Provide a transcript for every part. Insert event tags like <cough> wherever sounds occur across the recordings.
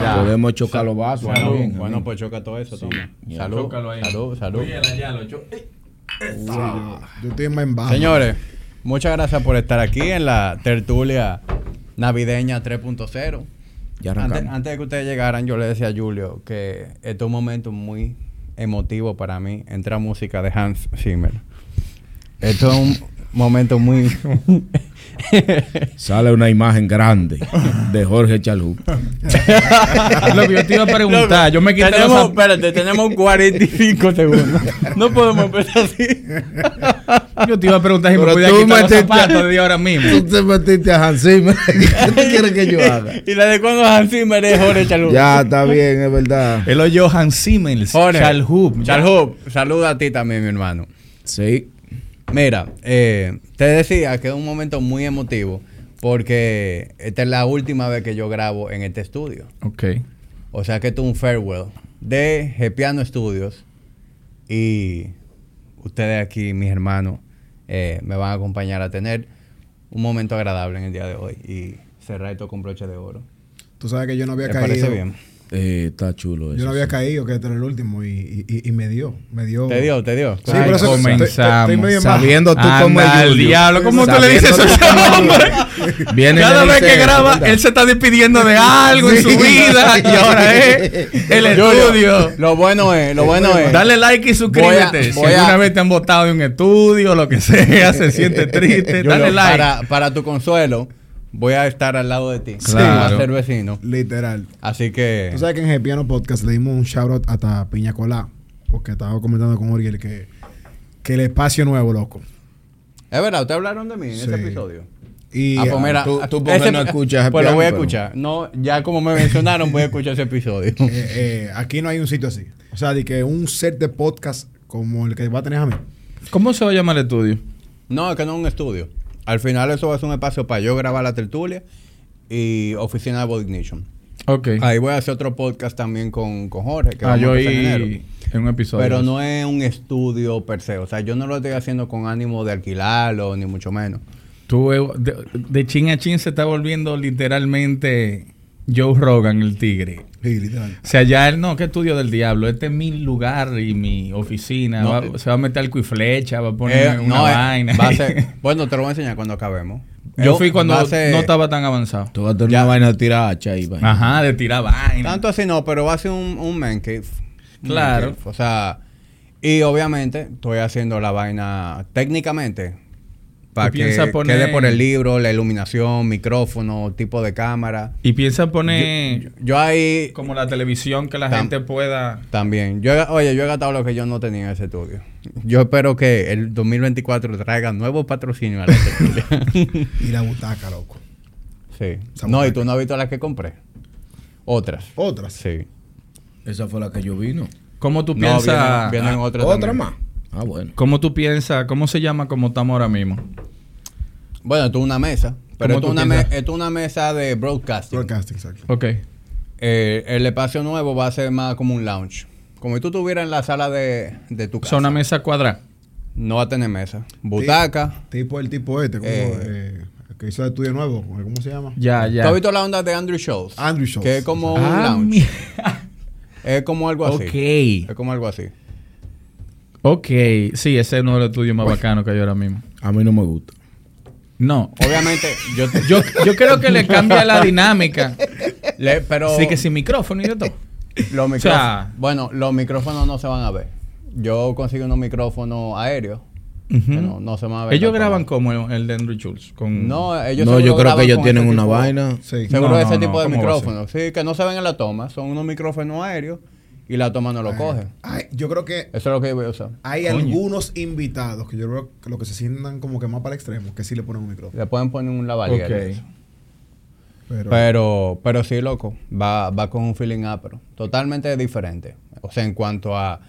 Ya. Podemos chocar los vasos. Bueno, también, bueno, amigo. pues choca todo eso, toma. ya. Salud, Chócalo ahí. salud, salud. Oye, la ya lo cho- ¡Ey! Yo estoy en bajo. Señores, muchas gracias por estar aquí en la tertulia navideña 3.0. Ya Antes, arrancamos. antes de que ustedes llegaran, yo le decía a Julio que este es un momento muy emotivo para mí. Entra música de Hans Zimmer. Esto es un momento muy... <laughs> Sale una imagen grande de Jorge Chalú. <laughs> Lo que yo te iba a preguntar, yo me quité tenemos, los espérate, tenemos 45 segundos. No podemos empezar así. Yo te iba a preguntar si me Pero podía tú quitar los zapatos de ahora mismo. Tú te metiste a Hans Zimmer. <laughs> ¿Qué tú quieres que yo haga? y la de cuando Hans Zimmer es Jorge Chalú. Ya, está bien, es verdad. Él oyó Hans Simmons, Jorge. Chalhub. Chalhub, saluda a ti también, mi hermano. Sí. Mira, eh, te decía que es un momento muy emotivo porque esta es la última vez que yo grabo en este estudio. Ok. O sea que esto es un farewell de Gepiano Studios y ustedes aquí, mis hermanos, eh, me van a acompañar a tener un momento agradable en el día de hoy y cerrar esto con broche de oro. Tú sabes que yo no había ¿Te caído. parece bien? Eh, está chulo eso. Yo no había sí. caído, que este era el último, y, y, y me dio. Me dio. ¿Te dio? ¿Te dio? Sí, por eso comenzamos. estoy medio. Sabiendo tú cómo es el diablo, ¿cómo tú le dices eso a ese hombre? Viene Cada vez que graba, ¿verdad? él se está despidiendo de algo en su vida y <laughs> ahora es el estudio. Lo bueno es, lo bueno es. Dale like y suscríbete. Voy a- si alguna vez te han votado de un estudio, lo que sea, <laughs> se siente <laughs> triste, dale like. Para, para tu consuelo, voy a estar al lado de ti. Claro. A ser vecinos. Literal. Así que. Tú sabes que en el Piano Podcast le dimos un shout out hasta Piña Colá, porque estaba comentando con Oriel que, que el espacio nuevo, loco. Es verdad, ustedes hablaron de mí en Sí. ese episodio. Y ah, pues mira, tú- tú porque ese- no escuchas ese Pues lo voy a pero- escuchar. No, ya como me mencionaron, voy a escuchar ese episodio. <laughs> eh, eh, aquí no hay un sitio así. O sea, de que un set de podcast como el que va a tener a mí. ¿Cómo se va a llamar el estudio? No, es que no es un estudio. Al final eso va a ser un espacio para yo grabar la tertulia y oficina de Body Ignition. Ok. Ahí voy a hacer otro podcast también con, con Jorge. Que ah, vamos yo a en en un episodio. Pero no es un estudio per se. O sea, yo no lo estoy haciendo con ánimo de alquilarlo, ni mucho menos. Tú, eh, de, de chin a chin se está volviendo literalmente Joe Rogan, el tigre. Sí. O sea, ya él, no, ¿qué estudio del diablo? Este es mi lugar y mi oficina. No, Va- eh, se va a meter arco y flecha, va a poner Eh, una no, eh, vaina. va a ser- <laughs> bueno, te lo voy a enseñar cuando acabemos. Yo fui cuando ser- no estaba tan avanzado. Tú vas a tener Ya. una vaina de tirar hacha ahí. vaina. Ajá, de tirar vaina. Tanto así no, pero va a ser un, un man cave. Claro. man cave. O sea, y obviamente estoy haciendo la vaina técnicamente para que poner- quede por el libro, la iluminación, micrófono, tipo de cámara. Y piensa poner Yo, yo ahí como la televisión que la Tam- gente pueda... también. Yo, he- oye, yo he gastado lo que yo no tenía en ese estudio. Yo espero que el 2024 traiga nuevos patrocinios a la tertulia. <laughs> Y la butaca, loco. sí. Esa No, y tú no has visto las que compré. Otras. Otras. Sí. Esa fue la que yo vino. ¿Cómo tú No, piensas... vienen, vienen otras ¿Otra también. más? Ah, bueno. ¿Cómo tú piensas? ¿Cómo se llama como estamos ahora mismo? Bueno, esto es una mesa. Pero ¿Cómo esto es una, me- piensas? esto es una mesa de broadcasting. Broadcasting, exacto. Ok. Eh, el espacio nuevo va a ser más como un lounge. Como si tú estuvieras en la sala de, de tu O casa. sea, una mesa cuadrada. No va a tener mesa. Butaca. Tipo el tipo este, como, Eh. eh, el que hizo el estudio nuevo, ¿cómo se llama? Ya, ya. ¿Tú has visto la onda de Andrew Schultz? Andrew Schultz. Que es como un Ah, lounge. Es como algo así. Ok. Es como algo así. Ok. Sí, ese es uno de los estudios más bacanos que hay ahora mismo. A mí no me gusta. No. Obviamente, yo, Yo, yo creo que le cambia la dinámica. le- pero Sí, que sin micrófono y de todo. los micrófonos, sea- bueno, los micrófonos no se van a ver. Yo consigo unos micrófonos aéreos que no, no se van a ver. Ellos graban como el, el de Andrew Schultz. Con... No, ellos no, yo creo que ellos tienen ese una tipo- vaina. Sí. Seguro No, ese no, tipo de micrófonos. Sí, que no se ven en la toma. Son unos micrófonos aéreos y la toma no lo coge. Ay, yo creo que Eso es lo que yo voy a usar. hay Coño. algunos invitados que yo creo que lo que se sientan como que más para el extremo, que sí le ponen un micrófono. Le pueden poner un lavalier. Ok. Pero, Pero, pero sí, loco. Va, va con un feeling ápero. Totalmente diferente. O sea, en cuanto a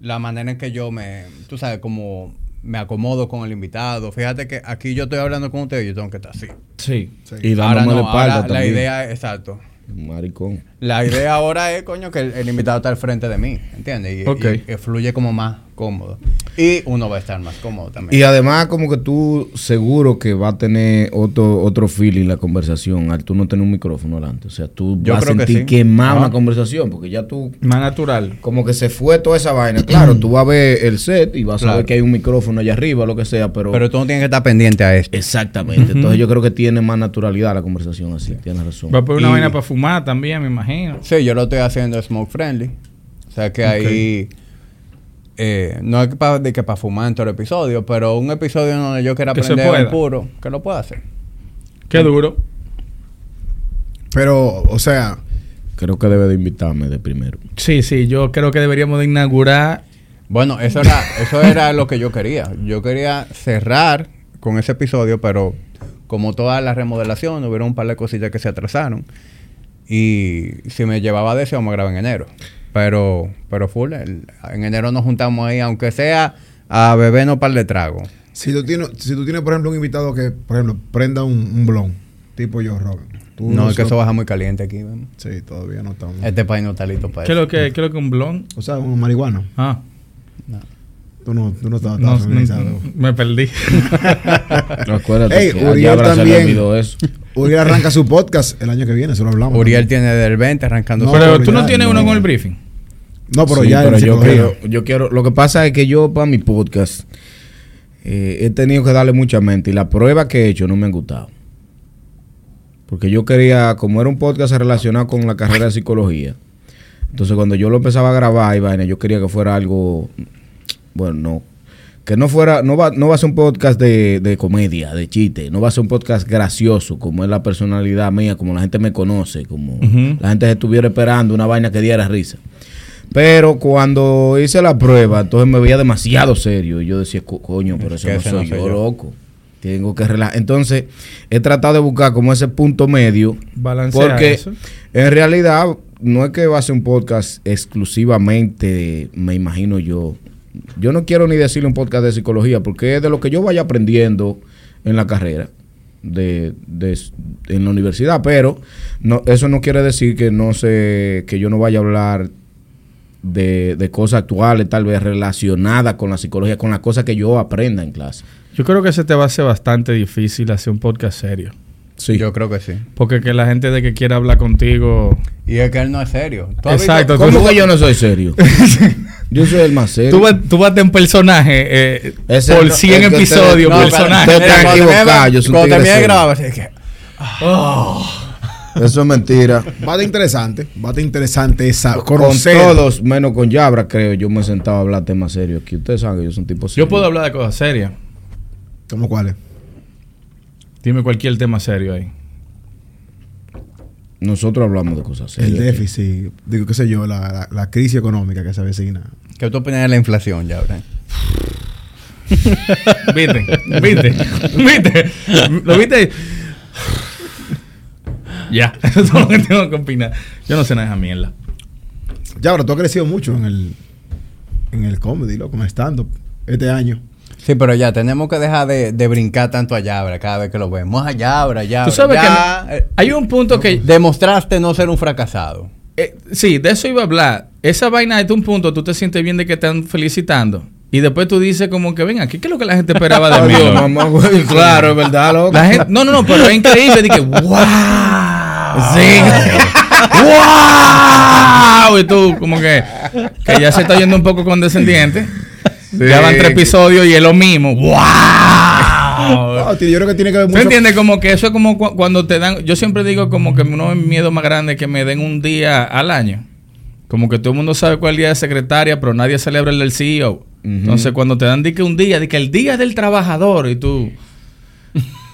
la manera en que yo me, tú sabes, como me acomodo con el invitado. Fíjate que aquí yo estoy hablando con ustedes y yo tengo que estar así. Sí. sí. Y Ahora dándome no, la espalda ahora la también. idea es, exacto. Maricón. La idea ahora es, coño, que el, el invitado está al frente de mí, ¿entiendes? Y- y fluye como más cómodo. Y uno va a estar más cómodo también. Y además, como que tú seguro que va a tener otro, otro feeling la conversación al tú no tener un micrófono delante. O sea, tú Yo vas a creo que sentir sí. quemada Ah. una conversación porque ya tú Más natural. como que se fue toda esa vaina. Claro, <clears throat> tú vas a ver el set y vas a ver que hay un micrófono allá arriba, lo que sea, pero... Pero tú no tienes que estar pendiente a esto. Exactamente. Entonces yo creo que tiene más naturalidad la conversación así. Tienes razón. Va a poner una Y- vaina para fumar también, me imagino. Sí, yo lo estoy haciendo smoke friendly. O sea que ahí. Eh, no es de que para fumar en todo el episodio, pero un episodio donde yo quiera Que aprender puro, que lo pueda hacer. Qué duro. Pero, o sea, Creo que debe de invitarme de primero. Sí, sí, yo creo que deberíamos de inaugurar. Bueno, eso era, eso era lo que yo quería. Yo quería cerrar con ese episodio, pero como toda la remodelación, hubieron un par de cosillas que se atrasaron. Y si me llevaba de eso, vamos a grabar en enero. Pero, pero full, el- en enero nos juntamos ahí, aunque sea a beber un par de tragos. si tú tienes, si tú tienes, por ejemplo, un invitado que, por ejemplo, prenda un, un blon, tipo yo. Tú No, es que so- eso baja muy caliente aquí. vemos. Sí, todavía no estamos. Este país no está listo para ¿Qué es eso. lo que, qué es lo que un blon? O sea, un marihuana. Ah, Tú no, tú no estabas no, no, me perdí. <laughs> Acuérdate a Uriel se también. eso. Uriel arranca su podcast el año que viene, eso lo hablamos. Uriel tiene del 20 arrancando No, su- pero pero tú no tienes no. uno con el briefing. No, pero Sí, ya pero yo quiero, yo quiero. Lo que pasa es que yo para mi podcast eh, he tenido que darle mucha mente y las pruebas que he hecho no me han gustado. Porque yo quería, como era un podcast relacionado con la carrera de psicología, entonces cuando yo lo empezaba a grabar y vaina, yo quería que fuera algo, bueno, no, que no fuera, no va, no va a ser un podcast de, de comedia, de chiste, no va a ser un podcast gracioso, como es la personalidad mía, como la gente me conoce, como la gente estuviera esperando una vaina que diera risa. Pero cuando hice la prueba, entonces me veía demasiado serio. Y yo decía, "Co- coño, pero eso no soy, no soy yo, yo". loco. Tengo que relajar. Entonces, he tratado de buscar como ese punto medio. Balancear Porque eso. en realidad no es que va a ser un podcast exclusivamente, me imagino yo. Yo no quiero ni decirle un podcast de psicología, porque es de lo que yo vaya aprendiendo en la carrera, de, de- en la universidad. Pero no, eso no quiere decir que no sé, que yo no vaya a hablar de, de cosas actuales, tal vez relacionadas con la psicología, con las cosas que yo aprenda en clase. Yo creo que se te va a hacer bastante difícil hacer un podcast serio. Sí. Yo creo que sí. Porque que la gente de que quiera hablar contigo. Y es que él no es serio. ¿Tú has Exacto. ¿Cómo que yo no soy serio? <laughs> yo soy el más serio. Tú, vas- tú vas de un personaje eh, por no- 100 el que te- episodios, no, personaje. te- te- equivocado, yo soy un tigre así que... Eso es mentira. Va de interesante, va de interesante esa Con todos, menos con Yabra, creo. Yo me he sentado a hablar temas serios aquí. Ustedes saben que yo soy un tipo serio. Yo puedo hablar de cosas serias. ¿Cómo cuáles? Dime cualquier tema serio ahí. Nosotros hablamos de cosas serias. El aquí. déficit, digo, qué sé yo, la, la, la crisis económica que se avecina. ¿Qué tú opinas de la inflación, ya, Brian? <laughs> ¿Viste? ¿Viste? ¿Viste? ¿Lo viste? Ya, <laughs> eso es lo que tengo que opinar. Yo no sé nada de esa mierda. Ya, ahora tú has crecido mucho en el, en el comedy, loco, en el stand-up, este año. Sí, pero ya tenemos que dejar de, de brincar tanto a Yabra cada vez que lo vemos. A Yabra, Yabra. Tú sabes ya, que hay un punto que... demostraste no ser un fracasado. eh, sí, de eso iba a hablar. Esa vaina de un punto, tú te sientes bien de que te están felicitando. Y después tú dices como que, ven aquí, ¿qué es lo que la gente esperaba de <laughs> mí? Claro, es verdad, loco. La gente, no, no, no, pero es increíble. Dije, <laughs> wow. Sí. <laughs> wow. Y tú, como que, que ya se está yendo un poco condescendiente. Ya van tres episodios y es lo mismo. ¡Wow! Tío, yo creo que tiene que ver ¿Tú mucho. entiendes? Como que eso es como cu- cuando te dan. Yo siempre digo como que uno de mis miedos más grandes es que me den un día al año. Como que todo el mundo sabe cuál día es secretaria, pero nadie celebra el del CEO. Entonces, cuando te dan di que un día, di que el día del trabajador, y tú.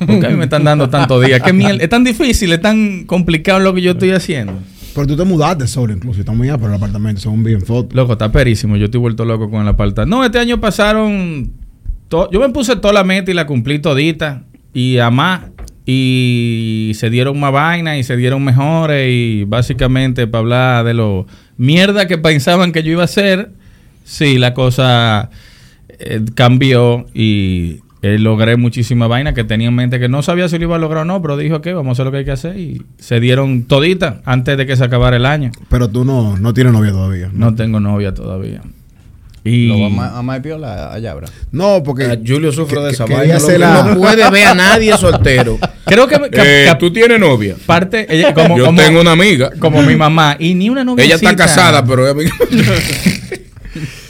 ¿Por qué a mí me están dando tantos días? ¿Qué miel? Es tan difícil, es tan complicado lo que yo estoy haciendo. Pero tú te mudaste solo, incluso. Estamos muy allá por el apartamento, según vi en foto. Loco, está perísimo. Yo estoy vuelto loco con el apartamento. No, este año pasaron. to- Yo me puse toda la meta y la cumplí todita. Y a más. Y se dieron más vainas y se dieron mejores. Y básicamente, para hablar de lo mierda que pensaban que yo iba a hacer, sí, la cosa eh, cambió y eh, logré muchísima vaina que tenía en mente que no sabía si lo iba a lograr o no, pero dijo que vamos a hacer lo que hay que hacer. Y se dieron todita antes de que se acabara el año. Pero tú no, no tienes novia todavía. No tengo novia todavía. Y Lo vamos a amar piola allá, bro. No, porque. Ah, Julio sufre que- de esa que- vaina. la- No puede ver a nadie <laughs> soltero. creo que, que- Eh, que tú tienes novia. parte, ella, como, Yo como- tengo una amiga. como mi mamá, y ni una novia. Ella está casada, pero es amiga. <laughs>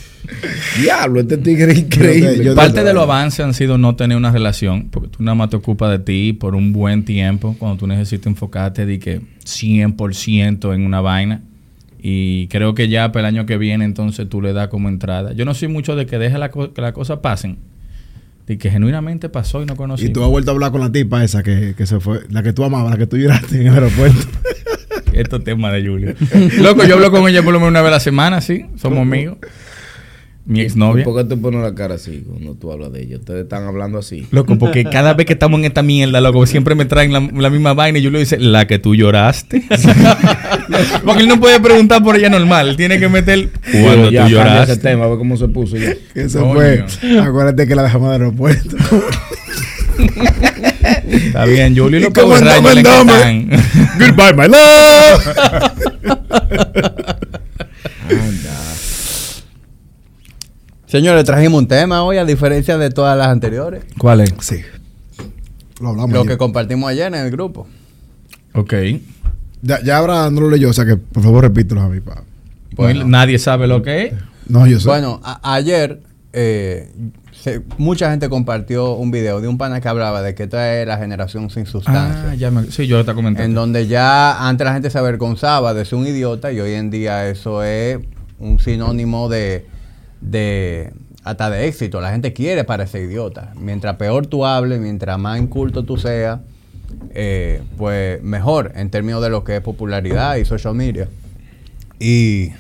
Diablo, este tigre es increíble. Yo te- Parte de los avances han sido no tener una relación, porque tú nada más te ocupas de ti por un buen tiempo, cuando tú necesitas enfocarte de que 100% en una vaina. Y creo que ya para el año que viene entonces tú le das como entrada. Yo no soy mucho de que deje la co- que las cosas pasen. De que genuinamente pasó y no conocí. Y tú has vuelto a hablar con la tipa esa que, que se fue, la que tú amabas, la que tú lloraste en el aeropuerto. <laughs> Estos temas de Julio. Loco, yo hablo con ella por lo menos una vez a la semana, sí. Somos amigos. Mi exnovia. ¿Por qué te pones la cara así cuando tú hablas de ella? Ustedes están hablando así. Loco, porque <laughs> cada vez que estamos en esta mierda, loco, siempre me traen la, la misma vaina y yo le dice, la que tú lloraste. <laughs> porque él no puede preguntar por ella normal, él tiene que meter cuando ya, tú lloraste. ese tema, a ver cómo se puso ya. <laughs> Eso Coño. fue. Acuérdate que la dejamos del aeropuerto. Está bien, Julio. Goodbye, my love. Anda. Señores, trajimos un tema hoy, a diferencia de todas las anteriores. ¿Cuál es? Sí. Lo hablamos. Lo ayer. que compartimos ayer en el grupo. Ok. Ya, ya ahora no lo leyó, o sea que por favor repítelo a mí. Pa. Bueno. Nadie sabe lo que es. No, yo sé. Bueno, a- ayer eh, se- mucha gente compartió un video de un pana que hablaba de que esta es la generación sin sustancia. Ah, ya me, sí, yo te comenté. En donde ya antes la gente se avergonzaba de ser un idiota y hoy en día eso es un sinónimo de, de hasta de éxito. La gente quiere parecer idiota. Mientras peor tú hables, mientras más inculto tú seas, eh, pues mejor en términos de lo que es popularidad y social media. Y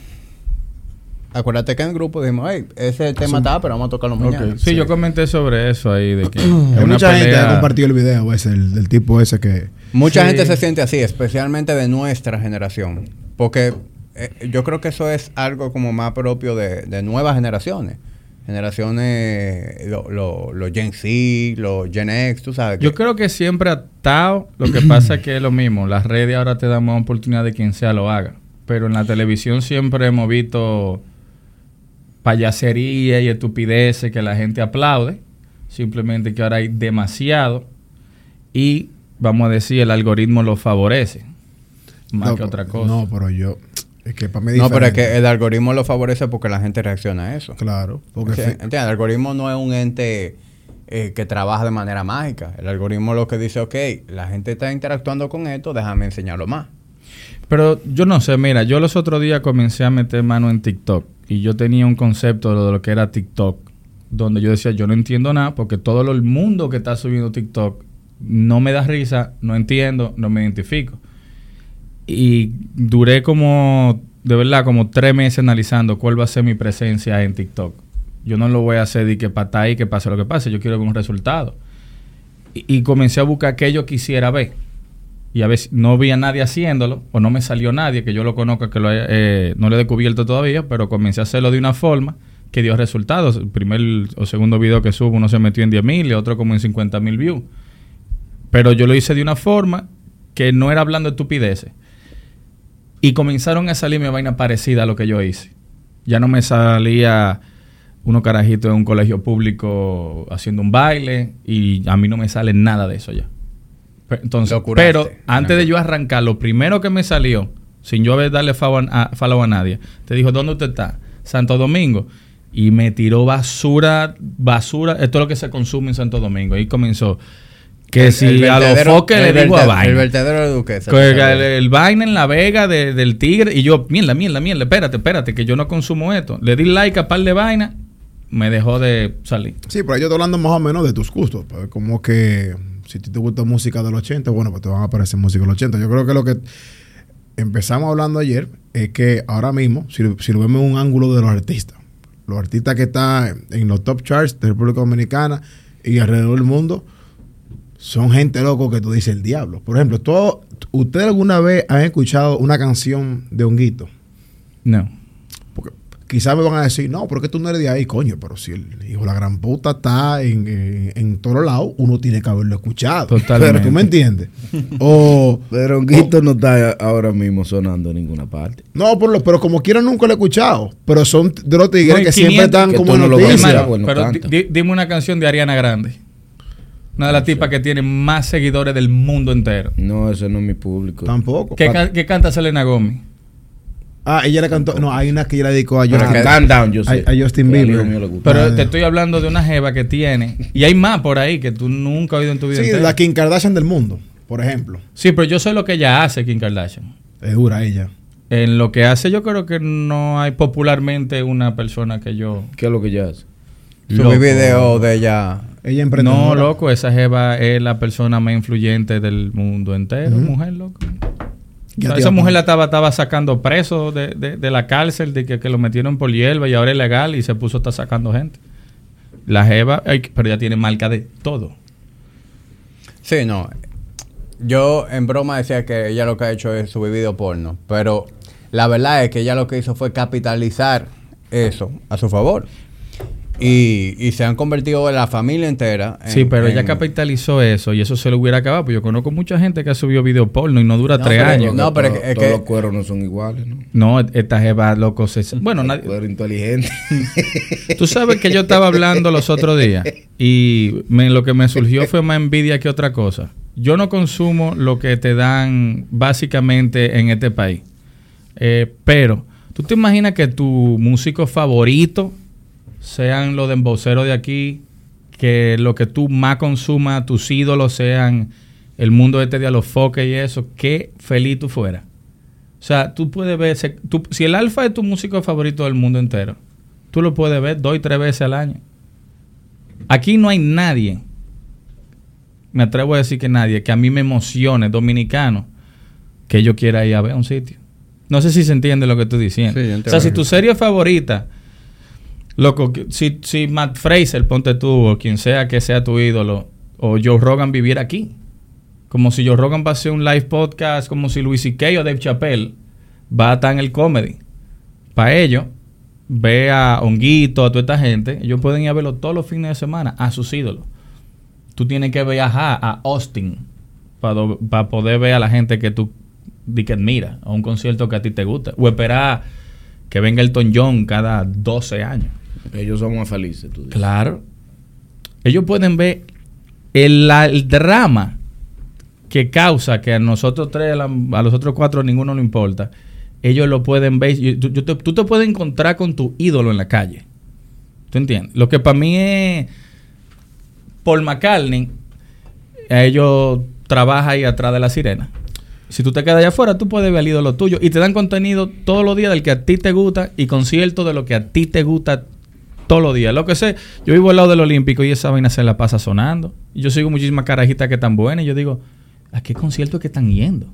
acuérdate que en el grupo dijimos, hey, ese tema está, pero vamos a tocarlo mañana. Ok. Sí, yo comenté sobre eso ahí, de que <clears throat> es Hay una mucha gente que pelea- ha compartido el video ese, el, del tipo ese que. Mucha Sí. gente se siente así, especialmente de nuestra generación. Porque eh, yo creo que eso es algo como más propio de, de nuevas generaciones. Generaciones, los lo, los Gen Z, los Gen X, tú sabes. que- Yo creo que siempre ha estado. Lo que pasa es que es lo mismo. Las redes ahora te dan más oportunidad de quien sea lo haga. Pero en la televisión siempre hemos visto payasería y estupideces que la gente aplaude. Simplemente que ahora hay demasiado. Y vamos a decir, el algoritmo lo favorece. Más No, que otra cosa. No, pero yo. Es que para mí no, pero es que el algoritmo lo favorece porque la gente reacciona a eso. Claro. Porque Sí, fi- ¿entiendes? El algoritmo no es un ente eh, que trabaja de manera mágica. El algoritmo lo que dice, ok, la gente está interactuando con esto, déjame enseñarlo más. Pero yo no sé, mira, yo los otros días comencé a meter mano en TikTok y yo tenía un concepto de lo que era TikTok, donde yo decía, yo no entiendo nada porque todo el mundo que está subiendo TikTok no me da risa, no entiendo, no me identifico. Y duré como, de verdad, como tres meses analizando cuál va a ser mi presencia en TikTok. Yo no lo voy a hacer de que para ahí, que pase lo que pase, yo quiero ver un resultado. Y, y comencé a buscar que quisiera ver y a veces no vi a nadie haciéndolo o no me salió nadie que yo lo conozca que lo haya, eh, no lo he descubierto todavía, pero comencé a hacerlo de una forma que dio resultados. El primer o segundo video que subo uno se metió en 10 mil y otro como en 50 mil views. Pero yo lo hice de una forma que no era hablando estupideces. Y comenzaron a salirme vainas parecidas a lo que yo hice. Ya no me salía unos carajitos en un colegio público haciendo un baile y a mí no me sale nada de eso ya. Entonces, pero antes de yo arrancar, lo primero que me salió, sin yo haber darle follow a, a- follow a nadie, te dijo, ¿dónde usted está? Santo Domingo. Y me tiró basura, basura, esto es lo que se consume en Santo Domingo. Y comenzó que El- si el a los foques le digo a vaina. El vertedero de Duquesa. Que el, el vaina en la vega de- del tigre. Y yo, mierda, mierda, mierda, espérate, espérate, que yo no consumo esto. Le di like a par de vaina, me dejó de salir. Sí, pero yo estoy hablando más o menos de tus gustos. Pues, como que si a ti te gusta música del 80, bueno, pues te van a aparecer música del 80. Yo creo que lo que empezamos hablando ayer es que ahora mismo, si, lo- si lo vemos en un ángulo de los artistas, los artistas que están en los top charts de República Dominicana y alrededor del mundo, son gente loco que tú dices el diablo. Por ejemplo, todo, ¿usted alguna vez ha escuchado una canción de Honguito? No. Porque, quizás me van a decir, no, porque tú no eres de ahí, coño, pero si el hijo de la gran puta está en, en, en todos lados, uno tiene que haberlo escuchado. Totalmente. Pero tú me entiendes. <laughs> o, Pero Honguito no está ahora mismo sonando en ninguna parte. no, por lo, pero como quiera nunca lo he escuchado. Pero son de los tigres No, que siempre 500 están que como en no noticias. Bueno, pero dime una canción de Ariana Grande. Una de las tipas que tiene más seguidores del mundo entero. No, ese no es mi público. Tampoco. ¿Qué, qué canta Selena Gomez? Ah, ella le cantó. No, hay una que ella le dedicó a Justin, Calm Down, yo sé. a, a Justin Bieber. Pero Ah, te estoy hablando de una jeva que tiene. Y hay más por ahí que tú nunca has oído en tu vida. Sí, entera. la Kim Kardashian del mundo, por ejemplo. Sí, pero yo sé lo que ella hace, Kim Kardashian. Es dura ella. En lo que hace, yo creo que no hay popularmente una persona que yo. ¿Qué es lo que ella hace? Subí video de ella. Ella emprendedora. No, loco, esa jeva es la persona más influyente del mundo entero, mujer, loco. O sea, esa mujer la estaba, estaba sacando preso de, de- de la cárcel, de que, que lo metieron por hierba y ahora es legal y se puso a estar sacando gente. La jeva, ay, pero ya tiene marca de todo. Sí, no. Yo en broma decía que ella lo que ha hecho es subir video porno. Pero la verdad es que ella lo que hizo fue capitalizar eso a su favor. Y, y se han convertido en la familia entera. en- sí, pero ella capitalizó eso y eso se lo hubiera acabado. Pues yo conozco mucha gente que ha subido video porno y no dura No, tres pero- años. no, pero Todo- es que- todos los cueros no son iguales, ¿no? No, esta jeva, loco, se... <laughs> Bueno, nadie- Cuero inteligente. <laughs> Tú sabes que yo estaba hablando los otros días y me- lo que me surgió fue más envidia que otra cosa. Yo no consumo lo que te dan básicamente en este país. Eh, pero, ¿tú te imaginas que tu músico favorito sean los de emboceros de aquí? Que lo que tú más consumas, tus ídolos sean el mundo este de a los foques y eso. Qué feliz tú fueras. O sea, tú puedes ver, tú- si el alfa es tu músico favorito del mundo entero, tú lo puedes ver dos y tres veces al año. Aquí no hay nadie, me atrevo a decir que nadie, que a mí me emocione, dominicano, que yo quiera ir a ver a un sitio. No sé si se entiende lo que estoy diciendo. Sí, o sea, si tu serie favorita, loco, si, si Matt Fraser, ponte tú, o quien sea que sea tu ídolo, o Joe Rogan viviera aquí, como si Joe Rogan va a hacer un live podcast, como si Louis C.K. o Dave Chappelle va a estar en el comedy. Para ello, ve a Honguito, a toda esta gente, ellos pueden ir a verlo todos los fines de semana, a sus ídolos. Tú tienes que viajar a Austin para poder ver a la gente que tú que admira, a un concierto que a ti te gusta. O esperar que venga Elton John cada 12 años. Ellos son más felices, tú dices. Claro. Ellos pueden ver el, el drama que causa que a nosotros tres, a, los otros cuatro, ninguno le importa. Ellos lo pueden ver. te, tú te puedes encontrar con tu ídolo en la calle. ¿Tú entiendes? Lo que para mí es. Paul McCartney, a ellos trabaja ahí atrás de la sirena. Si tú te quedas allá afuera, tú puedes ver al ídolo tuyo. Y te dan contenido todos los días del que a ti te gusta y conciertos de lo que a ti te gusta todos los días. Lo que sé, yo vivo al lado del Olímpico y esa vaina se la pasa sonando. Y yo sigo muchísimas carajitas que están buenas y yo digo, ¿a qué concierto es que están yendo?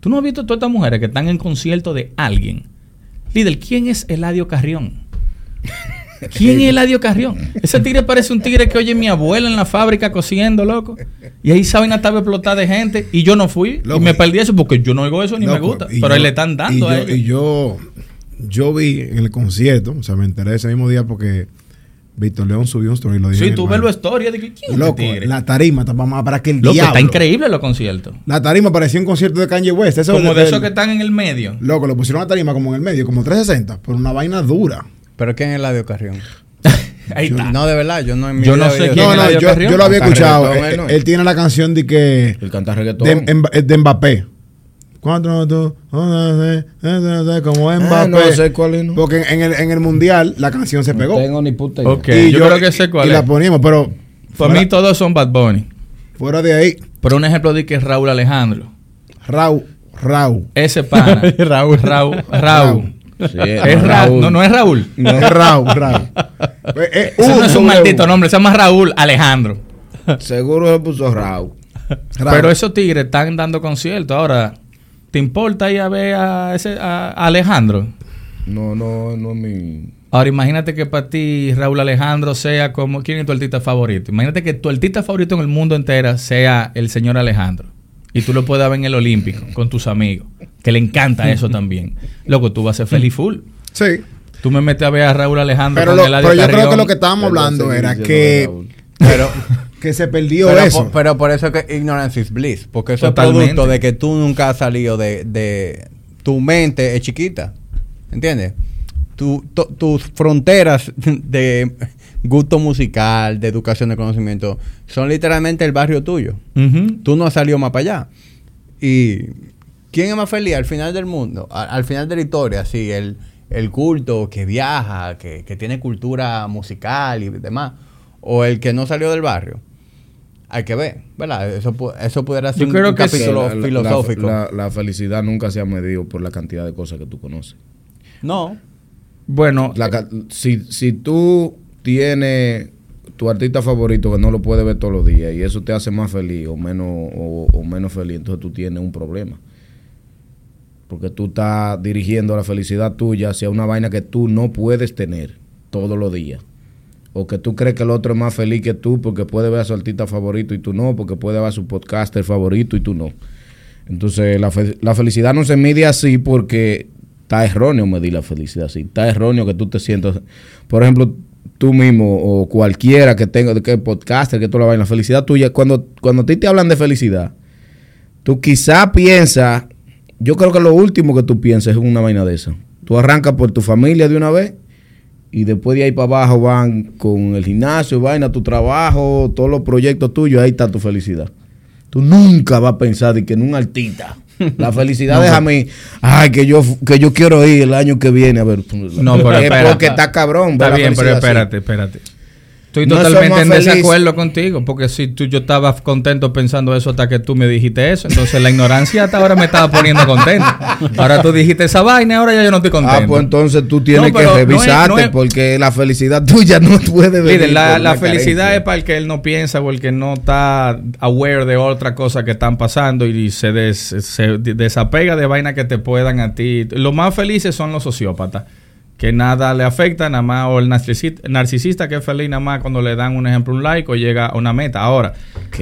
¿Tú no has visto todas estas mujeres que están en concierto de alguien? Líder, ¿quién es Eladio Carrión? ¿Quién es Eladio Carrión? Ese tigre parece un tigre que oye mi abuela en la fábrica cociendo, loco. Y ahí saben estaba explotada de gente. Y yo no fui. Loco. Y me perdí eso porque yo no oigo eso ni me gusta. Pero yo- ahí le están dando y a ellos. y yo, yo vi en el concierto, o sea, me enteré ese mismo día porque Víctor León subió un story y lo dijo. Sí, en tú el ves la historia de que quién es Loco, este tigre. la tarima estaba más para que el Loco, diablo. está increíble los conciertos. La tarima parecía un concierto de Kanye West. Eso Como de esos que están en el medio. Loco, le pusieron la tarima como en el medio, como 360, pero una vaina dura. ¿Pero quién es Eladio Carrión? <laughs> Ahí está. No, de verdad, yo no en mi Yo no sé quién No, es no, Eladio yo, Carrión? yo lo había Canta escuchado. reggaetón, Él, tiene la canción de que. El cantar reggaetón. De, Mba- de Mbappé. Cuatro, dos, uno, tres, tres, tres, tres, como Ah, Mbappé. no sé cuál es, ¿no? Porque en el, en el mundial la canción se pegó. No tengo ni puta idea. Ok, yo, creo que sé cuál y es. la poníamos, pero Para fuera, mí todos son Bad Bunny. fuera de ahí, Pero un ejemplo de que es Raúl Alejandro. Raúl, Raúl. Ese pana. <laughs> Raúl. Raúl. Raúl. Sí, Es Raúl. No, no es Raúl. No, es Raúl, Raúl. <laughs> Eh, eh, Ese no es un W. maldito nombre. Se llama Raúl Alejandro. Seguro se puso Raúl. Raúl. Pero esos tigres están dando conciertos. Ahora, ¿te importa ir a ver a, ese, a Alejandro? No, no, no es mi. Ahora imagínate que para ti Raúl Alejandro sea como... ¿Quién es tu artista favorito? Imagínate que tu artista favorito en el mundo entero sea el señor Alejandro. Y tú lo puedas ver en el Olímpico con tus amigos. Que le encanta eso también. Loco, tú vas a ser feliz full. Sí. Tú me metes a ver a Raúl Alejandro Pero, con lo- Eladio pero yo creo que lo que estábamos hablando era que. Pero, que se perdió pero, eso. por, pero por eso que ignorance is bliss. Porque eso Totalmente. es producto de que tú nunca has salido de, de tu mente es chiquita. ¿Entiendes? Tu- to- tus fronteras de gusto musical, de educación de conocimiento, son literalmente el barrio tuyo. Ujú. Tú no has salido más para allá. ¿Y quién es más feliz al final del mundo? Al final de la historia, sí, el, el culto que viaja, que, que tiene cultura musical y demás. O el que no salió del barrio. Hay que ver, ¿verdad? Eso, eso pudiera ser Yo un, creo un que sí. capítulo La- la- filosófico. La, la felicidad nunca se ha medido por la cantidad de cosas que tú conoces. no. Bueno, La si, si tú tienes tu artista favorito que no lo puedes ver todos los días y eso te hace más feliz o menos, o, o menos feliz, entonces tú tienes un problema. Porque tú estás dirigiendo la felicidad tuya hacia una vaina que tú no puedes tener todos los días. O que tú crees que el otro es más feliz que tú porque puede ver a su artista favorito y tú no, porque puede ver a su podcaster favorito y tú no. Entonces, la, fe- la felicidad no se mide así porque está erróneo medir la felicidad así. Está erróneo que tú te sientas, por ejemplo, tú mismo o cualquiera que tenga, que podcaster, que tú la vaina, la felicidad tuya, cuando, cuando a ti te hablan de felicidad, tú quizá piensas, yo creo que lo último que tú piensas es una vaina de esa. Tú arrancas por tu familia de una vez y después de ahí para abajo van con el gimnasio, vaina, tu trabajo, todos los proyectos tuyos, ahí está tu felicidad. Tú nunca vas a pensar de que en un artista. <laughs> La felicidad es a mí. Ay, que yo, que yo quiero ir el año que viene a ver. No, pero es espera. porque está cabrón. Está bien, pero así. espérate, espérate. Estoy No totalmente somos en felices. desacuerdo contigo, porque si tú yo estaba contento pensando eso hasta que tú me dijiste eso, entonces la ignorancia hasta ahora me estaba poniendo contento. Ahora tú dijiste esa vaina, ahora ya yo no estoy contento. Ah, pues entonces tú tienes No, que no es- revisarte no es- porque la felicidad <laughs> tuya no puede venir. Miren, la, felicidad es para el que él no piensa o el que no está aware de otra cosa que están pasando y se, des- se desapega de vainas que te puedan a ti. Los más felices son los sociópatas, que nada le afecta, nada más, o el narcisista, narcisista que es feliz nada más cuando le dan un ejemplo, un like o llega a una meta. Ahora,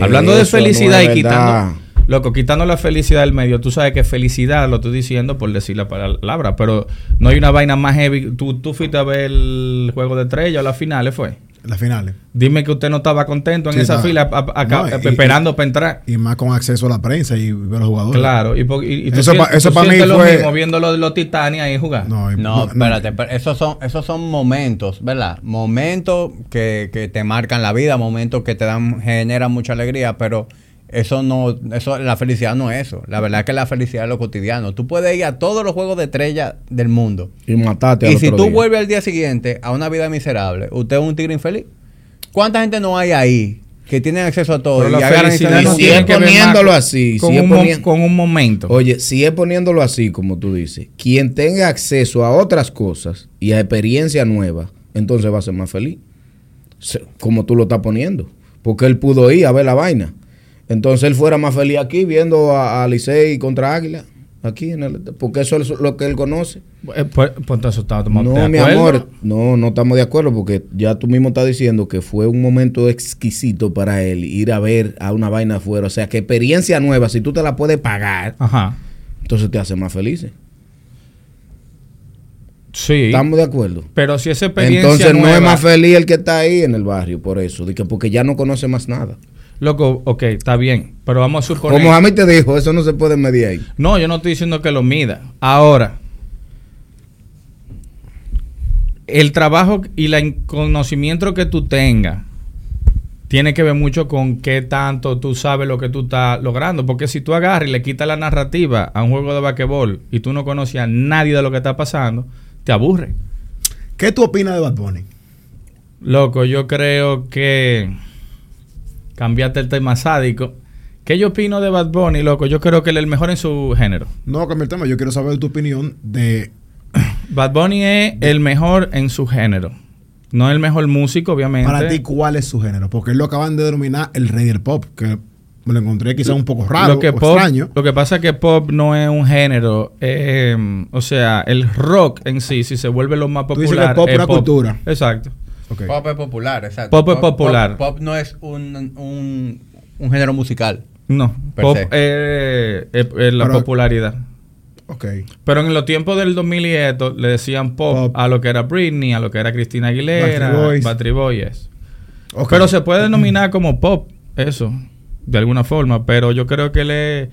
hablando de no felicidad y quitando... Loco, quitando la felicidad del medio, tú sabes que felicidad lo estoy diciendo por decir la palabra, pero no hay una vaina más heavy. Tú, tú fuiste a ver el juego de estrella o las finales, fue. Las finales. Dime que usted no estaba contento en Sí, esa fila a- a- No, a- y- esperando para entrar. Y más con acceso a la prensa y ver a los jugadores. Claro, y, po- y- y tú Eso sien- pa- eso tú pa' mí lo fue- mismo viendo los, los Titanes ahí jugar. No, y- No, espérate, pero esos son, esos son momentos, ¿verdad? Momentos que, que te marcan la vida, momentos que te dan, generan mucha alegría, pero eso no, eso, la felicidad no es eso. La verdad es que la felicidad es lo cotidiano. Tú puedes ir a todos los juegos de estrella del mundo. Y matarte al Y si otro tú día. vuelves al día siguiente a una vida miserable, usted es un tigre infeliz. ¿Cuánta gente no hay ahí que tienen acceso a todo? Pero la y felicidad no tiene que ver poniéndolo así, con, si es un, con un momento. Oye, si es poniéndolo así, como tú dices, quien tenga acceso a otras cosas y a experiencia nueva, entonces va a ser más feliz. Como tú lo estás poniendo. Porque él pudo ir a ver la vaina. Entonces él fuera más feliz aquí viendo a, a Licey contra Águila. Aquí en el, porque eso es lo que él conoce. Eh, pues, pues entonces estamos No, mi amor, no, no estamos de acuerdo porque ya tú mismo estás diciendo que fue un momento exquisito para él ir a ver a una vaina afuera. O sea, que experiencia nueva, si tú te la puedes pagar, Ajá. entonces te hace más felices. Sí. ¿Estamos de acuerdo? Pero si esa experiencia Entonces no es más feliz el que está ahí en el barrio, por eso, porque ya no conoce más nada. Loco, ok, está bien. Pero vamos a suponer... Como a mí te dijo, eso no se puede medir ahí. No, yo no estoy diciendo que lo mida. Ahora, el trabajo y el conocimiento que tú tengas tiene que ver mucho con qué tanto tú sabes lo que tú estás logrando. Porque si tú agarras y le quitas la narrativa a un juego de basquetbol y tú no conoces a nadie de lo que está pasando, te aburre. ¿Qué tú opinas de Bad Bunny? Loco, yo creo que cambiaste el tema sádico. ¿Qué yo opino de Bad Bunny, loco? Yo creo que él es el mejor en su género. No, cambia el tema. Yo quiero saber tu opinión de... <coughs> Bad Bunny es el mejor en su género. No el mejor músico, obviamente. Para ti, ¿cuál es su género? Porque él lo acaban de denominar el rey del pop, que me lo encontré quizás un poco raro lo que o pop, extraño. Lo que pasa es que pop no es un género. eh, o sea, el rock en sí, si se vuelve lo más Tú dices que popular. pop es es una cultura. Exacto. Pop es popular, exacto. Pop es popular. Pop, no es un, un, un género musical. No, pop eh, es- la Pero- popularidad. Ok. Pero en los tiempos del 2000 y esto, le decían pop, Pop. a lo que era Britney, a lo que era Cristina Aguilera, Backstreet Boys. Backstreet Boys. ok. Pero se puede <clears throat> denominar como pop, eso, de alguna forma. Pero yo creo que él es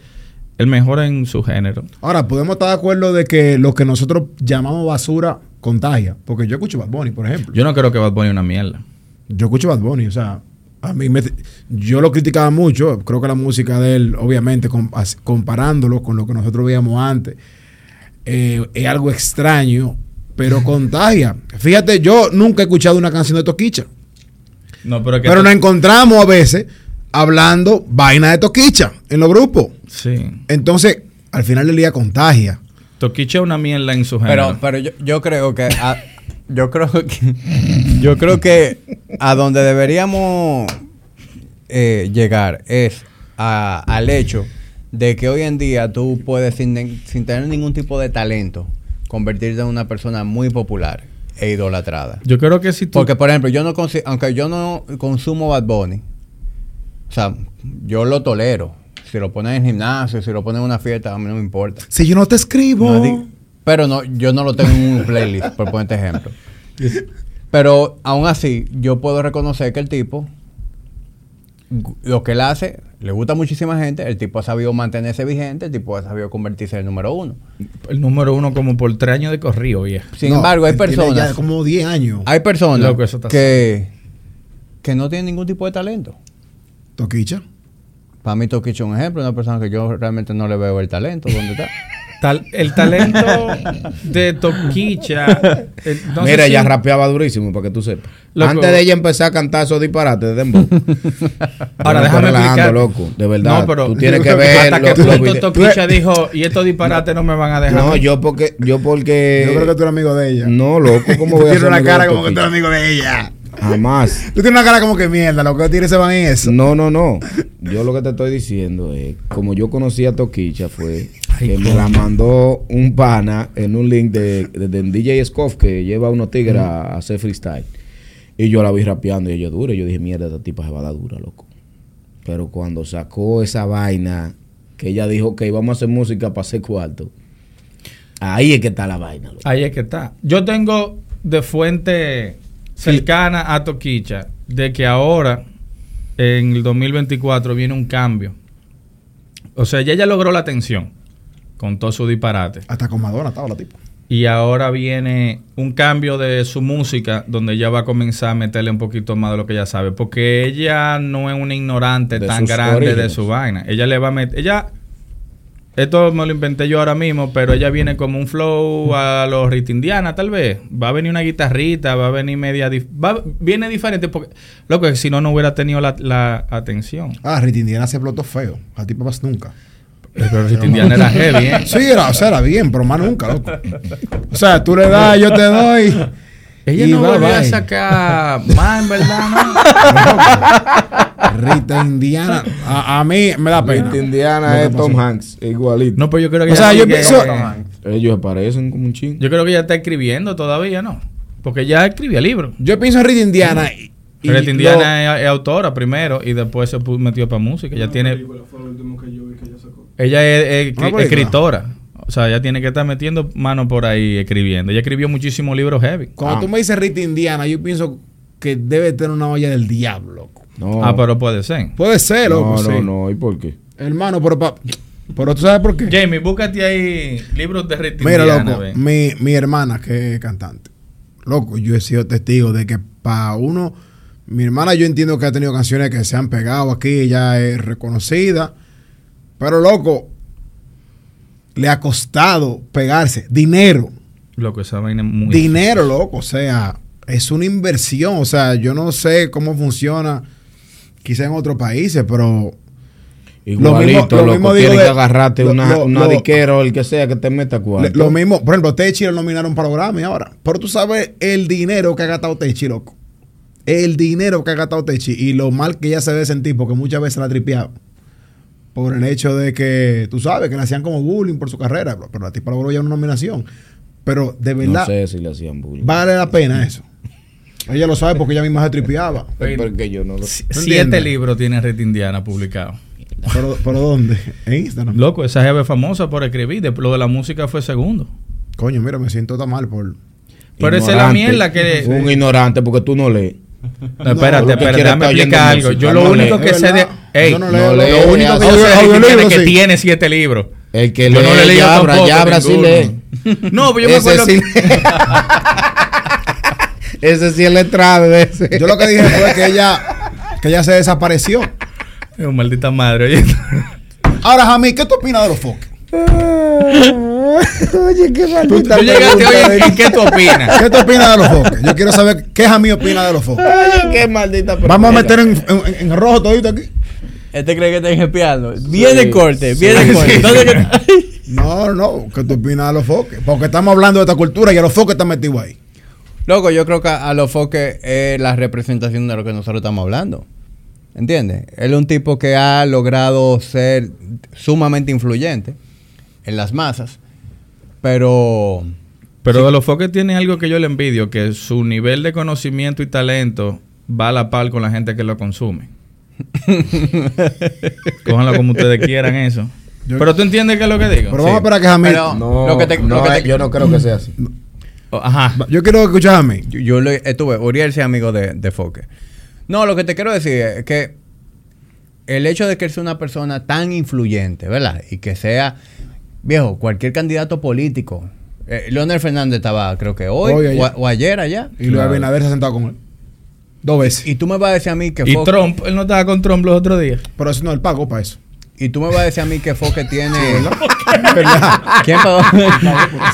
el mejor en su género. Ahora, podemos estar de acuerdo de que lo que nosotros llamamos basura contagia. Porque yo escucho Bad Bunny, por ejemplo. Yo no creo que Bad Bunny es una mierda. Yo escucho Bad Bunny, o sea, a mí me, yo lo criticaba mucho. Creo que la música de él, obviamente, comparándolo con lo que nosotros veíamos antes, eh, es algo extraño, pero <laughs> contagia. Fíjate, yo nunca he escuchado una canción de Toquicha, No, pero que pero nos encontramos a veces hablando vaina de Toquicha en los grupos. Sí. Entonces, al final del día contagia. Toquicha una mierda en su género. Pero, pero yo, yo creo que a- yo creo que yo creo que a donde deberíamos eh, llegar es a- al hecho de que hoy en día tú puedes sin, sin tener ningún tipo de talento convertirte en una persona muy popular e idolatrada. Yo creo que si tú... Porque por ejemplo, yo no aunque yo no consumo Bad Bunny, o sea, yo lo tolero. Si lo ponen en el gimnasio, si lo ponen en una fiesta, a mí no me importa. Si yo no te escribo. No pero no, yo no lo tengo en un playlist, por ponerte ejemplo. Pero aún así, yo puedo reconocer que el tipo, lo que él hace, le gusta a muchísima gente, el tipo ha sabido mantenerse vigente, el tipo ha sabido convertirse en el número uno. El número uno como por tres años de corrido, viejo. Sin No, embargo, hay personas, ya como 10 años. hay personas Loco, que, que no tienen ningún tipo de talento. Toquicha. Para mí, Toquicho es un ejemplo, una persona que yo realmente no le veo el talento. ¿Dónde está? <laughs> Tal- el talento de Toquicha... eh, no Mira, si- ella rapeaba durísimo, para que tú sepas. Loco. Antes de ella empezar a cantar esos disparates de Dembow. <laughs> Ahora déjame explicar. loco. De verdad. No, pero tú tienes que ver. hasta lo- los punto Toquicha <laughs> dijo, y estos disparates no me van a dejar. No, yo porque. Yo porque. Yo creo que tú eres amigo de ella. No, loco, ¿cómo voy a ser una cara como que tú eres amigo de ella. Jamás. Tú tienes una cara como que mierda, lo que tienes se van en eso. No, no, no. Yo lo que te estoy diciendo es, como yo conocí a Toquicha fue que me la mandó un pana en un link de, de, de DJ Scoff que lleva a unos tigres a, a hacer freestyle. Y yo la vi rapeando y ella dura. Y yo dije, mierda, esta tipa se va a dar dura, loco. Pero cuando sacó esa vaina, que ella dijo que íbamos a hacer música para hacer cuarto, ahí es que está la vaina, loco. Ahí es que está. Yo tengo de fuente cercana a Toquicha de que ahora, en el 2024, viene un cambio. O sea, ya ella logró la atención con todo su disparate. Hasta con Madonna estaba la tipa. Y ahora viene un cambio de su música donde ella va a comenzar a meterle un poquito más de lo que ella sabe. Porque ella no es una ignorante De tan grande de su vaina. Ella le va a meter... Ella... Esto me lo inventé yo ahora mismo, pero ella viene como un flow a los Rita Indiana, tal vez. Va a venir una guitarrita, va a venir media... dif- va- viene diferente porque... Lo que si no, no hubiera tenido la, la atención. Ah, Rita Indiana se explotó feo. A tipa más nunca. Pero Rita Indiana era heavy, ¿eh? Sí, era, o sea, era bien, pero más nunca, loco. <laughs> O sea, tú le das, yo te doy. Ella Y no volvió a bye. sacar más, en verdad, ¿no? <laughs> Rita Indiana. A, a mí me da pena. Rita Indiana que es Tom. Hanks, igualito. No, pero yo creo que O ella sea, yo sigue- pienso- Ellos parecen como un chingo. Yo creo que ella está escribiendo todavía, ¿no? Porque ya escribía libros. Yo pienso en Rita Indiana. Y, y Rita Indiana es, es autora primero y después se metió para música. Ella tiene. Ella es, es Una escri- película. escritora. O sea, ella tiene que estar metiendo mano por ahí escribiendo. Ella escribió muchísimos libros heavy. Cuando Ah. tú me dices Rita Indiana, yo pienso que debe tener una olla del diablo, loco. No. Ah, pero puede ser. Puede ser, loco. no, no, sí. no. ¿Y por qué? Hermano, pero, pa- pero tú sabes por qué. Jamie, búscate ahí libros de Rita Mira, Indiana, loco, mi, mi hermana que es cantante. Loco, yo he sido testigo de que para uno, mi hermana yo entiendo que ha tenido canciones que se han pegado aquí, ella es reconocida, pero loco, le ha costado pegarse dinero, Loco, esa vaina muy. dinero, loco, o sea, es una inversión, o sea, yo no sé cómo funciona quizá en otros países, pero Igualito, lo loco. mismo digo de- que agarrarte lo- una, lo- una lo- diquera o el que sea que te meta cuarto. Lo mismo, por ejemplo, Techi lo nominaron para Grammy ahora. Pero tú sabes el dinero que ha gastado Techi, loco. El dinero que ha gastado Techi y lo mal que ella se debe sentir porque muchas veces la tripeaba. Por el hecho de que, tú sabes, que le hacían como bullying por su carrera. Pero, pero la tipa logró ya una nominación. Pero de No verdad, sé si le hacían bullying. vale la pena eso. Ella lo sabe porque ella misma se tripeaba. <laughs> Porque yo no lo ¿No Siete libros tiene Rita Indiana publicados. ¿Pero, pero dónde? En Instagram. Loco, esa jeva es famosa por escribir. De, lo de la música fue segundo. Coño, mira, me siento tan mal por... Pero esa es la mierda que... Un ignorante porque tú no lees. No, espérate, que espérate, déjame explicar algo. música. Yo lo No único que sé de... Ey, Yo no lo, leo. lo Leo, único que yo sé tiene que sí. tiene siete libros. El que Yo no le lee, leído Yabra, sí lee. No, pero yo me Ese acuerdo sí. que... <laughs> ese sí es letrado ese. Yo lo que dije fue que ella, que ella se desapareció. Oh, maldita madre, oye. <laughs> Ahora, Jamí, ¿qué tú opinas de los foques? <laughs> Oye, qué Tú maldita llegaste pregunta hoy en qué tú opinas. ¿Qué tú opinas de los foques? Yo quiero saber qué Jamí opina de los foques. Oye, qué maldita pregunta. Vamos a meter en, en- en rojo todito aquí. Este cree que está espiando. Viene Sí, corte, sí, viene sí. corte. Entonces, ¿qué- <laughs> No, no, ¿qué tú opinas de los foques? Porque estamos hablando de esta cultura y a los foques están metidos ahí. Loco, yo creo que a los foques es la representación de lo que nosotros estamos hablando. ¿Entiendes? Él es un tipo que ha logrado ser sumamente influyente en las masas, pero Pero de los foques tiene algo que yo le envidio, que su nivel de conocimiento y talento va a la par con la gente que lo consume. <laughs> Cójanlo como ustedes quieran eso. Yo- Pero tú entiendes qué es lo que digo. Pero vamos a esperar que. Pero- No, Lo que te- no, lo que te- eh, yo no creo que sea así. Oh, Ajá. Yo quiero escuchar a Jamí. yo, yo lo estuve, Uriel sí es amigo de, de Foque. No, lo que te quiero decir es que el hecho de que él sea una persona tan influyente, ¿verdad? Y que sea, viejo, cualquier candidato político. Eh, Leonel Fernández estaba, creo que hoy, Hoy, o, ayer. o ayer allá. Y Luis Abinader se ha sentado con él. Dos veces. Y tú me vas a decir a mí que Y Trump, él no estaba con Trump los otros días. Pero eso no, él pagó para eso. y tú me vas a decir a mí que Foque tiene... <laughs> ¿Verdad? ¿Quién pagó?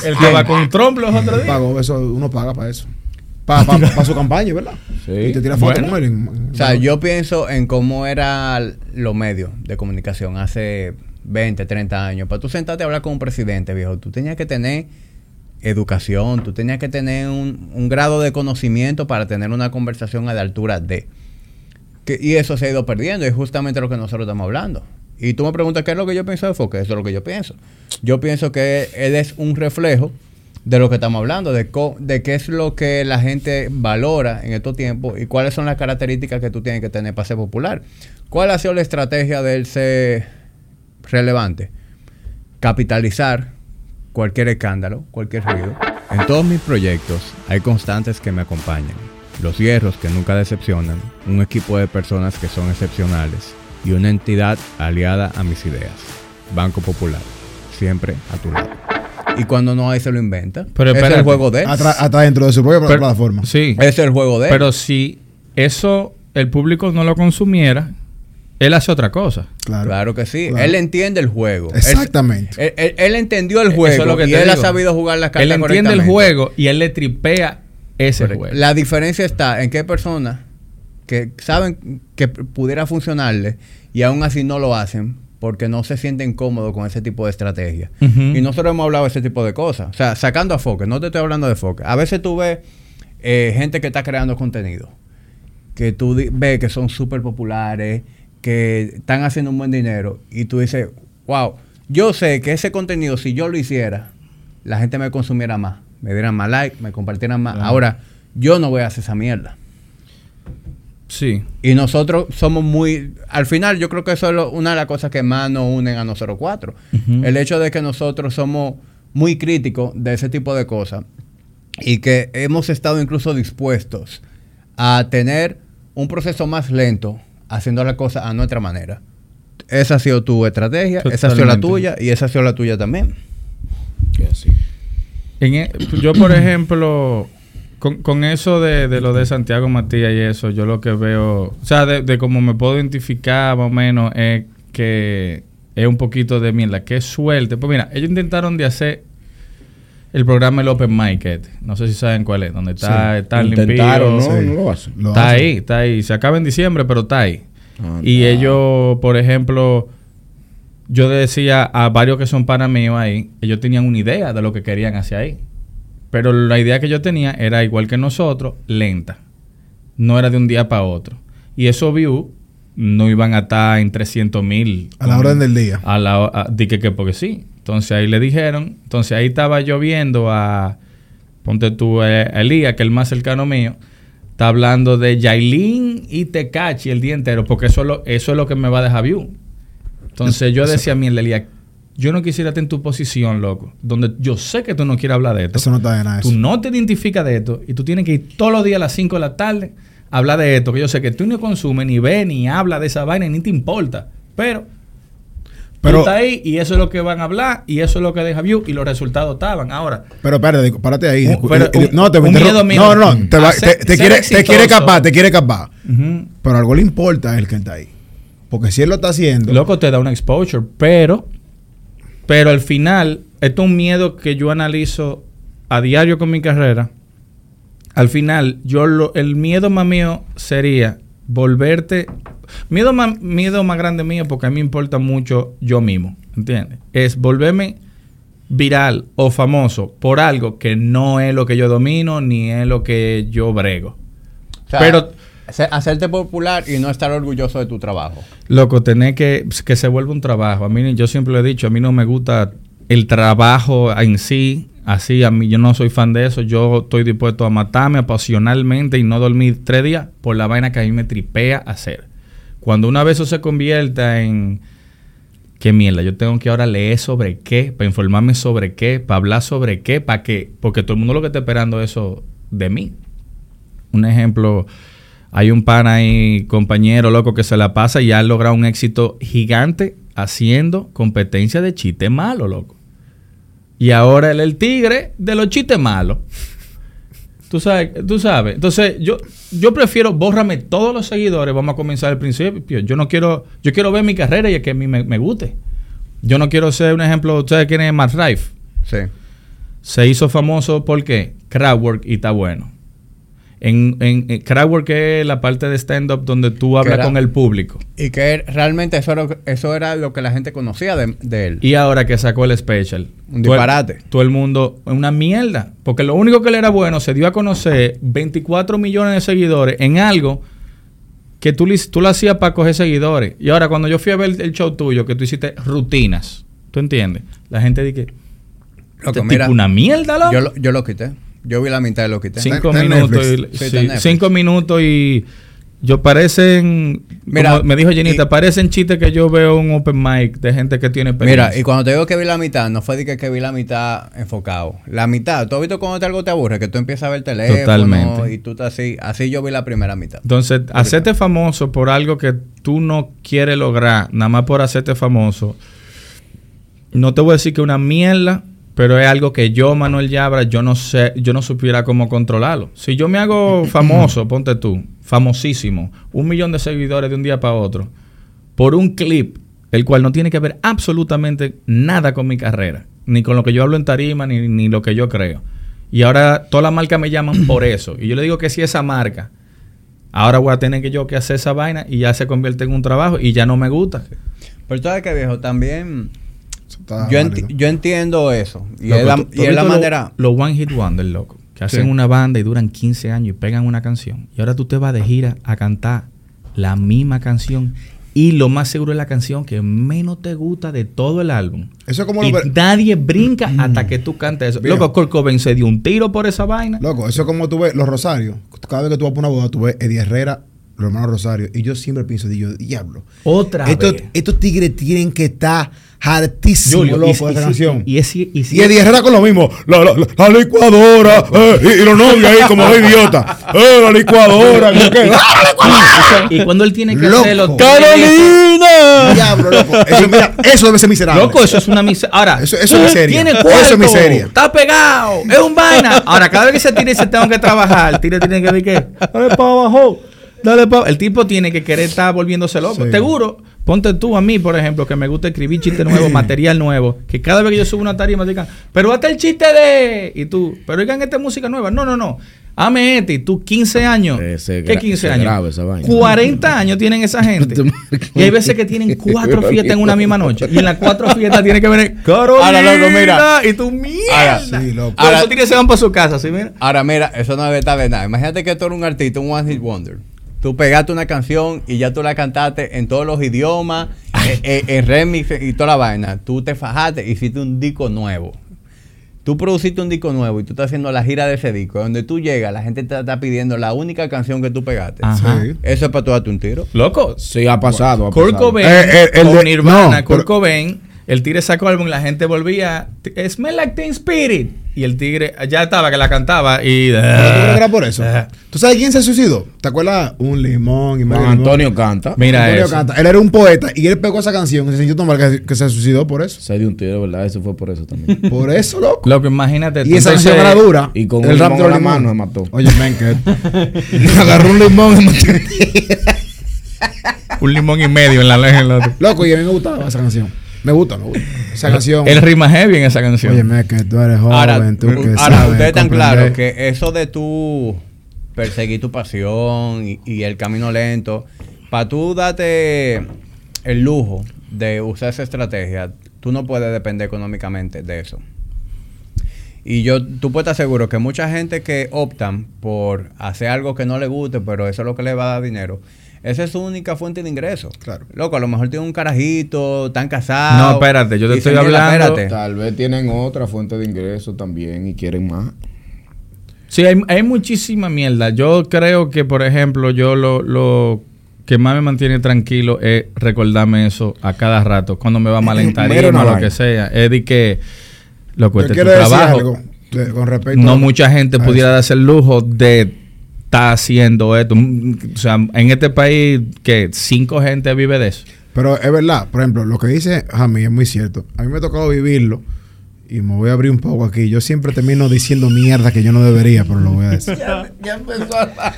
Él estaba con Trump los otros días. Pagó, eso, uno paga para eso. Para su campaña, ¿verdad? Sí. Y te tira fotos Bueno. con él. O sea, yo pienso en cómo eran los medios de comunicación hace 20, 30 años. Para tú sentarte a hablar con un presidente, viejo, tú tenías que tener educación, tú tenías que tener un, grado de conocimiento para tener una conversación a la altura de. Que- y eso se ha ido perdiendo, es justamente lo que nosotros estamos hablando. Y tú me preguntas qué es lo que yo pienso de Foque, eso es lo que yo pienso. Yo pienso que él es un reflejo de lo que estamos hablando, de, co- de qué es lo que la gente valora en estos tiempos y cuáles son las características que tú tienes que tener para ser popular. ¿Cuál ha sido la estrategia de él ser relevante? Capitalizar cualquier escándalo, cualquier ruido. En todos mis proyectos hay constantes que me acompañan. Los hierros que nunca decepcionan, un equipo de personas que son excepcionales y una entidad aliada a mis ideas. Banco Popular, siempre a tu lado. Y cuando no hay, se lo inventa. Pero es el juego de Hasta dentro de su propia Pero- plataforma. Sí. Es el juego de. Pero si eso el público no lo consumiera, él hace otra cosa. Claro. Claro que sí. Claro. Él entiende el juego. Exactamente. Él, él- él entendió el Eso juego es lo que y te él ha sabido jugar las cartas Él entiende el juego y él le tripea ese Correcto. juego. La diferencia está en que hay personas que saben que pudiera funcionarle y aún así no lo hacen porque no se sienten cómodos con ese tipo de estrategia. Y nosotros hemos hablado de ese tipo de cosas. O sea, sacando a Foque, no te estoy hablando de Foque. A veces tú ves eh, gente que está creando contenido, que tú ves que son súper populares, que están haciendo un buen dinero y tú dices, wow, yo sé que ese contenido, si yo lo hiciera, la gente me consumiera más, me dieran más like, me compartieran más. Claro. Ahora, yo no voy a hacer esa mierda. Sí. Y nosotros somos muy... Al final yo creo que eso es lo- una de las cosas que más nos unen a nosotros cuatro. El hecho de que nosotros somos muy críticos de ese tipo de cosas y que hemos estado incluso dispuestos a tener un proceso más lento haciendo las cosas a nuestra manera. Esa ha sido tu estrategia, esa ha sido la tuya y esa ha sido la tuya también. En e- yo, por ejemplo, con, con eso de, de lo de Santiago Matías y eso, yo lo que veo, o sea, de, de cómo me puedo identificar más o menos, es que es un poquito de mierda, que es suerte. Pues mira, ellos intentaron de hacer el programa El Open Mic, este. no sé si saben cuál es, donde está, Sí. está el Intentaron, limpio. ¿no? Sí. No lo hacen. Lo Está hacen. ahí, está ahí. Se acaba en diciembre, pero está ahí. Anda. Y ellos, por ejemplo, yo decía a varios que son para míos ahí, ellos tenían una idea de lo que querían hacia ahí. Pero la idea que yo tenía era igual que nosotros, lenta. No era de un día para otro. Y esos views no iban a estar en 300 mil. A la orden del día. A la a- di que, que porque sí. Entonces ahí le dijeron. Entonces ahí estaba yo viendo a. Ponte tú eh, a Elías, que es el más cercano mío. Está hablando de Yailin y Tecachi el día entero. Porque eso es lo, eso es lo que me va a dejar view. Entonces yo decía a mí, Elia, yo no quisiera estar en tu posición, loco, donde yo sé que tú no quieres hablar de esto. Eso no está de nada. Tú no te identificas de esto y tú tienes que ir todos los días a las 5 de la tarde a hablar de esto, que yo sé que tú no consumes, ni ves, ni hablas de esa vaina, ni te importa. Pero, Pero- tú estás ahí y eso es lo que van a hablar y eso es lo que deja view y los resultados estaban. Ahora, Pero espérate, párate ahí. Un- pero un- no, te un interrumpo. miedo mío. No, no, no. Te, A va- ser- te- te quiere, te quiere exitoso. capar, te quiere capar. ujú, Pero algo le importa a él que está ahí. Porque si él lo está haciendo. loco te da una exposure, pero, pero al final, esto es un miedo que yo analizo a diario con mi carrera. Al final, yo lo- el miedo más mío sería volverte. Miedo más, miedo más grande mío, porque a mí me importa mucho yo mismo, ¿entiendes? Es volverme viral o famoso por algo que no es lo que yo domino ni es lo que yo brego. O sea, Pero- hacerte popular y no estar orgulloso de tu trabajo. Loco, tener que que se vuelva un trabajo. A mí, yo siempre lo he dicho, a mí no me gusta el trabajo en sí. Así, a mí yo no soy fan de eso. Yo estoy dispuesto a matarme apasionalmente y no dormir tres días por la vaina que a mí me tripea hacer. Cuando una vez eso se convierta en... ¿Qué mierda? Yo tengo que ahora leer sobre qué, para informarme sobre qué, para hablar sobre qué, para qué. Porque todo el mundo lo que está esperando es eso de mí. Un ejemplo, hay un pan ahí, compañero loco, que se la pasa y ha logrado un éxito gigante haciendo competencia de chiste malo, loco. Y ahora él es el tigre de los chistes malos. Tú sabes, tú sabes. Entonces, yo, yo prefiero bórrame todos los seguidores. Vamos a comenzar al principio. Yo no quiero, yo quiero ver mi carrera y que a mí me, me guste. Yo no quiero ser un ejemplo. ¿Ustedes quién es Matt Rife? Sí. Se hizo famoso porque crowdwork y está bueno. En, en, en crowdwork es la parte de stand-up donde tú hablas era- con el público. Y que realmente eso era, eso era lo que la gente conocía de, de él. Y ahora que sacó el special. Un todo el- disparate. Todo el mundo, una mierda. Porque lo único que le era bueno, se dio a conocer 24 millones de seguidores en algo que tú, tú lo hacías para coger seguidores. Y ahora cuando yo fui a ver el show tuyo, que tú hiciste rutinas, ¿tú entiendes? La gente dice este mira, tipo una mierda, loco. yo, lo, yo lo quité. Yo vi la mitad y lo. Cinco Está en minutos. Y- Sí, sí, está en Netflix. cinco minutos y yo parecen, Mira, como me dijo Jenita, y- parecen chistes que yo veo en un open mic de gente que tiene experiencia. Mira, y cuando te digo que vi la mitad, no fue de que, que vi la mitad enfocado. La mitad, ¿tú has visto cuando te algo te aburre? Que tú empiezas a ver el teléfono Totalmente. y tú estás así. Así yo vi la primera mitad. Entonces, hacerte famoso por algo que tú no quieres lograr, nada más por hacerte famoso, no te voy a decir que una mierda, pero es algo que yo, Manuel Yabra, yo no sé, yo no supiera cómo controlarlo. Si yo me hago <clears throat> famoso, ponte tú, famosísimo, un millón de seguidores de un día para otro, por un clip, el cual no tiene que ver absolutamente nada con mi carrera, ni con lo que yo hablo en tarima, ni, ni lo que yo creo. Y ahora todas las marcas me llaman por <clears throat> eso. Y yo le digo que si esa marca, ahora voy a tener que yo que hacer esa vaina y ya se convierte en un trabajo y ya no me gusta. Pero tú sabes que viejo, también yo, enti- yo entiendo eso. Y Loco, es la, ¿tú- tú y es la manera... Los One Hit Wonder, loco. Que hacen Sí. una banda y duran 15 años y pegan una canción. Y ahora tú te vas de gira a cantar la misma canción. Y lo más seguro es la canción que menos te gusta de todo el álbum. Eso es como y lo nadie brinca hasta que tú cantes eso. Loco, Kurt Cobain se dio un tiro por esa vaina. Loco, eso es como tú ves los Rosarios. Cada vez que tú vas por una boda, tú ves Eddie Herrera, los hermanos Rosario. Y yo siempre pienso, digo, diablo. Otra Estos, vez. estos tigres tienen que estar hartísimos, Julio, loco, y- de canción. Y, esi- y si- Y Eddie Herrera con lo mismo. La, la- la- licuadora. eh, y, y los novios ahí como dos idiotas. Eh, la licuadora. ¿qué, qué? <laughs> ¡Ah, la licuadora! y cuando él tiene que Loco. hacerlo. ¡Carolina! Diablo, loco. Eso, mira, eso debe ser miserable. Loco, eso es una miseria. Ahora, Eso- eso es miseria. Tiene Eso cuarto, es miseria. Está pegado. Es un vaina. Ahora, cada vez que se tire se tengo que trabajar. El tire tiene que que. Dale para abajo. Dale para El tipo tiene que querer estar volviéndose loco. Sí. Seguro. Ponte tú a mí, por ejemplo, que me gusta escribir chiste nuevo, <clears throat> material nuevo. Que cada vez que yo subo una tarima digan, pero hasta el chiste de. Y tú, pero oigan esta música nueva. No, no, no. Ame este. Y tú, 15 años. Ese ¿Qué gra- 15 ese años? grave esa vaina. 40 <laughs> años tienen esa gente. y hay veces que tienen <laughs> cuatro fiestas en una misma noche. Y en las cuatro fiestas tiene que venir Carolina. Ahora, loco, mira. Y tú, mierda. Ahora, sí, loco. Ahora- se van para su casa, ¿sí? Mira. Ahora mira, eso no debe estar de nada. Imagínate que tú eres un artista, un one hit wonder. Tú pegaste una canción y ya tú la cantaste en todos los idiomas, eh, eh, en remix y toda la vaina. Tú te fajaste, hiciste un disco nuevo. tú produciste un disco nuevo y tú estás haciendo la gira de ese disco, donde tú llegas, la gente te está pidiendo la única canción que tú pegaste. Ajá. Sí. Eso es para tú darte un tiro. Loco, Sí, ha pasado. Kurt. Cobain Eh, eh, el con de- Nirvana, no, Kurt pero- Cobain, el tigre sacó álbum y la gente volvía, "T- Smell like Teen Spirit. Y el tigre ya estaba que la cantaba y... ¿Pero tú crees que era por eso? ¿Tú sabes quién se suicidó? ¿Te acuerdas? Un limón y Juan limón. Antonio canta. Mira Antonio eso. canta. Él era un poeta y él pegó esa canción y se sintió tan mal que, que se suicidó por eso. Se dio un tiro, ¿verdad? Eso fue por eso también. <laughs> Por eso, loco. Loco, imagínate. tú. Y esa canción era dura. y con el un rap de la mano se mató. Oye, men, que... <laughs> Agarró un limón y mató. <laughs> Un limón y medio en la en el otro. Loco, y a mí me gustaba esa canción. Me gusta, me gusta. Esa canción. Él rima heavy en esa canción. Oye, que tú eres joven, Ahora, tú que ahora sabes ustedes están claros que eso de tú perseguir tu pasión y, y el camino lento, para tú darte el lujo de usar esa estrategia, tú no puedes depender económicamente de eso. Y yo, tú puedes estar seguro que mucha gente que optan por hacer algo que no le guste, pero eso es lo que le va a dar dinero, esa es su única fuente de ingreso. Claro. Loco, a lo mejor tiene un carajito, están casados. No, espérate, yo te estoy dicen, "Mira, hablando- espérate". Tal vez tienen otra fuente de ingreso también y quieren más. Sí, hay, hay muchísima mierda. Yo creo que, por ejemplo, yo lo, lo que más me mantiene tranquilo es recordarme eso a cada rato, cuando me va mal en tarima, lo que sea. Es de que lo Yo este es tu trabajo. algo de- con respecto No a- mucha gente a pudiera eso. darse el lujo de estar haciendo esto. Mm, O sea, en este país, que cinco gente vive de eso. Pero es verdad, por ejemplo, lo que dice Jamie es muy cierto. A mí me ha tocado vivirlo y me voy a abrir un poco aquí. Yo siempre termino diciendo mierda que yo no debería, pero lo voy a decir. <laughs> Ya empezó a...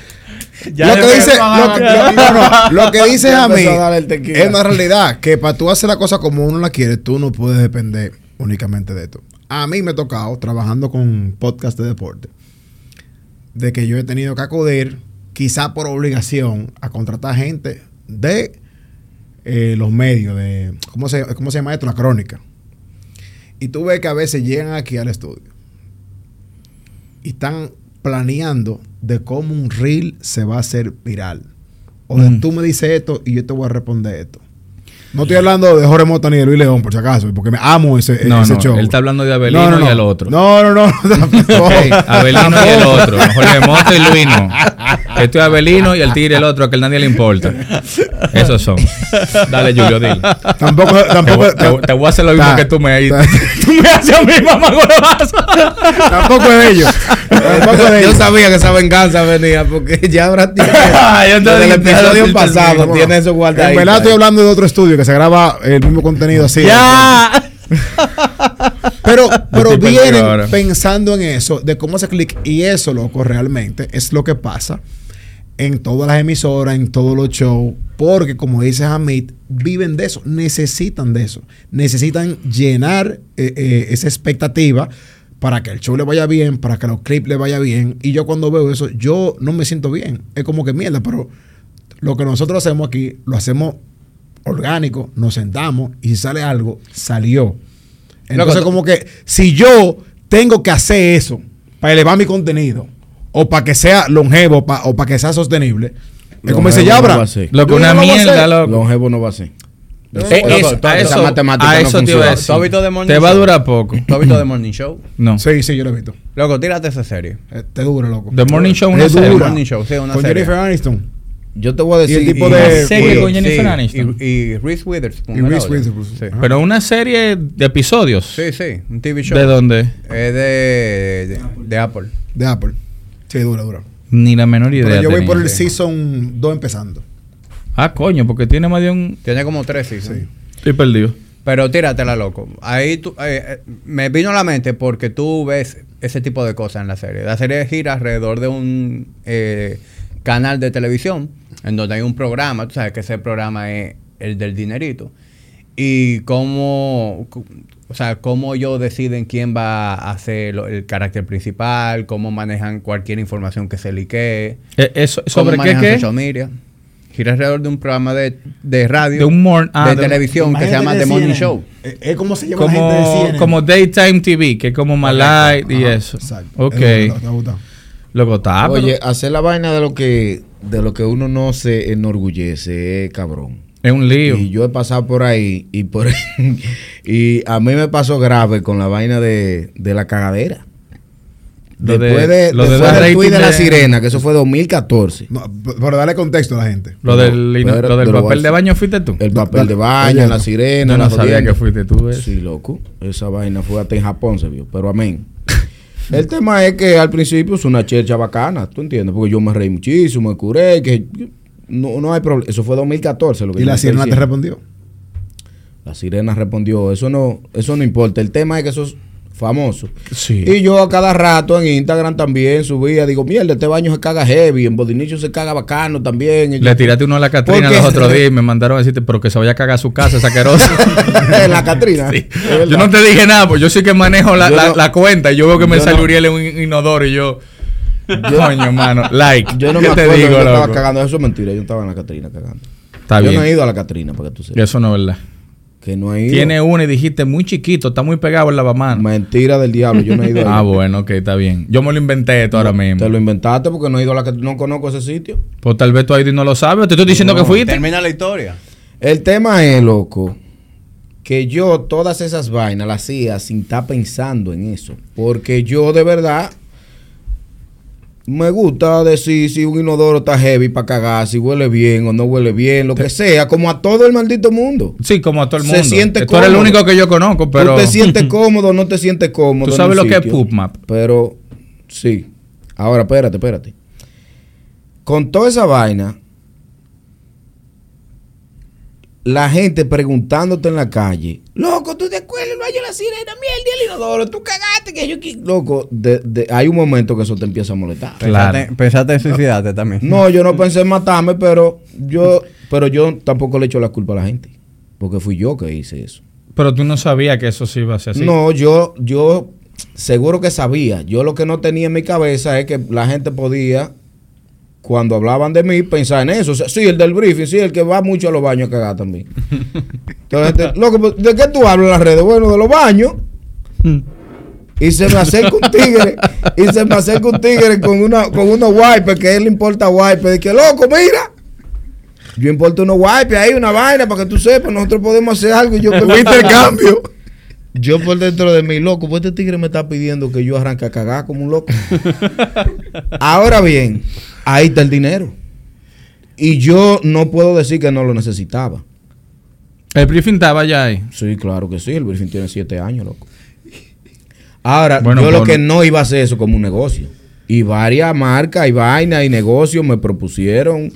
lo que dice, lo que, lo- no, no, lo que <laughs> dice Ya a tequila. es una realidad que para tú hacer la cosa como uno la quiere, tú no puedes depender únicamente de esto. A mí me ha tocado, trabajando con podcast de deporte, de que yo he tenido que acudir, quizá por obligación, a contratar gente de eh, los medios, de ¿cómo se, ¿cómo se llama esto? La crónica. Y tú ves que a veces llegan aquí al estudio y están planeando de cómo un reel se va a hacer viral. O de Mm. tú me dices esto y yo te voy a responder esto. No estoy hablando de Jorge Mota ni de Luis León, por si acaso, porque me amo ese, No, ese no, show. él está hablando de Abelino y el otro. No, no, no. tampoco. Ok, Abelino y el otro. Jorge Monte y Luis no. Esto es Abelino y el tigre el otro, a que a nadie le importa. Esos son. Dale, Julio, dile. Tampoco, Te, tampoco, voy- te- te voy a hacer lo mismo Ta- que tú me ta- <laughs> Tú me haces a mí, mamá, tampoco es de ellos. Tampoco es de Yo ellos. sabía que esa venganza venía porque ya ahora <laughs> tiene. Desde el episodio pasado Bueno, tiene eso guardado. En verdad estoy hablando de otro estudio que se graba el mismo contenido así. Ya. <laughs> Pero, pero vienen pensando en eso, de cómo hace clic. Y eso, loco, realmente es lo que pasa en todas las emisoras, en todos los shows. Porque, como dice Hamid, viven de eso, necesitan de eso. Necesitan llenar eh, eh, esa expectativa para que el show le vaya bien, para que los clips le vaya bien. Y yo cuando veo eso, yo no me siento bien. Es como que mierda, pero lo que nosotros hacemos aquí, lo hacemos orgánico, nos sentamos y si sale algo, salió. Entonces, Loco, como que si yo tengo que hacer eso para elevar mi contenido, o para que sea longevo, pa- o para que sea sostenible, es como dice no Yabra. ser. Lo que una no mierda, loco. Longevo no va a ser. Eh, Loco, eso- a esa eso, matemática a no eso te iba a decir. ¿Tú has visto The Te va a durar poco. ¿Tú has visto The Morning Show? <clears throat> No. Sí, sí, yo lo he visto. Loco, tírate esa serie. Eh, te dura, loco. The Morning Show, una serie. dura. Morning Show, sí, una Con serie. Jennifer Aniston. Yo te voy a Y el decir. tipo y- de- serie con Jennifer sí, Aniston. Y, y Reese Witherspoon. Y ¿no? Reese. Witherspoon. Sí. Pero una serie de episodios. Sí, sí, un TV show. ¿De dónde? Es de, de, de Apple. De Apple. Sí, dura, dura. Ni la menor idea. Pero yo voy por el Sí. season 2 empezando. Ah, coño, porque tiene más de un. Tiene como tres seasons. Sí. Estoy perdido. Pero tíratela, loco. Ahí tú, eh, eh, me vino a la mente porque tú ves ese tipo de cosas en la serie. La serie gira alrededor de un eh, canal de televisión en donde hay un programa. Tú sabes que ese programa es el del dinerito. Y cómo, o sea, cómo ellos deciden quién va a hacer lo- el carácter principal, cómo manejan cualquier información que se liquee. Eh, eso, cómo ¿Sobre qué manejan qué? social media. Gira alrededor de un programa de, de radio, De un morn- ah, de, de- televisión que se llama The Morning Show. Es, es como se llama la gente de Como, CNN. como Daytime TV, que es como light y Ajá, eso. Exacto. Ok. Luego está. Pero- Oye, hacer la vaina de lo que de lo que uno no se enorgullece es cabrón. Es un lío. Y yo he pasado por ahí y por y a mí me pasó grave con la vaina de, de la cagadera. Lo después de, lo de después del de la sirena, que eso fue 2014. No, pero dale contexto a la gente. Lo del, Pero- lo del pero papel de baño fuiste tú. El papel de baño, la sirena, Yo no la sabía que fuiste tú. ¿ves? Sí, loco. Esa vaina fue hasta en Japón se vio, pero amén. <laughs> El tema es que al principio es una chercha bacana, ¿tú entiendes? Porque yo me reí muchísimo, me curé, que no, no hay problema. Eso fue 2014 lo que Y la sirena te respondió. La sirena respondió, eso no, eso no importa. El tema es que eso es famoso. Sí. Y yo a cada rato en Instagram también subía, digo, mierda, este baño se caga heavy, en Bodinicho se caga bacano también. Y yo- Le tiraste uno a la Catrina los otros <laughs> días y me mandaron a decirte, pero que se vaya a cagar a su casa, esa <laughs> la Catrina. Sí. Yo no te dije nada, pues yo sí que manejo la, la- no- la cuenta y yo veo que me sale no- Uriel en un inodoro y yo... Coño, mano, like. Yo no ¿Qué me te acuerdo que digo, yo estaba cagando, eso es mentira, yo no estaba en la Catrina cagando. Está yo bien. no he ido a la Catrina, para que tú sepas. Eso no es verdad. Que no he ido. Tiene uno y dijiste muy chiquito, está muy pegado el lavamanos. Mentira del diablo, yo no he ido Ah, bueno, ok, está bien. Yo me lo inventé esto ahora mismo. Te lo inventaste porque no he ido a la Catrina, no conozco ese sitio. Pues tal vez tú ahí no lo sabes. Te estoy diciendo que fuiste. Termina la historia. El tema es, loco, que yo todas esas vainas las hacía sin estar pensando en eso. Porque yo de verdad me gusta decir si un inodoro está heavy para cagar, si huele bien o no huele bien, lo que sea, como a todo el maldito mundo. Sí, como a todo el Se mundo. siente Tú eres el cómodo. único que yo conozco, pero... Tú te sientes <laughs> cómodo, no te sientes cómodo. Tú sabes lo que es. PubMap. Pero, sí. Ahora, espérate, espérate. Con toda esa vaina, la gente preguntándote en la calle, loco, tú te acuerdas el baño de la sirena, mierda, el inodoro, tú cagaste, que yo... qui-". Loco, de- de- hay un momento que eso te empieza a molestar. Claro. Pensaste, pensaste en suicidarte también. No, yo no pensé en matarme, pero yo, pero yo tampoco le echo la culpa a la gente. Porque fui yo que hice eso. Pero tú no sabías que eso sí iba a ser así. No, yo, yo seguro que sabía. Yo lo que no tenía en mi cabeza es que la gente podía, cuando hablaban de mí, pensar en eso. O sea, sí, el del briefing, sí, el que va mucho a los baños a cagar también. <laughs> Entonces, gente, loco, pues, ¿de qué tú hablas en las redes? Bueno, de los baños. Y se me acerca un tigre, y se me acerca un tigre con una, con unos wipers, que a él le importa wipers, de que loco, mira. Yo importo unos wipers ahí, una vaina, para que tú sepas, nosotros podemos hacer algo y yo <laughs> con intercambio. <laughs> Yo por dentro de mí, loco, pues este tigre me está pidiendo que yo arranque a cagar como un loco. <laughs> Ahora bien, ahí está el dinero. Y yo no puedo decir que no lo necesitaba. El briefing estaba ya ahí. Sí, claro que sí, el briefing tiene siete años, loco. Ahora, Bueno, yo lo bueno. que no iba a hacer eso como un negocio. Y varias marcas y vainas y negocios me propusieron.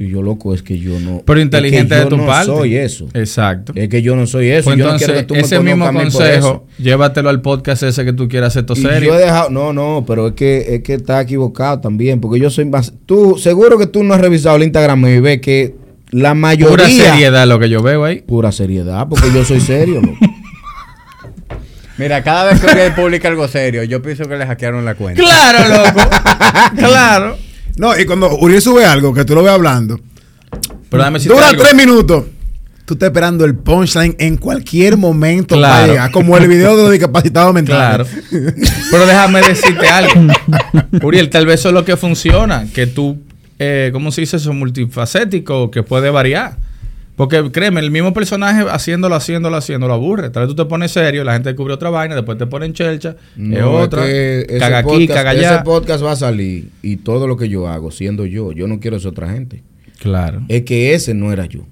Y yo, loco, es que yo no. Pero es inteligente que de yo tu no parte. soy eso. Exacto. Es que yo no soy eso. Pues yo no quiero que tú me ese mismo consejo, llévatelo al podcast ese que tú quieras hacer Y serio. yo he dejado, no, no, pero es que es que está equivocado también, porque yo soy más, tú, seguro que tú no has revisado el Instagram y ves que la mayoría Pura seriedad lo que yo veo ahí. pura seriedad, porque yo soy serio, loco. <laughs> Mira, cada vez que Uriel publica algo serio, yo pienso que le hackearon la cuenta. Claro, loco. <laughs> claro. No, y cuando Uriel sube algo, que tú lo ves hablando, Pero dame dura algo. tres minutos. Tú estás esperando el punchline en cualquier momento Claro. para llegar, como el video de los discapacitados Claro. mentales. Pero déjame decirte algo. Uriel, tal vez eso es lo que funciona. Que tú, eh, ¿cómo se dice eso? Multifacético, que puede variar. Porque créeme, el mismo personaje haciéndolo, haciéndolo, haciéndolo aburre. Tal vez tú te pones serio, la gente descubre otra vaina, después te ponen chelcha, No, es otra. que ese caga aquí, caga Ese allá. podcast va a salir y todo lo que yo hago, siendo yo, yo no quiero ser otra gente. Claro. Es que ese no era yo.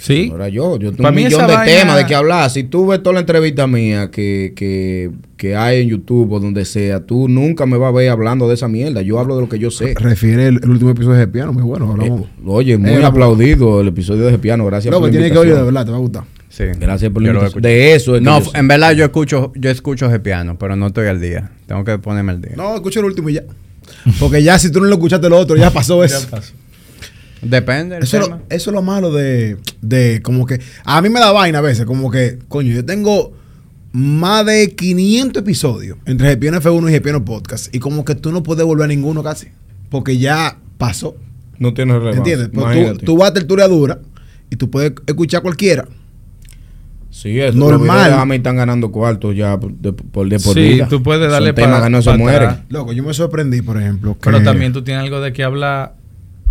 Sí. No era yo. Yo tengo un millón de vaina- temas de que hablar. Si tú ves toda la entrevista mía que, que, que hay en YouTube o donde sea, tú nunca me vas a ver hablando de esa mierda. Yo hablo de lo que yo sé. Refiere el, el último episodio de piano, muy bueno. Hablamos. Eh, oye, muy Eh, aplaudido el episodio de Piano. Gracias no, por la tienes que oír de verdad, te va a gustar. Sí. Gracias por la escucho. De eso es No, en verdad yo escucho, yo escucho piano, pero no estoy al día. Tengo que ponerme al día. No, escucha el último y ya. Porque ya si tú no lo escuchaste lo otro, ya pasó <laughs> eso. Depende del Eso es, tema. lo, eso es lo malo de, de como que... A mí me da vaina a veces, como que, coño, yo tengo más de 500 episodios entre Gepiano F1 y Gepiano Podcast. Y como que tú no puedes volver a ninguno casi. Porque ya pasó. No tiene relevancia. ¿Entiendes? Pues tú, tú vas a tertulia dura y tú puedes escuchar cualquiera. Sí, eso. Normal. Los videos a mí están ganando cuartos ya por de por, de por Sí, vida. tú puedes darle Son temas pa- que no se atrás. Loco, yo me sorprendí, por ejemplo. Que Pero también tú tienes algo de que hablar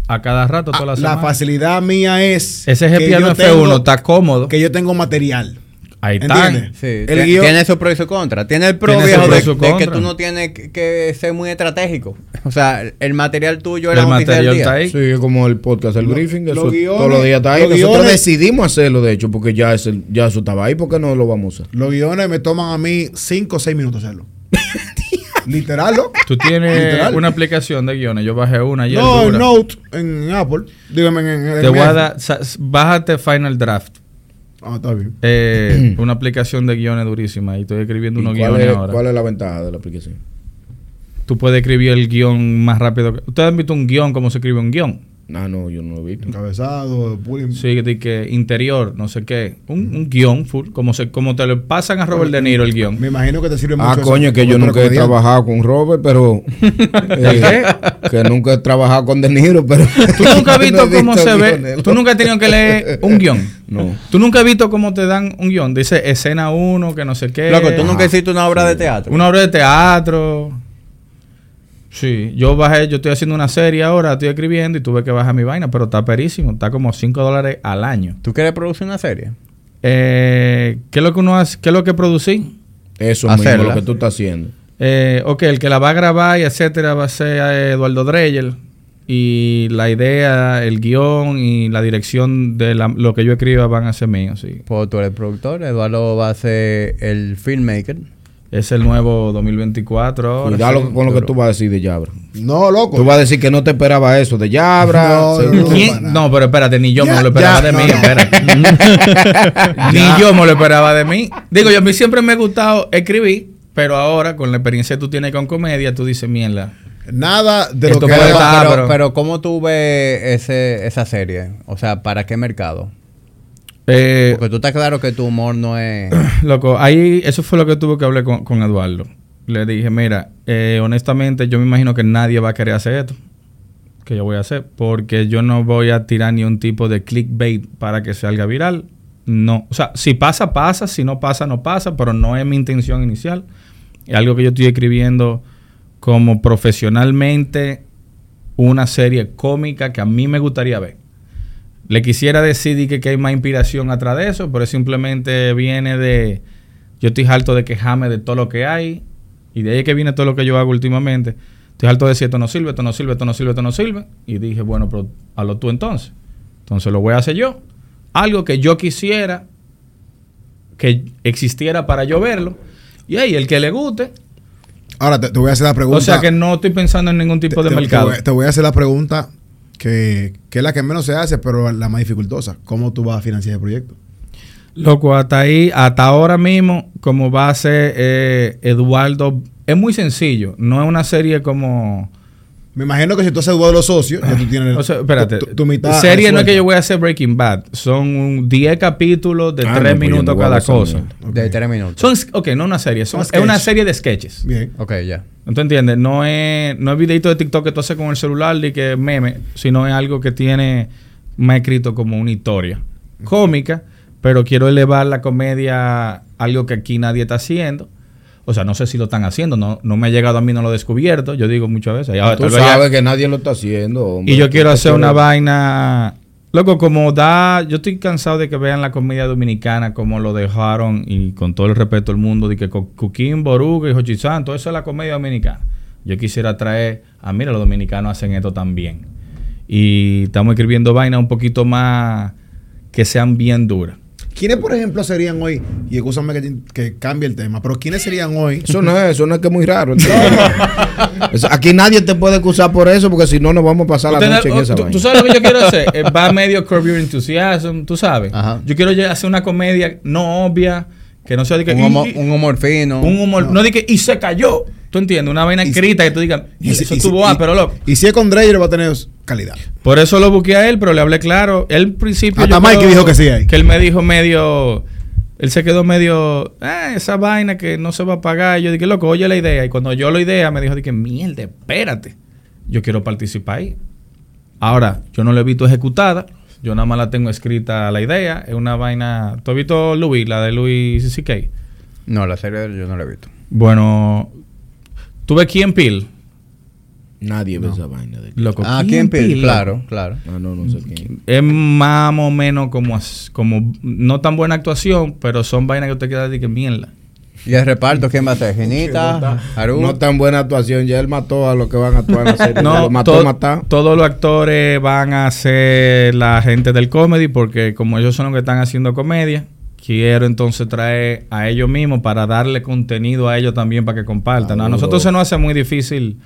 a cada rato, toda la, Ah, la semana. facilidad mía es. Ese es el que piano yo F1, tengo- está cómodo. Que yo tengo material. Ahí está. Sí, tiene su pro y su contra. Tiene el pro viejo pro de, de que contra. tú no tienes que, que ser muy estratégico. O sea, el material tuyo es El la noticia del material día. está ahí. Sí, es como el podcast, el Lo- briefing, los eso guiones- todos los días está ahí. los Nosotros guiones- decidimos hacerlo, de hecho, porque ya, es el- ya eso estaba ahí, ¿por qué no lo vamos a usar? Los guiones me toman a mí 5 o 6 minutos hacerlo. <laughs> Literal, ¿no? Tú tienes Literal. una aplicación de guiones. Yo bajé una ayer. No, en Note, en Apple. Dígame en, en, Te voy a dar. Bájate Final Draft. Ah, está bien. Eh, <clears throat> una aplicación de guiones durísima. Y estoy escribiendo ¿Y unos cuál, guiones es, ahora. cuál es la ventaja de la aplicación? Tú puedes escribir el guion más rápido. que- ¿Ustedes han visto un guion? ¿Cómo se escribe un guion? Ah, no, yo no lo he visto. Encabezado, pulling. Sí, de que interior, no sé qué. Un, un guion full. Como, se, como te lo pasan a Robert De Niro el guion. Me imagino que te sirve mucho. Ah, eso, coño, que yo nunca he trabajado con Robert, pero... <laughs> eh, que nunca he trabajado con De Niro, pero... <laughs> Tú nunca has <laughs> visto no cómo visto se ve. Tú nunca has tenido que leer un guion. No. Tú nunca has visto cómo te dan un guion. Dice escena 1, que no sé qué. Loco, tú nunca hiciste una obra de teatro. Una obra de teatro. Sí, yo bajé, yo estoy haciendo una serie ahora, estoy escribiendo y tuve que bajar mi vaina, pero está perísimo, está como 5 dólares al año. ¿Tú quieres producir una serie? Eh, ¿Qué es lo que uno hace? ¿Qué es lo que producí? Eso Hacerla. mismo, lo que tú estás haciendo. Eh, ok, el que la va a grabar y etcétera va a ser eh, Eduardo Dreyer. Y la idea, el guion y la dirección de la- lo que yo escriba van a ser míos, sí. Pues tú eres productor, Eduardo va a ser el filmmaker. Es el nuevo 2024 ahora. Cuidado sí, con lo que tú vas a decir de Yabra. No, loco. Tú vas a decir que no te esperaba eso de Yabra. No, pero espérate, ni yo Ya, me lo esperaba ya, de no, mí, no. espérate. <laughs> <laughs> ni yo me lo esperaba de mí. Digo, yo a mí siempre me ha gustado escribir, pero ahora con la experiencia que tú tienes con comedia, tú dices, mierda. Nada de Esto lo que pero, pero- pero ¿cómo tú ves ese, esa serie? O sea, ¿para qué mercado? Eh, Porque tú estás claro que tu humor no es... <clears throat> loco, ahí, eso fue lo que tuve que hablar con, con Eduardo. Le dije, mira, eh, honestamente, yo me imagino que nadie va a querer hacer esto que yo voy a hacer, porque yo no voy a tirar ni un tipo de clickbait para que salga viral. No, o sea, si pasa, pasa, si no pasa, no pasa, pero no es mi intención inicial. Es algo que yo estoy escribiendo como profesionalmente una serie cómica que a mí me gustaría ver. Le quisiera decir que, que hay más inspiración atrás de eso, pero simplemente viene de... Yo estoy harto de quejarme de todo lo que hay y de ahí es que viene todo lo que yo hago últimamente. Estoy harto de decir esto no sirve, esto no sirve, esto no sirve, esto no sirve. Y dije, bueno, pero hazlo tú entonces. Entonces lo voy a hacer yo. Algo que yo quisiera que existiera para yo verlo. Y ahí, el que le guste. Ahora te, te voy a hacer la pregunta. O sea que no estoy pensando en ningún tipo te, de mercado. Te voy, te voy a hacer la pregunta que, que es la que menos se hace, pero la más dificultosa. ¿Cómo tú vas a financiar el proyecto? Loco, hasta ahí, hasta ahora mismo, como va a ser eh, Eduardo, es muy sencillo. No es una serie como. Me imagino que si tú haces de los socios, ya tú tienes O sea, espérate. tu, tu mitad. serie no es que yo voy a hacer Breaking Bad. Son un 10 capítulos de Ah, 3 no, pues minutos no a cada cosa. mierda. Ok. De tres minutos. Son, ok, no una serie. son- es una serie de sketches. Bien. Ok, ya. ¿No te entiendes? No es, no es videito de TikTok que tú haces con el celular y que meme, sino es algo que tiene más escrito como una historia cómica, pero quiero elevar la comedia a algo que aquí nadie está haciendo. O sea, no sé si lo están haciendo, no, no me ha llegado a mí, no lo he descubierto. Yo digo muchas veces. y ahora Tú ya- sabes que nadie lo está haciendo. hombre. y yo quiero hacer una vaina. Loco, como da. Yo estoy cansado de que vean la comedia dominicana como lo dejaron y con todo el respeto del mundo, de que Cuquín, Boruga y Hochizán, todo eso es la comedia dominicana. Yo quisiera traer. Ah, mira, los dominicanos hacen esto también. Y estamos escribiendo vainas un poquito más. que sean bien duras. ¿Quiénes, por ejemplo, serían hoy? Y escúchame que, que cambie el tema, pero ¿quiénes serían hoy? Eso no es, eso no es que es muy raro. <laughs> Aquí nadie te puede acusar por eso, porque si no, nos vamos a pasar la noche en esa tú, vaina. tú sabes lo que yo quiero hacer. Eh, <laughs> Va medio Curb Your Enthusiasm, tú sabes. Ajá. Yo quiero hacer una comedia no obvia, que no sea de que. Un humor, y- un humor fino. un humor. No, di que. Y se cayó. ¿Tú entiendes? Una vaina Y- escrita que tú digas. Y si- eso y si- estuvo y- ah, pero loco. Y si es con Dreyer, va a tener calidad. Por eso lo busqué a él, pero le hablé claro. Él al principio. Hasta creo dijo que sí ahí. Que él me dijo medio. Él se quedó medio. Ah, esa vaina que no se va a pagar. Y yo dije, loco, oye la idea. Y cuando yo la idea, me dijo, dije, mierda, espérate. Yo quiero participar ahí. Ahora, yo no la he visto ejecutada. Yo nada más la tengo escrita la idea. Es una vaina. ¿Tú has visto Louis, la de Louis C.K.? No, la serie yo no la he visto. Bueno, tuve Key and Peele. Nadie ve esa vaina de Loco, Ah, ¿quién pila? Claro, claro. Ah, no, no sé quién. Es más o menos como, como no tan buena actuación, pero son vainas que usted queda de que mierda. ¿Y el reparto quién va a ser? ¿Genita? ¿Haru? No tan buena actuación. Ya él mató a los que van a actuar en la serie. No, lo mató to- a matar. todos los actores van a ser la gente del comedy porque como ellos son los que están haciendo comedia, quiero entonces traer a ellos mismos para darle contenido a ellos también para que compartan. A nosotros se nos hace muy difícil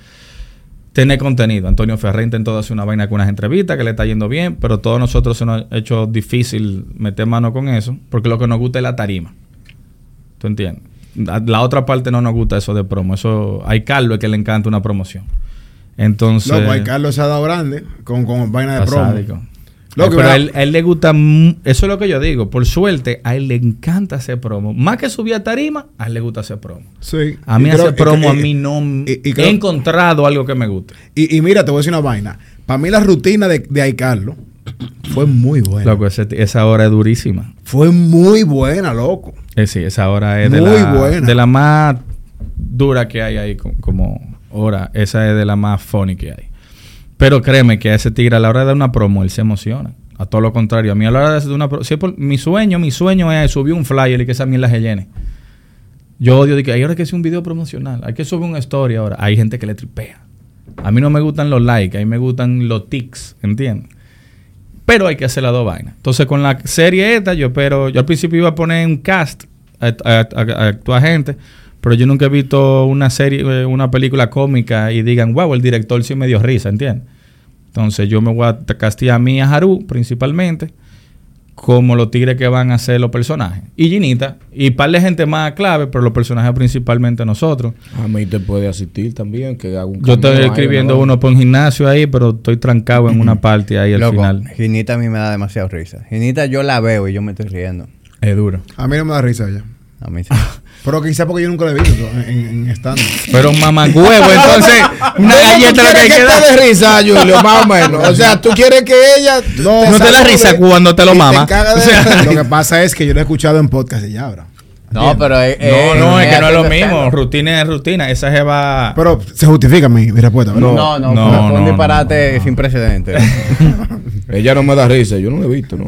tener contenido. Antonio Ferrer intentó hacer una vaina con unas entrevistas que le está yendo bien, pero todos nosotros se nos ha hecho difícil meter mano con eso porque lo que nos gusta es la tarima. ¿Tú entiendes? La, otra parte no nos gusta eso de promo. Eso, hay Carlos que le encanta una promoción. Entonces... Loco, ahí Carlos se ha dado grande con, con vaina de promo. Sádico. Loco, pero a él, a él le gusta, eso es lo que yo digo, por suerte, a él le encanta hacer promo. Más que subir a tarima, a él le gusta hacer promo. Sí. A mí hacer promo, y- a mí no y- y he encontrado algo que me guste. Y, mira, te voy a decir una vaina. Para mí la rutina de, de Ay Carlos fue muy buena. Loco, ese- esa hora es durísima. Fue muy buena, loco. Eh, sí, esa hora es de Muy la, buena. de la más dura que hay ahí co- como hora. Esa es de la más funny que hay. Pero créeme que a ese tigre a la hora de dar una promo, él se emociona. A todo lo contrario. A mí a la hora de hacer una promo... mi sueño, mi sueño es subir un flyer y que esa mierda se llene. Yo odio de que hay ahora que hacer un video promocional. Hay que subir una story ahora. Hay gente que le tripea. A mí no me gustan los likes. A mí me gustan los tics. ¿Entiendes? Pero hay que hacer las dos vainas. Entonces, con la serie esta, yo espero. Yo al principio iba a poner un cast a, a- a- a gente. Pero yo nunca he visto una serie, eh, una película cómica y digan, wow, el director sí me dio risa, ¿entiendes? Entonces, yo me voy a castigar a mí y a Haru, principalmente, como los tigres que van a ser los personajes. Y Ginita, y par de gente más clave, pero los personajes principalmente nosotros. A mí te puede asistir también. Que haga un Yo estoy escribiendo ¿no? uno por un gimnasio ahí, pero estoy trancado en una <clears throat> parte ahí al Loco, final. Ginita a mí me da demasiado risa. Ginita yo la veo y yo me estoy riendo. Es duro. A mí no me da risa ella. A mí sí. <laughs> Pero quizá porque yo nunca la he visto en, en stand Pero mamagüevo, <laughs> entonces, una galleta lo que hay ¿Quieres que que dar. te dé risa, Julio? Más o menos. O sea, tú quieres que ella... No, No te da salude risa cuando te lo mama. caga de- O sea, Lo que pasa es que yo lo he escuchado en podcast y ya, bro. No, pero eh, No, no, es que no es lo mismo. Rutina es rutina. Esa jeva. Pero se justifica mi, mi respuesta, ¿verdad? No, no, No, fue- un no, disparate sin precedentes. <laughs> Ella no me da risa. Yo no la he visto, ¿no?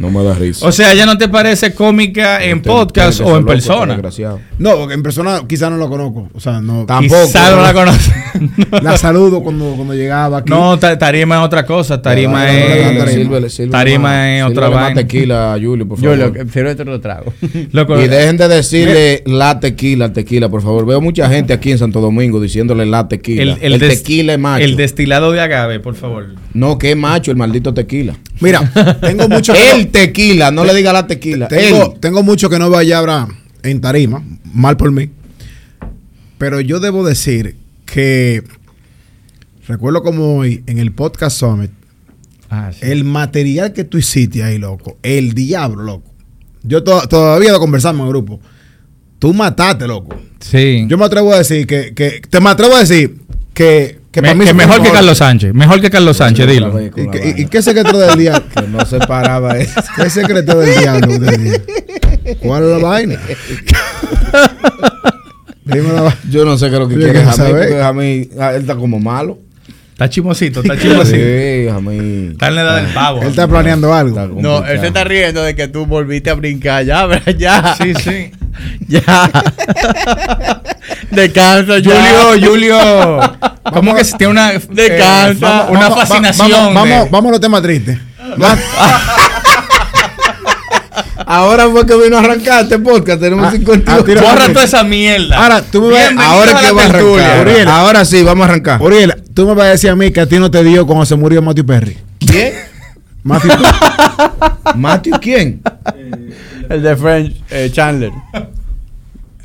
No me da risa. O sea, ¿ella no te parece cómica en podcast o en loco, este persona? desgraciado. No, porque en persona quizá no lo conozco. O sea, no. Tampoco. Quizá no la conoce. <laughs> La saludo cuando, cuando llegaba aquí. no, ta- tarima es otra cosa. Tarima dale, es. dale, Sírvele, sírvele Tarima más- es otra sírvele más vaina. tequila Julio, por yo favor. lo que sirve otro trago. <laughs> Loco, Y dejen de decirle la tequila, tequila, por favor. Veo mucha gente aquí en Santo Domingo diciéndole la tequila. El, tequila es macho. El destilado de agave, por favor. No, que es macho el maldito tequila. Mira, tengo <laughs> mucho El tequila, no le diga la tequila. Tengo, tengo mucho que no vaya ahora en tarima, mal por mí. Pero yo debo decir que recuerdo como hoy en el podcast Summit, Ah, sí. el material que tú hiciste ahí, loco, el diablo, loco. Yo to- todavía lo conversamos en el grupo. Tú mataste, loco. Sí. Yo me atrevo a decir que, que te me atrevo a decir que, que Me- para mí que fue mejor que. Carlos Sánchez. Mejor que Carlos Sánchez, dilo. ¿Y, qué- y- qué secreto del diablo? <laughs> Que no se paraba eso. ¿Qué secreto del diablo? ¿Cuál es la vaina? Dime la vaina. Yo no sé qué es lo que quiere saber. porque Jamí, ah, él está como malo. Está chimosito, está chimosito. Sí, Jamí. Está en la edad del pavo. Él está planeando algo. Está No, él se está riendo de que tú volviste a brincar. Ya, ¿verdad? ya. Sí, sí. <laughs> Ya. <laughs> Descansa. Julio, Julio. <laughs> ¿Cómo que se tiene una, <laughs> Descansa. eh, una Vamos- fascinación? Vamos, vamos, de- vamos a los temas tristes. <laughs> Ahora fue que vino a arrancar este podcast. Tenemos Ah, 51. ah, Borra toda esa mierda. Ahora, tú me vas- Ahora a que va a arrancar. Uriel. Ahora sí, vamos a arrancar. Uriel, tú me vas a decir a mí que a ti no te dio cuando se murió Matthew Perry. ¿Quién? Matthew ¿Matthew quién? El de French eh, Chandler.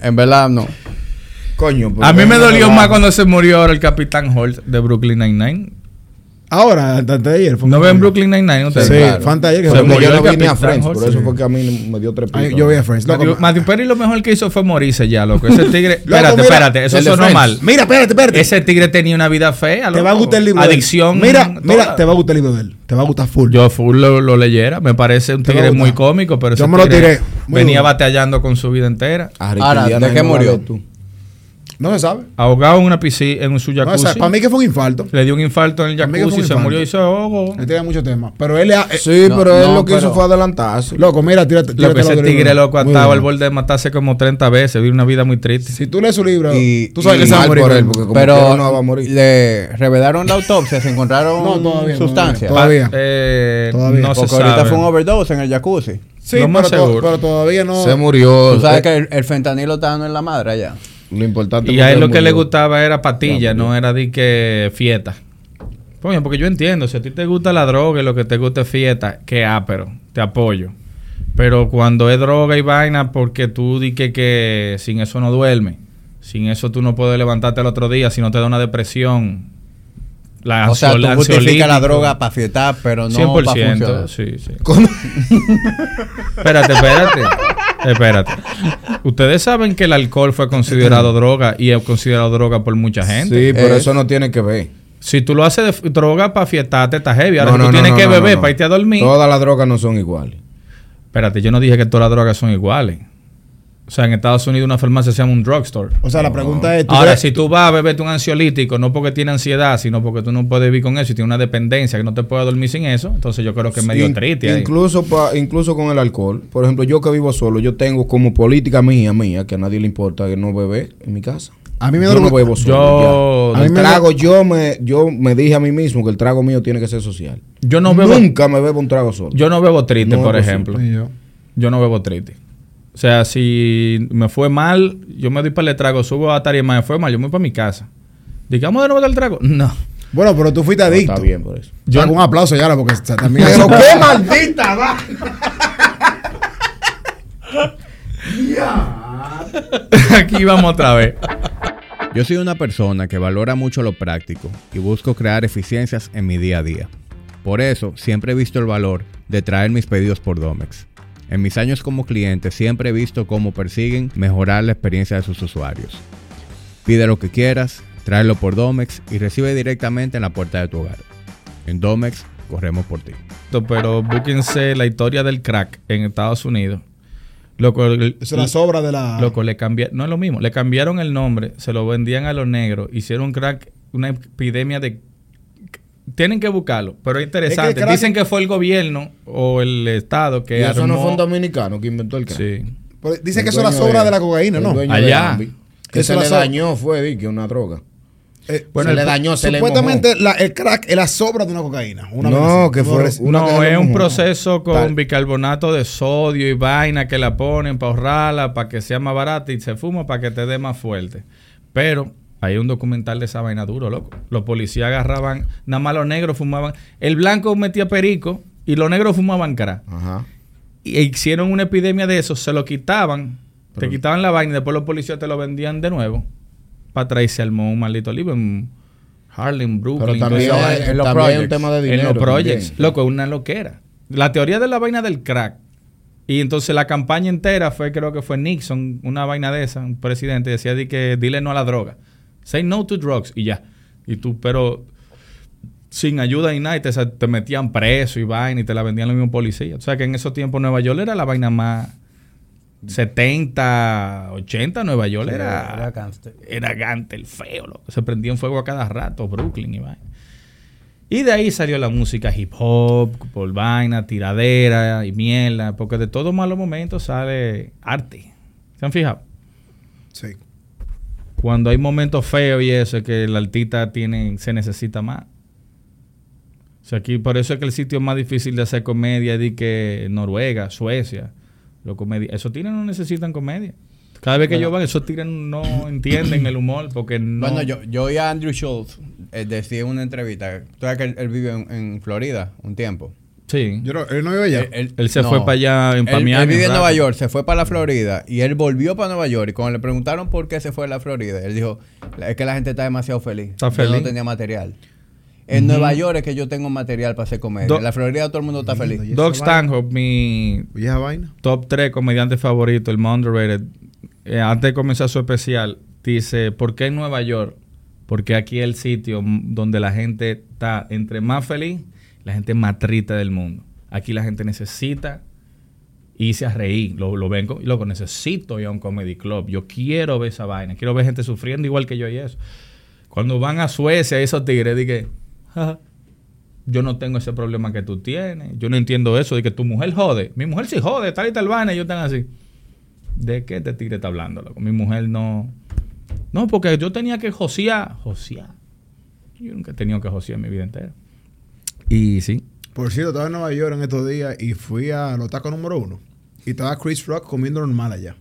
En verdad, no. Coño. pero A mí me dolió más cuando se murió ahora el Capitán Holt de Brooklyn Nine-Nine. Ahora, antes de ayer. fue- ¿No ven Brooklyn Nine-Nine ustedes? Sí, Claro. de ayer que Se murió yo no vine a Friends, Holt, por eso sí. fue que a mí me dio tres pitos. Yo vi a Friends. Loco, Matthew, Matthew Perry lo mejor que hizo fue morirse ya, loco. Ese <laughs> tigre. Loco, espérate, mira, espérate. Eso sonó mal. Mira, espérate, espérate. Ese tigre tenía una vida fea. te va a gustar el libro de él. Adicción. Mira, toda. mira, te va a gustar el libro de él. Te va a gustar full. Yo full lo, lo leyera. Me parece un tigre muy cómico, pero Yo me lo tiré. Venía batallando con su vida entera. Ahora, ¿de qué murió? tú. No se sabe. ahogado en una piscina, en su No se jacuzzi. sabe. Para mí que fue un infarto. Le dio un infarto en el jacuzzi, un se murió y se ahogó. Él tenía muchos temas. Pero él... eh, Sí, No, pero él no, lo que hizo fue adelantarse. Loco, mira, tírate, Lo tírate que ese tigre loco atado al borde de matarse como 30 veces, vive una vida muy triste. Si tú lees su libro, Y- tú sabes y- que se va a morir. por él, porque como Pero no va a morir. le revelaron la autopsia, se encontraron No, todavía, sustancias. todavía. Eh, Todavía. No se Porque sabe. ahorita fue un overdose en el jacuzzi. Sí, pero, más to- seguro. pero todavía no... Se murió. Tú sabes Eh, que el, el fentanilo está dando en la madre allá. Lo importante Y a él lo que le gustaba era patilla, no era de que fiesta. Coño, porque yo entiendo, si a ti te gusta la droga y lo que te gusta es fiesta, que pero te apoyo. Pero cuando es droga y vaina, porque tú di que, que sin eso no duerme. Sin eso tú no puedes levantarte el otro día, si no te da una depresión. La O sea, tú justificas la droga para fiestar, pero no para 100%, funcionar. sí, sí. ¿Cómo? <laughs> Espérate, espérate. Espérate. Ustedes saben que el alcohol fue considerado <clears throat> droga y es considerado droga por mucha gente. Sí, pero Es- eso no tiene que ver. Si tú lo haces de droga para fiestarte, está heavy. Ahora, No, si tú no, tienes no, que no, beber no, no. para irte a dormir. Todas las drogas no son iguales. Espérate, yo no dije que todas las drogas son iguales. O sea, en Estados Unidos una farmacia se llama un drugstore. O sea, la pregunta es... ¿tú Ahora, si tú vas a beberte un ansiolítico, no porque tiene ansiedad, sino porque tú no puedes vivir con eso y tienes una dependencia que no te puedes dormir sin eso, entonces yo creo que es medio In- triste. Incluso, pa- incluso con el alcohol. Por ejemplo, yo que vivo solo, yo tengo como política mía, mía, que a nadie le importa que no bebe en mi casa. A mí me yo da no bebo solo. Yo- ya. A mí el me trago, yo me, yo me dije a mí mismo que el trago mío tiene que ser social. Yo no bebo, Nunca me bebo un trago solo. yo no bebo triste, No por ejemplo. Yo no bebo triste. O sea, si me fue mal, yo me doy para el trago, subo a tarima, me fue mal, yo me voy para mi casa. Digamos de nuevo del trago. No. Bueno, pero tú fuiste No, adicto. está bien por eso. Yo Yo- un aplauso ya, porque también... Pero qué <laughs> maldita va. Aquí vamos otra vez. Yo soy una persona que valora mucho lo práctico y busco crear eficiencias en mi día a día. Por eso siempre he visto el valor de traer mis pedidos por Domex. En mis años como cliente siempre he visto cómo persiguen mejorar la experiencia de sus usuarios. Pide lo que quieras, tráelo por Domex y recibe directamente en la puerta de tu hogar. En Domex corremos por ti. Pero búsquense la historia del crack en Estados Unidos. Eso es la sobra de la... loco, le cambiaron, no es lo mismo, le cambiaron el nombre, se lo vendían a los negros, hicieron crack, una epidemia de... Tienen que buscarlo, pero es interesante. Es que el crack- Dicen que fue el gobierno o el Estado que Y eso no fue un dominicano que inventó el crack. Sí. Pero Dice El que eso es la sobra de, la cocaína, ¿no? Allá. de Que Eso se le so- dañó, fue di, que una droga. Eh, Bueno, se el- le dañó, se le Supuestamente la- el crack es la sobra de una cocaína. Una No, que fue una no, que le es un proceso con Tal. bicarbonato de sodio y vaina que la ponen para ahorrarla, para que sea más barata y se fuma para que te dé más fuerte. Pero hay un documental de esa vaina duro, loco. Los policías agarraban, nada más los negros fumaban. El blanco metía perico y los negros fumaban crack. Ajá. Y hicieron una epidemia de eso, se lo quitaban, te Pero- quitaban la vaina y después los policías te lo vendían de nuevo. Para traerse al un maldito libro en Harlem, Brooklyn. Pero también, hay- en los también hay un projects. tema de En dinero. los projects. también. Loco, es una loquera. La teoría de la vaina del crack. Y entonces la campaña entera fue, creo que fue Nixon, una vaina de esa, un presidente, decía di que dile no a la droga. Say no to drugs y ya. Y tú, pero sin ayuda y nada, y te, te metían preso y vaina y te la vendían los mismos policías. O sea que en esos tiempos Nueva York era la vaina más 70, 80, Nueva York era, era gangster. era gante, el feo, loco. Se prendía en fuego a cada rato, Brooklyn y vaina. Y de ahí salió la música hip hop, por vaina, tiradera y mierda, porque de todos malos momentos sale arte. ¿Se han fijado? Sí. Cuando hay momentos feos y eso, es que el artista tiene, se necesita más. O sea, aquí, por eso es que el sitio más difícil de hacer comedia es que Noruega, Suecia, los comedi esos tigres no necesitan comedia. Cada vez que ellos van, esos tigres no entienden el humor porque no... Bueno, yo, yo oí a Andrew Schultz eh, decir en una entrevista, tú sabes que él, él vive en, en Florida un tiempo. Sí. Yo no, él no vive allá. Él, Él se fue para allá en Él, él vive en. Nueva York, se fue para la Florida y él volvió para Nueva York. Y cuando le preguntaron por qué se fue a la Florida, él dijo: Es que la gente está demasiado feliz. Está Yo feliz. no tenía material. En Nueva York es que yo tengo material para hacer comedia. Do- en la Florida todo el mundo está feliz. Vaina. Stanhope, mi vaina. top 3 comediante favorito, el más underrated, eh, antes de comenzar su especial, dice, ¿por qué en Nueva York? Porque aquí es el sitio donde la gente está entre más feliz, la gente más triste del mundo. Aquí la gente necesita y se a reír. Lo, lo ven, y loco, necesito ir a un comedy club. Yo quiero ver esa vaina. Quiero ver gente sufriendo igual que yo y eso. Cuando van a Suecia, esos tigres, dije, "Jaja, yo no tengo ese problema que tú tienes. Yo no entiendo eso de que tu mujer jode. Mi mujer sí jode, tal y tal vaina, y yo están así. ¿De qué este tigre está hablando, loco? Mi mujer no. No, porque yo tenía que josear. Josear. Yo nunca he tenido que josear en mi vida entera. Y sí. Por cierto, estaba en Nueva York en estos días y fui a los tacos número uno. Y estaba Chris Rock comiendo normal allá.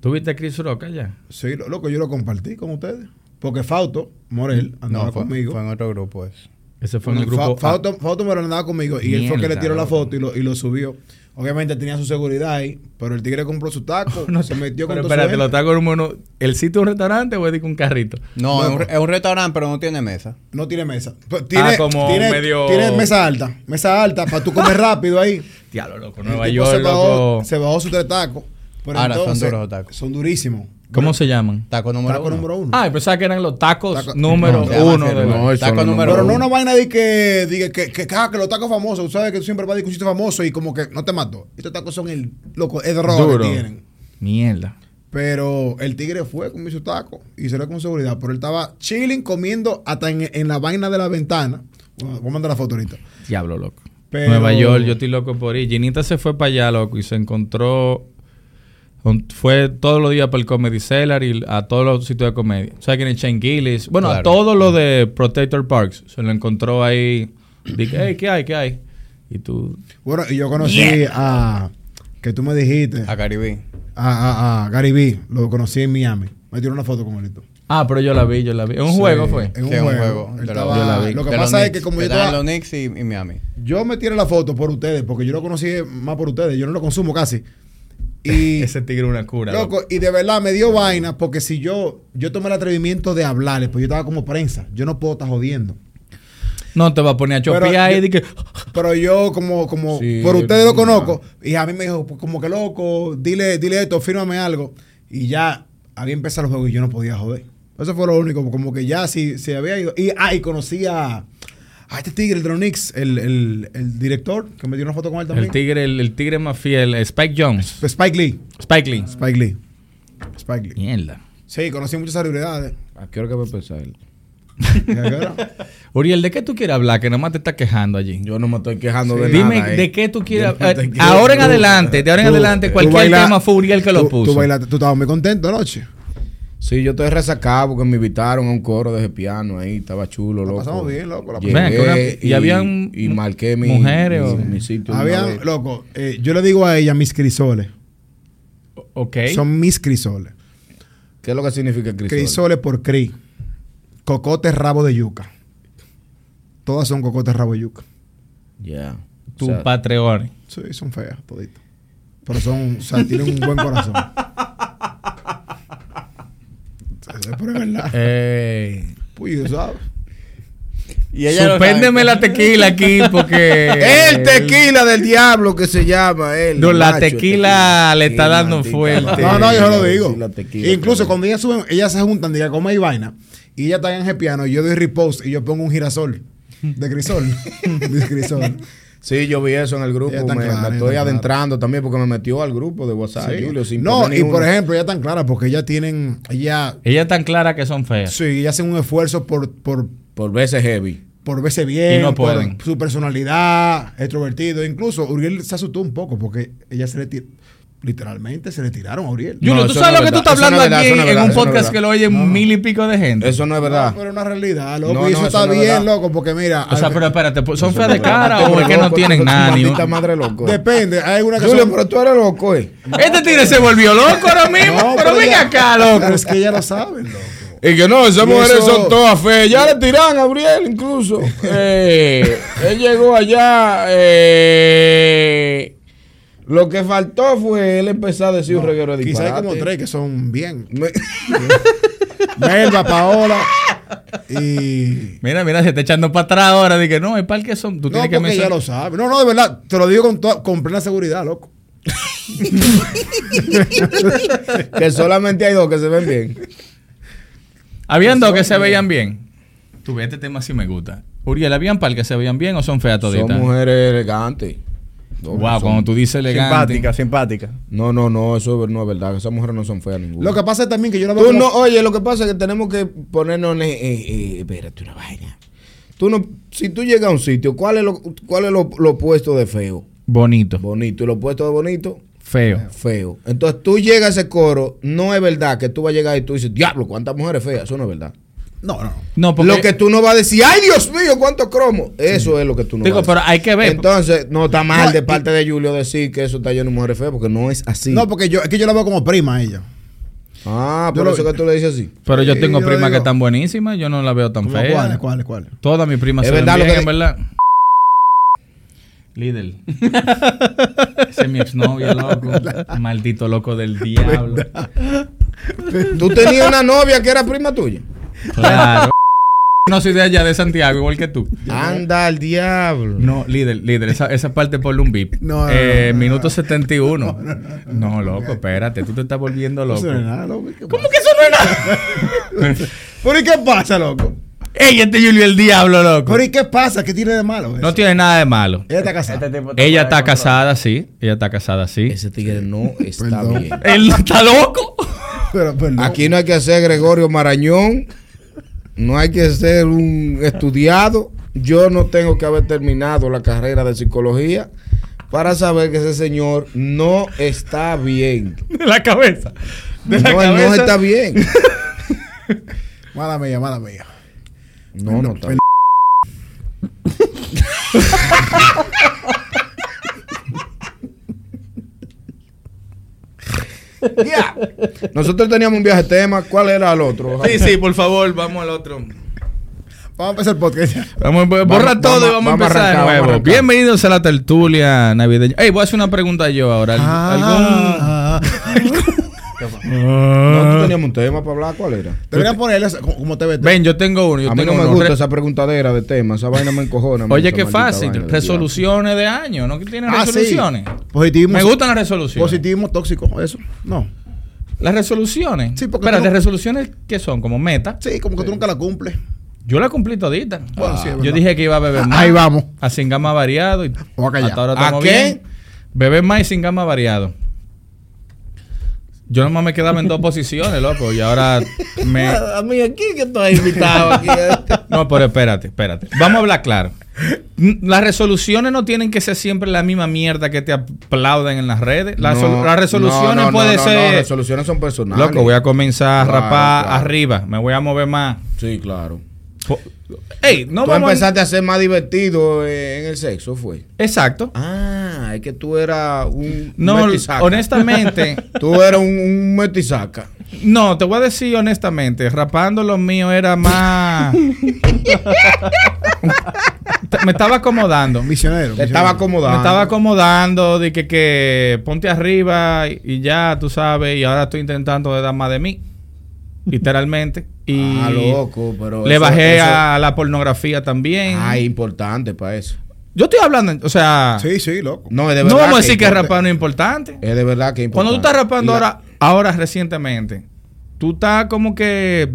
¿Tú viste a Chris Rock allá? Sí, lo- loco, yo lo compartí con ustedes. Porque Fauto Morel andaba No, fue, conmigo. fue en otro grupo eso. Ese fue en el Fa- grupo. ah, Fauto, Fauto Morel andaba conmigo y él fue el que le Mierda, tiró la foto y lo, y lo subió. Obviamente tenía su seguridad ahí, pero el tigre compró su taco, <laughs> No, se metió con pero todo espérate, su- los tacos uno. ¿El sitio es un restaurante o es un carrito? No, es, un, es un restaurante, pero no tiene mesa. No tiene mesa. Pues Tiene, Ah, como tiene, medio- tiene mesa alta. Mesa alta para tú comer rápido ahí. <laughs> Diablo, loco. Nueva York, se bajó, loco. se bajó sus tres tacos. Pero Ahora, son entonces, duros los tacos. Son durísimos. ¿Cómo se llaman? Taco número Taco uno. número uno. Ah, pensaba que eran los tacos Taco- número No, uno. de no, el taco número Pero no una vaina de que, diga que, que, ah, que los tacos famosos, tú sabes que tú siempre vas a decir que un sitio famoso y como que no te mató. Estos tacos son el loco, es droga Duro. que tienen. Mierda. Pero el tigre fue, comió su taco y se lo con seguridad. Pero él estaba chilling, comiendo hasta en, en la vaina de la ventana. Bueno, voy a mandar la foto ahorita. Diablo, loco. Pero- Nueva York, yo estoy loco por ir. Ginita se fue para allá, loco, y se encontró. Fue todos los días para el Comedy Cellar y a todos los sitios de comedia. ¿Sabes quién es Shane Gillis? Bueno, a todo lo de Protector Parks. Se lo encontró ahí. Dije, <clears throat> hey, ¿qué hay? ¿Qué hay? Y tú. Bueno, y yo conocí a. Que tú me dijiste. A Caribí. A, a, a Gary Vee. Lo conocí en Miami. Me tiró una foto con él. Ah, pero yo la vi, yo la vi. ¿En un Sí, juego fue? En un Sí, juego. Estaba- yo la vi. Lo que de pasa es Knicks. que como yo estaba- los Knicks y, y Miami. Yo me tiré la foto por ustedes, porque yo lo conocí más por ustedes. Yo no lo consumo casi. Y, <laughs> Ese tigre una cura. loco. loco, y de verdad me dio vaina, porque si yo, yo tomé el atrevimiento de hablarles, pues yo estaba como prensa. Yo no puedo estar jodiendo. No te va a poner a chopear de que. Pero yo, como, como Sí, por ustedes lo no. conozco, y a mí me dijo, pues, como que loco, dile, dile esto, fírmame algo. Y ya había empezado el juego y yo no podía joder. Eso fue lo único, como que ya si se había ido. Y, ah, y conocí a, a este tigre, el Knicks, el, el, el director, que me dio una foto con él también. El tigre, el, el tigre más fiel, Spike Jones. Spike Lee. Spike Lee. Spike Lee. Spike Lee. Mierda. Sí, conocí muchas celebridades. ¿A qué hora que va a empezar? ¿Y a qué hora? <laughs> Uriel, ¿de qué tú quieres hablar? Que nomás te estás quejando allí. Yo no me estoy quejando Sí. de Dime nada. eh. de qué tú quieres. No eh, ahora en adelante, de ahora en Tú- adelante, cualquier baila- tema fue Uriel que lo puso. Tú, bailaste- tú estabas muy contento anoche. Sí, yo estoy resacado porque me invitaron a un coro de ese piano ahí, estaba chulo, La loco. pasamos bien, loco, la Llegué Ven, una- y habían y marqué mi, mujeres mi, o- mi sitio. Habían, loco, eh, yo le digo a ella mis crisoles. ok. Son mis crisoles. ¿Qué es lo que significa crisol? Crisoles por cri. Cocote rabo de yuca. Todas son cocotes rabo de yuca. Ya. Tu O sea. Sí, son feas, toditas. Pero son, o sea, tienen un buen corazón. <laughs> Pero es verdad. Eh, Pues, ¿sabes? Y ella lo Suspéndeme la tequila aquí porque. el tequila del diablo que se llama él. No, la macho, tequila le está dando fuerte. No, no, yo se lo digo. la tequila, Incluso cuando ellas suben, ellas se juntan, diga, come y vaina, y ella está en el piano, y yo doy repost y yo pongo un girasol de crisol. <laughs> de crisol. Sí, yo vi eso en el grupo. Me, clara, me ella estoy adentrando también porque me metió al grupo de WhatsApp, Sí. Julio. Sin no, y por ejemplo, ellas están claras porque ellas tienen, ella, Ella es tan clara que son feas. sí, ellas hacen un esfuerzo por, por, Por veces heavy. por verse bien, Y no por pueden. su personalidad, extrovertido. Incluso Uriel se asustó un poco porque ella se le literalmente se le tiraron a Uriel. Julio, No, ¿tú sabes no lo que tú estás no hablando es verdad, aquí en verdad, un podcast que lo oyen mil y pico de gente? Eso no es verdad. No, pero es una realidad, loco. No, y no, eso está bien, verdad. loco, porque mira. O sea, pero espérate, ¿son Eso feas de cara o es que no tienen nada? madre loco. eh. Depende, hay una que Julio, son- pero tú eres loco, eh. Este tigre se volvió loco ahora mismo. No, pero ven acá, Pero loco. es que ella lo sabe, loco. Y que no, esas mujeres eso- son todas feas. Ya le tiran a Gabriel incluso. <laughs> Eh, él llegó allá. eh, lo que faltó fue él empezar a decir un reguero de Quizás hay como tres que son bien. Me- <laughs> Melba, Paola y. Mira, mira, se está echando para atrás ahora. Dije, no, es para que son. Tú No, tienes que porque mencionar. lo sabe. No, no, de verdad. Te lo digo con, toda- con plena seguridad, loco. <laughs> que solamente hay dos que se ven bien. Habían dos que se veían bien. Tú ves, este tema sí me gusta. Uriel, ¿habían par que se veían bien o son feas toditas? Son mujeres elegantes. Wow, cuando tú dices elegante. Simpática, simpática. No, no, no, eso no es verdad. Esas mujeres no son feas ninguna. Lo que pasa es también que yo la veo Tú como- no, oye, lo que pasa es que tenemos que ponernos en, eh, eh, espérate una vaina. Tú no, si tú llegas a un sitio, ¿cuál es lo, cuál es lo, lo opuesto de feo? Bonito. Bonito. Y lo opuesto de bonito, Feo. feo. Entonces tú llegas a ese coro, no es verdad que tú vas a llegar y tú dices, diablo, cuántas mujeres feas. Eso no es verdad. No, no. No, porque. Lo que tú no vas a decir, ay Dios mío, cuántos cromos. Eso es lo que tú no Digo, vas a pero decir. hay que ver. Entonces, no está mal No, de y- parte de Julio decir que eso está lleno de mujeres feas, porque no es así. No, porque yo, es que yo la veo como prima a ella. ah, yo por lo- eso que tú le dices así. pero yo tengo yo primas que están buenísimas. Yo no la veo tan ¿Cómo fea. ¿Cuáles, cuáles, cuáles? Todas mis primas Es se ven verdad lo bien, que en verdad. Líder. <laughs> Ese es mi exnovio, loco. <laughs> Maldito loco del diablo. <laughs> Tú tenías una novia que era prima tuya. Claro. <laughs> No soy de allá de Santiago, igual que tú. Anda al diablo. No, líder, líder, esa, esa parte ponle un beep. No, no, eh, no, no, minuto <laughs> no. 71. No, loco, espérate, tú te estás volviendo loco. Eso no es nada, loco. ¿Qué ¿Cómo pasa? que eso no es nada? <laughs> ¿Pero y qué pasa, loco? Ey, este Julio el diablo, loco. ¿Pero y qué pasa? ¿Qué tiene de malo? eso? No tiene nada de malo. Ella está casada. Este Ella está casada, sí. Ella está casada, sí. Ese tigre no está Perdón. bien. Él no está loco. Pero. Aquí no hay que ser Gregorio Marañón. No hay que ser un estudiado. Yo no tengo que haber terminado la carrera de psicología para saber que ese señor no está bien. <laughs> De la cabeza. De la No, él no cabeza. está bien. <laughs> Mala mía, mala mía. No, no está Perdón. <laughs> Ya. Nosotros teníamos un viaje tema. ¿Cuál era el otro? Sí, sí, por favor, vamos al otro. Vamos a empezar el podcast. Vamos, borra Vamos, todo y vamos, vamos a empezar arrancar, de nuevo. Bienvenidos a la tertulia navideña. Ey, voy a hacer una pregunta yo ahora. ¿Algún- Ah, No, tú teníamos un tema para hablar. ¿Cuál era? Deberían ponerle como, como TVT. Ven, yo tengo uno. Yo A mí tengo no me uno. gusta esa preguntadera de tema. Esa vaina me encojona. Oye, qué fácil. Resoluciones de año, ¿no? ¿Que tienen Ah, sí. resoluciones? Positivismo. Me gustan las resoluciones. Positivismo tóxico, eso. No. Las resoluciones. Sí, porque tú no- resoluciones que son como meta. Sí, como que tú nunca la cumples. Yo la cumplí todita. Bueno, sí, es yo dije que iba a beber más. Ahí vamos. A sin gama variado. Y Vamos a callar. hasta ahora ¿A qué? bien. Beber más y sin gama variado. Yo nomás me quedaba en dos posiciones, loco. Y ahora me. <laughs> A mí aquí que estoy invitado. Aquí, <laughs> No, pero espérate, espérate. Vamos a hablar claro. Las resoluciones no tienen que ser siempre la misma mierda que te aplauden en las redes. Las, No, las resoluciones no, no, puede no, no, ser. no, resoluciones son personales. Loco, voy a comenzar a Claro, rapar claro. arriba. Me voy a mover más. Sí, claro. Po- No tú vamos empezaste a ser más divertido eh, en el sexo, fue. Exacto. Ah, es que tú eras un No, metisaca. honestamente. <laughs> Tú eras un, un metisaca. No, te voy a decir honestamente, rapando lo mío era más... <laughs> Me estaba acomodando. Me Misionero. Te estaba acomodando. estaba acomodando de que, que ponte arriba y, y ya, tú sabes, y ahora estoy intentando de dar más de mí, literalmente. Y Ah, loco, pero le eso- bajé eso- a la pornografía también. Ah, importante para eso. Yo estoy hablando, o sea, Sí, sí, loco. No, es de no verdad. vamos a decir que rapar no es importante. Es de verdad que es Cuando tú importante. estás rapando la- ahora, ahora recientemente, tú estás como que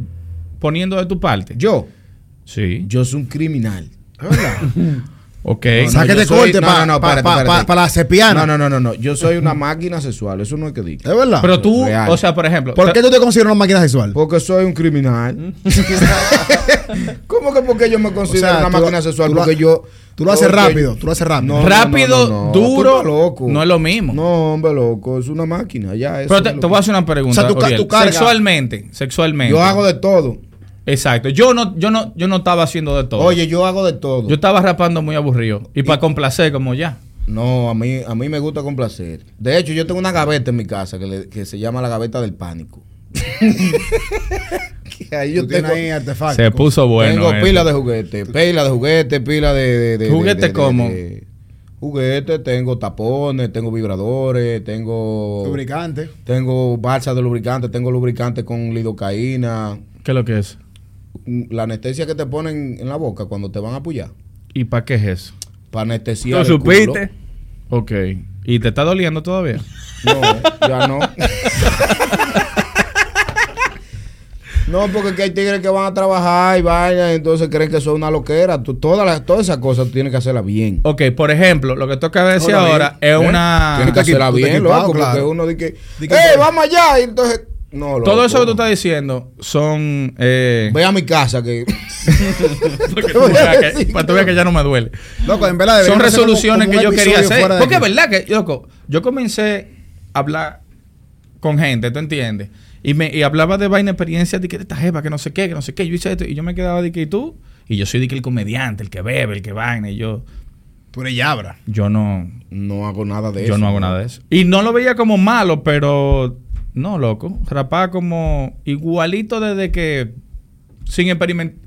poniendo de tu parte. Yo, Sí. yo soy un criminal. Es verdad. <laughs> Ok. No, no, Sáquete soy- corte no, para la cepiana. No, no, no, no, no. Yo soy una máquina sexual. Eso no es que diga. Es verdad. Pero tú, Real. o sea, por ejemplo, ¿Por qué tú te consideras una máquina sexual? Porque soy un criminal. <laughs> ¿Cómo que porque yo me considero O sea, una tú- máquina sexual? tú lo- Porque yo. Tú lo haces rápido, tú lo haces rápido. Rápido, no, no, no. Tú duro, loco. no es lo mismo. No, hombre, loco. Es una máquina. Ya, eso Pero te, es te voy a hacer una pregunta. O sea, tú tú cargas- Sexualmente, sexualmente. Yo hago de todo. Exacto. Yo no, yo no, yo no estaba haciendo de todo. Oye, yo hago de todo. yo estaba rapando muy aburrido. Y, para complacer, como ya. No, a mí, a mí me gusta complacer. De hecho, yo tengo una gaveta en mi casa que, le- que se llama la gaveta del pánico. <laughs> Que ahí yo tengo, ahí artefactos. Se puso bueno. tengo pila de juguetes, pila de juguetes, pila de... de, de- ¿Juguete de- de- cómo? de- juguetes, tengo tapones, tengo vibradores, tengo... Lubricante. Tengo balsa de lubricante, tengo lubricante con lidocaína. ¿Qué es lo que es? La anestesia que te ponen en la boca cuando te van a apoyar. ¿Y para qué es eso? Para anestesiar ¿Lo el culo. supiste? Ok. ¿Y te está doliendo todavía? No, ya no. No, porque hay tigres que van a trabajar y vayan, entonces creen que eso es una loquera. Tú, todas, las, todas esas cosas tú tienes que hacerlas bien. Ok, por ejemplo, lo que tú acabas de decir Ahora bien, es ¿eh? una... Tienes que te bien, loco, porque uno dice, ¡eh, vamos allá! Y entonces, no. Todo eso que tú estás diciendo son... Eh, Ve a mi casa que... <laughs> tú veas que, para tú veas que ya no me duele. Loco, en verdad Son como- resoluciones como que yo quería hacer. Porque es verdad que, loco, yo comencé a hablar con gente, ¿tú entiendes? Y, me, y hablaba de vaina experiencia de que esta jeva, que no sé qué, que no sé qué. Yo hice esto y yo me quedaba de que y tú. Y yo soy de que el comediante, el que bebe, el que vaina. Y yo, Tú eres Yabra. yo no, No hago nada de eso. yo no hago nada de eso. Y no lo veía como malo, pero no, loco. Rapaba como igualito desde que sin experimentar,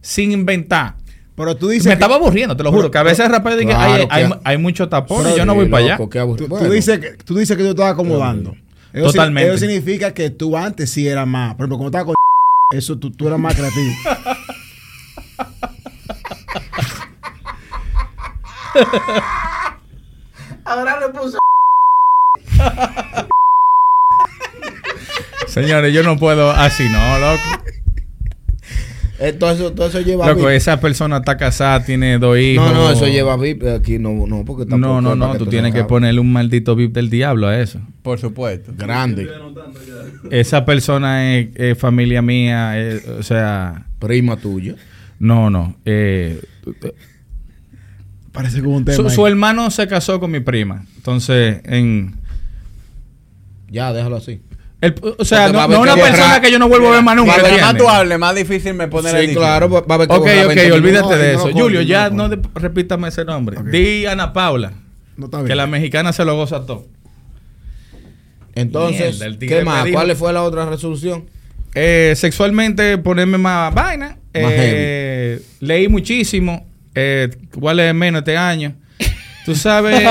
sin inventar. Pero tú dices me que- estaba aburriendo, te lo Pero- juro. Que a veces de que Claro hay, hay, que- hay mucho tapón y yo no voy para allá. Tú, tú Bueno, dices que, tú dices que tú estás acomodando. Eso, si- Totalmente. eso significa que tú antes sí eras más. Por ejemplo, como estabas con <laughs> eso, tú, tú eras más creativo. <laughs> <laughs> Señores, yo no puedo así, no, loco. eh, todo, eso, todo eso lleva Loco, VIP. esa persona está casada, tiene dos hijos. No, no, eso lleva VIP. Aquí no, no, porque tampoco No, no, no, tú tienes que ponerle un maldito VIP del diablo a eso. Por supuesto. Grande. Esa persona es, es familia mía, es- o sea, Prima tuya. no, no. eh, Parece como un tema. su hermano se casó con mi prima. Entonces, en. Ya, déjalo así. El- o sea, no, a no una persona borrar. que yo no vuelvo a ver más nunca. Mientras más tú hables, más difícil me pone Sí, edición. claro, va a haber que Ok, ok, 20 olvídate No, de eso. Julio, no ya no de- repítame ese nombre. Ok. Di Ana Paula. No está bien. Que la mexicana se lo goza todo. Entonces, Mierda, el ¿qué más? ¿Cuál fue la otra resolución? Eh, sexualmente ponerme más vaina. Más Eh, leí muchísimo. Eh, ¿Cuál es menos este año? Tú sabes.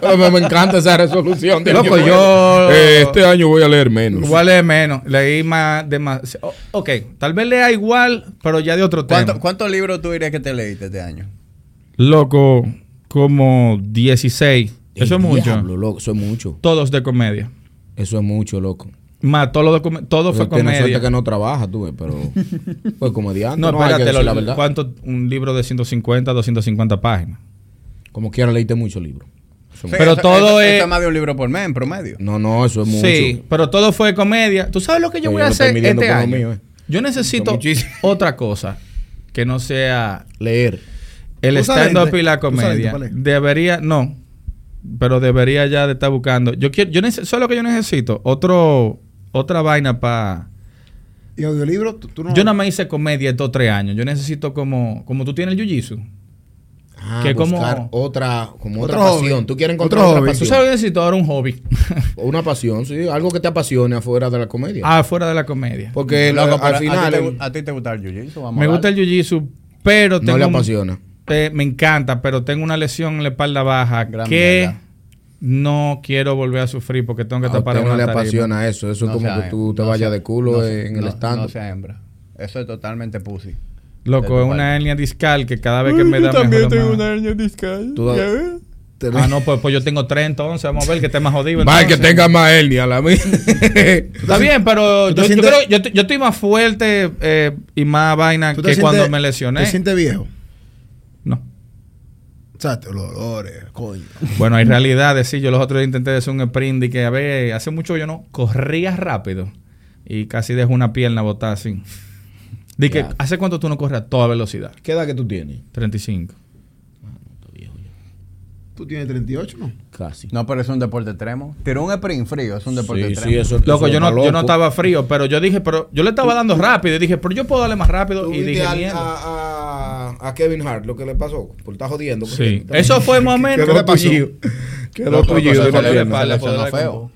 <laughs> me, me encanta esa resolución. de Loco, año yo-. Eh, este año voy a leer menos. ¿Cuál es menos? Leí más de más. o- ok, tal vez lea igual, pero ya de otro tema. ¿Cuánto- ¿Cuántos libros tú dirías que te leíste este año? Loco, como 16. Eso es mucho. diablo, loco, eso es mucho. Todos de comedia. Eso es mucho, loco. Más todo, lo todo fue Pero tiene comedia. suerte que no trabaja, tú, ves, pero <laughs> pues comediante. No, No, hay que espérate, decir lo- la verdad. ¿cuánto? Un libro de 150, 250 páginas. Como quiera, leíste muchos libros. Eso es Sí, Pero eso- todo eso- es- eso más de un libro por mes, en promedio. No, no, eso es mucho. Sí, pero todo fue comedia. ¿Tú sabes lo que yo Pero voy yo a hacer este año? mío, eh. Yo necesito <laughs> otra cosa que no sea Leer. el ¿Tú sabes stand-up y la ¿Tú sabes comedia. Debería, no, pero debería ya de estar buscando. Yo quiero, yo necesito, ¿sabes lo que yo necesito? Otro, otra vaina para... ¿Y audiolibro? ¿Tú, tú no? Yo nada más hice comedia estos tres años. Yo necesito como, como tú tienes el jiu-jitsu. Ah, Que como- buscar otra, como otra hobby. pasión. Tú quieres encontrar Otro otra hobby. Tú pasión. sabes que necesito ahora un hobby. <laughs> Una pasión, sí. Algo que te apasione afuera de la comedia. ah, fuera de la comedia. Porque Loco, al a ti final te a ti te gusta el jiu-jitsu, vamos Me a gusta el jiu-jitsu, pero no tengo le un- apasiona. eh, me encanta, pero tengo una lesión en la espalda baja Gran que mierda. no quiero volver a sufrir porque tengo que A estar usted para no una le tarima. apasiona eso. Eso No es como que tú te no vayas sea- de culo no- en el no- stand. No sea hembra. Eso es totalmente pussy. Loco, es una hernia discal que cada vez que me da mejor o más. hernia discal. Tú- Ah, no, pues, pues yo tengo tres entonces. Vamos a ver que esté más jodido. Va, que tenga más hernia la mía. <laughs> Está bien, pero ¿Tú te yo, yo creo yo, yo estoy más fuerte eh, y más vaina ¿Tú te que cuando me lesioné. ¿Te sientes viejo? No. O sea, los dolores, coño. Bueno, hay realidades, sí. Yo los otros días intenté hacer un sprint y que, a ver, hace mucho yo no corría rápido y casi dejo una pierna botada así. Di que, Ya. ¿hace cuánto tú no corres a toda velocidad? ¿Qué edad que tú tienes? 35. ¿Tú tienes 38, no? Casi. No, pero es un deporte extremo. Tiró un sprint frío, es un deporte Sí, extremo. sí, eso, Loco, eso yo no, está yo no loco. estaba frío, pero yo dije, pero yo le estaba dando rápido y dije, pero yo puedo darle más rápido ¿Tú y dije, al- a, a, a Kevin Hart lo que le pasó por estar jodiendo. Sí, eso fue <laughs> más o menos. Quedó le pasó? Quedó <laughs> Loco, de feo.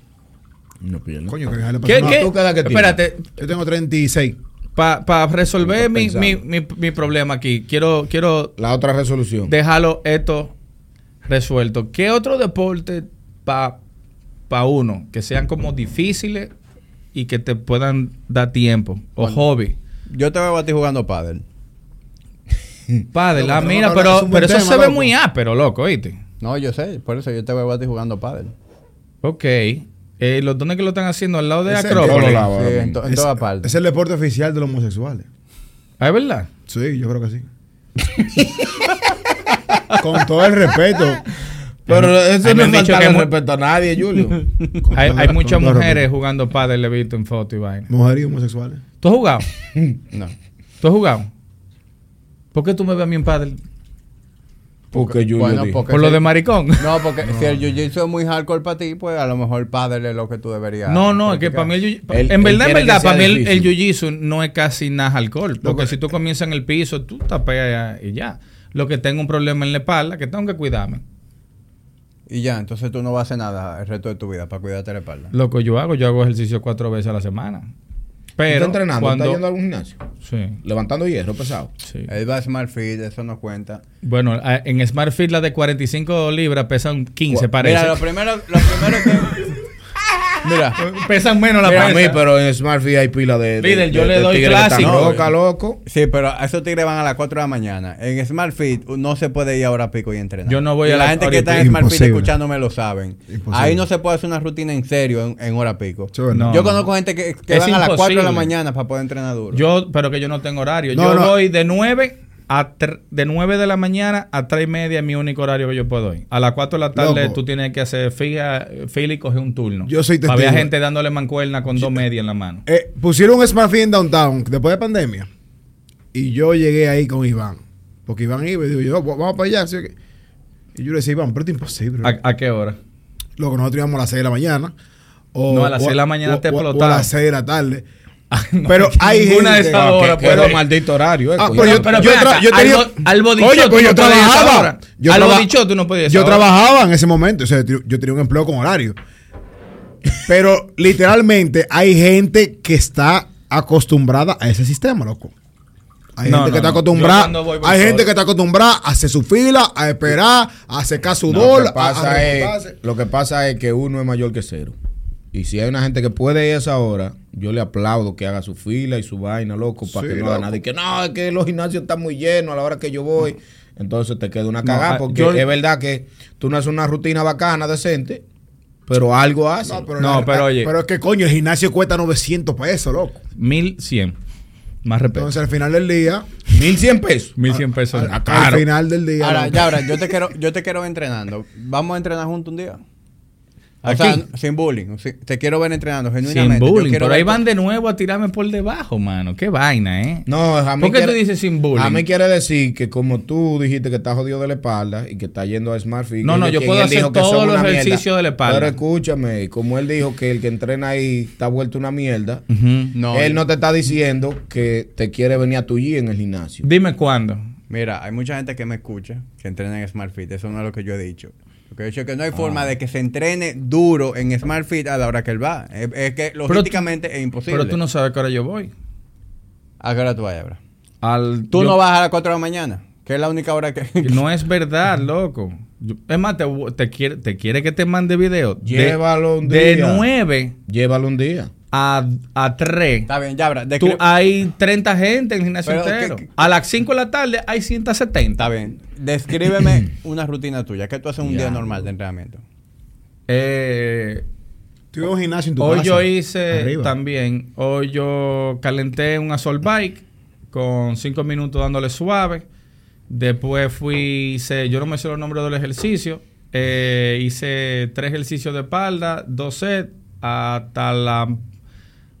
Una pierna. Coño, que le pasó ¿Qué, nada. qué? ¿tú qué edad que tienes? Espérate, Yo tengo 36. Para resolver Estoy mi, mi, mi, mi problema aquí, quiero, quiero La otra resolución. dejarlo esto resuelto. ¿Qué otro deporte para pa uno que sean como difíciles y que te puedan dar tiempo? O Bueno. hobby. Yo te veo a ti jugando pádel. <laughs> La pero mira, no, pero, es pero eso se ve loco. muy ápero, loco, ¿oíste? No, yo sé, por eso yo te veo a ti jugando pádel. Ok. Eh, ¿los, ¿Dónde que lo están haciendo? ¿Al lado de Acrópolis? todos lados. Sí, en, to- en Es- todas partes. Es el deporte oficial de los homosexuales. Ah, ¿Es verdad? Sí, yo creo que sí. <laughs> Con todo el respeto. Pero eso me no es dicho que mu- respeto a nadie, Julio. <laughs> Hay, hay muchas mujeres jugando padre, le he visto en foto y vaina. Mujeres y homosexuales. ¿Tú has jugado? <laughs> No. ¿Tú has jugado? ¿Por qué tú me ves a mí en padre? Porque Julio Bueno, porque ¿Por lo de maricón? No, porque si el jiu-jitsu es muy hardcore para ti, pues a lo mejor padre es lo que tú deberías. No, no, es que para mí el jiu- Él- en verdad, en verdad, para mí el, el jiu-jitsu no es casi nada alcohol. Porque que- si tú comienzas en el piso, tú tapeas y ya. Lo que tengo un problema en la espalda, que tengo que cuidarme. Y ya, entonces tú no vas a hacer nada el resto de tu vida para cuidarte la espalda. Lo que yo hago, yo hago ejercicio cuatro veces a la semana. Pero ¿Está entrenando? cuando... ¿Está yendo a algún gimnasio? Sí, Levantando hierro pesado. sí. Él va a Smart Fit, eso no cuenta. Bueno, en Smart Fit las de 45 libras pesan 15, parece. Mira, lo primero, lo primero que. <laughs> Mira, pesan menos la Para pesa. mí, pero en Smart Fit hay pila de. de- Líder, yo de- le de doy clásico. loca, loco. sí, pero a esos tigres van a las 4 de la mañana. En Smart Fit no se puede ir ahora a pico y entrenar. Yo no voy Y a la la gente que está en. Smart Fit escuchándome lo saben. Imposible. Ahí no se puede hacer una rutina en serio en, en hora pico. No. Yo conozco gente que, van a las 4 de la mañana para poder entrenar duro. Yo, pero que yo no tengo horario. No, yo no. voy de 9 a de 9 de la mañana a 3 y media es mi único horario que yo puedo ir. A las 4 de la tarde Loco. tú tienes que hacer fila, fila y coger un turno. Yo soy Había gente dándole mancuerna con dos medias en la mano. Eh, pusieron un Smart en Downtown después de pandemia. Y yo llegué ahí con Iván. Porque Iván iba y digo, yo, vamos para allá. Y yo le decía, Iván, pero esto es imposible. ¿A, a qué hora? Lo que nosotros íbamos a las 6 de la mañana. O, No, a las o- seis de la mañana o- te explotaba. a las 6 de la tarde. <laughs> No, Pero hay ninguna de esas Ah, horas ir. maldito horario, eh, Ah, pero yo, Pero tra- tenía- Oye, pues trabajaba. Yo, Al traba- bodichón tú no a yo hora. trabajaba en ese momento. O sea, yo tenía un empleo con horario. Pero literalmente hay gente que está acostumbrada a ese sistema, loco. Hay No, gente no, que está acostumbrada. Hay gente que está acostumbrada a hacer su fila, a esperar, a secar su No, dólar. lo, que a- a pasa es, remontarse. lo que pasa es que uno es mayor que cero. Y si hay una gente que puede ir a esa hora, yo le aplaudo que haga su fila y su vaina, loco, para Sí, que no haga. Y que no, es que los gimnasios están muy llenos a la hora que yo voy. Entonces te queda una cagada, ah, porque yo- es verdad que tú no haces una rutina bacana, decente, pero algo haces. No, pero, No, la- pero la- oye. Pero es que coño, el gimnasio cuesta 900 pesos, loco. 1100. Más respeto. Entonces al final del día, 1100 pesos. <laughs> 1100 pesos. al, al caro. final del día. Ahora, loco. ya, ahora, yo te quiero, yo te quiero entrenando. Vamos a entrenar juntos un día. O sea, sin bullying. Te quiero ver entrenando, Sin genuinamente. Yo bullying. Pero ahí van de nuevo a tirarme por debajo, mano. Qué vaina, ¿eh? No, a mí ¿Por qué quiere- tú dices sin bullying? A mí quiere decir que como tú dijiste que estás jodido de la espalda y que estás yendo a Smart Fit, No, no, yo puedo hacer todos los ejercicios de la espalda. Pero escúchame, como él dijo que el que entrena ahí está vuelto una mierda, Ujú. No, él no te está diciendo que te quiere venir a tu G en el gimnasio. Dime cuándo. Mira, hay mucha gente que me escucha que entrena en Smart Fit. Eso no es lo que yo he dicho. Lo que he dicho es que no hay forma Ah. de que se entrene duro en Smart Fit a la hora que él va. Es, es que logísticamente es imposible. Pero tú no sabes a qué hora yo voy. ¿A qué hora tú vayas, bro? Al, Tú yo- no vas a las 4 de la mañana, que es la única hora que... <laughs> No es verdad, loco. Yo- es más, te, te quiere, te quiere que te mande video. De- Llévalo un De día. 9 Llévalo un día. A, a 3. Está bien, ya. Tú, descri- hay 30 gente en el gimnasio Pero, entero. ¿qué- qué- A las 5 de la tarde hay 170. Está bien. Descríbeme <clears throat> una rutina tuya. ¿Qué tú haces un Ya. día normal de entrenamiento? Eh, Tú ibas a un gimnasio en tu hoy casa, yo hice arriba. también, hoy yo calenté un assault bike con 5 minutos dándole suave. Después fui, hice, yo no me sé los nombres del ejercicio. eh, hice tres ejercicios de espalda, dos sets, hasta la.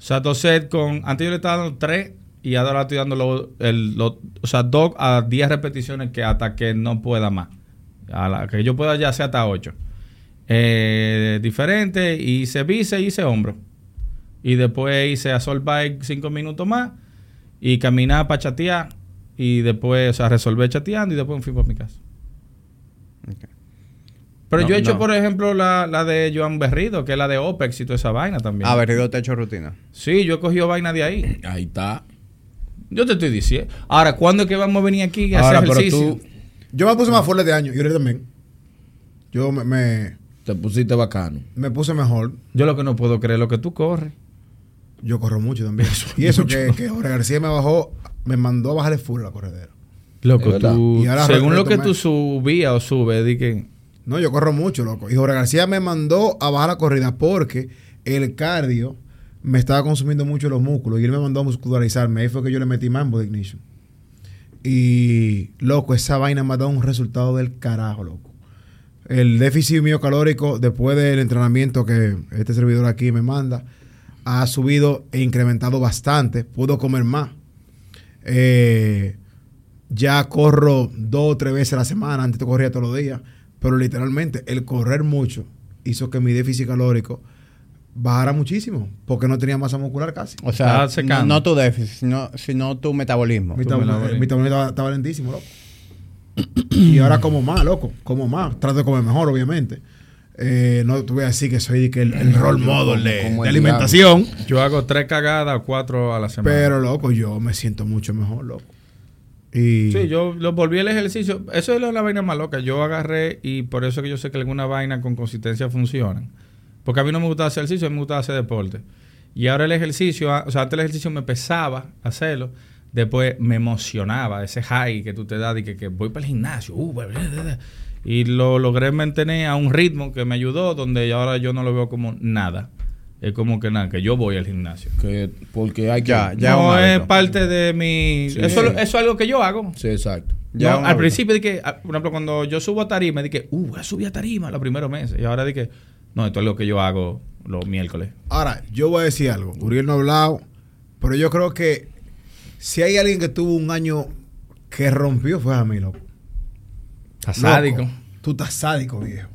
O sea, sets con. Antes yo le estaba dando tres y ahora estoy dando lo- el, o sea, dos a 10 repeticiones que hasta que no pueda más. A la que yo pueda ya sea hasta 8. Eh, diferente, hice bíceps, hice hombro. Y después hice assault bike 5 minutos más y caminar para chatear. Y después, o sea, resolver chateando y después me fui para mi casa. Pero No, yo he hecho, no. por ejemplo, la, la de Joan Berrido, que es la de OPEX y toda esa vaina también. A ver, yo te he hecho rutina. Sí, yo he cogido vaina de ahí. <clears throat> Ahí está. Yo te estoy diciendo. Ahora, ¿cuándo es que vamos a venir aquí a Ahora, hacer pero ejercicio? tú Yo me puse más fuerte de año y ahorita también. Yo me, me, te pusiste bacano. me puse mejor. Yo lo que no puedo creer es lo que tú corres. Yo corro mucho también. y eso que, que Jorge García me bajó, me mandó a bajar el full la corredera. Loco, tú, Y ahora según lo que tú subías o subes, di que No, yo corro mucho, loco. Y Jorge García me mandó a bajar la corrida porque el cardio me estaba consumiendo mucho los músculos y él me mandó a muscularizarme. Ahí fue que yo le metí mambo de ignition. Y, loco, esa vaina me ha dado un resultado del carajo, loco. El déficit mío calórico después del entrenamiento que este servidor aquí me manda ha subido e incrementado bastante. Puedo comer más. Eh, ya corro dos o tres veces a la semana. Antes te corría todos los días. Pero literalmente el correr mucho hizo que mi déficit calórico bajara muchísimo. Porque no tenía masa muscular casi. O sea, no, no tu déficit, sino, sino tu metabolismo. Mi metabolismo mi metabolismo estaba, estaba lentísimo, loco. y ahora como más, loco. Como más. Trato de comer mejor, obviamente. Eh, no te voy a decir que soy que el, el role model de, de alimentación. Yo hago tres cagadas o cuatro a la semana. Pero, loco, yo me siento mucho mejor, loco. Sí, yo lo volví al ejercicio. Eso es la vaina más loca. Yo agarré y por eso que yo sé que alguna vaina con consistencia funcionan. Porque a mí no me gusta hacer ejercicio, a mí me gusta hacer deporte. Y ahora el ejercicio, ah, o sea, antes el ejercicio me pesaba hacerlo. Después me emocionaba ese high que tú te das y que, que voy para el gimnasio. uh, y lo logré mantener a un ritmo que me ayudó, donde ahora yo no lo veo como nada. Es como que nada, que yo voy al gimnasio. Que, porque hay que... Ya, ya. no es hábito. parte de mi... Sí. Eso, eso es algo que yo hago. Sí, exacto. Ya No, al hábito. principio dije, ah, por ejemplo, cuando yo subo a tarima, dije, uh, voy a subir a tarima los primeros meses. Y ahora dije, no, esto es lo que yo hago los miércoles. Ahora, yo voy a decir algo. Uriel no ha hablado, pero yo creo que si hay alguien que tuvo un año que rompió, fue a mí, loco. Está Loco, sádico. Tú estás sádico, viejo.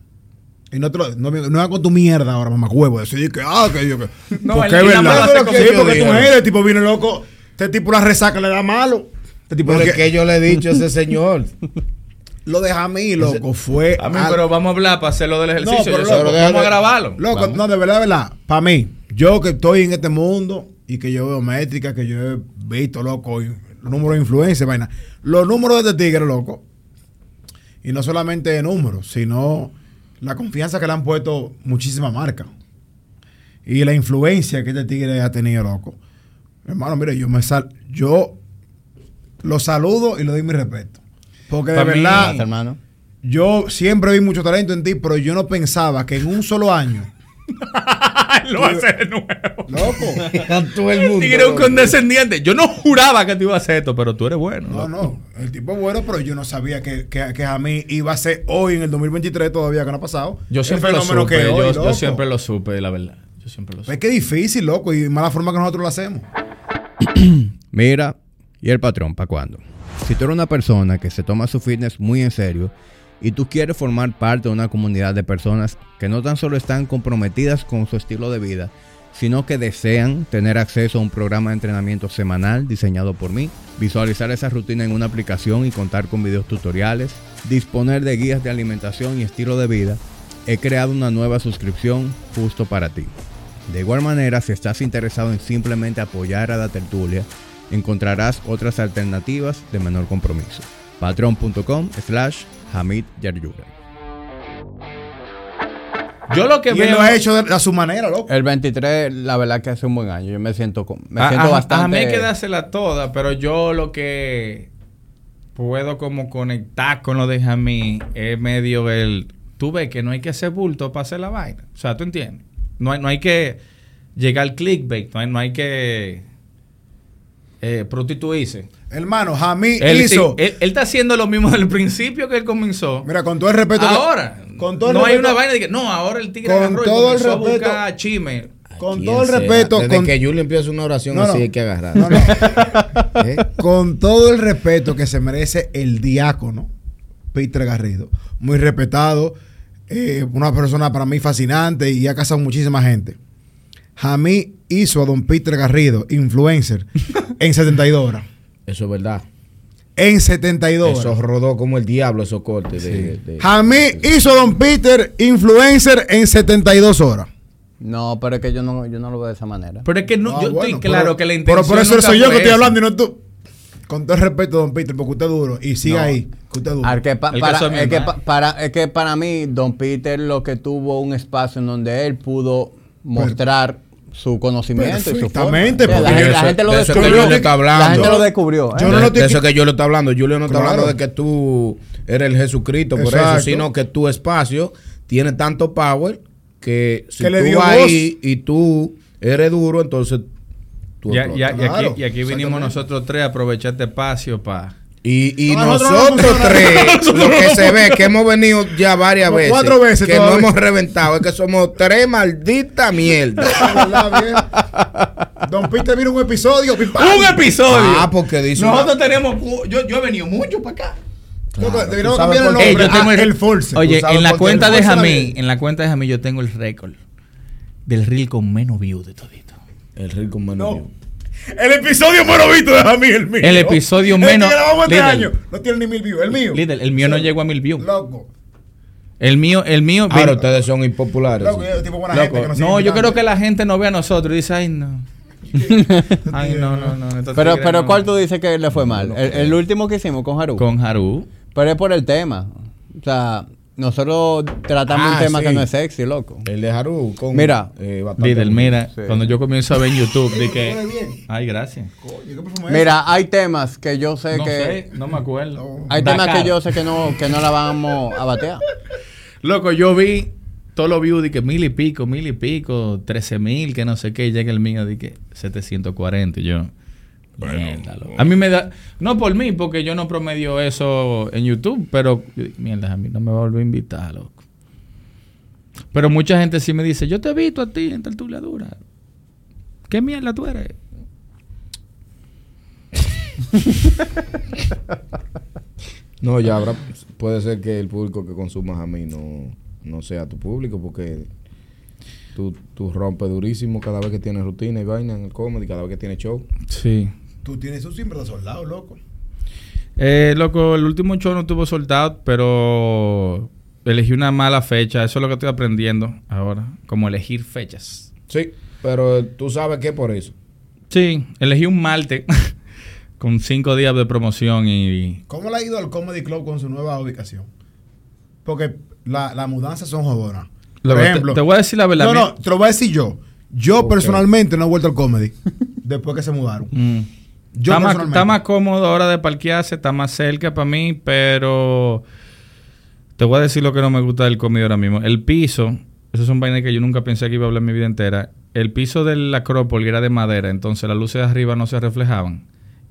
Y no, te lo, no, me- no hagas con tu mierda ahora, mamá huevo. Decir que, ah, que yo. Que, No, porque es verdad. como yo porque tú eres, el tipo viene loco. Este tipo la resaca le da malo. Este tipo Pero es que yo le he dicho a ese señor. <laughs> Lo deja a mí, loco. Fue. A mí, al- pero vamos a hablar para hacerlo del ejercicio. No, pero loco, pero vamos a grabarlo. Loco, Vamos. no, de verdad, de verdad. Para mí, yo que estoy en este mundo y que yo veo métricas, que yo he visto, loco, y los números de influencia, vaina. Los números de este tigre, loco. Y no solamente de números, sino la confianza que le han puesto muchísimas marcas. Y la influencia que este tigre ha tenido, loco. Hermano, mire, yo me sal, yo lo saludo y le doy mi respeto. Porque de mí- verdad, hermano. yo siempre vi mucho talento en ti, pero yo no pensaba que en un solo año, <laughs> <laughs> lo hace de nuevo. loco, Todo el <laughs> mundo. Tigre es un condescendiente. Yo no juraba que te iba a hacer esto, pero tú eres bueno. No, loco. no, el tipo es bueno, pero yo no sabía que, que, que a mí iba a ser hoy en el 2023 todavía que no ha pasado. Yo siempre lo supe. que es hoy, yo, siempre lo supe, la verdad. Yo siempre lo Es supe. que es difícil, loco, y mala forma que nosotros lo hacemos. <clears throat> Mira, ¿y el patrón para cuándo? Si tú eres una persona que se toma su fitness muy en serio y tú quieres formar parte de una comunidad de personas que no tan solo están comprometidas con su estilo de vida, sino que desean tener acceso a un programa de entrenamiento semanal diseñado por mí, visualizar esa rutina en una aplicación y contar con videos tutoriales, disponer de guías de alimentación y estilo de vida, he creado una nueva suscripción justo para ti. De igual manera, si estás interesado en simplemente apoyar a la tertulia, encontrarás otras alternativas de menor compromiso. Patreon.com slash Hamid Yaryura. Yo lo que Y él veo. lo ha hecho de, a su manera, loco. El 23, la verdad que hace un buen año. Yo me siento, me a, siento a- bastante... a mí hay que dársela toda, pero yo lo que puedo como conectar con lo de Jamí es medio el... Tú ves que no hay que hacer bulto para hacer la vaina. O sea, ¿tú entiendes? No hay, no hay que llegar al clickbait. No hay, no hay que eh, prostituirse. Hermano, Jamí Él, sí, hizo. él, él está haciendo lo mismo desde el principio que él comenzó. Mira, con todo el respeto. que- ahora. con todo el no hay respeto- una vaina de que no, ahora el tigre Con agarró y todo el comenzó a respeto- buscar chisme. Con todo el sea. respeto. Desde con- que Julio empieza una oración No, no. así hay que agarrar. No, no. <laughs> ¿Eh? con todo el respeto que se merece el diácono Peter Garrido, muy respetado, eh, una persona para mí fascinante y ha casado muchísima gente. Jamí hizo a don Peter Garrido, influencer, <laughs> en 72 horas. Eso es verdad. En 72 Eso horas. rodó como el diablo esos cortes. de- de- Jamí hizo don Peter, influencer, en 72 horas. No, pero es que yo no, yo no lo veo de esa manera. Pero es que no, Ah, yo bueno, estoy claro pero- que la intención. Pero por eso nunca soy yo que estoy hablando y no tú. Con todo el respeto, don Peter, porque usted es duro. Y siga No. ahí, que usted es duro. Que pa- para, es, que hermano. pa- para, es que para mí, Don Peter lo que tuvo un espacio en donde él pudo mostrar su conocimiento forma. porque la, gente lo descubrió. Julio está hablando. La gente lo descubrió. Yo ¿eh? no de, lo de estoy- eso que yo le está hablando. Julio no está Claro. hablando de que tú eres el Jesucristo por Exacto. eso, sino que tu espacio tiene tanto power que si Que le tú dio vas voz. ahí y tú eres duro, entonces tú Ya- ya- y, aquí, y aquí vinimos exactamente. nosotros tres a aprovechar este espacio para... Y, y No, nosotros nosotros, no funciona. tres, <laughs> lo que se ve que hemos venido ya varias Como veces, cuatro veces que todavía. no hemos reventado, es que somos tres malditas mierdas. <laughs> Ah, ¿verdad? Bien. Don Peter vino un episodio. ¡Un episodio! Ah, porque dice Nosotros una- tenemos... Yo, yo he venido mucho para acá. Claro, cambiar el. Ey, nombre yo tengo a el, el Force. Oye, en la cuenta de Jamí, en la cuenta de Jamí yo tengo el récord del reel con menos views de todito. El rico menos No. view. El episodio menos visto de Jamie, el mío. El episodio El menos- que grabamos este año. No tiene ni mil views. El mío. Líder, el mío no llegó a mil views. Loco. El mío, el mío... Ahora ustedes son impopulares. Loco, yo, tipo buena Loco, gente que no, sigue yo creo que la gente no ve a nosotros y dice, ay, no. <laughs> ay, no, no, no. Pero, pero no". ¿cuál tú dices que le fue mal? El, el último que hicimos con Haru. Con Haru. Pero es por el tema. O sea, nosotros tratamos Ah, un tema sí. que no es sexy, loco. El de Haru con Mira. eh, orgullo. mira, Sí. cuando yo comienzo a ver en YouTube, de que... Ay, gracias. Coño, ¿qué perfume es Mira, hay temas que yo sé No que... sé, no me acuerdo. No. Hay temas que yo sé que no, que no la vamos a batear. Loco, yo vi todos los views de que mil y pico, mil y pico, trece mil, que no sé qué, y llega el mío de que 740 y yo. A mí me da, no por mí, porque yo no promedio eso en YouTube, pero mierda, a mí no me va a volver a invitar, loco. Pero mucha gente sí me dice, yo te he visto a ti en tertulia dura. ¿Qué mierda tú eres? <laughs> No, ya habrá, puede ser que el público que consumas a mí no, no sea tu público porque tú, tú rompes durísimo cada vez que tienes rutina y vaina en el comedy, cada vez que tienes show. Sí. Tú tienes eso siempre de soldado, loco. Eh, loco, el último show no tuvo soldado, pero elegí una mala fecha. Eso es lo que estoy aprendiendo ahora. Como elegir fechas. Sí, pero tú sabes es por eso. Sí, elegí un martes <laughs> con cinco días de promoción y... ¿Cómo le ha ido al Comedy Club con su nueva ubicación? Porque la- las mudanzas son jodonas. Por te- ejemplo, te voy a decir la verdad, No, no, te lo voy a decir yo. Yo personalmente no he vuelto al comedy <laughs> después que se mudaron. Mm. Yo está, más, personalmente. está más cómodo ahora de parquearse, está más cerca para mí, pero te voy a decir lo que no me gusta del comedy ahora mismo. El piso, eso son vainas que yo nunca pensé que iba a hablar en mi vida entera. El piso del Acrópolis era de madera, entonces las luces de arriba no se reflejaban.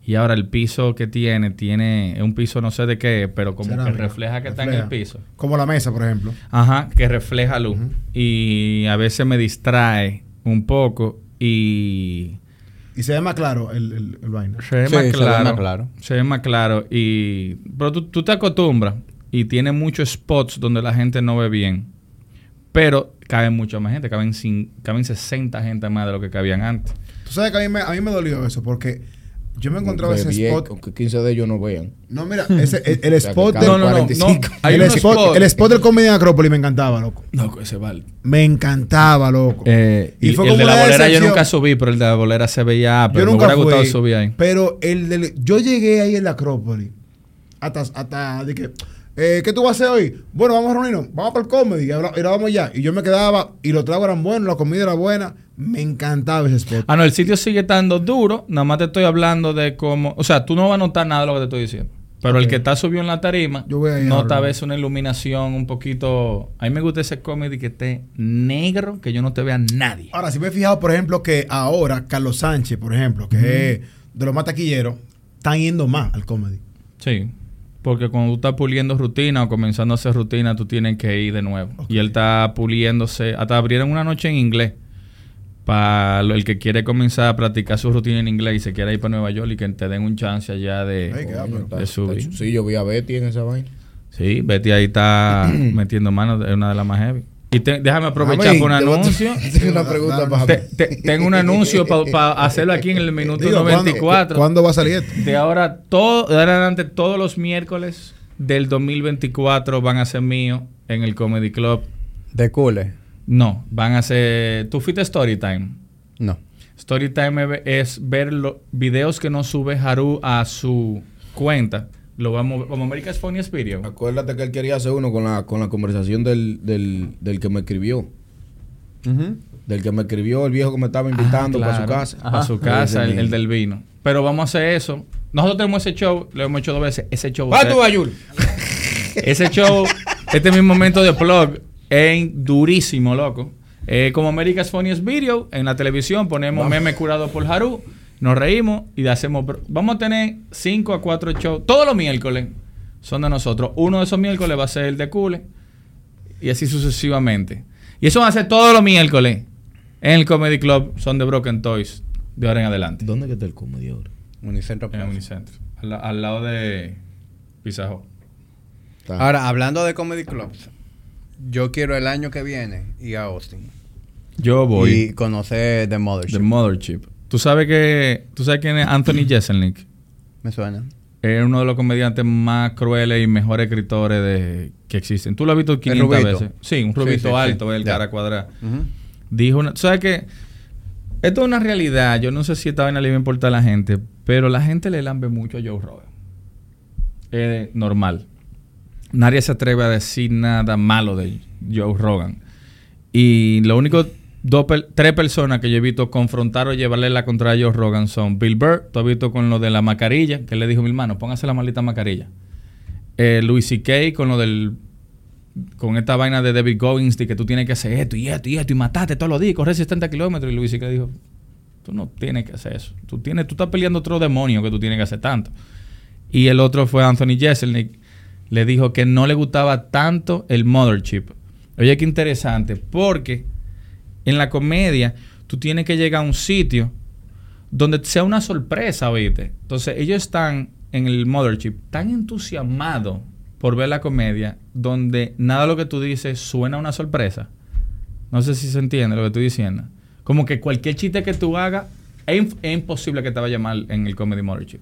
Y ahora el piso que tiene, tiene es un piso no sé de qué, pero como que Cerámica. refleja que está en el piso. Como la mesa, por ejemplo. Ajá, que refleja luz. Y a veces me distrae un poco y Y se ve más claro el, el, el vaina. se ve Sí, más se ve claro. más claro. Se ve más claro. Y, pero tú, tú te acostumbras y tiene muchos spots donde la gente no ve bien. Pero caben mucha más gente. Caben, cin- caben 60 gente más de lo que cabían antes. Tú sabes que a mí me, a mí me dolió eso porque yo me encontraba ese 10, spot. Aunque 15 de ellos no vean. No, mira, <laughs> ese, el, el spot del, No, no, no, 45. no. Hay el, spot, spots. el spot del comedy Acrópolis me encantaba, loco. Loco, ese vale. Me encantaba, loco. Eh, y, Y fue el como de la bolera yo nunca subí, pero el de la bolera se veía. Pero yo me nunca hubiera gustado subir ahí. Pero el del, yo llegué ahí en la Acrópolis. Hasta, hasta de que, eh, ¿qué tú vas a hacer hoy? Bueno, vamos a reunirnos, vamos para el comedy y, la vamos ya. Y yo me quedaba, y los tragos eran buenos, la comida era buena. Me encantaba ese spot. Ah, no, el sitio sigue estando duro. Nada más te estoy hablando de cómo. O sea, tú no vas a notar nada de lo que te estoy diciendo. Pero el que está subido en la tarima, Yo voy a nota a ahora. veces una iluminación un poquito. A mí me gusta ese comedy que esté negro, que yo no te vea nadie. Ahora, si me he fijado, por ejemplo, que ahora Carlos Sánchez, por ejemplo, que es de los más taquilleros, están yendo más al comedy. Sí. Porque cuando tú estás puliendo rutina o comenzando a hacer rutina, tú tienes que ir de nuevo. Y él está puliéndose. Hasta abrieron una noche en inglés. Para el que quiere comenzar a practicar su rutina en inglés y se quiere ir para Nueva York y que te den un chance allá de, está- de subir. está- Sí, yo vi a Betty en esa vaina. Sí, Betty ahí está <clears throat> metiendo manos, es una de las más heavy. Y te- déjame aprovechar Amén, por un anuncio. <laughs> Tengo una pregunta para Te- te- tengo un anuncio para hacerlo aquí en el minuto Digo, ¿cuándo- 94. ¿Cuándo va a salir esto? De ahora, todo, de ahora en adelante, todos los miércoles del 2024 van a ser míos en el Comedy Club. De cule. No, van a ser... ¿Tú fuiste Storytime? No. Storytime es ver los videos que no sube Haru a su cuenta. Lo vamos como America's Funniest Video. Acuérdate que él quería hacer uno con la, con la conversación del, del, del que me escribió. Del que me escribió el viejo que me estaba invitando Ah, para su casa. Para su casa, el, el del vino. Pero vamos a hacer eso. Nosotros tenemos ese show, lo hemos hecho dos veces. Ese show. ¿Va tú, Ayul? <laughs> Ese show, este mismo momento de plug, es durísimo, loco. Eh, como America's Funniest Video, en la televisión ponemos meme curado por Haru, nos reímos y hacemos. Vamos a tener 5 a 4 shows todos los miércoles. Son de nosotros. Uno de esos miércoles va a ser el de Cule y así sucesivamente. Y eso va a ser todos los miércoles en el Comedy Club. Son de Broken Toys de ahora en adelante. ¿Dónde que está el comedy ahora? Unicentro En Unicentro. Al, la- al lado de. Está. Ahora, hablando de comedy clubs, yo quiero el año que viene ir a Austin Yo voy. y conocer The Mothership. The Mothership. Tú sabes que. Tú sabes quién es Anthony Jeselnik. Me suena. Es uno de los comediantes más crueles y mejores escritores de, que existen. Tú lo has visto 500 rubito. veces. Sí, un rubito sí, alto, sí. el Ya. cara cuadrada. Dijo una. ¿Tú sabes que Esto es una realidad. Yo no sé si esta vaina le va a importar a la gente, pero la gente le lambe mucho a Joe Rogan. Es normal. Nadie se atreve a decir nada malo de Joe Rogan. Y lo único, tres personas que yo he visto confrontar o llevarle la contra a Joe Rogan son Bill Burr, tú has visto con lo de la mascarilla, que le dijo mi hermano, póngase la maldita mascarilla. Eh, Louis C.K. con lo del con esta vaina de David Goggins que tú tienes que hacer esto y esto y esto y matarte todos los días, correr 70 kilómetros. Y Luis C.K. dijo, tú no tienes que hacer eso. Tú, tienes, tú estás peleando otro demonio que tú tienes que hacer tanto. Y el otro fue Anthony Jeselnik. Le dijo que no le gustaba tanto el mothership. Oye, qué interesante. Porque en la comedia tú tienes que llegar a un sitio donde sea una sorpresa, ¿viste? Entonces ellos están en el mothership tan entusiasmados por ver la comedia donde nada de lo que tú dices suena a una sorpresa. No sé si se entiende lo que estoy diciendo. Como que cualquier chiste que tú hagas es, imposible que te vaya mal en el comedy mothership.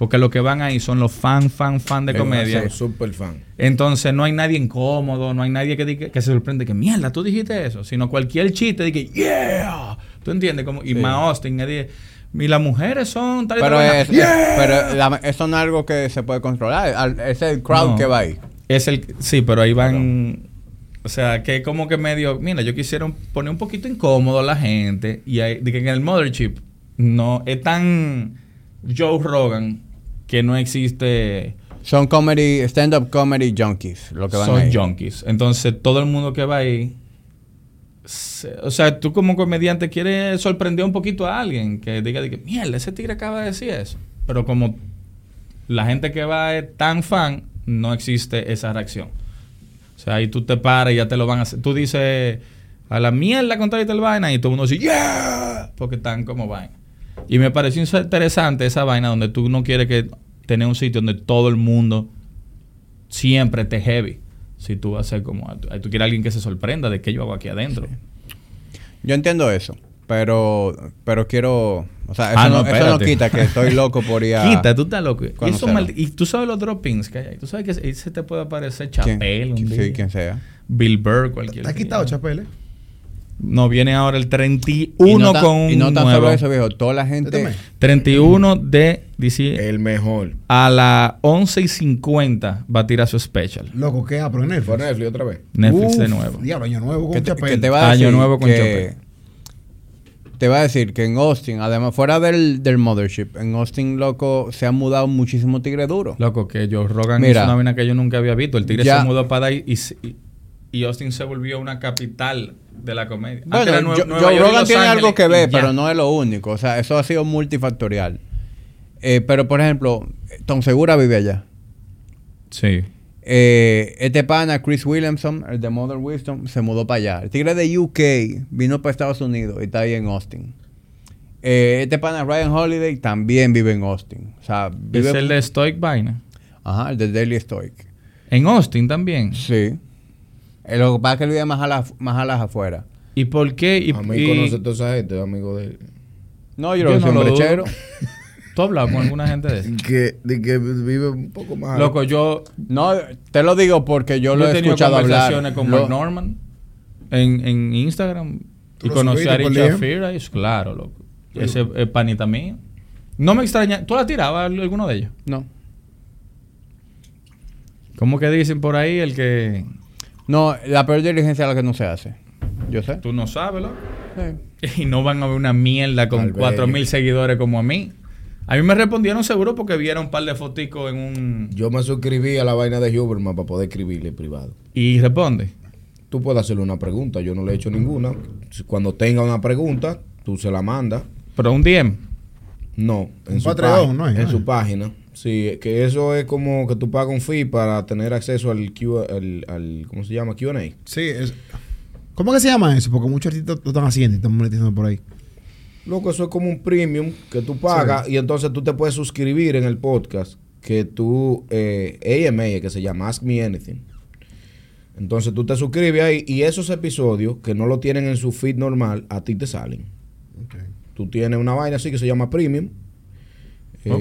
Porque los que van ahí son los fan, fan, fan de comedia. Soy Super fan. Entonces no hay nadie incómodo, no hay nadie que, diga- que se sorprende que mierda, tú dijiste eso, sino cualquier chiste de que yeah, tú entiendes como y más Austin, de- y las mujeres son tal y Pero, tal es, pero la- eso no es algo que se puede controlar. Al- Es el crowd No. que va ahí. Es el sí, pero ahí van o sea, que como que medio, mira, yo quisiera un- poner un poquito incómodo a la gente y ahí, de que en el mothership no es tan Joe Rogan que no existe Son comedy, stand-up comedy junkies, lo que van son ahí. junkies. Entonces, todo el mundo que va ahí. se- o sea, tú como comediante quieres sorprender un poquito a alguien que diga, que, mierda, ese tigre acaba de decir eso. Pero como la gente que va es tan fan, no existe esa reacción. O sea, ahí tú te paras y ya te lo van a hacer. Tú dices a la mierda con tal y tal vaina y todo el mundo dice, ¡Yeah! Porque están como vaina. Y me pareció interesante esa vaina donde tú no quieres que tener un sitio donde todo el mundo siempre te heavy. Si tú vas a ser como... Tú quieres alguien que se sorprenda de qué yo hago aquí adentro. Yo entiendo eso, pero pero quiero, o sea, eso, Ah, no, no, eso no quita que estoy loco por ir a <laughs> Quita, tú estás loco. Y, eso y tú sabes los droppings que hay ahí. Tú sabes que ahí se te puede aparecer Chapel un ¿Quién? día. Sí, quien sea. Bill Burr, cualquier Está quitado, Chapele. No, viene ahora el 31 y no tan- con un y no tan nuevo. solo eso, viejo, toda la gente también. 31 de DC El mejor. a las 11 y 50 va a tirar su special. Loco, ¿qué? Ah, pero Netflix. Netflix otra vez. Netflix de nuevo. Diablo, año nuevo con que te, Chapele. que te va a Año decir nuevo con que te va a decir que en Austin, además fuera del, del mothership, en Austin loco se han mudado muchísimos tigres duros. Loco, que Joe Rogan Mira. hizo una vaina que yo nunca había visto. El tigre Ya. se mudó para ahí y, y Austin se volvió una capital de la comedia. Bueno, yo- Nueva Joe York Rogan tiene Ángeles algo que ver, pero no es lo único. O sea, eso ha sido multifactorial. Eh, pero, por ejemplo, Tom Segura vive allá. Sí. Eh, este pana, Chris Williamson, el de Mother Wisdom, se mudó para allá. El tigre de UK vino para Estados Unidos y está ahí en Austin. Eh, este pana, Ryan Holiday, también vive en Austin. O sea, vive... Es el de Stoic Vaina. Ajá, el de Daily Stoic. En Austin también. Sí. Eh, lo que pasa es que él vive más a las, más a las afueras. ¿Y por qué? Y, a mí y- conoce toda esa gente, amigo de él. No, yo, Yo lo no un lo dudo. brechero. <laughs> ¿Tú has hablado con alguna gente de eso? Que, de que vive un poco más. Loco, yo, No, te lo digo porque yo yo lo he he tenido escuchado hablar. conversaciones con Lo- Mark Norman en, en Instagram. ¿Tú Y conocí a Richard? Fira. Claro, loco. Ese es panita mío. No me extraña. ¿Tú la tirabas alguno de ellos? No. ¿Cómo que dicen por ahí el que... No, la peor diligencia es la que no se hace. Yo sé. Tú no sabes, loco. Sí. Y no van a ver una mierda con cuatro mil seguidores como a mí. A mí me respondieron seguro porque vieron un par de foticos en un... Yo me suscribí a la vaina de Huberman para poder escribirle privado. Y responde. Tú puedes hacerle una pregunta, yo no le he hecho ninguna. Si- Cuando tenga una pregunta, tú se la mandas. Pero un DM. No, en, Un su, página, ¿no es? en su página. Sí, que eso es como que tú pagas un fee para tener acceso al, Q, al, al- ¿cómo se llama? Q&A. Sí, es... ¿Cómo que se llama eso? Porque muchos artistas lo están haciendo y están monetizando por ahí. Loco, eso es como un premium que tú pagas y entonces tú te puedes suscribir en el podcast que tú, eh, AMA, que se llama Ask Me Anything. Entonces tú te suscribes ahí y esos episodios que no lo tienen en su feed normal, a ti te salen. Tú tienes una vaina así que se llama premium. Eh,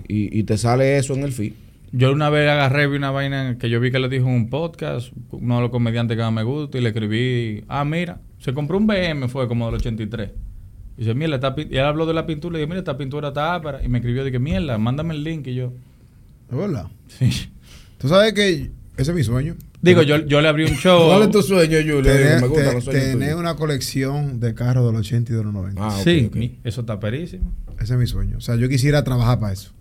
Ok. y, y te sale eso en el feed. Yo una vez agarré vi una vaina que yo vi que le dijo en un podcast, uno de los comediantes que más me gusta, y le escribí, ah, mira, se compró un BM, fue como del 83. Y dice, mira, pin-" y él habló de la pintura, y dije, mira, esta pintura está ápera. Y me escribió, dije, mierda, mándame el link, y yo, ¿Es verdad? <laughs> sí. Tú sabes que ese es mi sueño. Digo, yo, yo le abrí un show. ¿Cuál es tu sueño, Julio? Me gustan te- los sueños tener tuyos. una colección de carros de los 80 y de los 90. Ah, sí, eso está perísimo. Ese es mi sueño. O sea, yo quisiera trabajar para eso.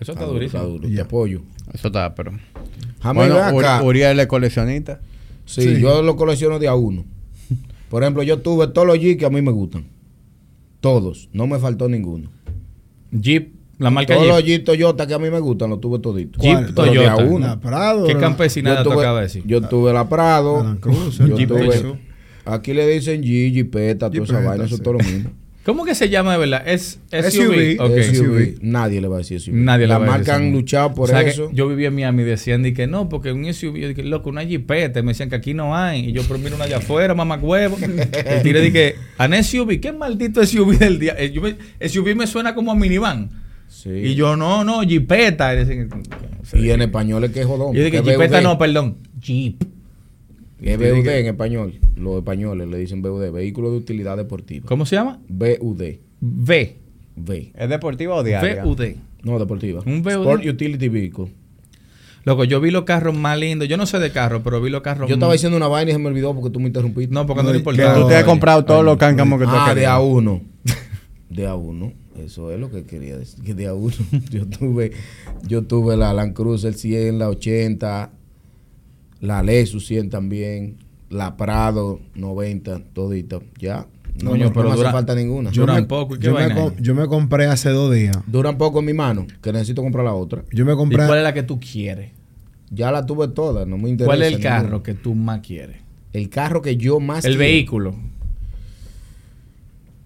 Eso está, durísimo. está duro, te apoyo. Eso está, pero. Jamás bueno, Uriel es coleccionista. Sí, Sí. yo lo colecciono de a uno. Por ejemplo, yo tuve todos los Jeep que a mí me gustan. Todos. No me faltó ninguno. Jeep, la marca Todos los Jeep. Jeep Toyota que a mí me gustan los tuve toditos. Jeep Toyota. uno. La Prado. ¿Qué campesinada tú acabas de decir? yo tuve la Prado. La Cruiser, yo Jeep tuve- aquí le dicen Jeep, Jeepeta, toda esa vaina, eso es todo lo mismo. ¿Cómo que se llama de verdad? Es SUV. SUV. Ok. SUV. Nadie le va a decir SUV. Nadie le la va a decir marca han eso. luchado por O sea, que eso. yo vivía en Miami y decían de que no, porque un SUV, yo dije, loco, una jipeta. Me decían que aquí no hay. Y yo, pero mira una allá afuera, mamá huevo. y tiré que, an SUV, ¿qué maldito SUV del día? Eh, yo me- SUV me suena como a minivan. Sí. Y yo, no, no, jipeta. Y, en español es que es jodón. yo dije, BUD. no, perdón. Jeep. Es BUD en español. Los españoles le dicen BUD, Vehículo de Utilidad Deportiva. ¿Cómo se llama? BUD. V. V. ¿Es deportiva o diaria? VUD. No, deportiva. Un VUD. Sport Utility Vehicle. Loco, yo vi los carros más lindos. Yo no sé de carros, pero vi los carros Yo estaba diciendo una vaina y se me olvidó porque tú me interrumpiste. No, porque no, le No, importaba. Que tú te has comprado todos los cáncamos que tú ah, <laughs> de a uno. De a uno. Eso es lo que quería decir. Que de a uno. <laughs> Yo tuve, yo tuve la Land Cruiser 100, la 80, la Lexus 100 también, la Prado 90, todita. Ya. No, no, pero no me hace falta ninguna. yo- Duran poco, ¿y qué yo, me vaina yo me compré hace dos días. Duran poco en mi mano, que necesito comprar la otra. Yo me ¿Y compré. cuál es la que tú quieres? Ya la tuve toda, no me interesa. ¿Cuál es el ninguna. carro que tú más quieres? El carro que yo más El quiero. vehículo.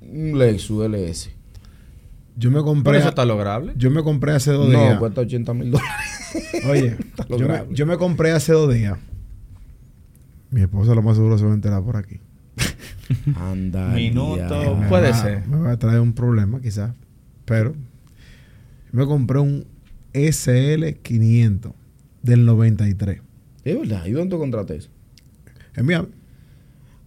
Un Lexus LS. Yo me Pero compré. eso está lograble. Yo me compré hace dos No, días. cuesta 80 mil dólares. Oye, <laughs> yo me, yo me compré hace dos días. Mi esposa lo más seguro se va a enterar por aquí. <laughs> Anda. Minuto. Me Puede va- ser. Me va a traer un problema quizás. Pero yo me compré un SL500 del 93. Es verdad. ¿Y dónde tú compraste eso? Es mía.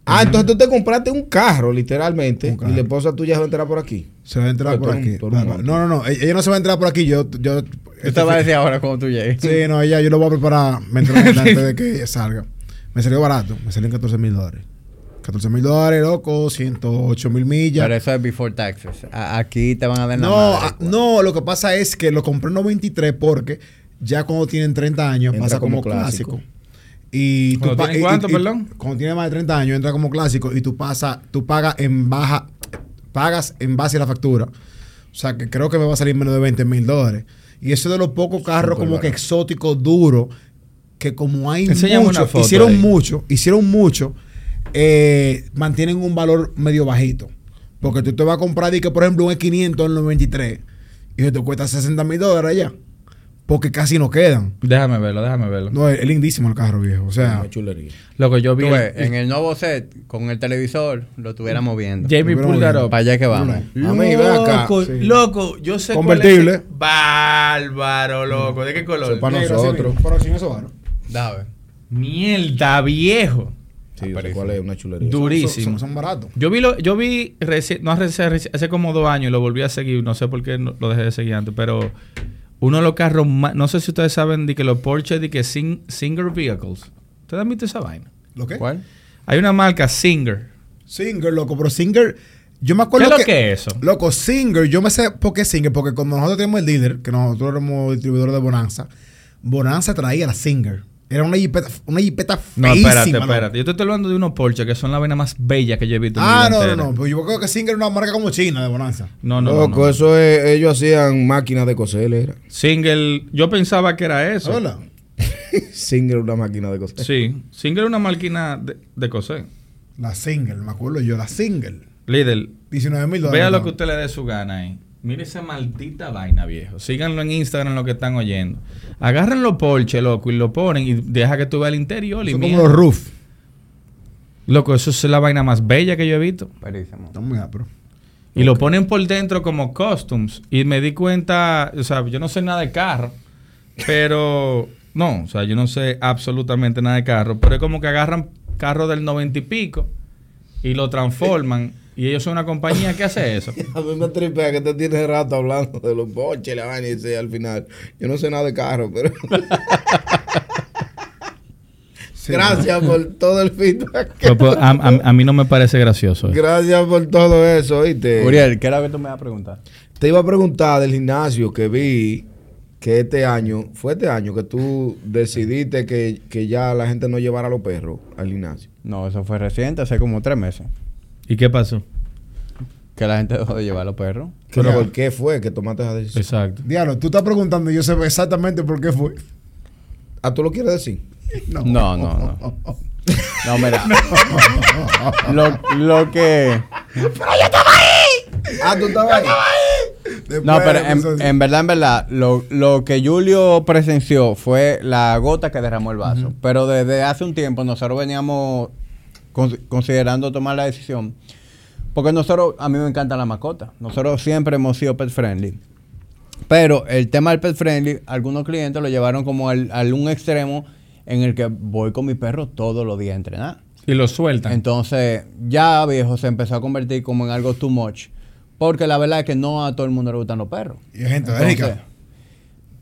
Ah, entonces tú te compraste un carro, literalmente. Un carro. Y la esposa tuya se va a enterar por aquí. Se va a enterar Oye, por un- aquí. Claro. No, no, no. Ella no se va a enterar por aquí. Yo, yo, Yo te voy a decir ahora cuando tú llegues. Sí, no, ella, yo lo voy a preparar mentalmente <laughs> antes de que ella salga. Me salió barato. Me salió en 14 mil dólares. 14 mil dólares, loco. 108 mil millas. Pero eso es before taxes. A- aquí te van a dar la No, madre, ah, no, lo que pasa es que lo compré en 93 porque ya cuando tienen 30 años Entra pasa como, como clásico. clásico. Y ¿Cuando pa- tienen y- cuánto, y- perdón? Cuando tiene más de 30 años entra como clásico y tú pasa, tú pagas en baja, pagas en base a la factura. O sea que creo que me va a salir menos de 20 mil dólares. Y eso de los pocos carros como que exóticos, duros, que como hay mucho, una foto hicieron ahí. mucho, hicieron mucho, eh, mantienen un valor medio bajito. Porque tú te vas a comprar, di que por ejemplo, un E500 en el 93 y te cuesta 60 mil dólares ya. Porque casi no quedan. Déjame verlo, déjame verlo. No, es, es lindísimo el carro viejo. O sea, Una chulería. Loco, yo vi. Ves, en el nuevo set, con el televisor, lo estuviéramos viendo. Jamie up. Para allá que vamos. A mí, ven acá. Loco, Sí. loco, yo sé Convertible. cuál es. Bárbaro, loco. ¿De qué color? Eso para nosotros. así, pero sin eso, varo. Dame. Mierda, viejo. Sí, yo sé cuál es una chulería. Du- Durísimo. Son, son baratos. Yo vi, lo, yo vi reci- no hace, como dos años, lo volví a seguir, no sé por qué no- lo dejé de seguir antes, pero uno de los carros más, no sé si ustedes saben de que los Porsche de que sing- single vehicles. ¿Ustedes han visto esa vaina? ¿Lo qué? ¿Cuál? Hay una marca Singer. Singer, loco, pero Singer. Yo me ¿Qué acuerdo es lo que. que es eso? Loco, Singer, yo me sé por qué Singer, porque cuando nosotros teníamos el dealer, que nosotros éramos distribuidores de Bonanza, Bonanza traía la Singer. Era una jipeta, una jipeta No, feísima. espérate, espérate. Yo te estoy hablando de unos Porsche que son la vaina más bella que yo he visto en mi Ah, no, no, no. Pues yo creo que Singer es una marca como china de Bonanza. No, no, no, Loco, no. eso es, ellos hacían máquinas de coser, era. Single, yo pensaba que era eso. Hola. <laughs> Singer, una máquina de coser. Sí, Single es una máquina de, de coser. La Singer, me acuerdo yo, la Singer. Líder, 19 mil dólares. vea lo que usted le dé su gana ahí. Mire esa maldita vaina, viejo. Síganlo en Instagram lo que están oyendo. Agarren los Porsche, loco, y lo ponen y deja que tú veas el interior. Y Son mierda. como los roof. Loco, eso es la vaina más bella que yo he visto. Perísimo. Están muy apro. Y lo ponen por dentro como costumes. Y me di cuenta, o sea, yo no sé nada de carro, pero <laughs> no, o sea, yo no sé absolutamente nada de carro, pero es como que agarran carro del noventa y pico y lo transforman. Y ellos son una compañía que hace eso. <laughs> A mí me tripea que te tienes rato hablando de los boches, la vaina y dice al final. Yo no sé nada de carro, pero. <laughs> Gracias por todo el feedback. Pero, pues, a, a- a mí no me parece gracioso. eso. Gracias por todo eso, ¿oíste? Uriel, ¿qué era que tú me ibas a preguntar? Te iba a preguntar del gimnasio que vi que este año, fue este año que tú decidiste que, que ya la gente no llevara a los perros al gimnasio. No, eso fue reciente, hace como tres meses. ¿Y qué pasó? Que la gente dejó de llevar a los perros. Pero Ya. ¿por qué fue que tomaste esa decisión? Exacto. Diablo, tú estás preguntando y yo sé exactamente por qué fue. ¿Ah, tú lo quieres decir? <laughs> No, no, no. No, mira. <laughs> lo, lo que. Ah, tú estabas ahí. Después No, pero de en, en verdad, en verdad, lo, lo que Julio presenció fue la gota que derramó el vaso. Pero desde hace un tiempo nosotros veníamos considerando tomar la decisión. Porque nosotros, a mí me encanta la mascota. Nosotros siempre hemos sido pet friendly. Pero el tema del pet friendly, algunos clientes lo llevaron como al, al un extremo en el que voy con mi perro todos los días a entrenar. Y lo sueltan. Entonces, ya viejo se empezó a convertir como en algo too much. Porque la verdad es que no a todo el mundo le gustan los perros. Y hay gente Entonces, alérgica.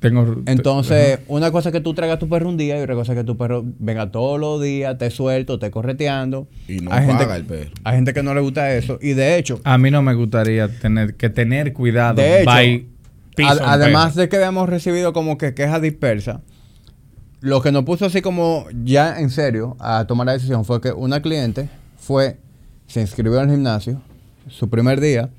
Tengo, entonces, una cosa es que tú traigas a tu perro un día y otra cosa es que tu perro venga todos los días, te suelto, te correteando. Y no hay gente, paga el perro. Hay gente que no le gusta eso. Y de hecho, a mí no me gustaría tener que tener cuidado. de hecho, by ad- además perro. de que habíamos recibido como que quejas dispersas, lo que nos puso así como ya en serio a tomar la decisión fue que una cliente fue, se inscribió al gimnasio, su primer día,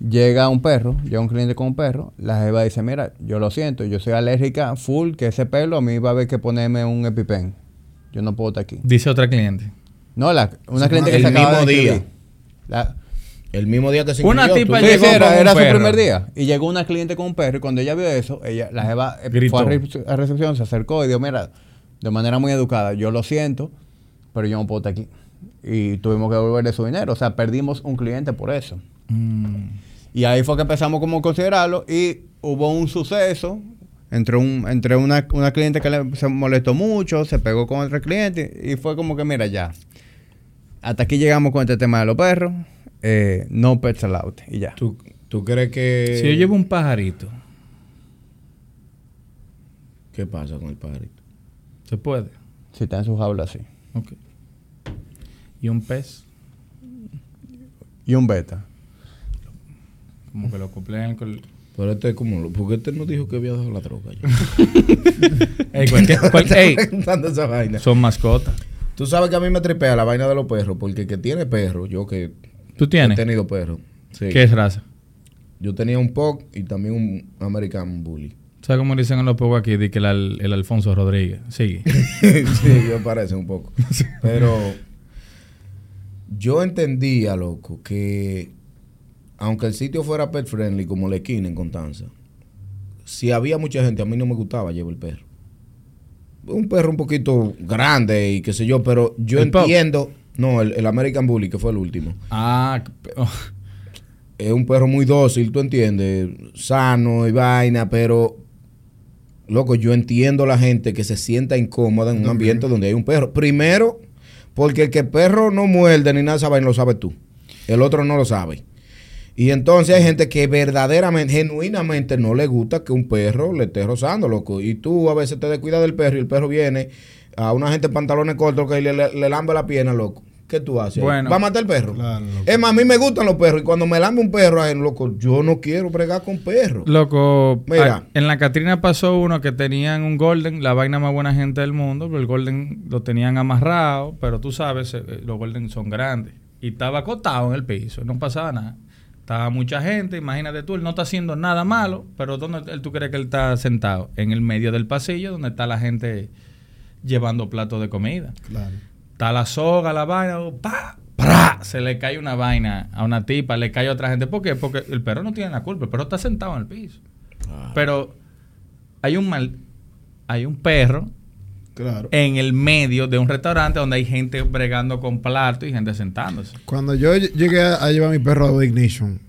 llega un perro, llega un cliente con un perro, la jeva dice, mira, yo lo siento, yo soy alérgica full, que ese pelo a mí va a haber que ponerme un EpiPen. Yo no puedo estar aquí. Dice otra cliente. No, la, una Sí, cliente que el se acaba mismo de día. La- El mismo día que se Una inscribió, tipa llegó sí, era, con un era su perro. primer día. Y llegó una cliente con un perro y cuando ella vio eso, ella, la jeva eh, Gritó. fue a, re- a recepción, se acercó y dijo, mira, de manera muy educada, yo lo siento, pero yo no puedo estar aquí. Y tuvimos que devolverle su dinero. O sea, perdimos un cliente por eso. Y ahí fue que empezamos como a considerarlo y hubo un suceso entre, un, entre una, una cliente que le, se molestó mucho, se pegó con otro cliente y fue como que, mira, ya. Hasta aquí llegamos con este tema de los perros. eh, no pets allowed. Y ya. ¿Tú, tú crees que... Si yo llevo un pajarito, ¿Qué pasa con el pajarito? se puede. Si está en su jaula, sí. Ok. Y un pez, Y un beta. Como que lo compré en el col- Pero este es como... lo- Porque este no dijo que había dejado la droga. <laughs> Ey, cualquier- <laughs> cual- ey, preguntando esa vaina. son mascotas. Tú sabes que a mí me tripea la vaina de los perros, porque el que tiene perro, yo que ¿Tú he tienes? tenido perro. sí. ¿Qué es raza? Yo tenía un POC y también un American Bully. ¿Sabes cómo dicen en los pocos aquí? De que el, Al- el Alfonso Rodríguez. Sigue. <laughs> sí, yo parece un poco. Pero yo entendía, loco, que aunque el sitio fuera pet friendly como la esquina en Constanza, si había mucha gente, a mí no me gustaba llevar el perro. Un perro un poquito grande y qué sé yo, pero yo entiendo. No, el, el American Bully, que fue el último. Ah, oh, es un perro muy dócil, tú entiendes, sano y vaina, pero loco, yo entiendo la gente que se sienta incómoda en un ambiente donde hay un perro. Primero, porque el que el perro no muerde ni nada esa vaina lo sabes tú. El otro no lo sabe. Y entonces hay gente que verdaderamente, genuinamente no le gusta que un perro le esté rozando, loco. Y tú a veces te descuidas del perro y el perro viene a una gente en pantalones cortos que le, le, le lambe la pierna, loco. ¿Qué tú haces? Bueno. ¿Va a matar el perro? Claro, es más, a mí me gustan los perros y cuando me lambe un perro, ay, loco, yo no quiero bregar con perros. Loco, Mira. a- en la Catrina pasó uno que tenían un Golden, la vaina más buena gente del mundo, pero el Golden lo tenían amarrado, pero tú sabes, eh, los Golden son grandes. Y estaba acostado en el piso, no pasaba nada. Estaba mucha gente, imagínate tú, él no está haciendo nada malo, pero ¿dónde él, tú crees que él está sentado? En el medio del pasillo donde está la gente llevando platos de comida. Claro. Está la soga, la vaina, ¡pa! ¡pra! Se le cae una vaina a una tipa, le cae a otra gente. ¿Por qué? Porque el perro no tiene la culpa, el perro está sentado en el piso. Pero hay un mal, hay un perro Claro. en el medio de un restaurante donde hay gente bregando con plato y gente sentándose. Cuando yo ll- llegué a, a llevar a mi perro a Ignition.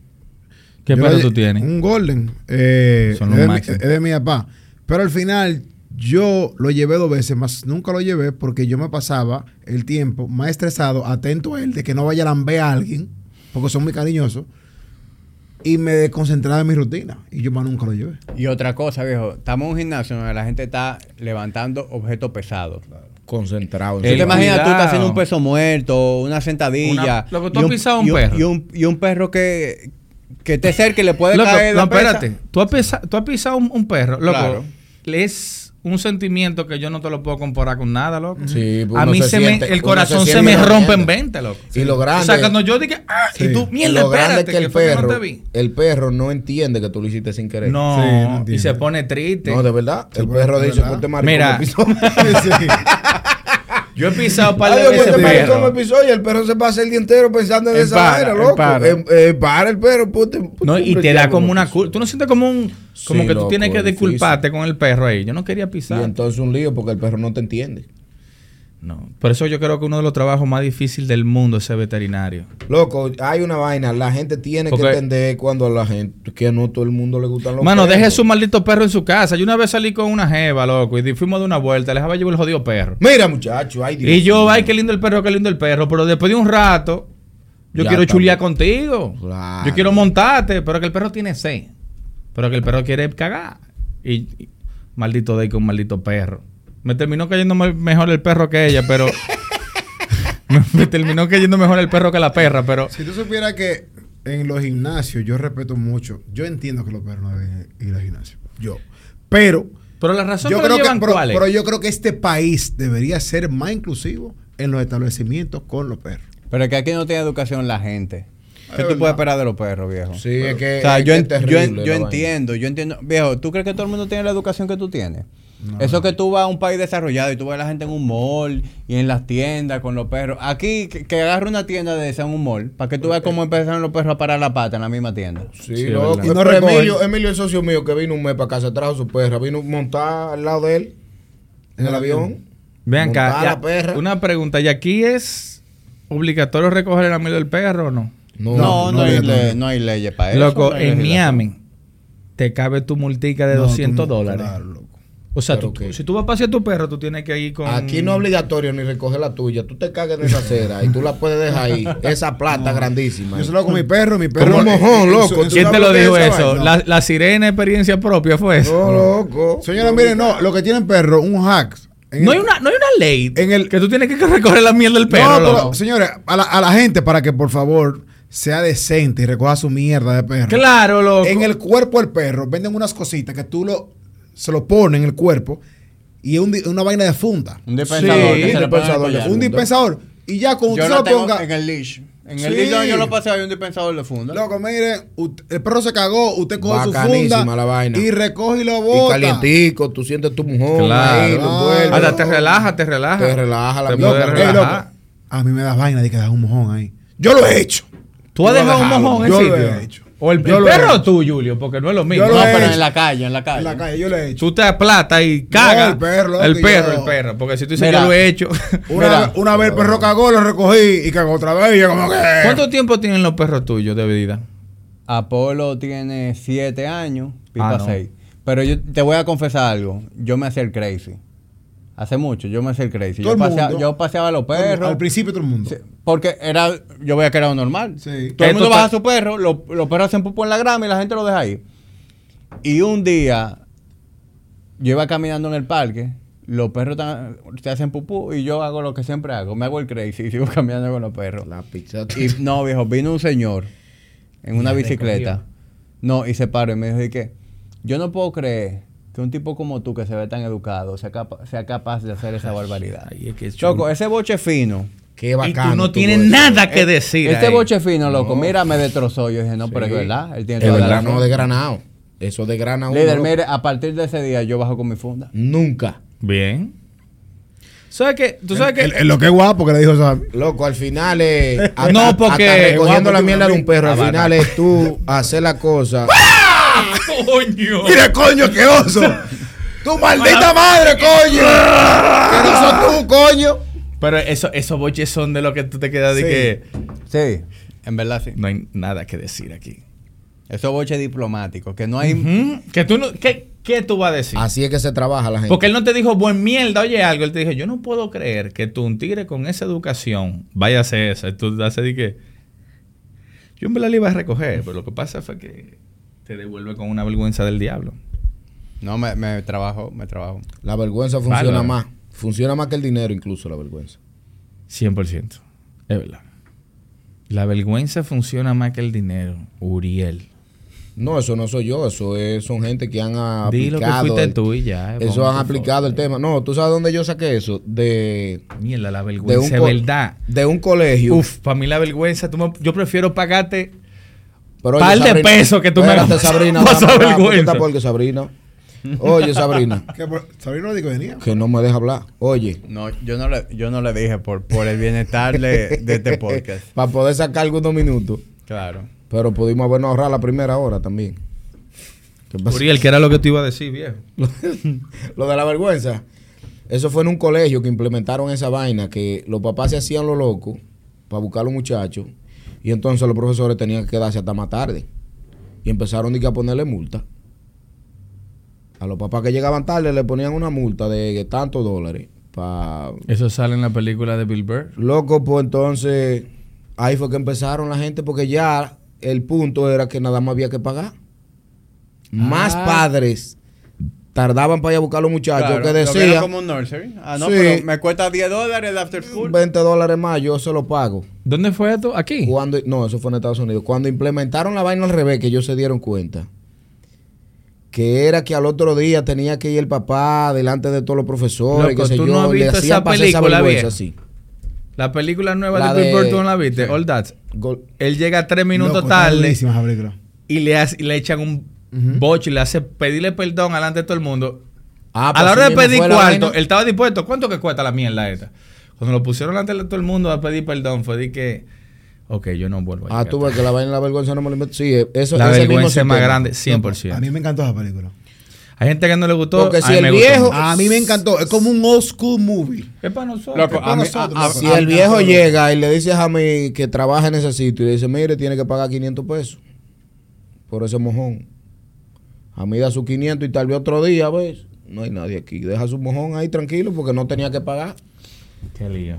¿Qué perro tú tienes? Un Golden. Eh, Son es, los de mi, es de mi papá. Pero al final yo lo llevé dos veces, más nunca lo llevé porque yo me pasaba el tiempo más estresado, atento a él, de que no vaya a lamber a alguien, porque son muy cariñosos, y me desconcentraba en mi rutina. Y yo más nunca lo llevé. Y otra cosa, viejo, estamos en un gimnasio donde la gente está levantando objetos pesados. Concentrado. ¿Tú El te imaginas tú estás haciendo un peso muerto, una sentadilla? Una- Loco, tú has pisado un y perro. Y un, y un perro que, que te cerca y le puede Loco, caer no, pesa. espérate. ¿Tú has, pisa- tú has pisado un, un perro, loco. Claro. Es un sentimiento que yo no te lo puedo comparar con nada, loco. Sí, pues a mí se se siente- me, el corazón se se, me rompe en mierda. 20, loco. Y lo grande. O sea, cuando yo dije, ah, y tú, mierda, lo grande espérate, es que el que perro, no te vi. el perro no entiende que tú lo hiciste sin querer. No, Sí, no y se pone triste. No, de verdad. El perro dice, este maricón Mira. <laughs> <laughs> Yo he pisado un par de veces perro. y el perro se pasa el día entero pensando en En esa para, en loco. para. Eh, para el perro, puta, No, y te da como una culpa. Tú no sientes como un. Como Sí, que tú loco, tienes que difícil. disculparte con el perro ahí. Yo no quería Y pisar. entonces un lío porque el perro no te entiende. No. Por eso yo creo que uno de los trabajos más difíciles del mundo es ser veterinario. Loco, hay una vaina. La gente tiene Porque- que entender cuando a la gente, que no todo el mundo le gustan los Mano, perros. deje su maldito perro en su casa. Yo una vez salí con una jeva, loco, y fuimos de una vuelta. Le dejaba llevar el jodido perro. Mira, muchacho, ay Dios Y yo, ay, qué lindo el perro, qué lindo el perro. Pero después de un rato, yo Ya quiero chulear bien. contigo. Claro. Yo quiero montarte, pero que el perro tiene sed. Pero que el perro quiere cagar. Y, y- maldito de con un maldito perro. Me terminó cayendo me- mejor el perro que ella, pero. <laughs> me, me terminó cayendo mejor el perro que la perra, pero. Si tú supieras que en los gimnasios yo respeto mucho, yo entiendo que los perros no deben ir al gimnasio. Yo. Pero Pero la razón yo que creo que, pero, ¿cuál es? pero yo creo que este país debería ser más inclusivo en los establecimientos con los perros. Pero es que aquí no tiene educación la gente. ¿Qué tú puedes esperar de los perros, viejo? Sí, es que. O sea, es yo, que en- es yo, terrible entiendo, yo entiendo. Viejo, ¿tú crees que todo el mundo tiene la educación que tú tienes? Eso que tú vas a un país desarrollado y tú ves a la gente en un mall y en las tiendas con los perros. Aquí, que, que agarre una tienda de esa en un mall para que tú veas cómo empezaron los perros a parar la pata en la misma tienda. Sí, Sí. Y no. Emilio, Emilio, el socio mío que vino un mes para casa, trajo su perra, vino montar al lado de él en el avión. Vean acá, montar ya, la perra. una pregunta. ¿Y aquí es obligatorio recoger el amigo del perro o no? No, No, no, no, hay, no, le- no. leyes para eso. Loco, en legislación. Miami te cabe tu multica de No, 200 tú- dólares. Claro, loco. O sea, tú- que- si tú vas a pasear tu perro, tú tienes que ir con... Aquí no es obligatorio ni recoger la tuya. Tú te cagas en esa acera y tú la puedes dejar ahí. <laughs> Esa plata grandísima. Yo solo con mi perro, mi perro. Como mojón, loco. ¿Quién te lo lo dijo eso? La, la sirena experiencia propia fue eso. No, loco. Señores, miren, no, lo que tienen perro, un hack. No el- hay, una, no hay una ley En el- que tú tienes que recoger la mierda del perro, no, pero, señores, a la, a la gente para que por favor sea decente y recoja su mierda de perro. Claro, loco. En el cuerpo del perro venden unas cositas que tú lo, se lo pones en el cuerpo y es un una vaina de funda. Un dispensador. Sí, que se pone. Un dispensador. Y ya cuando usted lo ponga. en el leash. En el leash donde yo lo pasé hay un dispensador de funda. Loco, mire, ut- el perro se cagó, usted coge su funda la vaina. y recoge y lo Y bota. calientico, tú sientes tu mojón Claro. ahí. Hasta te relaja, te relaja. Te relaja la Te Loco, loco, a mí me da vaina de que da un mojón ahí. Yo lo he hecho. ¿Tú has dejado un mojón en Yo lo sitio? he hecho. ¿O el, he perro o hecho. tú, Julio? Porque no es lo mismo. Yo No, he pero hecho. en la calle, en la calle. En la calle, yo lo he hecho. Tú te aplatas y cagas. No, el perro, El perro, yo- el perro. Porque si tú dices Mira. yo lo he hecho. <laughs> Una, Mira. vez- una vez el perro cagó, lo recogí y cagó otra vez. Y yo como que. ¿Cuánto tiempo tienen los perros tuyos de vida? Apolo tiene 7 años, Pipa Ah, no. 6. Pero yo te voy a confesar algo. Yo me hacía el crazy. Hace mucho, yo me hacía el crazy. Todo Yo, el pasea- mundo. yo paseaba a los perros. Al principio todo el mundo. Porque era, yo veía que era lo normal. Sí. Todo el mundo baja a su perro, lo- los perros hacen pupo en la grama y la gente lo deja ahí. Y un día, yo iba caminando en el parque los perros tan- se hacen pupú y yo hago lo que siempre hago. Me hago el crazy y <laughs> sigo caminando con los perros. La pizza. Y no, viejo, vino un señor en una bicicleta. recogió. No, y se paró y me dijo, ¿y qué? Yo no puedo creer que un tipo como tú, que se ve tan educado, sea, capa- sea capaz de hacer esa barbaridad. Ay, es que es Choco, ese boche fino. Qué Y bacano. tú no tienes nada que eh, decir. Este ahí. boche fino, loco, mira, me destrozó. Yo dije, no, pero es Sí. verdad. Él tiene Es toda la verdad, razón. no de granado. Eso de granado. Líder, mire, a partir de ese día yo bajo con mi funda. Nunca. Bien. ¿Sabes qué? Tú sabes que. El- el- lo que es guapo que le dijo. Loco, al final es. <laughs> No, porque- hasta recogiendo guapo, la mierda de un perro, al final es tú <laughs> hacer la cosa. ¡Coño! ¡Mira, coño, qué oso! ¡Tu maldita madre, coño! ¡Que no sos tú, coño! Pero eso, esos boches son de lo que tú te quedas de Sí. que Sí, en verdad sí. no hay nada que decir aquí. Esos boches diplomáticos, que no hay... Que tú no, ¿qué, ¿Qué tú vas a decir? Así es que se trabaja la gente. Porque él no te dijo, buen mierda, oye algo. Él te dijo, yo no puedo creer que tú, un tigre con esa educación, vaya a hacer eso. Y tú haces de que. Yo en verdad le iba a recoger, pero lo que pasa fue que te devuelve con una vergüenza del diablo. No, me, me trabajo, me trabajo. La vergüenza funciona más. Funciona más que el dinero, incluso la vergüenza. 100%. Es verdad. La vergüenza funciona más que el dinero. Uriel. No, eso no soy yo. Eso es, son gente que han que aplicado. fuiste el- tú y ya. eh, eso han aplicado favor. el tema. No, ¿tú sabes dónde yo saqué eso? De, Mierda, la de, un, vergüenza es co- verdad. de un colegio. Uf, para mí la vergüenza, tú me- yo prefiero pagarte Pero, par de pesos que tú me <laughs> vas- Sabrina. vergüenza. porque Sabrina. Oye, Sabrina. <laughs> ¿Qué, por- Sabrina no dijo que venía. Que no me deja hablar. Oye. No, yo no le, yo no le dije por, por el bienestar de, de este <laughs> podcast. Para poder sacar algunos minutos. Claro. Pero pudimos habernos ahorrado la primera hora también. ¿Qué pasa? Uriel, ¿qué era lo que te iba a decir, viejo? Lo de la vergüenza. Eso fue en un colegio que implementaron esa vaina, que los papás se hacían lo loco para buscar a los muchachos. Y entonces los profesores tenían que quedarse hasta más tarde. Y empezaron a ponerle multa. A los papás que llegaban tarde le ponían una multa de tantos dólares. Pa... Eso sale en la película de Bill Burr. Loco, pues entonces ahí fue que empezaron la gente porque ya el punto era que nada más había que pagar. Más Ah. padres tardaban para ir a buscar a los muchachos Claro, que lo que decían como un nursery. Ah, no, Sí. pero me cuesta 10 dólares el after school. 20 dólares más, yo se lo pago. ¿Dónde fue esto? Aquí. Cuando, no, eso fue en Estados Unidos. Cuando implementaron la vaina al revés, que ellos se dieron cuenta, que era que al otro día tenía que ir el papá delante de todos los profesores, Loco, sé ¿tú yo, no has le visto esa película, vergüenza, viejo? sí. La película nueva La de Bill de- Burr, ¿tú no la viste? All That. Él llega tres minutos Loco, tarde esa y le, hace- y le echan un boche y le hace pedirle perdón delante de todo el mundo. Ah, a pues la hora de pedir cuarto, él estaba dispuesto. ¿Cuánto que cuesta la mierda esta? Cuando lo pusieron delante de todo el mundo a pedir perdón, fue de que, ok, yo no vuelvo a Ah, tú ves que la vaina de la vergüenza no me lo invento. Sí, eso La vergüenza es más grande, A 100%. mí me encantó esa película. Hay gente que no le gustó. Porque si a mí el me viejo-. A mí me encantó. Es como un old school movie. Es para nosotros. Loco, es para a mí- nosotros, a- a-. Si el viejo llega y le dice a mí que trabaja en ese sitio y le dice, mire, tiene que pagar 500 pesos por ese mojón. A mí da sus 500 y tal vez otro día, ¿ves? No hay nadie aquí. Deja su mojón ahí tranquilo porque no tenía que pagar. Qué lío.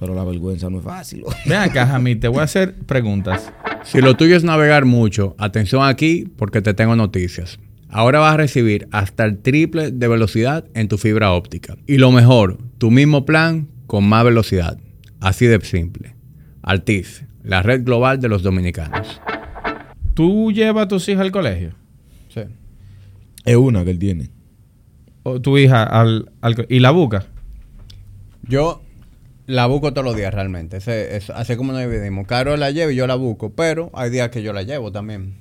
Pero la vergüenza no es fácil. Ven acá, Jamí, te voy a hacer preguntas. <laughs> Si lo tuyo es navegar mucho, atención aquí porque te tengo noticias. Ahora vas a recibir hasta el triple de velocidad en tu fibra óptica. Y lo mejor, tu mismo plan con más velocidad. Así de simple. Altiz, la red global de los dominicanos. ¿Tú llevas a tus hijas al colegio? Es una que él tiene. ¿O tu hija al, al y la busca? Yo la busco todos los días realmente. Ese- es- así como nos dividimos. Caro la lleva y yo la busco. Pero hay días que yo la llevo también.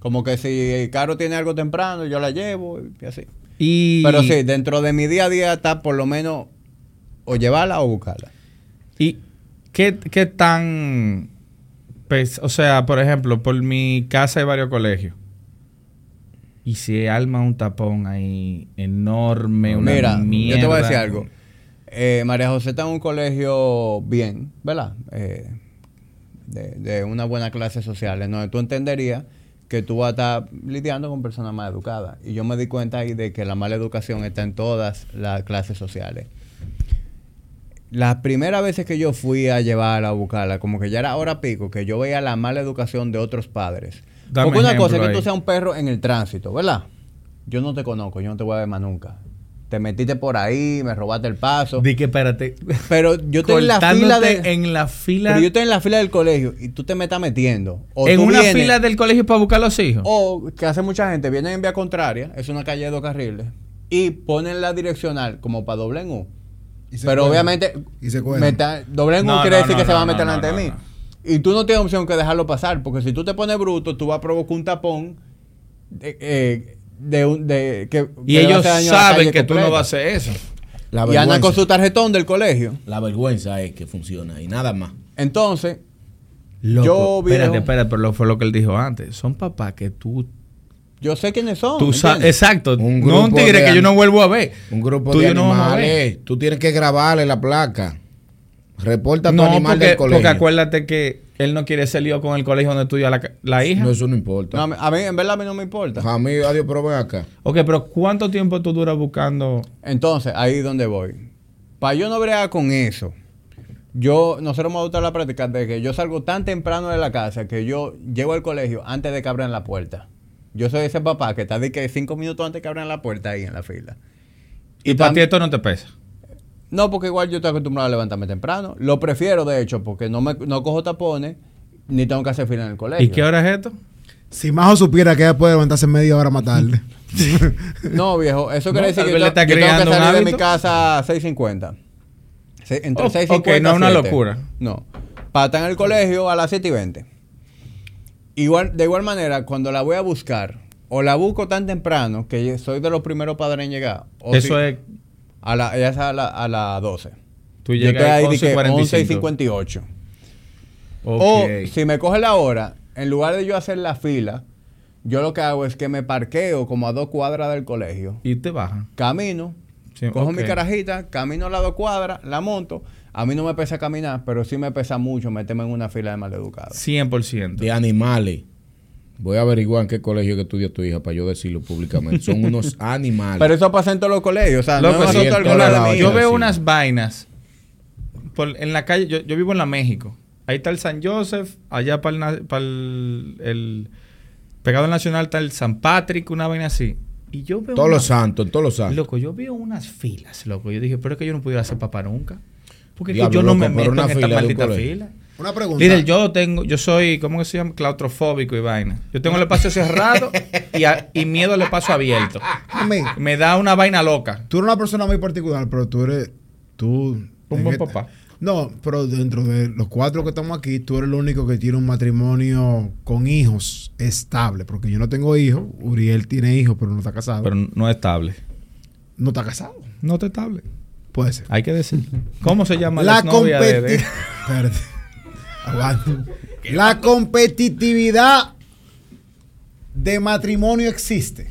Como que si Caro tiene algo temprano, yo la llevo y así. Y, Pero sí, dentro de mi día a día está por lo menos o llevarla o buscarla. ¿Y qué, qué tan... pes- o sea, por ejemplo, por mi casa hay varios colegios. Y si alma un tapón ahí enorme, una Mira, mierda. yo te voy a decir algo. Eh, María José está en un colegio bien, ¿verdad? Eh, de, de una buena clase social, en donde tú entenderías que tú vas a estar lidiando con personas más educadas. Y yo me di cuenta ahí de que la mala educación está en todas las clases sociales. Las primeras veces que yo fui a llevarla a buscarla, como que ya era hora pico, que yo veía la mala educación de otros padres. Dame Porque una cosa es que tú seas un perro en el tránsito, ¿verdad? Yo no te conozco, yo no te voy a ver más nunca. Te te metiste por ahí, me robaste el paso. Di que espérate. Pero yo estoy en la fila de... en la fila. Pero yo estoy en la fila del colegio y tú te me estás metiendo. O en una vienes- fila del colegio para buscar a los hijos. O que hace mucha gente, vienen en vía contraria, es una calle de dos carriles, y ponen la direccional como para doble en U. Y se Pero obviamente, Y se doble en U quiere no, decir no, que se va a meter no, delante no, de mí. Y tú no tienes opción que dejarlo pasar, porque si tú te pones bruto, tú vas a provocar un tapón de, eh, de un- de- que y que ellos saben que tú no vas a hacer eso. La Y andan con su tarjetón del colegio. la vergüenza es que funciona y nada más. Entonces, Loco, Yo, viejo- espérate, espérate, pero lo fue lo que él dijo antes. Son papás que tú. yo sé quiénes son. tú exacto. Un no un grupo tigre de que yo no vuelvo a ver. Un grupo Tú de yo no animales. Tú tienes que grabarle la placa. Reporta tu No, animal porque, del colegio. porque acuérdate que él no quiere ser lío con el colegio donde estudia la, la hija. No, eso no importa. No, a mí- en verdad, a mí no me importa. A mí, adiós, pero ven acá. Ok, pero ¿cuánto tiempo tú duras buscando? Entonces, ahí es donde voy. Para yo no bregar con eso, yo, nosotros hemos adoptado la práctica de que yo salgo tan temprano de la casa que yo llego al colegio antes de que abran la puerta. Yo soy ese papá que está de que cinco minutos antes que abran la puerta ahí en la fila. Y, para ti esto no te pesa. No, porque igual yo estoy acostumbrado a levantarme temprano. Lo prefiero, de hecho, porque no, me, no cojo tapones ni tengo que hacer fila en el colegio. ¿Y qué hora es esto? Si Majo supiera que ella puede levantarse media hora más tarde. <laughs> No, viejo, eso quiere No, decir que yo, está yo tengo que salir de mi casa a 6.50. Se- Entre Oh, 6.50 ok, no es una 7. locura. No. Para estar en el colegio a las 7 y 20. Igual, de igual manera, cuando la voy a buscar, o la busco tan temprano que soy de los primeros padres en llegar. O Eso si- es. A la, ella es a la- a las 12. Tú Yo llegas estoy ahí a de que 11 y 11.45. 58. Ok. O si me coge la hora, en lugar de yo hacer la fila, yo lo que hago es que me parqueo como a dos cuadras del colegio. Y te bajan. Camino, Sí, cojo mi carajita, camino a las dos cuadras, la monto. A mí no me pesa caminar, pero sí me pesa mucho meterme en una fila de maleducados. 100%. De animales. Voy a averiguar en qué colegio que estudia tu hija para yo decirlo públicamente. Son <laughs> unos animales. Pero eso pasa en todos los colegios. O sea, Loco, no sí, yo veo unas vainas por- en la calle. Yo, yo vivo en la México. Ahí está el San Joseph. Allá para el, para el, el pegado nacional está el San Patrick, una vaina así. Y yo veo. todos una- los santos, todos los santos. Loco, yo veo unas filas, loco. Yo dije, pero es que yo no pudiera ser papá nunca. Porque Diablo, yo no loco, me meto una en esta maldita fila. Una pregunta. Líder, yo tengo, yo soy, ¿cómo que se llama? Claustrofóbico y vaina. Yo tengo el espacio cerrado y, a- y miedo al espacio abierto. A mí, Me da una vaina loca. tú eres una persona muy particular, pero tú eres. Tú. Un buen papá. No, pero dentro de los cuatro que estamos aquí, tú eres el único que tiene un matrimonio con hijos estable. Porque yo no tengo hijos. Uriel tiene hijos, pero no está casado. Pero no es estable. no está casado. No es estable. Puede ser. Hay que decir. ¿Cómo se llama La, la novia de, de-. <laughs> La competitividad de matrimonio existe.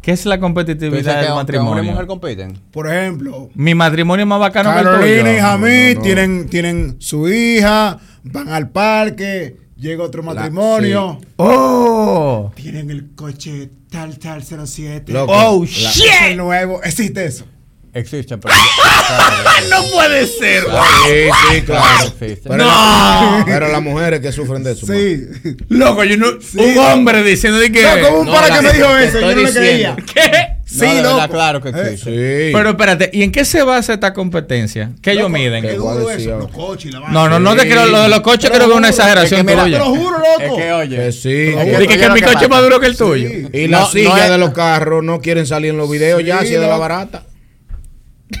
¿Qué es la ¿Tú dices competitividad del que hombre y matrimonio? mujer compiten? Por ejemplo, Mi matrimonio es más bacano que el Carolina tuyo. y Jamí No, no. Tienen, tienen su hija, van al parque, llega otro matrimonio, ¡Oh! tienen el coche tal, tal, 07. Loco, ¡Oh, la- shit! Es el nuevo, existe eso. Existe, pero... claro, <laughs> ¡No puede ser! Sí, sí, claro. existe. Pero, ¡No! pero las mujeres que sufren de eso. man. Sí. Loco, yo no... Un hombre diciendo de que... No, como un No, para que me dijo eso, yo no le diciendo. creía. <laughs> ¿Qué? Sí, no, de loco. verdad, claro que Eh, existe. Sí. Pero espérate, ¿y en qué se basa esta competencia? ¿Qué ellos miden? qué eso, los coches y la. No, no, no te creo. Lo de los coches lo creo que es una exageración Es que tuya. Te lo juro, Es loco. que, oye... Que sí. Es que lo mi coche es más duro que el tuyo. Y No, las sillas no es- de los carros no quieren salir en los videos ya, si es de la barata.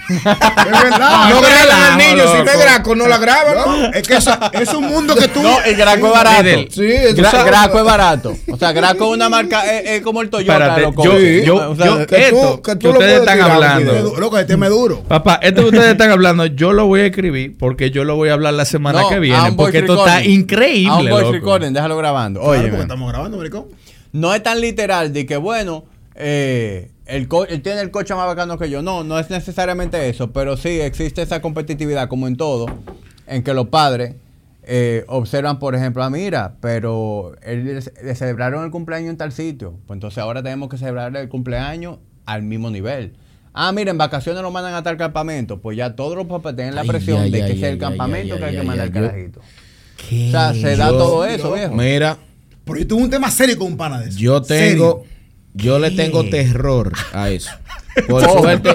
Es verdad. no graban al niño, si no es loco. Graco, no la graban, ¿no? Es que es un mundo que tú. No, el Graco es barato. Sí, tú Gra- sabes. Graco es barato. O sea, Graco es una marca, es, es como el Toyota. Espérate, de los yo- yo- O sea, yo- que tú- esto que que tú lo ustedes puedes están tirar hablando. Loco, este me duro. Papá, esto que ustedes están hablando, yo lo voy a escribir porque yo lo voy a hablar la semana no, que viene. un Porque esto está increíble. A un voice loco. recording, déjalo grabando. Claro, Oye, porque estamos grabando, maricón. no es tan literal de que, bueno, eh, el co- él tiene el coche más bacano que yo. No, no es necesariamente eso, pero sí existe esa competitividad, como en todo, en que los padres eh, observan, por ejemplo, ah, mira, pero él le- le celebraron el cumpleaños en tal sitio, pues entonces ahora tenemos que celebrar el cumpleaños al mismo nivel. Ah, mira, en vacaciones lo mandan a tal campamento, pues ya todos los papás tienen la presión ay, de que sea el campamento que hay ay, que mandar el carajito. O sea, se da todo eso, viejo. Mira, Pero yo tuve un tema serio con un pana de eso. yo tengo, Serio. Yo le tengo terror a eso. <laughs> Por Oh, suerte.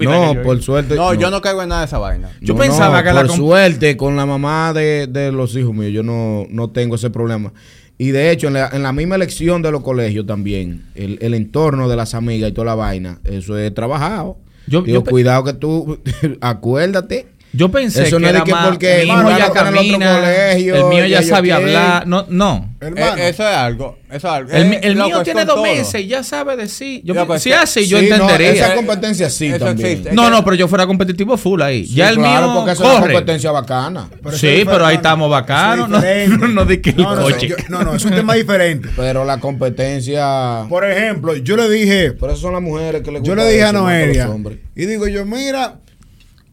no, yo por suerte. No, yo no caigo en nada de esa vaina. Yo No, pensaba no, que la por suerte con la mamá de, de los hijos míos yo no, no tengo ese problema. Y de hecho, en la, en la misma elección de los colegios también, el, el entorno de las amigas y toda la vaina, eso es trabajado. Yo- Digo, yo cuidado que tú, <laughs> acuérdate. Yo pensé Eso que no es de era que más, porque mi hijo ya está en el otro camina, colegio, el mío ya sabe qué. hablar. No, no. Hermano. Eh, eso es algo. Eso es algo. El, Eh, el mío tiene dos meses y ya sabe decir. Yo, si así, yo Sí, no, entendería. esa competencia sí Eso también. existe. No, no, pero yo fuera competitivo full ahí. Sí, ya el claro, mío porque es una corre. competencia bacana. Pero eso Sí, pero ahí estamos bacanos, Eso no- no di que el no, no, coche. yo- no, no, es un tema diferente. Pero la competencia. Por ejemplo, yo le dije, Por eso son las mujeres que le yo le dije a eso Noelia, hombres. y digo yo, mira,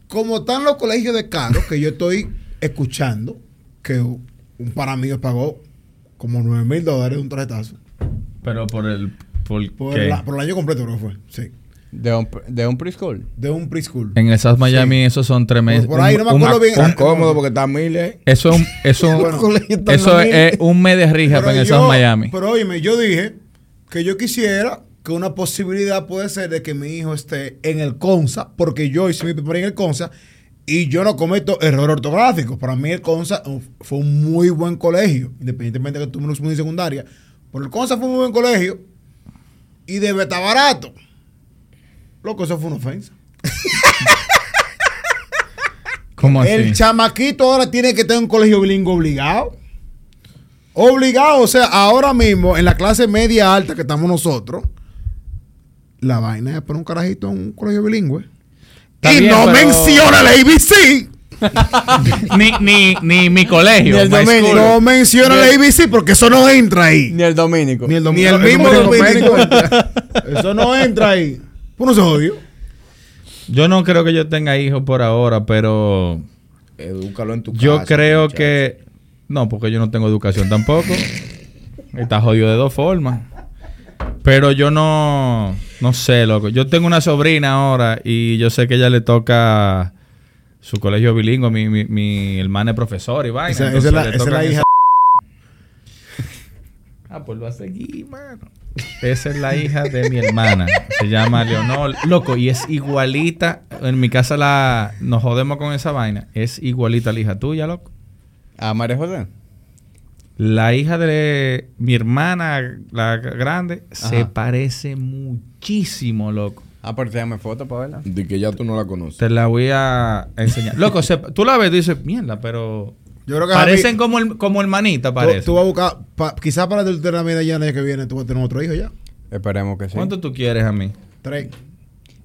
como están los colegios de carros que yo estoy escuchando, que un para mí pagó como 9 mil dólares de un tarjetazo. Pero por el. ¿Por, Por, qué? la- por el año completo creo que fue, sí. De un, de un preschool. De un preschool. En el South Miami, esos son tres meses. por ahí no me acuerdo bien. Está cómodo porque está miles. Eso es un, <laughs> eso, es un- Bueno, eso es, un mes de rija en el yo- South Miami. pero óyeme, yo dije que yo quisiera que una posibilidad puede ser de que mi hijo esté en el CONSA, porque yo hice mi primaria en el CONSA y yo no cometo errores ortográficos. Para mí el CONSA uh, fue un muy buen colegio, independientemente de que tuve una secundaria. Pero el CONSA fue un muy buen colegio y debe estar barato. Loco, eso fue una ofensa. <laughs> ¿Cómo así? El chamaquito ahora tiene que tener un colegio bilingüe obligado. Obligado, o sea, ahora mismo en la clase media alta que estamos nosotros, la vaina es poner un carajito en un colegio bilingüe. Está y bien, no pero- menciona la ABC. <laughs> ni, ni, ni mi colegio. Ni el school. No menciona la ABC porque eso no entra ahí. Ni el dominico. Ni el, Ni el mismo mismo dominico. dominico. eso no entra ahí. Uno se jodió. Yo no creo que yo tenga hijos por ahora, pero Edúcalo en tu casa. yo creo muchacho. que... No, porque yo no tengo educación tampoco. Está jodido de dos formas. Pero yo no... No sé, loco. Yo tengo una sobrina ahora y yo sé que ella le toca su colegio bilingüe. Mi, mi, mi hermana es profesor y vaina. Esa, esa la, le esa es la hija. <laughs> Ah, pues lo a seguir, mano. Esa es la hija de mi hermana. Se llama Leonor. Loco, y es igualita. En mi casa la nos jodemos con esa vaina. Es igualita a la hija tuya, loco. A María José. La hija de mi hermana, la grande, se parece muchísimo, loco. Ah, pero te dame foto para verla. De que ya tú no la conoces. Te la voy a enseñar. Loco, se- tú la ves y dices, mierda, pero. Yo creo que Parecen como, el- como hermanita, tú, parece. tú vas a buscar, pa- quizás para el vida ya el año que viene tú vas a tener otro hijo ya. Esperemos que sí. ¿Cuánto tú quieres a mí? Tres.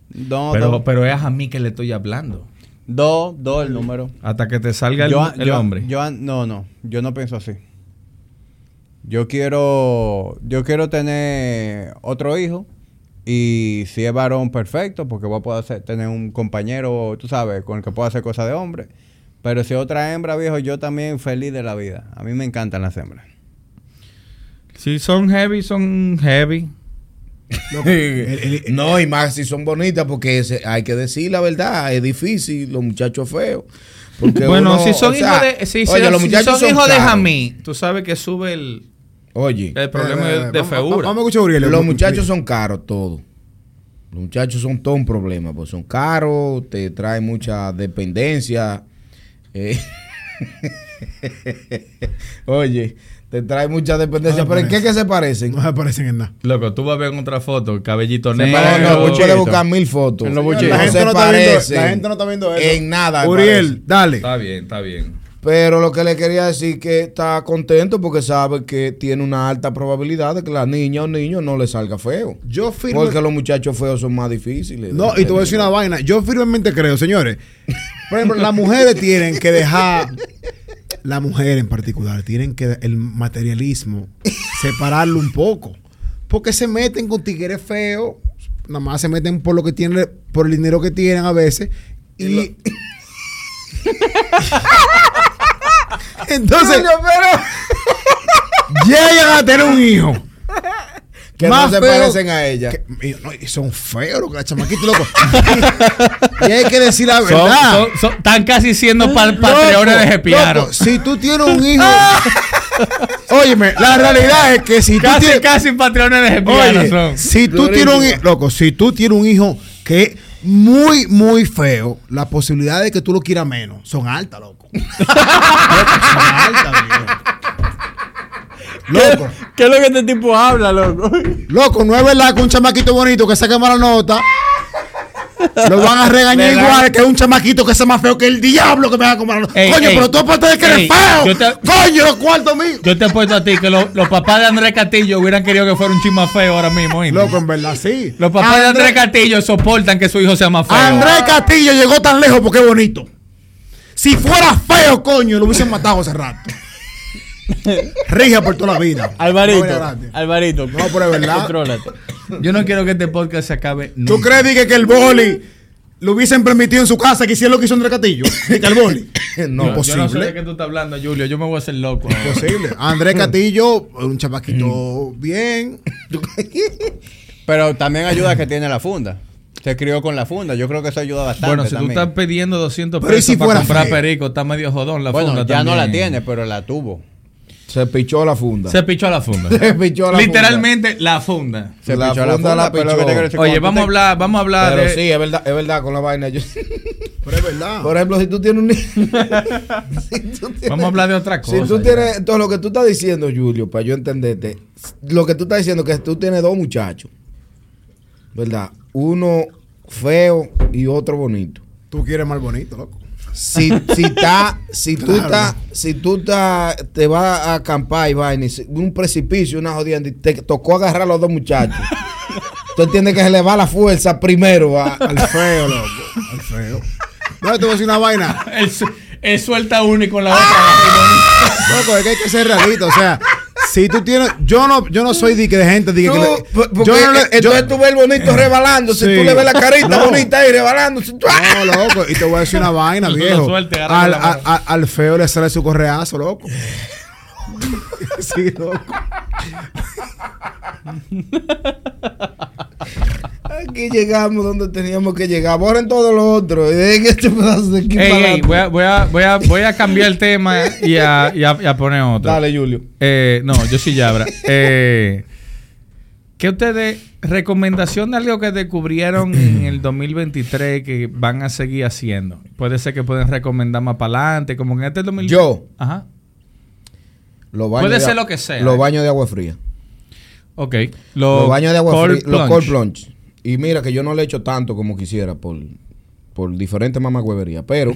Dos, Pero, dos. pero es a mí que le estoy hablando. Dos, dos el número. Hasta que te salga el, Yo- el yo- hombre. yo- no, no. Yo no pienso así. Yo quiero... Yo quiero tener otro hijo. Y si es varón, perfecto. Porque voy a poder hacer- tener un compañero, tú sabes, con el que pueda hacer cosas de hombre. Pero si es otra hembra, viejo, yo también feliz de la vida. A mí me encantan las hembras. Si son heavy, son heavy. <laughs> Loco, el- el- no, y más si son bonitas, porque ese- hay que decir la verdad, es difícil, los muchachos feos. Porque bueno, uno, si son hijos de, si, oye, si- los si muchachos son hijos de. Jamí, tú sabes que sube el, Oye, el problema Eh, de, de feura. Vamos a escuchar a Uriel. los muchachos son caros todos. Los muchachos son todo un problema, pues son caros, te traen mucha dependencia. eh. <laughs> Oye, te trae mucha dependencia. No ¿Pero en qué que se parecen? No se parecen en nada. Loco, tú vas a ver en otra foto, cabellito Se negro. puedes buchitos. buscar mil fotos. En los No buchitos. La gente, no está viendo, parecen la gente no está viendo eso. En nada. Uriel, dale. Está bien, está bien. Pero lo que le quería decir que está contento porque sabe que tiene una alta probabilidad de que la niña o niño no le salga feo. Yo firme- Porque los muchachos feos son más difíciles. No, y te voy a decir una vaina. Yo firmemente creo, señores. Por ejemplo, las mujeres tienen que dejar. La mujer en particular, tienen que el materialismo separarlo un poco. Porque se meten con tigres feos. Nada más se meten por lo que tienen, por el dinero que tienen a veces. Y. <laughs> Entonces, <laughs> llegan a tener un hijo. Que más no se feo parecen a ella. que- no, son feos los chamaquitos, loco. y hay que decir la verdad. son- son- están casi siendo pa- patreones de Gepiano. loco, si tú tienes un hijo. <laughs> óyeme, la realidad es que si tú Casi, tienes. casi patreones de son. si tú tienes un hijo, loco, si tú tienes un hijo que muy, muy feo, las posibilidades de que tú lo quieras menos son altas, loco. <laughs> Loco, son altas, loco. Loco, ¿Qué es lo que este tipo habla, loco? loco, no es verdad que un chamaquito bonito que saque mala nota lo van a regañar igual que un chamaquito que sea más feo que el diablo que me va a comer. Ey, Coño, ey. pero tú aparte de que eres feo. te- Coño, los cuartos míos. Yo te he puesto a ti que lo- los papás de Andrés Castillo hubieran querido que fuera un chisma feo ahora mismo. ¿oíste? Loco, en verdad, sí. Los papás de Andrés Castillo soportan que su hijo sea más feo. Andrés Castillo llegó tan lejos porque es bonito. Si fuera feo, coño, lo hubiesen matado hace rato. <laughs> Rija por toda la vida. Alvarito. Alvarito. No, pero es verdad. Contrólate. Yo no quiero que este podcast se acabe. ¿Tú crees Dique, que el boli lo hubiesen permitido en su casa que hiciera lo que hizo Andrés Castillo? El boli. <laughs> No, Yo- Yo no sé de qué tú estás hablando, Julio. Yo me voy a hacer loco. ahora. Posible. Andrés Castillo, un chamaquito bien. <laughs> Pero también ayuda que tiene la funda. Se crió con la funda. Yo creo que eso ayuda bastante. Bueno, si tú estás pidiendo 200 Pero ¿y pesos si para comprar perico, está medio jodón la Bueno, funda ya no la tiene, pero la tuvo. Se pichó la funda. Se pichó la funda. <laughs> Se pichó la Literalmente la funda. Se La pichó la funda la pero lo que pichó. Oye, vamos a hablar, vamos a hablar Pero de. sí, es verdad, es verdad con la vaina. Yo- Pero es verdad. por ejemplo, si tú tienes un niño. <laughs> si tú tienes- Vamos a hablar de otra cosa. Si tú ya. tienes todo lo que tú estás diciendo, Julio, para yo entenderte, lo que tú estás diciendo es que tú tienes dos muchachos, ¿verdad? Uno feo y otro bonito. Tú quieres más bonito, loco. Si, si, está, si tú Claro. si tú te vas a acampar y vaina, un precipicio, una jodienda, y te tocó agarrar a los dos muchachos. <laughs> tú entiendes que se le va la fuerza primero a- Al feo, loco. Al feo. No, te voy a decir una vaina. <laughs> Él, su- él suelta uno y con la ¡Ah! otra. Loco, es que hay que ser realista. O sea, si tú tienes. Yo no, yo no soy de, que de gente. De que Tú, le- yo no le- entonces yo- tú ves el bonito rebalándose, Sí. tú le ves la carita No. bonita ahí rebalándose. No, loco, y te voy a decir una vaina, <laughs> viejo. agarra al, a- al feo le sale su correazo, loco. <laughs> sí, loco. Aquí llegamos donde teníamos que llegar. Borren todo lo otro. Y dejen este pedazo de aquí Ey, para ey, adelante. voy, a, voy, a, voy, a, voy a cambiar el tema y a, y a, y a poner otro. Dale, Julio. Eh, no, yo sí Yabra. Eh, ¿Qué ustedes, recomendación de algo que descubrieron en el 2023 que van a seguir haciendo? Puede ser que pueden recomendar más para adelante, como en este 2023. Yo. Ajá. Los baños Puede de ser lo que sea. Los baños de agua fría. Ok. Los, baños de agua cold fría. Los cold plunge. Y mira que yo no le echo tanto como quisiera por, por diferentes mamagüeverías. Pero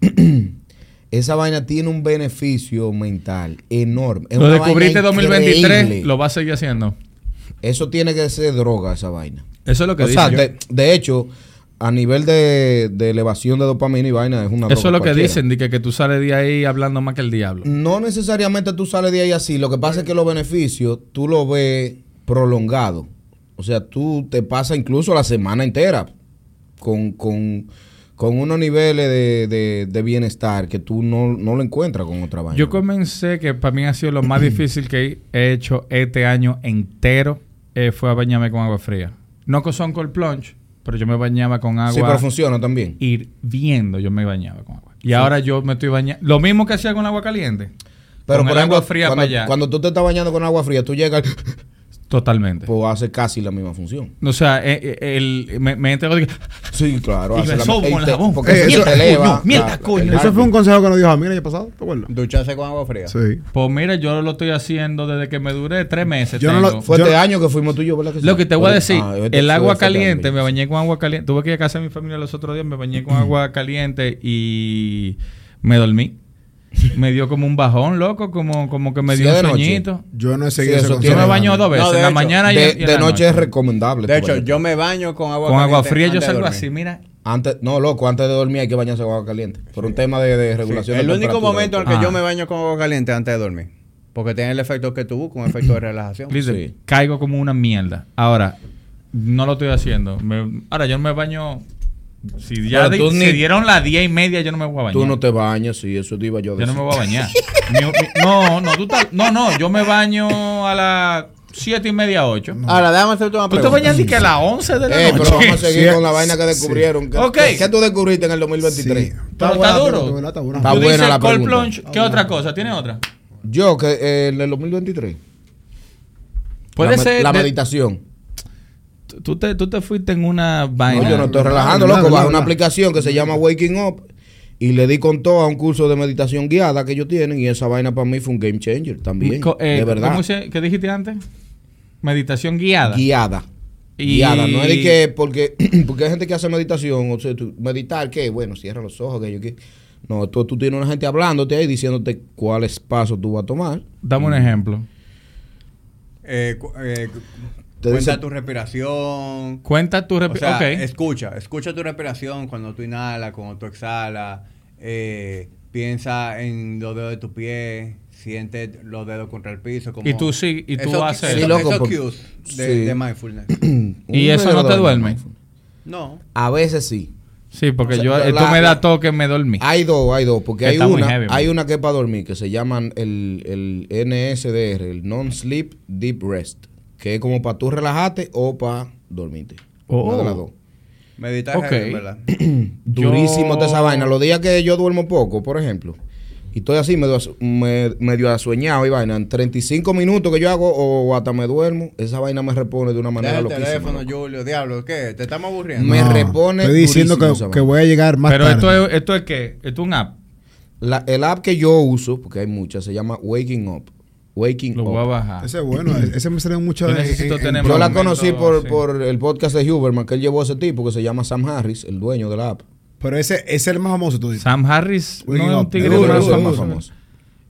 <clears throat> esa vaina tiene un beneficio mental enorme. Es Lo descubriste en vaina 2023, increíble. lo va a seguir haciendo. Eso tiene que ser droga, esa vaina. Eso es lo que o dice. sea, yo. de, de hecho, a nivel de, de elevación de dopamina y vaina, es una Eso es lo que dicen, de que, que tú sales de ahí hablando más que el diablo. No necesariamente tú sales de ahí así. Lo que pasa es que los beneficios tú lo ves prolongado. O sea, tú te pasas incluso la semana entera con, con, con unos niveles de, de- de bienestar que tú no, no lo encuentras con otra vaina. Yo comencé, que para mí ha sido lo más difícil que he hecho este año entero, eh, fue a bañarme con agua fría. No son cold plunge, pero yo me bañaba con agua sí, pero funciona también. hirviendo, yo me bañaba con agua. Y ahora yo me estoy bañando, lo mismo que hacía con agua caliente. Pero con por el ejemplo, agua fría cuando, para allá. cuando tú te estás bañando con agua fría, tú llegas, Totalmente. pues hace casi la misma función. O sea, eh, eh, el, me, me entero de que... Sí, claro. <laughs> Y hace me la- con el jabón. Porque Eh, eso te eleva. mierda, coño. el Ese fue un consejo que nos dijo a mí el año pasado, ¿te acuerdas? Ducharse con agua fría. Sí. Pues mira, yo lo estoy haciendo desde que me duré tres meses. Yo no lo- Fue Yo- este año que fuimos tú y yo, ¿verdad? sí? Lo que te voy a decir, ah, este el agua este caliente, me bañé con agua caliente. Tuve que ir a casa de mi familia los otros días, me bañé con agua caliente y me dormí. Me dio como un bajón, loco, como, como que me Sí, dio un sueñito. Yo no he Sí, seguido eso ese Yo me baño dos veces, No, en la hecho, mañana y, De, en- y en de la noche es recomendable. De tu hecho, yo me baño con agua Con agua caliente fría yo salgo así, mira. Antes, no, loco, antes de dormir hay que bañarse con agua caliente. Por un tema de, de regulación de El único momento en el que Ah. yo me baño con agua caliente antes de dormir. Porque tiene el efecto que tú buscas, un efecto de relajación. Listen, Sí. caigo como una mierda. Ahora, no lo estoy haciendo. Me- ahora, yo no me baño. Si ya Pero ni- se dieron las diez y media, yo no me voy a bañar. Tú no te bañas, sí, eso te iba yo a Yo decir. no me voy a bañar. <laughs> Mi- mi- no, no, tú estás- no, no, yo me baño a las siete y media, ocho. Ahora, déjame hacerte una Tú te pregunta. bañas ni que a las 11 de la Eh, noche. pero vamos a seguir Sí, con la vaina que sí. descubrieron. ¿Qué, Ok. qué- qué tú descubriste en el 2023? Sí. Pero buena, está duro. Está buena, está buena. Está Tú buena dices la cold pregunta. plunge, ¿qué otra cosa? ¿Tiene otra? Yo, que eh, en el 2023. Puede la, ser La de- meditación. Tú te, tú te fuiste en una vaina. No, yo no estoy relajando, loco. Bajo una aplicación que se llama Waking Up y le di con todo a un curso de meditación guiada que ellos tienen y esa vaina para mí fue un game changer también. Co- eh, de verdad. ¿cómo se- ¿Qué dijiste antes? Meditación guiada. Guiada. Y- Guiada. No es de que porque, <clears throat> porque hay gente que hace meditación, o sea, tú- meditar, ¿qué? Bueno, cierra los ojos, que yo qué. No, tú, tú tienes una gente hablándote ahí diciéndote cuáles pasos tú vas a tomar. Dame un ejemplo. Eh, eh, Te cuenta dice- tu respiración. Cuenta tu O rep- sea, ok. escucha, escucha tu respiración cuando tú inhalas, cuando tú exhalas. eh, piensa en los dedos de tu pie, siente los dedos contra el piso. Como Y tú sí- y tú Esos- haces- esos- Sí, loco, esos por- cues de, sí. de mindfulness. <clears throat> ¿Y eso no te duerme? No. A veces sí. Sí, porque O sea, yo, la- eh, tú me das toque, me dormí. Hay dos, hay dos, porque Que hay está muy una, heavy, hay una que es para dormir, que se llaman el, el NSDR, el Non-Sleep Deep Rest, que es como para tú relajarte o para dormirte. Oh. Una de las dos. Meditar Ok. heavy, ¿verdad? <clears throat> Durísimo Yo- de esa vaina. Los días que yo duermo poco, por ejemplo, y estoy así medio, asu- me- medio asueñado y vaina, en 35 minutos que yo hago o hasta me duermo, esa vaina me repone de una Deja manera el loquísima. teléfono, loco. Julio, diablo, ¿qué? ¿Te estamos aburriendo? Me No, repone Estoy diciendo que, que voy a llegar más Pero tarde. esto es, esto es qué? Esto es un app. La- el app que yo uso, porque hay muchas, se llama Waking Up. Waking Lo voy a bajar. Ese es bueno. Ese me sale mucho. Yo necesito en- tener en- Yo la momento, conocí por, sí. por el podcast de Huberman que él llevó a ese tipo que se llama Sam Harris, el dueño de la app. Pero ese, ese es el más famoso, tú dices. Sam Harris no Waking es un up. tigre Seguro, más famosos.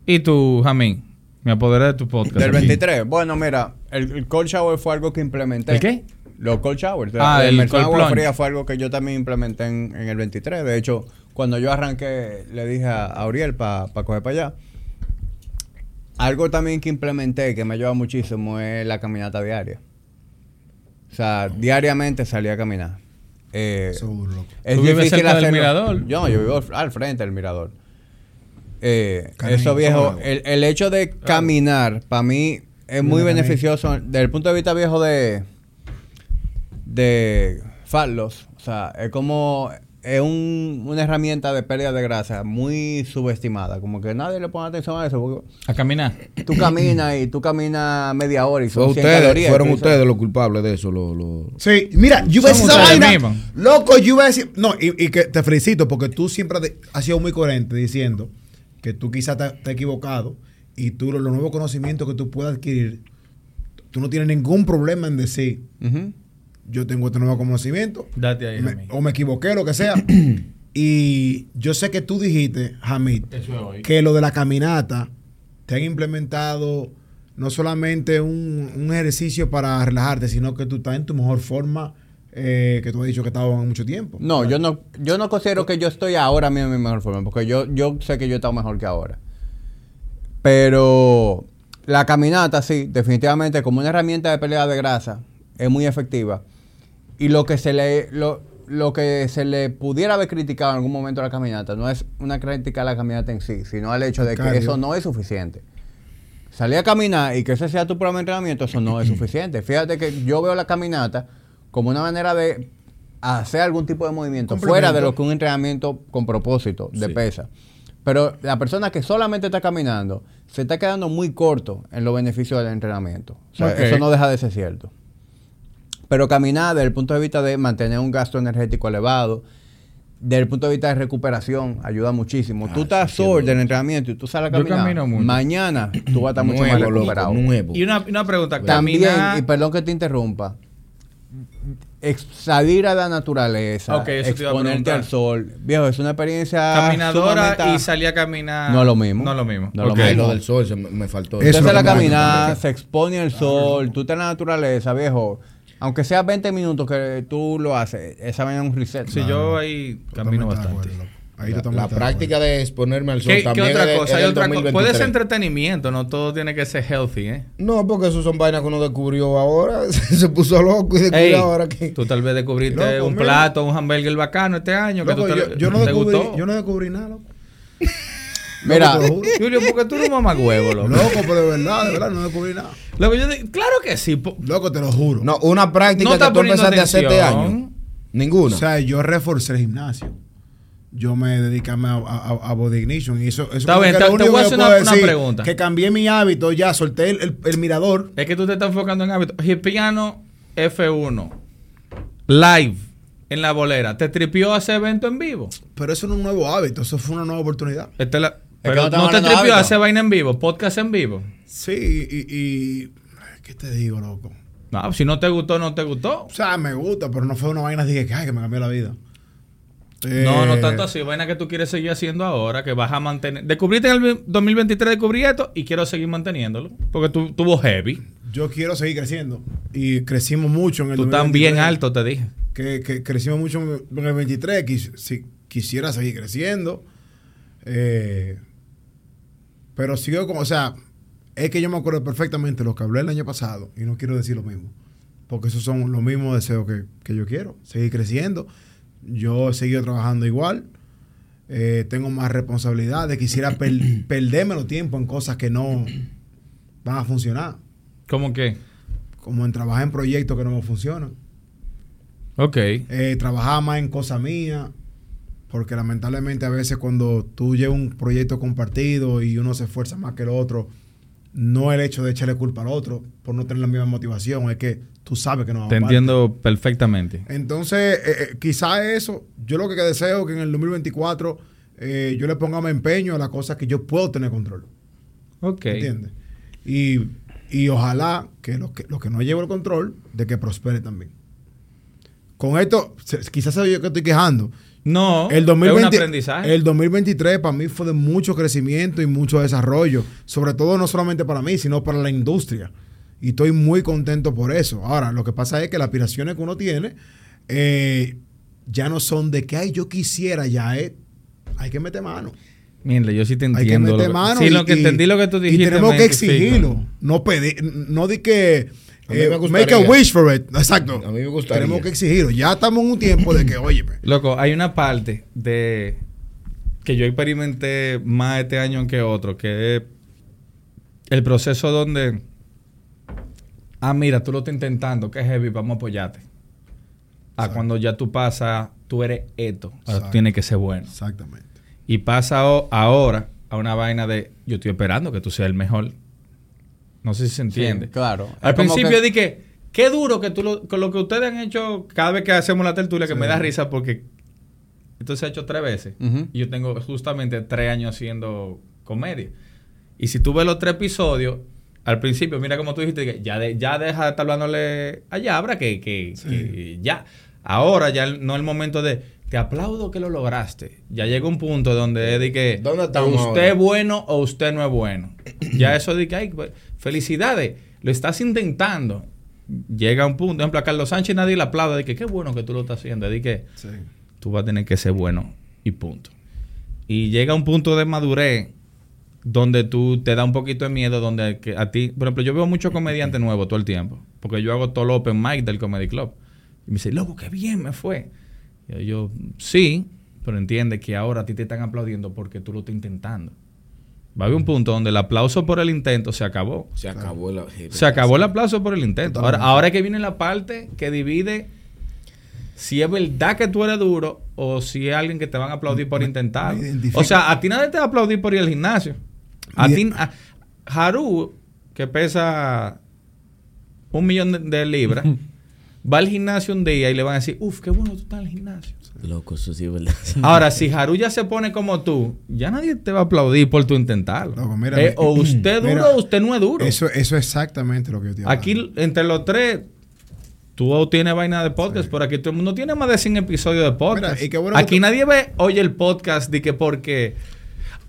Y tú, Jamín, me apoderé de tu podcast. Del aquí. 23. Bueno, mira, el, el cold shower fue algo que implementé. ¿El qué? Los cold showers. Ah, el cold agua plunge. fría fue algo que yo también implementé en, en el 23. De hecho, cuando yo arranqué, le dije a, a Auriel para coger para allá. Algo también que implementé que me ayuda muchísimo es la caminata diaria. O sea, diariamente salí a caminar. Eh, Seguro, loco. es ¿Tú vives difícil cerca del hacerlo. mirador? Yo, yo vivo al- frente del mirador. Eh, eso viejo, el, el hecho de caminar, para mí, es muy beneficioso desde el punto de vista viejo de de Fatlos. O sea, es como es un- una herramienta de pérdida de grasa muy subestimada. Como que nadie le pone atención a eso. A caminar. tú caminas y tú caminas media hora y son 100 ustedes, calorías. fueron ustedes los culpables de eso. Lo, lo- Sí, mira, yo iba a decir esa vaina. Loco, yo iba a decir. No, y, y que te felicito porque tú siempre has sido muy coherente diciendo que tú quizás te, te has equivocado y tú, los, los nuevos conocimientos que tú puedas adquirir, tú no tienes ningún problema en decir, Ujú. Yo tengo este nuevo conocimiento, Date ahí, me- o me equivoqué, lo que sea. <clears throat> y yo sé que tú dijiste, Hamid, es que lo de la caminata te han implementado no solamente un, un ejercicio para relajarte, sino que tú estás en tu mejor forma eh, que tú has dicho que estabas en mucho tiempo. No, yo no, yo no considero que yo estoy ahora mismo en mi mejor forma, porque yo, yo sé que yo he estado mejor que ahora. Pero la caminata, sí, definitivamente como una herramienta de pelea de grasa, es muy efectiva. Y lo que se le, lo, lo que se le pudiera haber criticado en algún momento a la caminata, no es una crítica a la caminata en sí, sino al hecho de que eso no es suficiente. Salir a caminar y que ese sea tu programa de entrenamiento, eso no es <clears throat> suficiente. Fíjate que yo veo la caminata como una manera de hacer algún tipo de movimiento fuera de lo que un entrenamiento con propósito de Sí. pesa. Pero la persona que solamente está caminando se está quedando muy corto en los beneficios del entrenamiento. O sea, Ok. eso no deja de ser cierto. Pero caminar desde el punto de vista de mantener un gasto energético elevado, desde el punto de vista de recuperación, ayuda muchísimo. Ah, tú estás sí, bueno. del entrenamiento y tú sales a Yo caminar. camino mucho. Mañana tú vas a estar mucho más nuevo, recuperado. nuevo. Y una, una pregunta. También, Caminar- y perdón que te interrumpa, ex- salir a la naturaleza, Ok, eso te iba a exponerte al sol, viejo, es una experiencia caminadora sumamente- y salir a caminar. No es lo mismo. No es lo mismo. No es lo mismo. lo del sol se me, me faltó. Eso es sale lo a caminar, se expone al sol, tú estás en la naturaleza, viejo. Aunque sea 20 minutos que tú lo haces, esa vaina es un reset. Sí, yo ahí camino bastante. Ahí La, práctica de exponerme al sol ¿Qué, qué también otra es de- cosa? es otra co- 2023. Puede ser entretenimiento, no todo tiene que ser healthy, ¿eh? No, porque eso son vainas que uno descubrió ahora. <laughs> se puso loco y descubrió Ey, ahora que... tú tal vez descubriste Loco, un mira. plato, un hamburger bacano este año que tú te, yo, yo no te descubrí, gustó. yo no descubrí nada, loco. Mira, te. Julio, porque tú eres un mamagüevo, loco. Loco, pero de verdad, de verdad, no descubrí nada. Loco, yo di- claro que sí. po- Loco, te lo juro. No, una práctica No que tú poniendo empezaste a hacer este atención. año. Ninguna. O sea, yo reforcé el gimnasio. Yo me dediqué a, a, a Body Ignition y eso, eso Está como bien, que te- lo te único voy a que hacer una- puedo una decir, pregunta. Que cambié mi hábito, ya solté el, el- el mirador. Es que tú te estás enfocando en hábitos. Piano F1. live en la bolera, ¿te tripió hacer evento en vivo? Pero eso no es un nuevo hábito, eso fue una nueva oportunidad. Esta es la- pero no te tripió hacer vaina en vivo, podcast en vivo. Sí, y, y- ¿Qué te digo, loco? No, si no te gustó, no te gustó. O sea, me gusta, pero no fue una vaina dije que, ay, que me cambió la vida. No, no Eh, tanto así. Vaina que tú quieres seguir haciendo ahora, que vas a mantener. Descubriste en el 2023, descubrí esto y quiero seguir manteniéndolo. Porque tú tuvo heavy. Yo quiero seguir creciendo. Y crecimos mucho en el Tú estás bien 2023. alto, te dije. que, que crecimos mucho en el 23, quis- si quisiera seguir creciendo. eh, pero sigo como, o sea, es que yo me acuerdo perfectamente lo que hablé el año pasado y no quiero decir lo mismo. Porque esos son los mismos deseos que, que yo quiero. Seguir creciendo. Yo he seguido trabajando igual. eh, tengo más responsabilidades. Quisiera <clears throat> per- perderme los tiempo en cosas que no van a funcionar. ¿Cómo que? Como en trabajar en proyectos que no me funcionan. Ok. eh, trabajar más en cosas mías, porque lamentablemente a veces cuando tú llevas un proyecto compartido y uno se esfuerza más que el otro, no el hecho de echarle culpa al otro por no tener la misma motivación, es que tú sabes que no va Te entiendo perfectamente. Entonces, eh, eh, quizá eso, yo lo que deseo es que en el 2024 eh, yo le ponga más empeño a las cosas que yo puedo tener control. Ok. ¿Entiendes? Y, y ojalá que los que, los que no llevo el control, de que prospere también. Con esto, se- quizás soy yo que estoy quejando. No, El es 2020 un aprendizaje. El 2023 para mí fue de mucho crecimiento y mucho desarrollo. Sobre todo no solamente para mí, sino para la industria. Y estoy muy contento por eso. Ahora, lo que pasa es que las aspiraciones que uno tiene eh, ya no son de que, ay, yo quisiera, ya es, hay que meter mano. Mira, yo sí te Hay que entiendo. meter lo que- mano. sí, y- lo que entendí lo que tú dijiste. Y tenemos que exigirlo. No pedir, no di que eh, me make a wish for it. Exacto. A mí me gustaría. Tenemos que exigirlo. Ya estamos en un tiempo de que, óyeme. <laughs> Loco, hay una parte de que yo experimenté más este año que otro, que es el proceso donde, ah, mira, tú lo estás intentando, que es heavy, vamos a apoyarte. A cuando ya tú pasas, tú eres esto, ahora tú tienes que ser bueno. Exactamente. Y pasa ahora a una vaina de, yo estoy esperando que tú seas el mejor. No sé si se entiende. Sí, claro. Al Es principio que- dije, qué duro que tú lo, con lo que ustedes han hecho cada vez que hacemos la tertulia, que Sí. me da risa porque esto se ha hecho tres veces. Y yo tengo justamente tres años haciendo comedia. Y si tú ves los tres episodios, al principio, mira como tú dijiste, ya, de- ya deja de estar hablándole allá, habrá que, que, Sí. que ya. Ahora ya no es el momento de, te aplaudo que lo lograste. Ya llega un punto donde es de que ¿Dónde estamos usted es bueno o usted no es bueno. ya eso de que, ay, pues, felicidades, lo estás intentando. Llega un punto, por ejemplo, a Carlos Sánchez nadie le aplaude de que qué bueno que tú lo estás haciendo. De que Sí. tú vas a tener que ser bueno y punto. Y llega un punto de madurez donde tú te da un poquito de miedo, donde que a ti, por ejemplo, yo veo muchos comediantes nuevos todo el tiempo, porque yo hago todo el open mic del Comedy Club. Y me dice, loco, qué bien me fue. Y yo, sí, pero entiende que ahora a ti te están aplaudiendo porque tú lo estás intentando. Va a haber un punto donde el aplauso por el intento se acabó. Se acabó la. Se acabó el aplauso por el intento. Ahora, ahora que viene la parte que divide si es verdad que tú eres duro o si es alguien que te van a aplaudir por intentar. O sea, a ti nadie te va a aplaudir por ir al gimnasio. A ti, a- Haru, que pesa un millón de, de libras, <laughs> va al gimnasio un día y le van a decir, uff, qué bueno tú estás en el gimnasio. Loco, eso sí es verdad. <laughs> Ahora, si Haru ya se pone como tú, ya nadie te va a aplaudir por tu intentarlo. Loco, mira, Eh, o usted es duro Mira, o usted no es duro. Eso, eso es exactamente lo que yo te Aquí, entre los tres, tú tienes vaina de podcast, pero aquí todo el mundo tiene más de 100 episodios de podcast. Mira, y qué bueno que aquí tú- nadie ve, oye el podcast de que porque...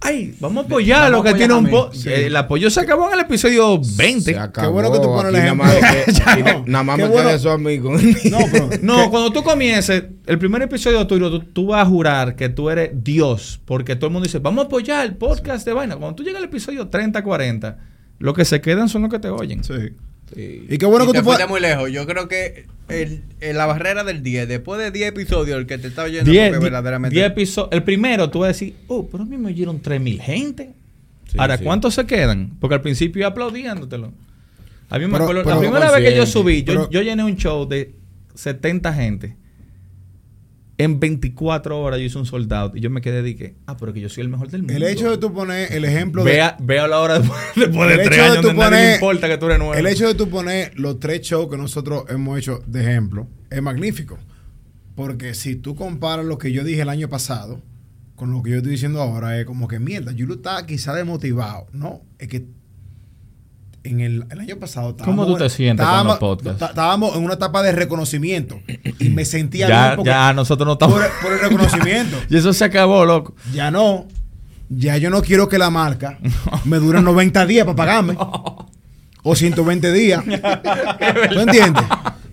Ay, vamos a apoyar a que tiene un podcast. Sí. El apoyo se acabó en el episodio 20. Se acabó. bueno que tú pones el ejemplo. Nada más, que- Ya <laughs> aquí no. nada más Qué me bueno. eso a mí con No, pero. <laughs> No, cuando tú comiences, el primer episodio tuyo, tú, tú vas a jurar que tú eres Dios, porque todo el mundo dice, vamos a apoyar el podcast de vaina. Cuando tú llegas al episodio 30, 40, lo que se quedan son los que te oyen. Sí. Sí. Y qué bueno y que te tú fuiste puedas. muy lejos. Yo creo que el, el- la barrera del 10, después de 10 episodios, el que te está oyendo, Diez- porque di- verdaderamente. diez episodios. El primero tú vas a decir, oh, pero a mí me oyeron 3000 gente. Sí, Ahora, sí. ¿cuántos se quedan? Porque al principio aplaudiéndotelo. A mí me Pero- acuerdo, pero- la primera vez que yo subí, yo, Pero- yo llené un show de 70 gente. En 24 horas yo hice un soldado y yo me quedé de que, ah, pero que yo soy el mejor del mundo. El hecho de tú poner el ejemplo de. Vea, vea la hora después, <laughs> después de tres años de nadie poner- importa que tú eres nuevo. El hecho de tú poner los tres shows que nosotros hemos hecho de ejemplo es magnífico. Porque si tú comparas lo que yo dije el año pasado con lo que yo estoy diciendo ahora, es como que mierda, Yulo está quizá desmotivado. No, es que en el, el año pasado ¿Cómo tú te sientes con los podcasts? ta- Estábamos en una etapa de reconocimiento y me sentía Ya, bien porque ya, nosotros no estamos. por, por el reconocimiento. <laughs> y eso se acabó, loco. Ya no. Ya yo no quiero que la marca <laughs> me dure 90 días para pagarme. <laughs> O 120 días. ¿Tú entiendes?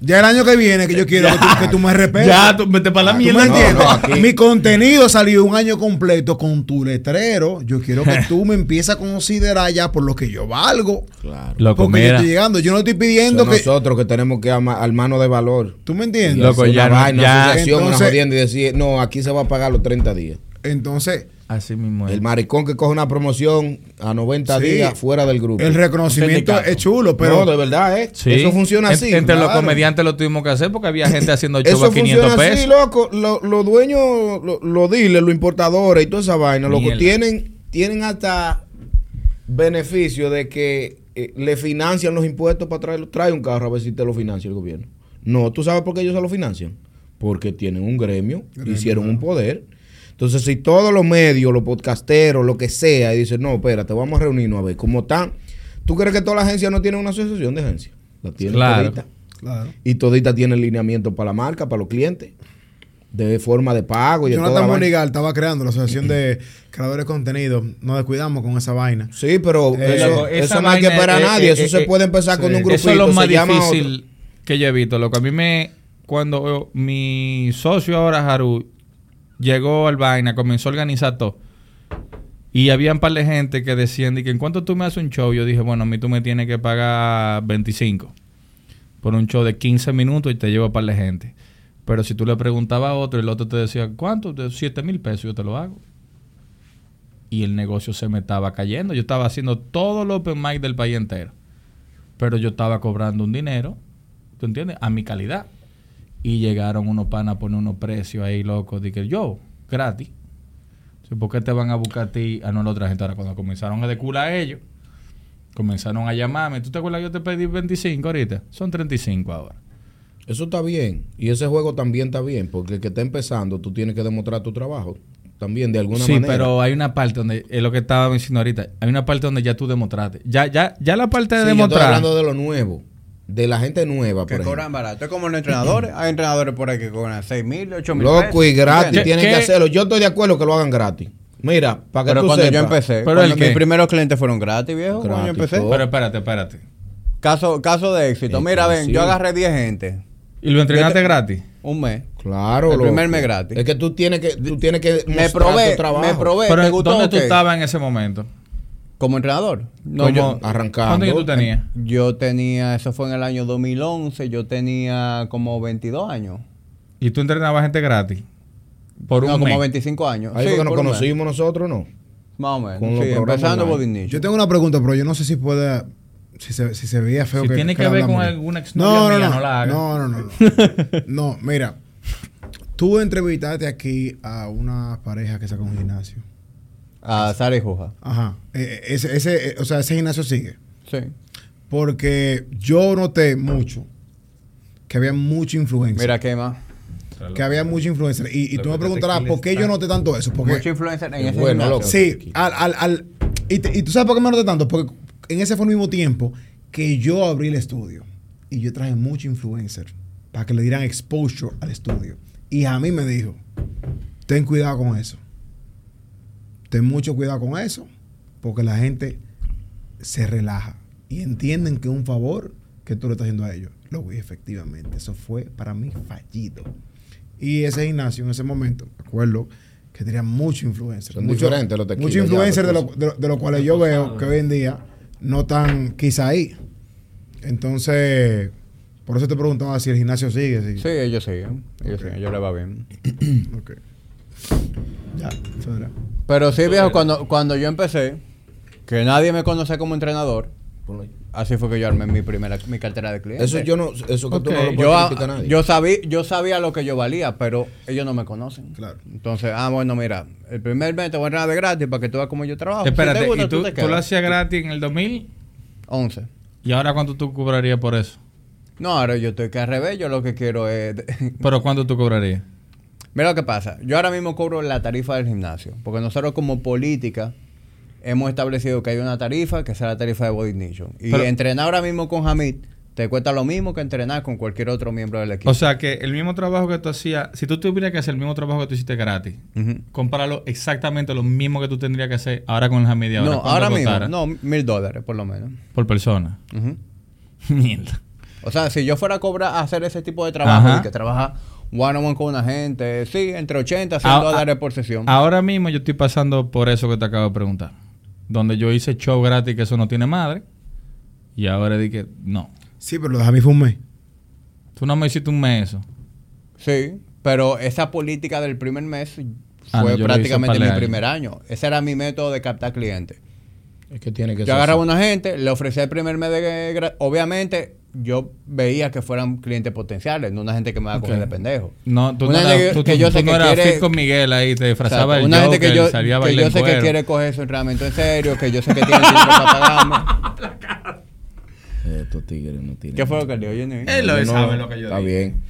Ya el año que viene que yo quiero que tú, que tú me respetes. Ya, tú vete para la ¿Tú me mierda. entiendes? No, no, aquí- Mi contenido salió un año completo con tu letrero. Yo quiero que <laughs> tú me empieces a considerar ya por lo que yo valgo. Claro. Loco, Porque yo mira. estoy llegando. Yo no estoy pidiendo Son que. nosotros que tenemos que al mano de valor. ¿Tú me entiendes? Loco, ya una vaina, ya- una asociación, una Entonces- jodienda y decir, no, aquí se va a pagar los 30 días. Entonces, Así mismo es. El maricón que coge una promoción a 90 Sí. días fuera del grupo. el reconocimiento es chulo, pero. no, de verdad, ¿eh? Sí. Eso funciona así. Entre los comediantes lo tuvimos que hacer porque había <laughs> gente haciendo show Eso a 500 funciona pesos. así, loco. Lo- Los dueños, lo- los dealers, los importadores y toda esa vaina, loco, tienen, tienen hasta beneficio de que eh, le financian los impuestos para traerlo. Trae un carro a ver si te lo financia el gobierno. No, ¿tú sabes por qué ellos se lo financian? Porque tienen un gremio, Gremio, hicieron un poder. Entonces, si todos los medios, los podcasteros, lo que sea, y dicen, no, espérate, vamos a reunirnos a ver cómo están. ¿Tú crees que todas las agencias no tienen una asociación de agencias? La tienen Claro. todita. Claro. Y todita tiene lineamiento para la marca, para los clientes, de forma de pago y de toda la Jonathan. Monigal estaba creando la asociación de creadores de contenido. Nos descuidamos con esa vaina. Sí, pero Eh, eso, eso no hay que esperar a eh, nadie. eh, eso eh, se eh, puede empezar con un grupito. Eso es lo más difícil que yo he visto. Loco, a mí me. Cuando mi socio ahora, Haru, llegó al vaina, comenzó a organizar todo. Y había un par de gente que decían de que en cuanto tú me haces un show, yo dije, bueno, a mí tú me tienes que pagar 25 por un show de 15 minutos y te llevo a par de gente. Pero si tú le preguntabas a otro el otro te decía, ¿cuánto? De 7 mil pesos yo te lo hago. Y el negocio se me estaba cayendo. Yo estaba haciendo todo el open mic del país entero. Pero yo estaba cobrando un dinero, ¿tú entiendes? A mi calidad. Y llegaron unos panas a poner unos precios ahí, locos. Dije, yo, gratis. Sí, ¿Por qué te van a buscar a ti? A no la otra gente. Ahora, cuando comenzaron a decular a ellos, comenzaron a llamarme. ¿Tú te acuerdas que yo te pedí 25 ahorita? Son 35 ahora. Eso está bien. Y ese juego también está bien. Porque el que está empezando, tú tienes que demostrar tu trabajo. También, de alguna sí, manera. pero hay una parte donde, es lo que estaba diciendo ahorita, hay una parte donde ya tú demostraste. Ya, ya, ya la parte de Sí, yo estoy demostrar. hablando de lo nuevo. De la gente nueva, Que por cobran ejemplo. barato. Es como los entrenadores. Hay entrenadores por ahí que cobran 6 mil, 8 mil Loco y gratis. ¿Qué- Tienen qué? que hacerlo. Yo estoy de acuerdo que lo hagan gratis. Mira, para que Pero tú cuando yo sepas. empecé, Pero cuando el mis primeros clientes fueron gratis, viejo, cuando yo empecé. Pero espérate, espérate. Caso, caso de éxito. Es Mira, ven, yo agarré 10 gente. ¿Y lo entrenaste Yo te- gratis? Un mes. Claro. El loco. primer mes gratis. Es que tú tienes que, tú tienes que Me probé, tu trabajo. me probé. Pero ¿Te gustó ¿dónde tú estabas en ese momento? Como entrenador. No, Como- yo, arrancando. ¿Cuánto años tú tenías? yo tenía, eso fue en el año 2011, yo tenía como 22 años. ¿Y tú entrenabas gente gratis? Por un no, como mes. 25 años. Ahí Sí, nos por mes. conocimos nosotros, ¿no? Más o menos. Con Sí, empezando Niche. Yo tengo una pregunta, pero yo no sé si puede. Si se, si se veía feo Si que. tiene que ver con hablamos. alguna no, no, no, no la haga. No, no, no. No, <laughs> No, mira. Tú entrevistaste aquí a una pareja que sacó un gimnasio. A Sara y Juja. Ajá. Eh, ese, ese, eh, o sea, ese gimnasio sigue. Sí. Porque yo noté mucho que había mucha influencia. Mira qué más. que había mucha influencia. Y, tú me preguntarás, ¿por qué yo noté tanto eso? Porque, Mucho influencer en Es ese bueno, gimnasio. loco. Sí, al, al, al- y, te- y tú sabes por qué me noté tanto, porque en ese fue el mismo tiempo que yo abrí el estudio y yo traje mucho influencer para que le dieran exposure al estudio. Y a mí me dijo, ten cuidado con eso. Ten mucho cuidado con eso, porque la gente se relaja y entienden que es un favor que tú le estás haciendo a ellos. Lo vi efectivamente, eso fue para mí fallido. Y ese gimnasio en ese momento, me acuerdo que tenía mucho influencer. Son mucho, diferentes los tequilas Muchos ya, influencers de, lo- de, lo- de los cuales yo veo que hoy en día no están quizá ahí. Entonces, por eso te preguntaba si el gimnasio sigue. si- Sí, ellos siguen. Ellos siguen. Ellos les va bien. Ok. Ya, eso era. Pero sí, viejo, cuando, cuando yo empecé, que nadie me conocía como entrenador, así fue que yo armé mi primera mi cartera de clientes. Eso yo no, eso que tú no lo puedes yo, a nadie. yo, sabía, yo sabía lo que yo valía, pero ellos no me conocen. Claro. Entonces, ah, bueno, mira, el primer mes te voy a entrenar de gratis para que tú veas cómo yo trabajo. Si Espérate, te gusta, ¿y tú, te tú lo hacías gratis en el 2000? 11. ¿Y ahora cuánto tú cobrarías por eso? No, ahora yo estoy que al revés, yo lo que quiero es... ¿Pero cuánto tú cobrarías? Mira lo que pasa. Yo ahora mismo cobro la tarifa del gimnasio. Porque nosotros como política hemos establecido que hay una tarifa que sea la tarifa de Body Ignition. Y Pero- entrenar ahora mismo con Hamid te cuesta lo mismo que entrenar con cualquier otro miembro del equipo. O sea que el mismo trabajo que tú hacías, si tú tuvieras que hacer el mismo trabajo que tú hiciste gratis, compáralo exactamente lo mismo que tú tendrías que hacer ahora con el Hamid y ahora. No, ¿cuánto ahora mismo, no, mil dólares por lo menos. Por persona. Ujú. <laughs> Mierda. O sea, si yo fuera a cobrar, a hacer ese tipo de trabajo Ajá. y que trabaja one on one con una gente, sí, entre 80 y 100 Ah, dólares ah, por sesión. Ahora mismo yo estoy pasando por eso que te acabo de preguntar. Donde yo hice show gratis que eso no tiene madre. Y ahora dije, no. Sí, pero lo de Jamí fue un mes. Tú no me hiciste un mes eso. Sí, pero esa política del primer mes fue Ah, no, hice prácticamente mi primer año. Ese era mi método de captar clientes. Es que tiene que Yo ser agarraba así. una gente, le ofrecía el primer mes de... Obviamente, yo veía que fueran clientes potenciales, no una gente que me va a coger de pendejo. No, tú Una no gente eras, que- tú, que tú- yo tú sé no que eras quiere- fit con Miguel ahí, te disfrazaba Exacto, el una gente Joker que yo, y salía a que yo sé que quiere coger su entrenamiento en serio, que yo sé que tiene dinero para pagarme. <laughs> Estos tigres no tienen. ¿Qué fue lo que le oye? Él lo no- sabe lo que yo Está digo. bien.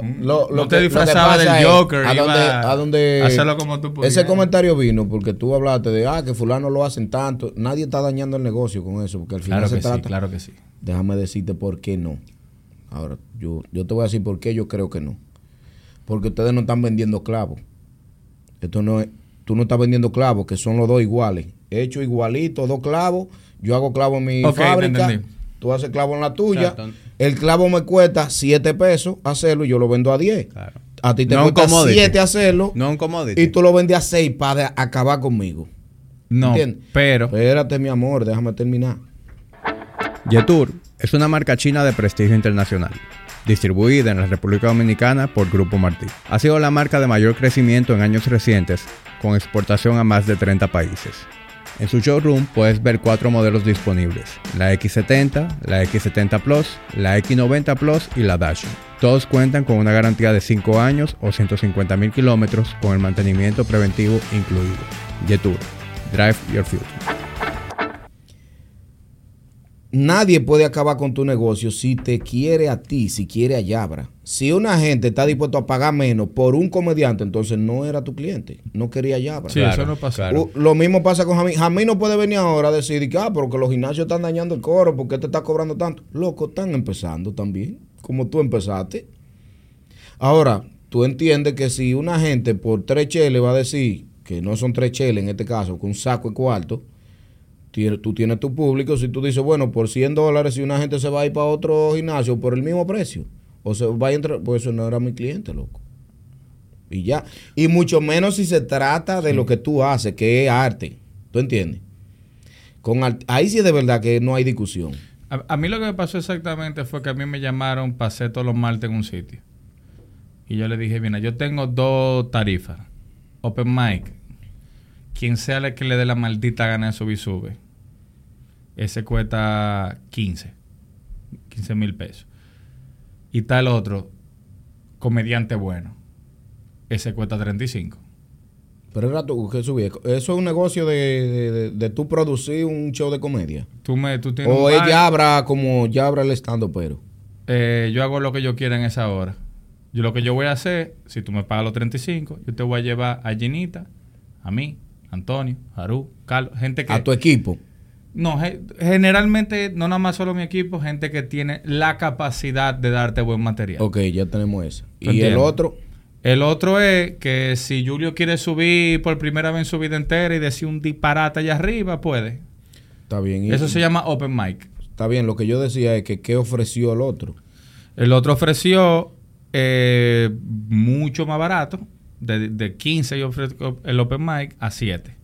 No te disfrazaba del Joker, A donde, a donde hacerlo como tú podías. Ese comentario vino porque tú hablaste de ah, que fulano lo hacen tanto. Nadie está dañando el negocio con eso, porque al final Claro se que sí, claro que sí. Déjame decirte por qué no. Ahora, yo, yo te voy a decir por qué yo creo que no. Porque ustedes no están vendiendo clavos. Esto no es, tú no estás vendiendo clavos, que son los dos iguales. Hecho igualito, dos clavos. Yo hago clavo en mi Ok, te fábrica. entendí. Tú haces clavo en la tuya. El clavo me cuesta 7 pesos hacerlo y yo lo vendo a 10. Claro. A ti te No cuesta commodity. 7 hacerlo No y tú lo vendes a 6 para acabar conmigo. No, ¿Entiendes? pero... Espérate, mi amor, déjame terminar. Yetur es una marca china de prestigio internacional, distribuida en la República Dominicana por Grupo Martí. Ha sido la marca de mayor crecimiento en años recientes, con exportación a más de 30 países. En su showroom puedes ver cuatro modelos disponibles, la X70, la X70 Plus, la X90 Plus y la Dash. Todos cuentan con una garantía de 5 años o 150 mil kilómetros con el mantenimiento preventivo incluido. Yetur, Drive Your Future. Nadie puede acabar con tu negocio si te quiere a ti, si quiere a Yabra. Si una gente está dispuesto a pagar menos por un comediante, entonces no era tu cliente. No quería Yabra. Sí, eso no pasa. claro. U- Lo mismo pasa con Jamí. Jamí no puede venir ahora a decir que, ah, porque los gimnasios están dañando el coro, porque te está cobrando tanto. Loco, están empezando también, como tú empezaste. Ahora, tú entiendes que si una gente por tres cheles va a decir, que no son tres cheles en este caso, con un saco de cuarto, tú tienes tu público, si tú dices, bueno, por 100 dólares, si una gente se va a ir para otro gimnasio por el mismo precio, o se va a entrar, pues eso no era mi cliente, loco. Y ya. Y mucho menos si se trata de lo que tú haces, que es arte. ¿Tú entiendes? Con art- ahí sí de verdad que no hay discusión. A, a mí lo que me pasó exactamente fue que a mí me llamaron, pasé todos los martes en un sitio. Y yo le dije, mira, yo tengo dos tarifas. Open mic. Quien sea el que le dé la maldita gana de subir, sube. Ese cuesta 15. 15 mil pesos. Y el otro, comediante bueno. Ese cuesta 35. Pero era tú que subí. Eso es un negocio de, de, de- de tú producir un show de comedia. Tú, me, tú tienes O ella habrá como ya habrá el estando, pero. eh, yo hago lo que yo quiera en esa hora. Yo lo que yo voy a hacer, si tú me pagas los 35, yo te voy a llevar a Ginita, a mí, Antonio, Haru, Carlos, gente que... A tu equipo. No, ge- generalmente, no nada más solo mi equipo, gente que tiene la capacidad de darte buen material. Ok, ya tenemos eso. Y Entiendo. el otro. El otro es que si Julio quiere subir por primera vez en su vida entera y decir un disparate allá arriba, puede. Está bien. Eso se llama open mic. Está bien. Lo que yo decía es que qué ofreció el otro. El otro ofreció eh, mucho más barato. De, de 15 yo ofrezco el open mic a 7.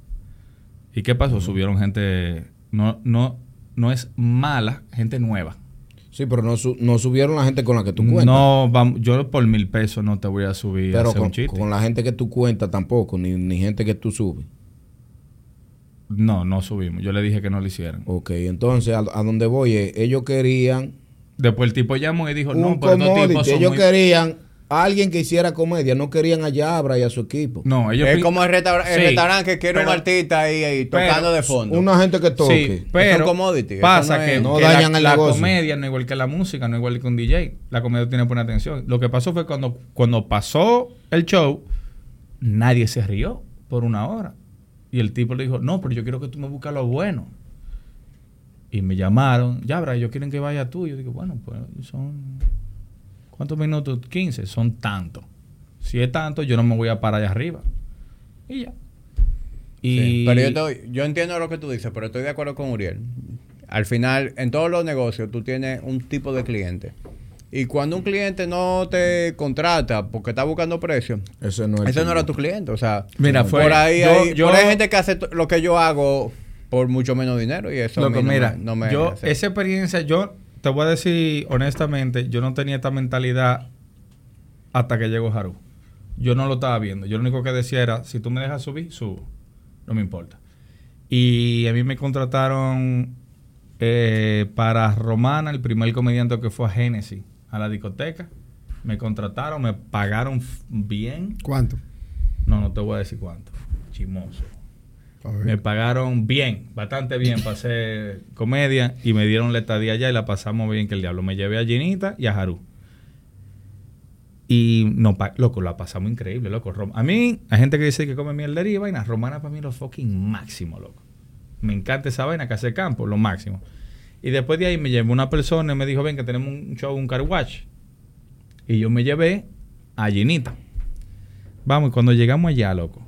¿Y qué pasó? Subieron gente... No, no, no es mala, gente nueva. Sí, pero no, su- no subieron la gente con la que tú cuentas. No, vamos, yo por mil pesos no te voy a subir a pero hacer con, un chiste. con la gente que tú cuentas tampoco, ni, ni gente que tú subes. No, no subimos. Yo le dije que no lo hicieran. Ok, entonces a, a donde voy es, ellos querían Después el tipo llamó y dijo, no, pero estos tipos son Ellos muy... querían alguien que hiciera comedia, no querían a Yabra y a su equipo. No, ellos Es como el, restaur- el restaurante que quiere pero- un artista ahí, ahí tocando de fondo. Una gente que toque. Sí, pero commodity, eso pasa no es- que, No que dañan la, el la negocio. comedia no es igual que la música, no es igual que un DJ. La comedia tiene poner atención. Lo que pasó fue cuando, cuando pasó el show, nadie se rió por una hora. Y el tipo le dijo, no, pero yo quiero que tú me busques lo bueno. Y me llamaron, ya, Bra, ellos quieren que vaya tú. Yo digo, bueno, pues son... ¿Cuántos minutos? 15. Son tantos. Si es tanto, yo no me voy a parar allá arriba. Y ya. Y... Sí, pero yo, estoy- yo entiendo lo que tú dices, pero estoy de acuerdo con Uriel. Al final, en todos los negocios, tú tienes un tipo de cliente. Y cuando un cliente no te contrata porque está buscando precio, Ese no, es ese no era tu cliente. O sea, Mira, fue- por ahí yo- hay, yo- por ahí hay gente que hace lo que yo hago por mucho menos dinero y eso a Loco, mí no mira, me, no me yo, hace. esa experiencia, yo te voy a decir honestamente, yo no tenía esta mentalidad hasta que llegó Haru. Yo no lo estaba viendo. Yo lo único que decía era, si tú me dejas subir, subo. No me importa. Y a mí me contrataron eh, para Romana, el primer comediante que fue a Genesis, a la discoteca. Me contrataron, me pagaron bien. ¿Cuánto? No, no te voy a decir cuánto. Chimoso. Me pagaron bien, bastante bien para hacer comedia y me dieron la estadía allá y la pasamos bien que el diablo. Me llevé a Ginita y a Haru. Y no, loco, la pasamos increíble, loco. A mí, hay gente que dice que come mierdería y vaina. Romana para mí lo fucking máximo, loco. Me encanta esa vaina que hace campo, lo máximo. Y después de ahí me llevó una persona y me dijo, ven que tenemos un show, un car wash. Y yo me llevé a Ginita. Vamos, y cuando llegamos allá, loco,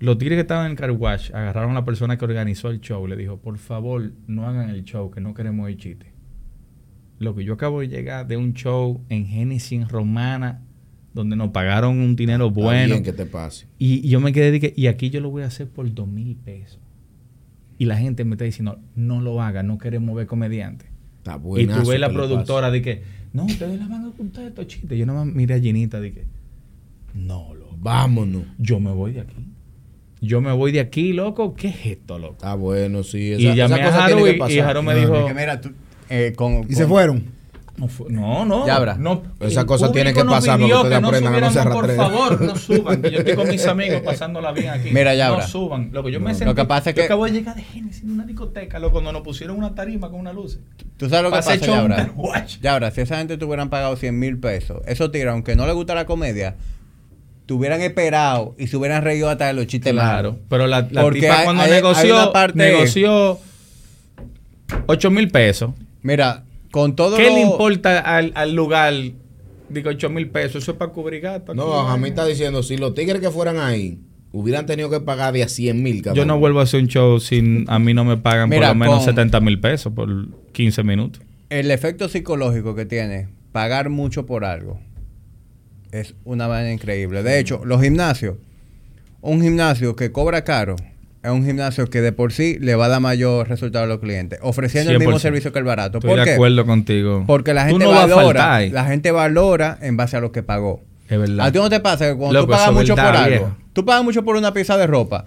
los tigres que estaban en el car wash agarraron a la persona que organizó el show. Le dijo, por favor, no hagan el show, que no queremos oír chiste. Lo que yo acabo de llegar de un show en Génesis en Romana, donde nos pagaron un dinero bueno. bien que te pase. Y, y yo me quedé que, y aquí yo lo voy a hacer por dos mil pesos. Y la gente me está diciendo, no lo haga, no queremos ver comediante. Está y buenazo tú ves la productora de que, no, ustedes la van a contar estos chistes. Yo nada más miré a Ginita de que, no, pase. Vámonos. yo me voy de aquí. Yo me voy de aquí, loco. ¿Qué es esto, loco? Está bueno, sí. y Esa, llamé esa a cosa Haru tiene y, que y. Haru me No, dijo, mira, tú, eh, con, Y se con- fueron. no, no, no. Ya habrá. No, Esa cosa tiene que pasar para que ustedes aprendan a no se subiéramos, Por favor, no <laughs> suban. que yo estoy con mis amigos pasándola bien aquí. Mira, ya No habrá. suban. Loco, yo me No. sentí, Lo que pasa es yo que- acabo de llegar de Génesis en una discoteca, loco, cuando nos pusieron una tarima con una luz. Tú sabes lo que Pasé pasa, carwash. <laughs> Yabra, si esa gente te hubieran pagado 100 mil pesos, esos tigres, aunque no les gusta la comedia, te hubieran esperado y se hubieran reído hasta de los chistes Claro, malos. pero la, la Porque tipa hay- cuando hay- negoció, parte- negoció 8 mil pesos. Mira, con todo ¿Qué lo- le importa al, al lugar? Digo, 8 mil pesos. Eso es para cubrir gato. No, a mí está diciendo, si los tigres que fueran ahí hubieran tenido que pagar de a 100 mil Yo no vuelvo a hacer un show sin a mí no me pagan Mira, por lo menos con- 70 mil pesos por 15 minutos. el efecto psicológico que tiene pagar mucho por algo es una vaina increíble. De hecho, los gimnasios, un gimnasio que cobra caro, es un gimnasio que de por sí le va a dar mayor resultado a los clientes, ofreciendo el mismo 100%. servicio que el barato. Estoy ¿Por de qué? acuerdo contigo. Porque la gente no valora, la gente valora en base a lo que pagó. Es verdad. ¿A ti no te pasa que cuando Loco, tú pagas mucho verdad, por algo, viejo. tú pagas mucho por una pieza de ropa,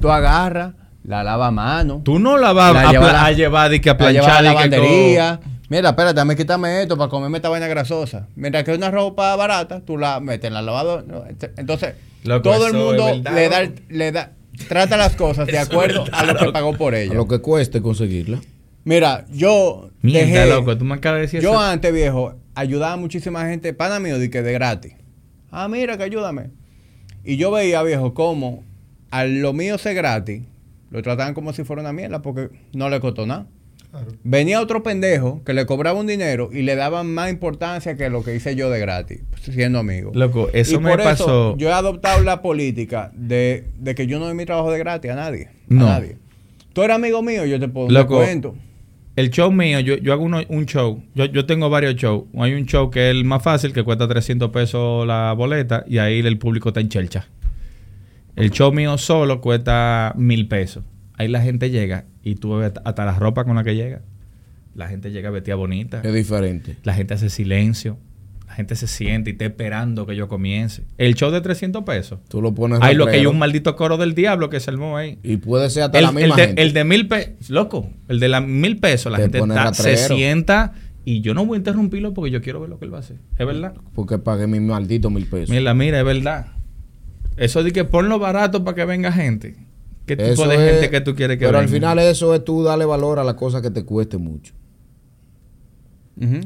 tú agarras, la lava a mano, Tú no la vas La a, llevar y que a planchar la lavandería. Mira, espérate, dame quítame esto para comerme esta vaina grasosa. Mientras que una ropa barata, tú la metes en la lavadora. ¿no? Entonces, Loco, todo el mundo le da, le da, trata las cosas de <laughs> acuerdo verdad, a lo que loco. pagó por A ella. lo que cueste conseguirla. Mira, yo Mierda, dejé, loco, tú me acabas de decir yo eso. antes, viejo, ayudaba a muchísima gente, pana mío, de que de gratis. Ah, mira, que ayúdame. Y yo veía, viejo, cómo a lo mío ser gratis, lo trataban como si fuera una mierda porque no le costó nada. Venía otro pendejo que le cobraba un dinero y le daban más importancia que lo que hice yo de gratis, siendo amigo. Loco, eso y me por pasó. Eso, yo he adoptado la política de, de que yo no doy mi trabajo de gratis a nadie. No. A nadie. Tú eres amigo mío, yo te puedo dar Loco, cuento. El show mío, yo, yo hago uno- un show. Yo, yo tengo varios shows. Hay un show que es el más fácil, que cuesta 300 pesos la boleta, y ahí el público está en chelcha. El show mío solo cuesta mil pesos. Ahí la gente llega y tú ves hasta la ropa con la que llega. La gente llega vestida bonita. Es diferente. La gente hace silencio. La gente se siente y está esperando que yo comience. El show de 300 pesos. Tú lo pones Hay lo que hay un maldito coro del diablo que se armó ahí. Y puede ser hasta El, la el misma de, gente. el de mil pesos, loco, el de la mil pesos, la Te gente está- se sienta Y yo no voy a interrumpirlo porque yo quiero ver lo que él va a hacer. ¿Es verdad? Porque pagué mis malditos mil pesos. Mira, mira, es verdad. Eso de que ponlo barato para que venga gente. ¿Qué tipo Eso de es- gente que tú quieres que Pero al final eso es tú darle valor a la cosa que te cueste mucho.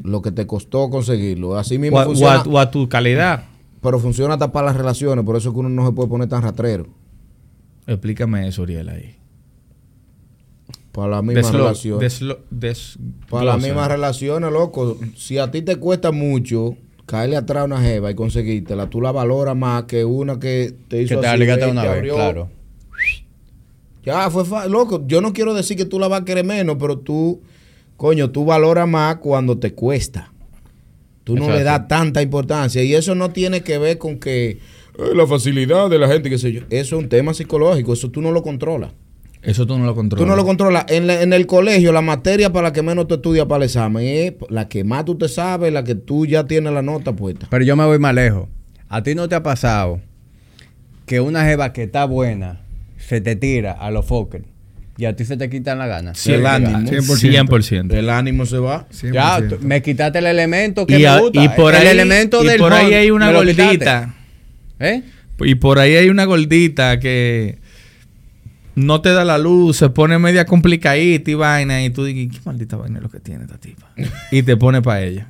Lo que te costó conseguirlo. Así mismo o, a, o funciona. a- o a tu calidad. Pero funciona hasta para las relaciones. Por eso es que uno no se puede poner tan rastrero. Explícame eso, Uriel, ahí. Para las mismas Deslo- relaciones. deslo- des- Para las mismas relaciones, loco. Si a ti te cuesta mucho caerle atrás a una jeva y conseguírtela, tú la valoras más que una que te hizo Que te así, una te vez, abrió. claro. Ya, fue. Loco, yo no quiero decir que tú la vas a querer menos, pero tú, coño, tú valoras más cuando te cuesta. Tú no le das tanta importancia. Y eso no tiene que ver con que "Eh, la facilidad de la gente, qué sé yo. Eso es un tema psicológico. Eso tú no lo controlas. Eso tú no lo controlas. Tú no lo controlas. En, la- en el colegio, la materia para la que menos tú estudias para el examen es la que más tú te sabes, la que tú ya tienes la nota puesta. Pero yo me voy más lejos. ¿A ti no te ha pasado que una jeva que está buena se te tira a los fokker y a ti se te quitan la gana? Sí, el ánimo. 100%. El ánimo se va. 100%. Ya, me quitaste el elemento que Y, me a- gusta. y por el ahí, elemento y del por ahí hay una gordita. ¿Eh? Y por ahí hay una gordita que no te da la luz, se pone media complicadita y vaina. Y tú dices, ¿qué maldita vaina es lo que tiene esta tipa? <laughs> y te pone para ella.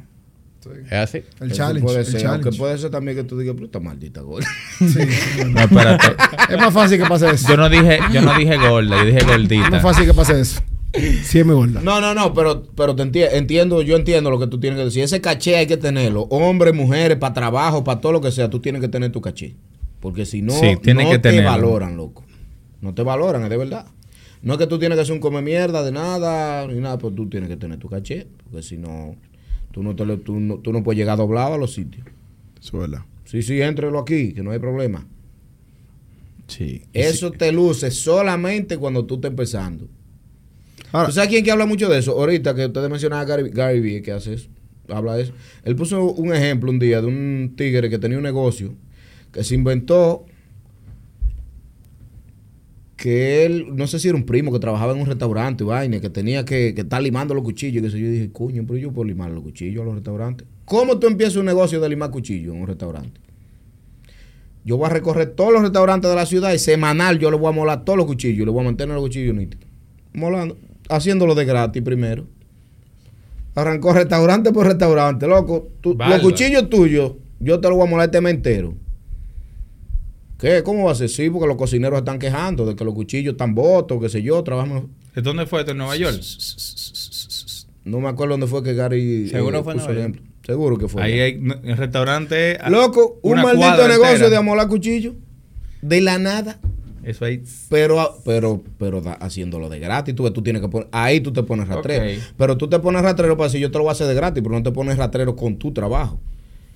Es así. El Eso challenge. Puede el ser, challenge. aunque puede ser también que tú digas, pero esta maldita gorda. Sí. <laughs> No, espérate. es más fácil que pase eso. Yo no dije, yo no dije gorda, yo dije Es gordita. más fácil que pase eso. Sí, es mi gorda. No, no, no, pero, pero te enti- entiendo, yo entiendo lo que tú tienes que decir. Ese caché hay que tenerlo. Hombres, mujeres, para trabajo, para todo lo que sea, tú tienes que tener tu caché. Porque si no, Sí, no que te tenerlo. valoran, loco. No te valoran, es de verdad. No es que tú tienes que ser un come mierda de nada, ni nada, pero tú tienes que tener tu caché. Porque si no, tú no, te lo- tú no, tú no puedes llegar doblado a los sitios. Verdad. Sí, sí, éntrelo aquí, que no hay problema. Sí. Eso te luce solamente cuando tú estás empezando. Ahora, ¿Tú sabes quién que habla mucho de eso? Ahorita que ustedes mencionaban a Gary, Gary Vee, que hace eso, habla de eso. Él puso un ejemplo un día de un tigre que tenía un negocio que se inventó que él, no sé si era un primo que trabajaba en un restaurante o vaina, que tenía que, que estar limando los cuchillos. Y que eso yo dije, coño, pero yo puedo limar los cuchillos a los restaurantes. ¿Cómo tú empiezas un negocio de limar cuchillos en un restaurante? Yo voy a recorrer todos los restaurantes de la ciudad y semanal yo le voy a molar todos los cuchillos, le voy a mantener los cuchillos nítidos. Molando, haciéndolo de gratis primero. Arrancó restaurante por restaurante, loco. tú- los cuchillos tuyos, yo te los voy a molar este mes entero. ¿Qué? ¿Cómo va a ser? Sí, porque los cocineros están quejando de que los cuchillos están botos, qué sé yo, trabajamos. ¿De dónde fue esto? ¿En Nueva York? No me acuerdo dónde fue que Gary Seguro fue en Nueva York. ejemplo. Seguro que fue. Ahí hay en restaurante. ah, Loco, un maldito negocio entera. de amolar cuchillos. De la nada. Eso ahí. Pero, pero, pero da- haciéndolo de gratis, tú, ves, tú tienes que poner, ahí tú te pones rastrero. Pero tú te pones rastrero para decir yo te lo voy a hacer de gratis, pero no te pones rastrero con tu trabajo.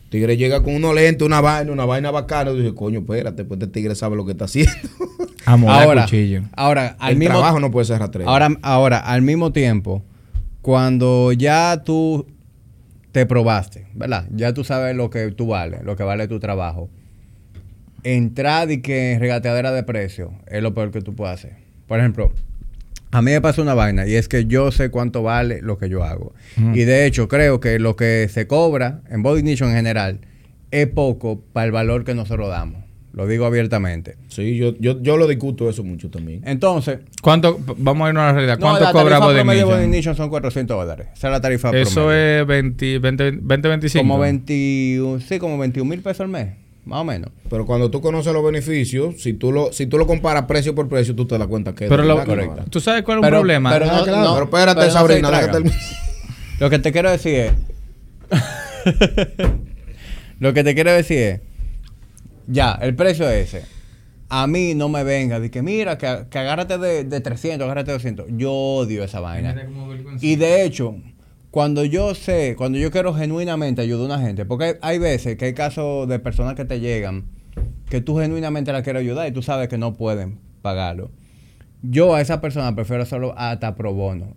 Tigre llega con unos lentes, una vaina, una vaina bacana, y tú dices, coño, espérate, pues este tigre sabe lo que está haciendo. <laughs> Ahora, cuchillo. ahora, al El mismo trabajo no puede ser rastrero. Ahora, ahora, al mismo tiempo, cuando ya tú te probaste, ¿verdad? Ya tú sabes lo que tú vales, lo que vale tu trabajo. Entrar y que en regateadera de precio es lo peor que tú puedes hacer. Por ejemplo, a mí me pasa una vaina y es que yo sé cuánto vale lo que yo hago. Y de hecho, creo que lo que se cobra en Body Nation en general es poco para el valor que nosotros damos. Lo digo abiertamente. sí, yo, yo, yo lo discuto eso mucho también. Entonces, ¿Cómo? Vamos a irnos a la realidad. no, ¿Cuánto la cobra tarifa Body de Body son 400 dólares. Esa es la tarifa Eso promedio. es 20, 20, 20, 25. Como 21, sí, como 21 mil pesos al mes, más o menos. Pero cuando tú conoces los beneficios, si tú lo, si tú lo comparas precio por precio, tú te das cuenta que es Pero de lo, vale. ¿tú sabes cuál es un problema? pero- Ah, no, claro, no, pero espérate, pero Sabrina, déjate <laughs> Lo que te quiero decir es. <laughs> lo que te quiero decir es. Ya, el precio es ese. A mí no me venga de que mira, que, que agárrate de, de 300, agárrate de 200. Yo odio esa vaina. Y de hecho, cuando yo sé, cuando yo quiero genuinamente ayudar a una gente, porque hay, veces que hay casos de personas que te llegan que tú genuinamente la quieres ayudar y tú sabes que no pueden pagarlo. Yo a esa persona prefiero hacerlo hasta pro bono.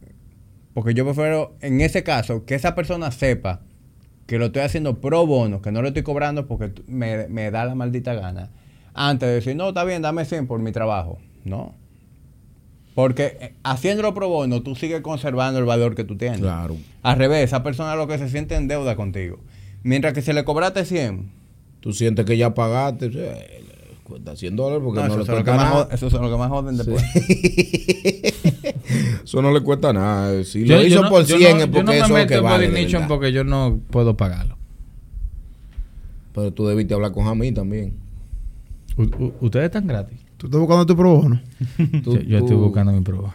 Porque yo prefiero, en ese caso, que esa persona sepa que lo estoy haciendo pro bono, que no lo estoy cobrando porque me, me da la maldita gana. Antes de decir, no, está bien, dame 100 por mi trabajo. No. Porque eh, haciéndolo pro bono, tú sigues conservando el valor que tú tienes. Claro. Al revés, esa persona lo que se siente en deuda contigo. Mientras que si le cobraste 100, Tú sientes que ya pagaste, o sea, eh, cuesta 100 dólares porque no, no, eso, le son lo que cuesta más nada. eso son lo que más joden después. <laughs> Eso no le cuesta nada. Si Yo- lo yo hizo no- por yo 100 no- es yo porque no me eso es lo meto que vale. Nation verdad. porque yo no puedo pagarlo. Pero tú debiste hablar con Jamín también. U- ¿Ustedes están gratis? ¿Tú estás buscando tu pro bono? <laughs> Tú- yo yo estoy buscando mi prueba.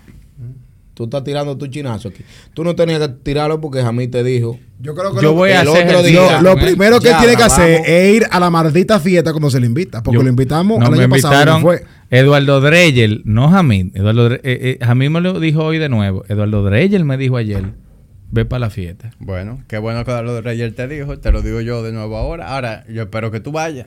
Tú estás tirando tu chinazo aquí. Tú no tenías que tirarlo porque Jamín te dijo. Yo creo que Yo lo, voy a el hacer otro día- lo, él. primero que Ya, tiene que hacer es ir a la maldita fiesta cuando se le invita. Porque Yo- lo invitamos no, el me año pasado. no fue. Eduardo Dreyer, no Jamín. Eduardo eh, eh, Jamín me lo dijo hoy de nuevo. Eduardo Dreyer me dijo ayer, ve para la fiesta. bueno, qué bueno que lo de Reyes te dijo, te lo digo yo de nuevo ahora. Ahora, yo espero que tú vayas.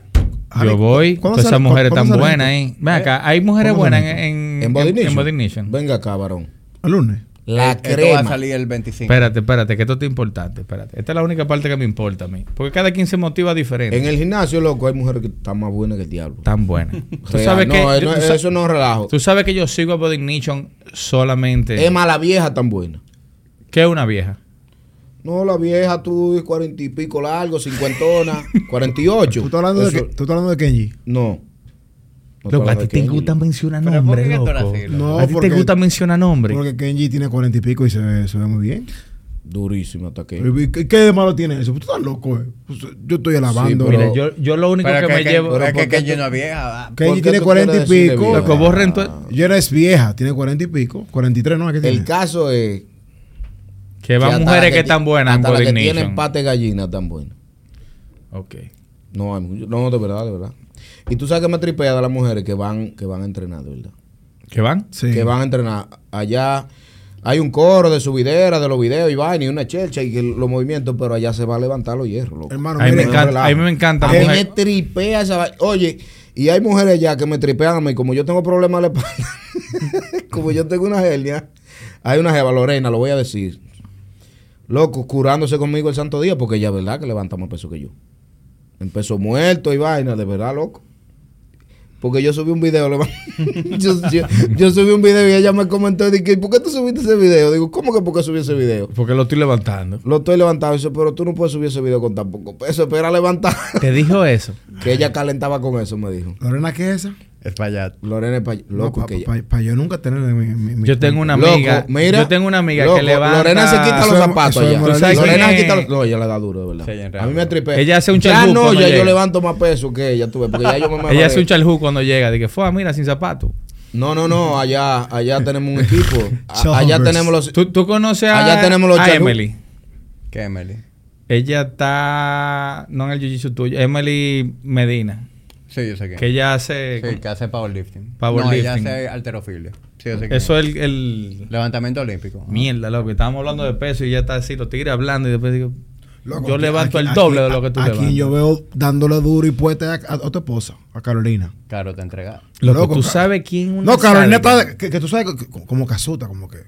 Yo voy, ¿cuándo todas esas mujeres tan buenas ahí. Ven acá, hay mujeres ¿Cuándo buenas en, en, Body en- en Nation. Body Nation. Venga acá, varón. El lunes. La Eh, Esto va a crema. salir el 25. Espérate, espérate, que esto es importante. Espérate. Esta es la única parte que me importa a mí. Porque cada quien se motiva diferente. En el gimnasio, loco, hay mujeres que están más buenas que el diablo. Tan buenas. <laughs> Tú sabes no, que. eh, no, tú eso no es relajo. Tú sabes que yo sigo a Body Nation solamente. Es más, la vieja tan buena. ¿Qué es una vieja? No, la vieja, tú, cuarenta y pico largo, cincuentona, <laughs> cuarenta y ocho. ¿Tú estás hablando, de, que- tú estás hablando de Kenji? No. No Loco, a ti te gusta mencionar Pero ¿por nombres, loco. así, loco? No, a ti te gusta mencionar nombres. Porque Kenji tiene cuarenta y pico y se ve, se ve muy bien. Durísimo hasta que. Pero, ¿y ¿Qué, qué de malo tiene eso? Tú estás loco, eh. Pues, Yo estoy alabando. pero- Mira, yo, yo lo único que, me que, llevo. pero es ¿por que Kenji no es vieja. va. ¿Por Kenji tiene cuarenta y pico. Loco, vos rento- Yo eres vieja, tiene cuarenta y pico. Cuarenta y tres, ¿no? ¿Qué tiene? El caso es. Que van mujeres que, están buenas en la Body que Nation. tienen pate de gallina tan buena. Ok. No, no, de verdad, de verdad. Y tú sabes que me tripea de las mujeres que van, que van a entrenar, de verdad. ¿Qué van? Sí. Que van a entrenar. Allá hay un coro de subidera, de los videos y vaina, y una chelcha y que los movimientos, pero allá se va a levantar los hierros, loco. Hermano, A mí me encanta, a mí me encanta. A mí me tripea esa vaina. Oye, y hay mujeres ya que me tripean a mí, como yo tengo problemas de la espalda, <laughs> como yo tengo una hernia, hay una jeva, Lorena, lo voy a decir. Loco, curándose conmigo el santo día, porque ella es verdad que levanta más peso que yo. Empezó muerto y vaina, de verdad, loco. Porque yo subí un video, <laughs> yo- yo subí un video y ella me comentó y dije, ¿por qué tú subiste ese video? Digo, ¿cómo que por qué subí ese video? Porque lo estoy levantando. Lo estoy levantando, y dice, pero tú no puedes subir ese video con tan poco peso, espera levantar. ¿Te dijo eso? <laughs> que ella calentaba con eso, me dijo. Lorena, ¿qué es esa? Es para allá. Lorena es pa- loco que ella- Para yo nunca tener mi, mi- mi- Yo tengo una Loco, amiga. mira, yo tengo una amiga loco, que levanta. Lorena se quita los zapatos eso es allá. moralista. ¿Tú sabes Lorena se quita los... No, ella le da duro, de verdad. Sí, ella en a mí me tripea. Ella hace un Ya charjú no, cuando ya yo llega. levanto más peso que ella, tuve, porque ya yo me Ella hace un charjú cuando llega. Dije, fue, mira, sin zapatos. No, no, no, allá, allá tenemos un equipo. <laughs> A- allá tenemos los... ¿Tú, tú conoces a, Allá tenemos los a. Emily? ¿Qué, Emily? Ella está. No en el jiu-jitsu tuyo. Emily Medina. Sí, yo sé que. Que ella hace. Sí, que hace powerlifting. Powerlifting. No, ella hace alterofilia. Sí, yo sé que. Eso es el, el- Levantamiento olímpico. Mierda, loco. Estábamos hablando de peso y ella está así, los tigres hablando. Y después digo. Loco, yo levanto aquí- el doble aquí- de lo que tú a- levantas. Aquí yo veo dándole duro y puente a, a, a tu esposa, a Carolina. Claro, te entrega. Loco, Loco, tú sabes quién una No, Carolina está, que, que tú sabes, que- que- como casuta, como que.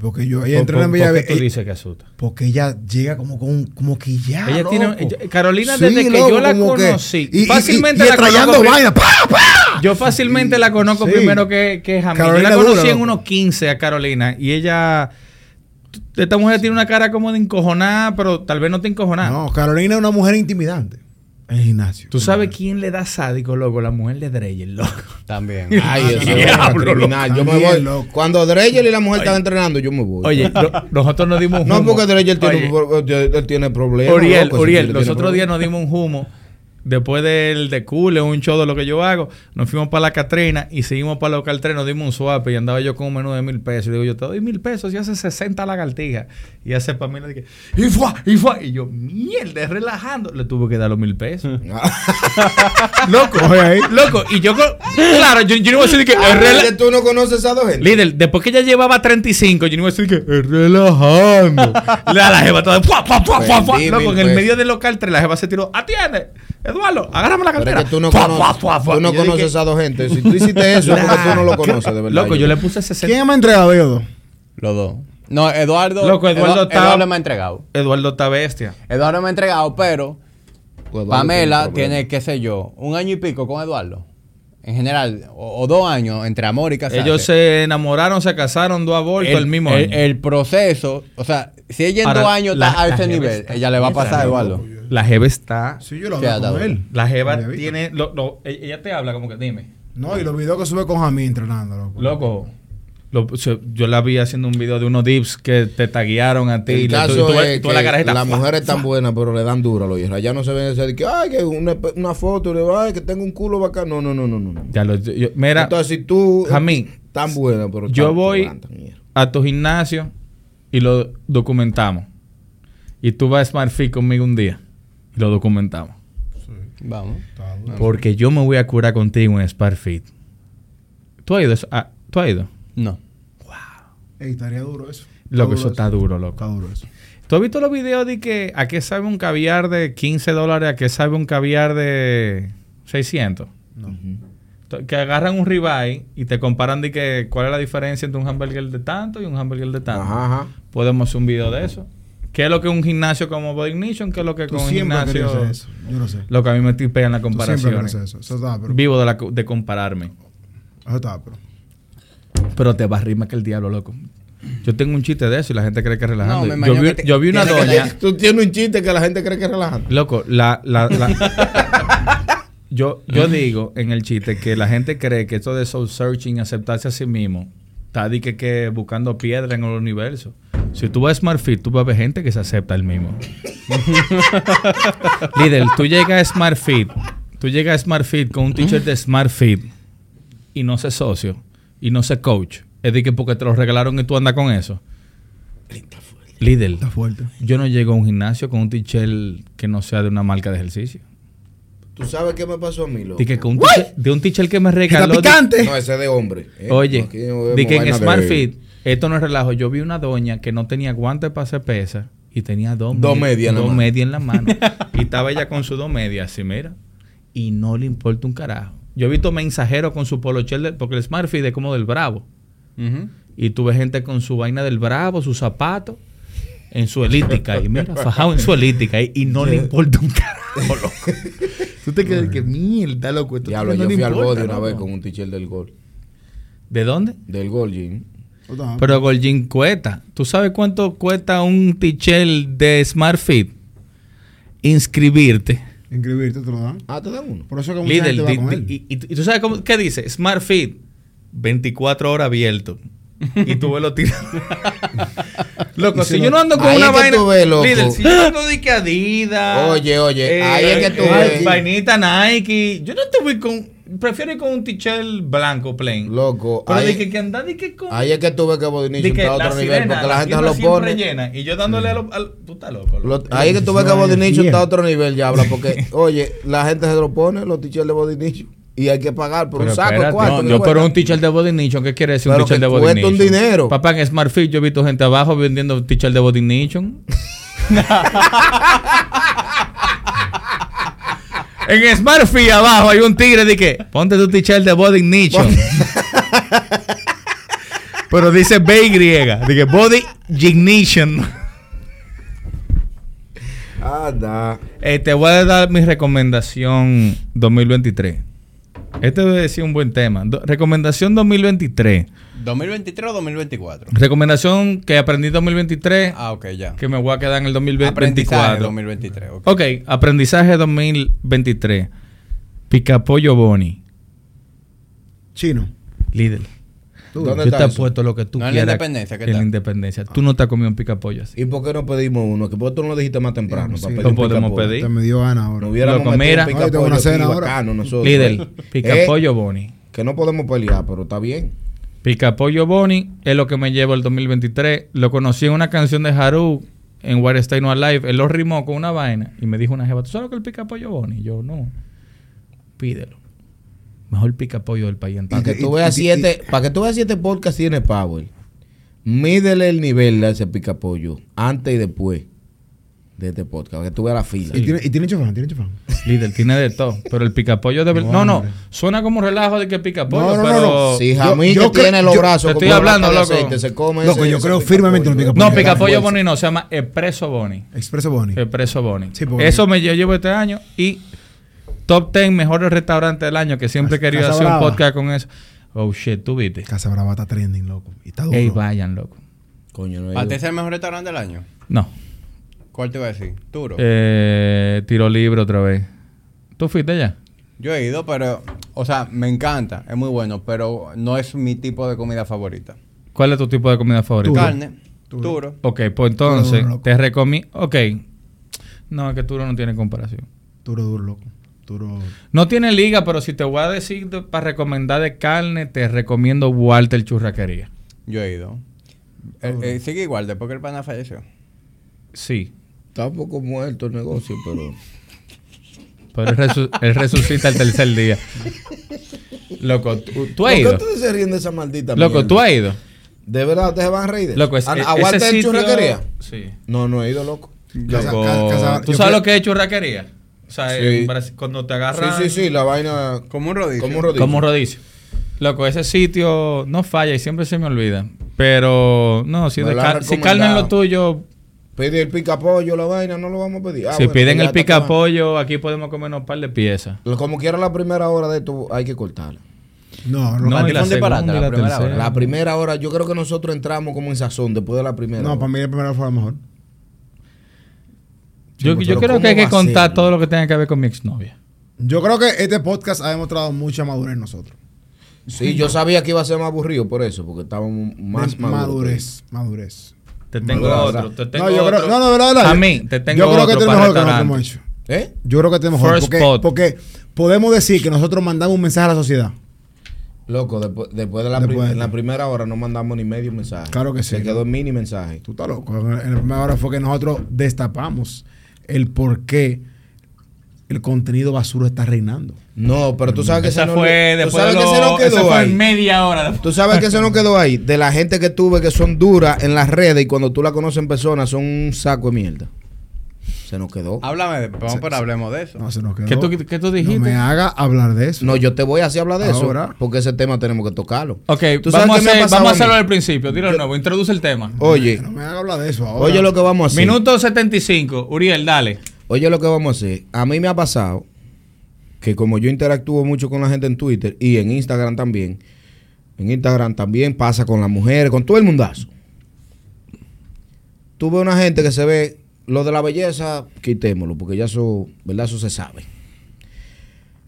Porque yo, ella ¿Por, entrena en por- por Villaverde. qué tú dices que asusta? Porque ella llega como con como que ya. Ella loco. tiene- ella- Carolina, Sí, desde que loco, yo la como que- conocí, y- fácilmente y, y la conozco. vaina. ¡pa, pa! Yo fácilmente la conozco Sí. primero que, que Jamil. Yo la conocí dura, en unos 15 a Carolina y ella. Esta mujer tiene una cara como de encojonada, pero tal vez no te encojonada. No, Carolina es una mujer intimidante el gimnasio. ¿Tú sabes quién le da sádico, loco? La mujer de Dreyer, loco. También. <laughs> Ay, eso Diablo. Yo me voy. loco. Cuando Dreyer y la mujer están entrenando, yo me voy. Oye, <laughs> lo- nosotros nos dimos un no humo. porque Dreyer tiene, Oye, él tiene problemas. Uriel, loco, ese Uriel, tigre los tiene otros días nos dimos un humo. <laughs> Después del de Cule, un show de lo que yo hago, nos fuimos para la Catrina y seguimos para local 3, nos dimos un swap y andaba yo con un menú de mil pesos. Y digo, yo te doy mil pesos y hace 60 lagartijas. Y hace para mí le dije, y fue, y fue. Y yo, mierda, relajando. Le tuve que dar los mil pesos. <laughs> Loco, oye ahí. Loco, y yo, claro, yo, yo no voy a decir que es Ah, tú no conoces a dos gente. Líder, después que ella llevaba 35, yo no iba a decir que es relajando. <laughs> la, la jeva toda. Vendí Loco, en el medio del local 3, la jeva se tiró, atiende, Eduardo, agárrame la Pero cartera. es que tú no Fua, conoces, fua, fua, fua. tú no Y yo dije, conoces a dos gente. Si tú hiciste <laughs> eso, es porque tú no lo conoces, de verdad. Loco, yo le puse 60. ¿Quién me ha entregado yo? Los dos. No, Eduardo. Loco, Eduardo Edu- está- Eduardo me ha entregado. Eduardo está bestia. Eduardo me ha entregado, pero Pues, Pamela tiene tiene, qué sé yo, un año y pico con Eduardo. en general, o, o dos años entre amor y casarse. Ellos se enamoraron, se casaron, dos abortos el, mismo el, año. el proceso, o sea, si ella en Ahora, dos años la- está a ese nivel, está- ella le va a pasar, Esa- Eduardo. La Jeva está. Sí, yo lo ¿Qué veo edad, con él. La Jeva tiene. lo- lo- ella te habla como que dime. No, y los videos que sube con Jamí entrenando, loco. Loco. lo- yo la vi haciendo un video de unos dips que te taguearon a ti. El caso tú- tú- es tú que la carajita, las mujeres están buenas, pero le dan duro a los hijos. Allá no se ven ese de que, ay, que una, una foto, le ay, que tengo un culo bacán. No, no, no, no, no. Ya lo- yo- mira, Entonces, si tú. Jamí, Tan buena, pero. yo tan- voy a tu gimnasio y lo documentamos. Y tú vas a Smart Fit conmigo un día y lo documentamos. Vamos. Está duro. Porque yo me voy a curar contigo en Smart Fit. ¿Tú has ido? Ah, ¿Tú has ido? No. Ey, estaría duro eso. Loco, duro eso está duro, loco. Está duro eso. ¿Tú has visto los videos de que a qué sabe un caviar de 15 dólares, a qué sabe un caviar de 600? No. Que agarran un ribeye y te comparan de que cuál es la diferencia entre un hamburger de tanto y un hamburger de tanto. Ajá, ajá. Podemos hacer un video de eso. ¿Qué es lo que un gimnasio como Body Ignition? ¿Qué es lo que con un gimnasio? eso. Yo lo sé. Lo que a mí me tipea en la comparación. eso. Eso está, pero. Vivo de, la, de compararme. Eso está, pero. Pero te va más que el diablo, loco. Yo tengo un chiste de eso y la gente cree que es relajando. No, me yo, vi, que te- yo vi una doña. Tú tienes un chiste que la gente cree que es relajante. Loco, la, la, la- <laughs> yo, yo digo en el chiste que la gente cree que esto de soul searching, aceptarse a sí mismo, está que, que buscando piedra en el universo. Si tú vas a Smart Fit, tú vas a ver gente que se acepta el mismo. <laughs> Líder, tú llegas a Smart Fit, tú llegas a Smart Fit con un t-shirt de Smart Fit y no sé socio y no sé coach. Es de que porque te lo regalaron y tú andas con eso. Líder, Está fuerte. yo no llego a un gimnasio con un t-shirt que no sea de una marca de ejercicio. ¿Tú sabes qué me pasó a mí, loco? De que con un t-shirt- de un t-shirt que me ¡Está regaló. de- picante! No, ese es de hombre. ¿eh? Oye, de que en vaina Smart de- Fit, esto no es relajo. Yo vi una doña que no tenía guantes para hacer pesa y tenía dos, med- medias en la dos mano. medias en la mano. <laughs> y estaba ella con sus dos medias, así, mira. Y no le importa un carajo. Yo he visto mensajeros con su polochel, de- porque el Smart Fit es como del Bravo. Y tuve gente con su vaina del Bravo, sus zapatos, en su elíptica. Y mira, fajado en su elíptica. Y, y no le <laughs> importa un carajo, loco. <laughs> Tú te quedas que mierda, loco. esto Diablo, no yo fui al body una loco. vez con un t-shirt del gol. ¿De dónde? Del gol, Jim. Pero Golgin cuesta. ¿Tú sabes cuánto cuesta un t-shirt de Smart Fit? Inscribirte. Inscribirte te lo dan. Ah, te dan uno. Por eso es que mucha Líder, gente va con él. y, y- y tú sabes cómo, qué dice? Smart Fit, 24 horas abierto. y tú ves <laughs> lo tirado. loco, si yo no ando con Ahí una es que vaina. tú ves, loco. Si yo ando de que Adidas. Oye, oye, ahí es que tú eh, ves. Vainita Nike. Yo no te voy con. Prefiero ir con un t-shirt blanco, plain. Loco, Pero ahí, de que, que andar de que con. ahí es que tú ves que está a otro nivel porque la gente se lo pone. llena, y yo dándole a lo- al. Tú estás loco. Lo- ahí es que tú ves que Ay, Body Nation bien. está a otro nivel ya habla porque, <laughs> oye, la gente se lo pone, los t-shirts de Body Nation, y hay que pagar por Pero un saco de espérate, cuarto. no, que yo, pero un t-shirt de Body Nation, ¿qué quiere decir un Pero que de Body cuesta un dinero. Papá, en Smart Fit yo he visto gente abajo vendiendo t-shirt de Body Nation. <laughs> <laughs> en Smart Fit abajo hay un tigre de que ponte tu t-shirt de Body Nation. <laughs> pero dice B y de que Body Ignition. Anda. Eh, te voy a dar mi recomendación 2023. Este debe decir un buen tema. Do- recomendación 2023. ¿2023 o 2024? Recomendación que aprendí en 2023, Ah, ok, ya. que me voy a quedar en el Aprendizaje 2024. 2023. ok. Ok, aprendizaje 2023. Picapollo Boni. Chino. Líder. Tú. ¿Dónde Yo está te eso? apuesto lo que tú No en la quieras. Independencia, ¿qué en la independencia. Tú no te has comido un picapollo así. ¿Y por qué no pedimos uno? Que por qué tú no lo dijiste más temprano. Sí, para sí. pedir Lo un podemos pedir. Te me dio gana ahora. No hubiéramos un picapollo una aquí cena ahora. bacano nosotros. Líder, Eh, Picapollo Boni. que no podemos pelear, pero está bien. Picapollo Boni es lo que me llevo el 2023. Lo conocí en una canción de Haru en Where Stay No Alive. Él lo rimó con una vaina y me dijo una jeva, ¿tú sabes lo que es el picapollo Boni? Y yo, no. Pídelo. Mejor picapollo del país entero. Para que tú veas siete, para que tú veas siete podcasts tiene Power. Mídele el nivel de ese picapollo antes y después de este podcast, para que tú veas la fila. Y tiene, y tiene chofán, tiene chofán. Líder, tiene de todo. Pero el picapollo de verdad. No, no. hombre. Suena como un relajo de que picapollo, No, no, no, pero. no. Si Yo- Jamí yo que creo- tiene los yo- brazos te estoy hablando, loco. aceite, se come Loco, ese- yo creo picapollo. firmemente en los picapollos. No, picapollo Boni no, se llama Expreso Boni. Expreso Boni. Expreso Boni. Sí, Eso me yo llevo este año y top 10 mejores restaurantes del año, que siempre he querido Casa hacer un podcast con eso. Oh shit, tú viste. Casa Brava está trending, loco. Y está duro. Ey, vayan, loco. Coño, no he ¿Para ido. ti es el mejor restaurante del año? No. ¿Cuál te iba a decir? Turo. Eh, tiro libre otra vez. ¿Tú fuiste ya? Yo he ido, pero, o sea, me encanta, es muy bueno, pero no es mi tipo de comida favorita. ¿Cuál es tu tipo de comida favorita? Turo. Carne, Turo. turo. Ok, pues entonces Turo, te recomiendo. Ok. No, es que Turo no tiene comparación. Duro, duro, loco. No tiene liga, pero si te voy a decir de- para recomendar de carne, te recomiendo Walter Churraquería. Yo he ido. Eh, eh, sigue igual, después que el pana falleció. Sí. Está un poco muerto el negocio, pero. Pero él, resu- él resucita el tercer día. Loco, ¿tú, tú ¿Por has qué ido? ustedes se ríen de esa maldita Loco, mierda? tú has ido. ¿De verdad ustedes se van a reír? Loco, es, ¿A- e- a ese Walter sitio... Churrasquería? Sí. No, no he ido, loco. Loco, casa- ¿Tú sabes lo que es churraquería? O sea, Sí. en Brasil, cuando te agarran... Sí, sí, sí, la vaina. Como un rodicio. Como un rodillo. Como un rodicio. Loco, ese sitio no falla y siempre se me olvida. Pero, no, si, han si carne es lo tuyo, Pide el pica pollo, la vaina, no lo vamos a pedir. Ah, si bueno, piden el pica pollo, aquí podemos comernos un par de piezas. Como quiera la primera hora de esto, hay que cortarla. No, No, no. y la segunda la la primera hora. La primera hora, yo creo que nosotros entramos como en sazón después de la primera. No, hora. para mí la primera fue la mejor. Yo, pues, yo creo que hay ¿cómo que contar ser? todo lo que tenga que ver con mi exnovia. Yo creo que este podcast ha demostrado mucha madurez en nosotros. Sí, yo sabía que iba a ser más aburrido por eso, porque estábamos más maduros. madurez. Madurez. Te tengo otro, te tengo no, yo otro. creo, no, no, verdad, verdad. A mí, te tengo Yo creo que otro este es mejor que nosotros hemos hecho. ¿Eh? Yo creo que este es mejor. First Porque, spot. porque podemos decir que nosotros mandamos un mensaje a la sociedad. Loco, después, después de la, Después prim- de- en la primera hora no mandamos ni medio mensaje. Claro que sí. Se quedó en mini mensaje. Tú estás loco. En la primera hora fue que nosotros destapamos el por qué el contenido basura está reinando. No, pero tú sabes que Esa se nos- fue después que se nos esa quedó fue ahí. en media hora. Tú sabes que se nos quedó ahí. De la gente que tuve que son duras en las redes y cuando tú la conoces en persona son un saco de mierda. Se nos quedó. Háblame, de, vamos, Se- pero hablemos de eso. No se nos quedó. ¿Qué tú, qué tú dijiste? No me haga hablar de eso. No, yo te voy a hacer hablar de Ahora. eso. Porque ese tema tenemos que tocarlo. Ok, ¿Tú sabes vamos, a, hacer- vamos a hacerlo al principio. Dilo de nuevo, introduce el tema. Oye, No me haga hablar de eso ahora. oye lo que vamos a hacer. Minuto 75. Uriel, dale. Oye lo que vamos a hacer. A mí me ha pasado que como yo interactúo mucho con la gente en Twitter y en Instagram también, en Instagram también pasa con las mujeres, con todo el mundazo. Tú ves una gente que se ve, lo de la belleza, quitémoslo, porque ya eso, ¿verdad? Eso se sabe.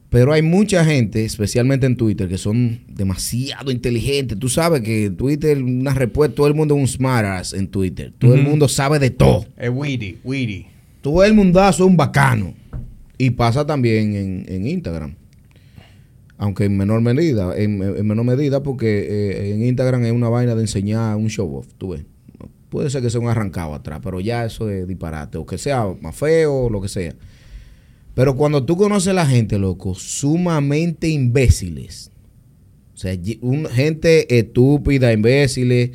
Pero hay mucha gente, especialmente en Twitter, que son demasiado inteligentes. Tú sabes que Twitter, una respuesta, todo el mundo es un smartass en Twitter. Todo el mundo sabe de todo Es witty, witty. todo el mundazo es un bacano. Y pasa también en, en Instagram. Aunque en menor medida, en, en menor medida, porque eh, en Instagram es una vaina de enseñar un show off, tú ves. Puede ser que sea un arrancado atrás, pero ya eso es disparate. O que sea más feo, o lo que sea. Pero cuando tú conoces a la gente, loco, sumamente imbéciles. O sea, un- gente estúpida, imbéciles,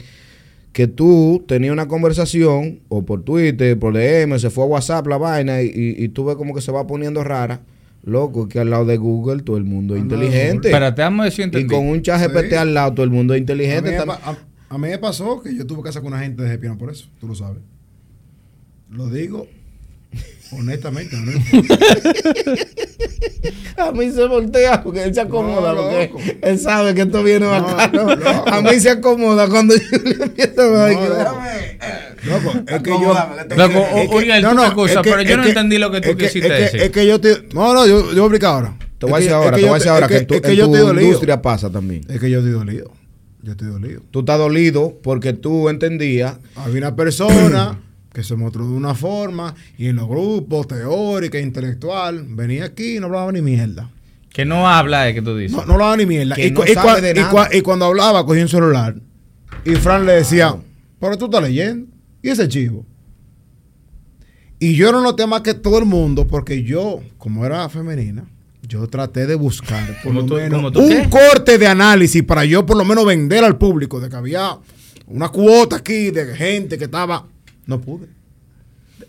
que tú tenías una conversación, o por Twitter, por DM, se fue a WhatsApp la vaina, y, y- y tú ves como que se va poniendo rara. Loco, que al lado de Google todo el mundo es de inteligente. Espérate, vamos a ver si y con un chat GPT Sí. al lado todo el mundo es a, mí inteligente. a- a mí me pasó que yo tuve que sacar una gente de Gepiano por eso. Tú lo sabes. Lo digo honestamente. ¿no? <laughs> A mí se voltea porque él se acomoda, No, porque loco. él sabe que esto viene No, bacano. loco. A mí se acomoda cuando yo le empiezo a decir, loco. Es que yo. Loco, Uriel, no, no, que- pero yo no que- entendí lo que tú es que- quisiste es que- decir. Es que yo te. No, no, yo, yo voy a explicar ahora. Te voy a decir ahora, te voy a decir ahora que, en tu, es que en yo tu estoy dolido. industria pasa también. Es que yo estoy dolido. Yo estoy dolido. Tú estás dolido porque tú entendías Había una persona <coughs> que se mostró de una forma y en los grupos teórica, intelectual, venía aquí y no hablaba ni mierda. Que no habla, es que tú dices. No, no hablaba ni mierda. Que y, no cu- y sabe cua- de y nada. cua- y cuando hablaba, cogía un celular y Fran le decía, pero tú estás leyendo. ¿Y ese chivo? Y yo no noté más que todo el mundo porque yo, como era femenina, yo traté de buscar por ¿Cómo lo tú- menos tú un corte de análisis para yo por lo menos vender al público de que había una cuota aquí de gente que estaba... No pude.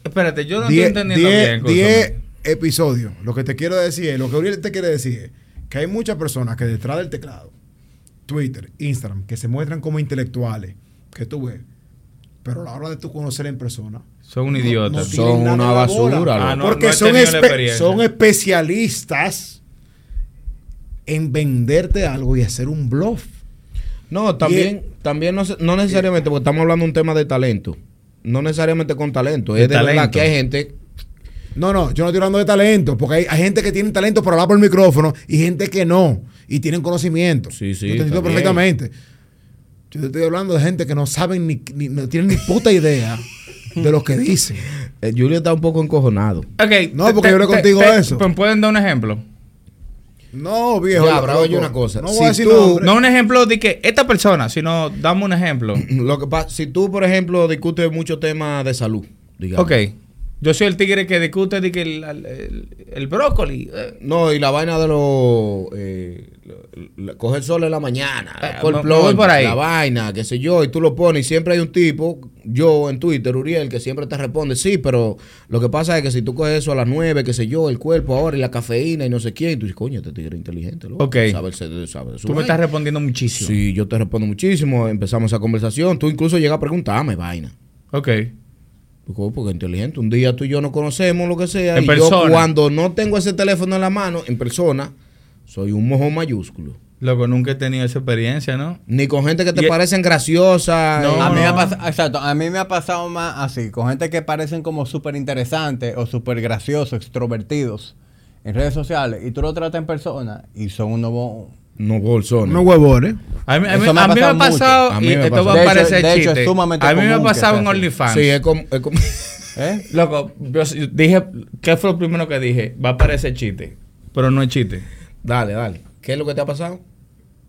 Espérate, yo no Diez- estoy entendiendo diez- bien. diez escúchame. episodios. Lo que te quiero decir es, lo que Uriel te quiere decir es que hay muchas personas que detrás del teclado, Twitter, Instagram, que se muestran como intelectuales, que tú ves, Pero a la hora de tú conocer en persona. Son un idiota. no Son una basura. Ah, no, Porque son, espe- son especialistas en venderte algo y hacer un bluff. No, también, también no, no necesariamente, porque estamos hablando de un tema de talento. No necesariamente con talento. De es de verdad talento. que hay gente. No, no, yo no estoy hablando de talento, porque hay, hay gente que tiene talento para hablar por el micrófono y gente que no, y tienen conocimiento. Sí, sí, Yo te entiendo perfectamente. Yo te estoy hablando de gente que no saben ni, ni- no tienen ni puta idea de lo que dicen. eh, Julio está un poco encojonado. Ok, No, porque yo hablé contigo de eso. ¿Me pueden dar un ejemplo? No, viejo. Ya, pero oye una cosa, No si voy a decir tú-. No un ejemplo de que esta persona, sino dame un ejemplo. <clears throat> Lo que pasa, si tú, por ejemplo, discutes muchos temas de salud, digamos. Ok. Yo soy el tigre que discute de que el, el, el brócoli. eh, No, y la vaina de los. Eh, coger sol en la mañana, Ah, me- me plunge, voy por ahí. la vaina, qué sé yo, y tú lo pones, y siempre hay un tipo, yo en Twitter, Uriel, que siempre te responde, sí, pero lo que pasa es que si tú coges eso a las 9, qué sé yo, el cuerpo ahora y la cafeína y no sé quién, y tú dices, coño, este tigre inteligente, loco. Ok. Sabe, sabe- sabe de su Tú me vaina". estás respondiendo muchísimo. Sí, yo te respondo muchísimo, empezamos esa conversación, tú incluso llegas a preguntarme vaina. Ok. Porque, porque inteligente. Un día tú y yo no conocemos lo que sea. En y persona. yo cuando no tengo ese teléfono en la mano, en persona, soy un mojón mayúsculo. Loco, nunca he tenido esa experiencia, ¿no? Ni con gente que te Y- parecen graciosas. No, eh, a, mí me ha pasado, exacto, a mí me ha pasado más así, con gente que parecen como súper interesantes o súper graciosos, extrovertidos en redes sociales, y tú lo tratas en persona y son unos... No bolsones. No huevones. A mí, a mí- Eso me ha a mí me ha pasado A mí y me esto va a parecer hecho, chiste. a mí me ha pasado en. OnlyFans. Sí, es como. es como- ¿Eh? Loco, yo dije, ¿qué fue lo primero que dije? Va a parecer chiste, pero no es chiste. dale, dale. ¿Qué es lo que te ha pasado?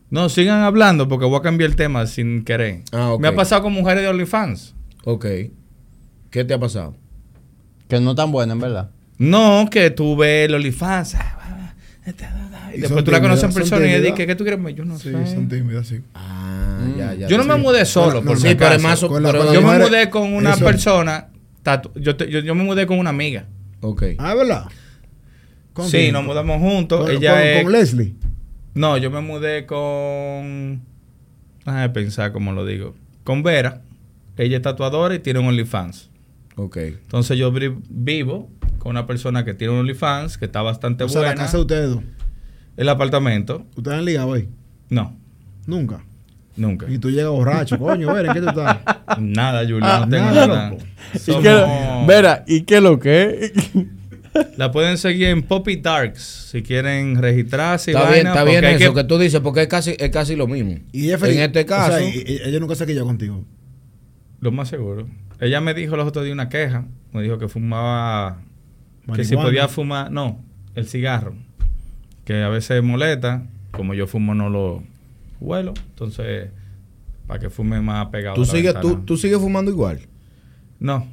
No, sigan hablando porque voy a cambiar el tema sin querer. Ah, ok. Me ha pasado con mujeres de OnlyFans. Ok. ¿Qué te ha pasado? Que no tan buena, en verdad. No, que tú ves el OnlyFans. Y Y después tú la conoces en persona y ella dice, ¿qué tú quieres? Yo no Sí, sé. son tímidas, sí. Ah, ya, ya. Yo no me sí. mudé solo, por Sí, pero es acaso. más. Con la- pero- con la Yo me mudé con una eso- persona. tatu- Yo, te- yo, yo me mudé con una amiga. Ok. Ah, ¿verdad? ¿Con Sí, quién? nos mudamos juntos. Con, Ella con- es- con Leslie. No, yo me mudé con. Déjame pensar cómo lo digo. Con Vera. Ella es tatuadora y tiene un OnlyFans. Ok. Entonces yo vi- vivo con una persona que tiene un OnlyFans, que está bastante O sea, la buena. casa de ustedes dos. El apartamento. ¿Ustedes han ligado ahí? No, Nunca. nunca. Y tú llegas borracho, coño, ver, ¿en qué tú estás? Nada, Julio, Ah, no tengo nada, nada. loco. Somos- Vera, ¿y qué lo que? La pueden seguir en Poppy Darks si quieren registrarse. y Está bien, vaina, está bien eso que- que... tú dices, porque es casi, es casi lo mismo. Y en este O caso, sea, y- y- ella nunca se quilló contigo. Lo más seguro. Ella me dijo los otros días una queja. Me dijo que fumaba. Que si podía fumar. No, el cigarro. Que a veces molesta. Como yo fumo, no lo huelo. Entonces, para que fume más pegado. tú, sigues, tú, sigues fumando igual. No.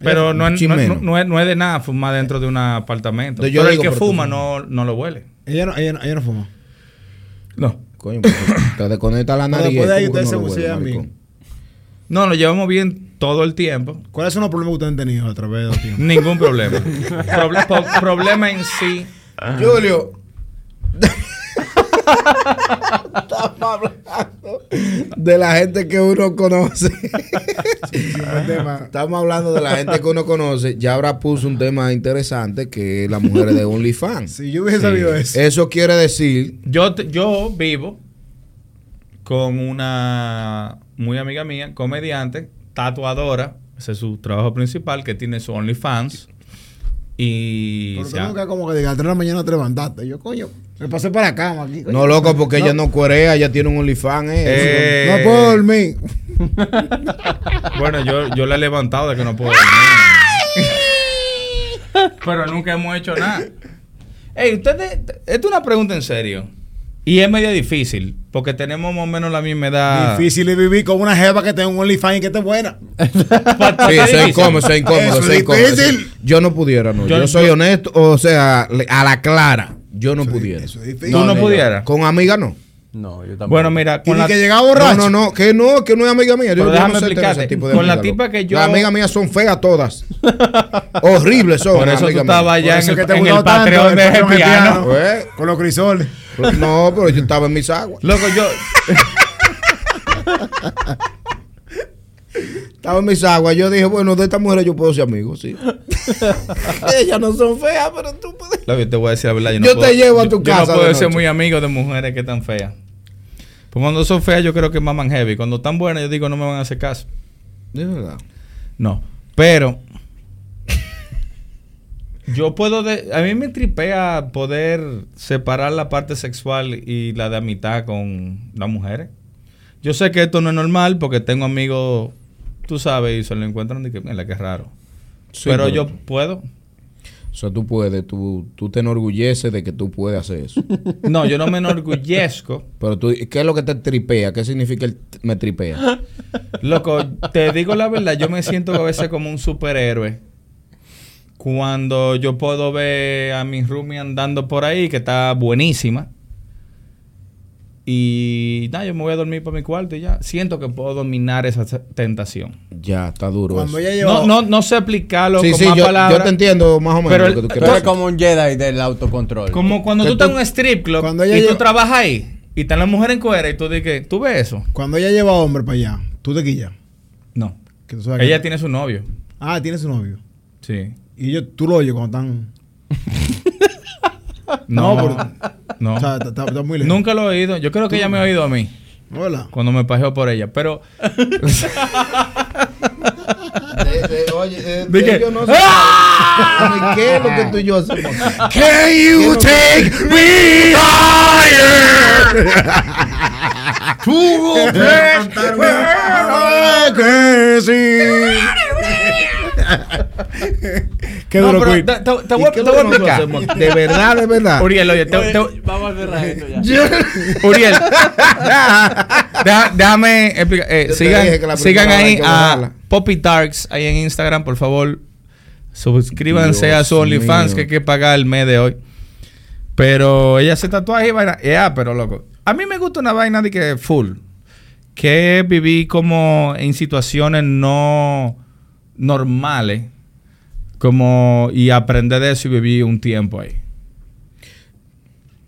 Pero no, es- no, es, no es de nada fumar dentro de un apartamento. Yo Pero digo, el que pero fuma no, no lo huele. Ella no, ella no, ella no fuma. No. Coño, porque te desconecta la nariz. después de ahí ¿cómo que ustedes se llevan bien. No, lo llevamos bien todo el tiempo. ¿Cuáles son los problemas que ustedes han tenido a través de los tiempos? Ningún problema. Proble- problema en sí. Julio. Estamos hablando de la gente que uno conoce. <laughs> Estamos hablando de la gente que uno conoce. Ya ahora puso un tema interesante que es las mujeres de OnlyFans. Si yo hubiese sabido eso. Eso quiere decir. Yo, yo vivo con una muy amiga mía, comediante, tatuadora. Ese es su trabajo principal, que tiene su OnlyFans. Y. Pero tú nunca como que de las 3 de la mañana te levantaste. Yo, coño, me pasé para aquí. coño. No, loco, porque ella no cuerea, ella tiene un OnlyFans. eh. Eh, No puedo dormir. <laughs> Bueno, yo, yo la he levantado de que no puedo dormir. Pero nunca hemos hecho nada. Ey, ustedes, esto es una pregunta en serio. Y es medio difícil, porque tenemos más o menos la misma edad. Difícil de vivir con una jeva que tenga un OnlyFans y que esté buena. <laughs> Sí, soy incómodo, soy incómodo, Eso soy es incómodo. Yo no pudiera, no. Yo, Yo- soy yo- honesto, o sea, a la clara, yo no pudiera. Eso es difícil. ¿Tú no pudieras? Con amiga no. No, yo tampoco. Bueno, mira, Y con ni la, que llegaba borracho. No, no, no, que no, que no es amiga mía. Yo, Pero yo déjame no sé explicarte. ese tipo de Con la tipa loco. que yo- Las amigas mías son feas todas. <laughs> Horribles son. por eso tú estabas allá en el, en el Patreon de. Gepiano. <laughs> Pues, Con los crisoles. no, pero yo estaba en mis aguas. Loco, yo. <laughs> Estaba en mis aguas. Yo dije, bueno, de esta mujer yo puedo ser amigo, sí. <laughs> Ellas no son feas, pero tú puedes. Lo que te voy a decir la verdad. Yo te llevo a tu yo- casa Yo no puedo ser muy amigo de mujeres que están feas. Pues cuando son feas, yo creo que maman heavy. Cuando están buenas, yo digo, no me van a hacer caso. De verdad. No. Pero. Yo puedo. de- a mí me tripea poder separar la parte sexual y la de amistad con las mujeres. Yo sé que esto no es normal porque tengo amigos, tú sabes, y se lo encuentran de que, mira, qué raro. Sí, pero, pero- yo puedo. O sea, tú puedes, tú, tú te enorgulleces de que tú puedes hacer eso. <laughs> No, yo no me enorgullezco. Pero tú, ¿qué es lo que te tripea? ¿Qué significa el me tripea? Loco, te digo la verdad, yo me siento a veces como un superhéroe. Cuando yo puedo ver a mi roomie andando por ahí, que está buenísima. Y nada, yo me voy a dormir para mi cuarto y ya. Siento que puedo dominar esa tentación. Ya, está duro Cuando eso. ella. No, no, no sé explicarlo Sí, con sí, más yo, palabras. yo te entiendo más o menos Pero lo que tú eres decir. como un Jedi del autocontrol. Como cuando Que tú estás en un strip club Cuando y tú trabajas ahí y están las mujeres en cuera y tú dices, ¿tú ves eso? Cuando ella lleva hombre para allá, tú te quillas. No. Que tú sabes Ella que- tiene su novio. Ah, tiene su novio. Sí. Y ellos, tú lo oyes cuando están... <laughs> No, No, no. O sea, está, está- está muy lejos. Nunca lo he oído. Yo creo que ella me ha oído a mí Hola. cuando me pajeo por ella. Pero De- <laughs> de- oye, eh, ¿De qué? yo no sé. Oye, ¿Qué es lo que tú y yo hacemos? <laughs> Can you take me higher? Tú <laughs> que sí. <laughs> Qué duro, Queen. te, te- te ¿Y voy, a- explicar. De verdad, de verdad. Uriel, oye, te, te- Vamos a cerrar esto ya. <laughs> Uriel, <laughs> déjame explicar. eh, sigan ahí a. Poppy Darks ahí en Instagram, por favor. Suscríbanse Dios a su OnlyFans mío. que hay que pagar el mes de hoy. Pero ella se tatuaje y vaina. Ya, pero loco. A mí me gusta una vaina de que full. Que viví como en situaciones no normales. Como y aprender de eso y viví un tiempo ahí.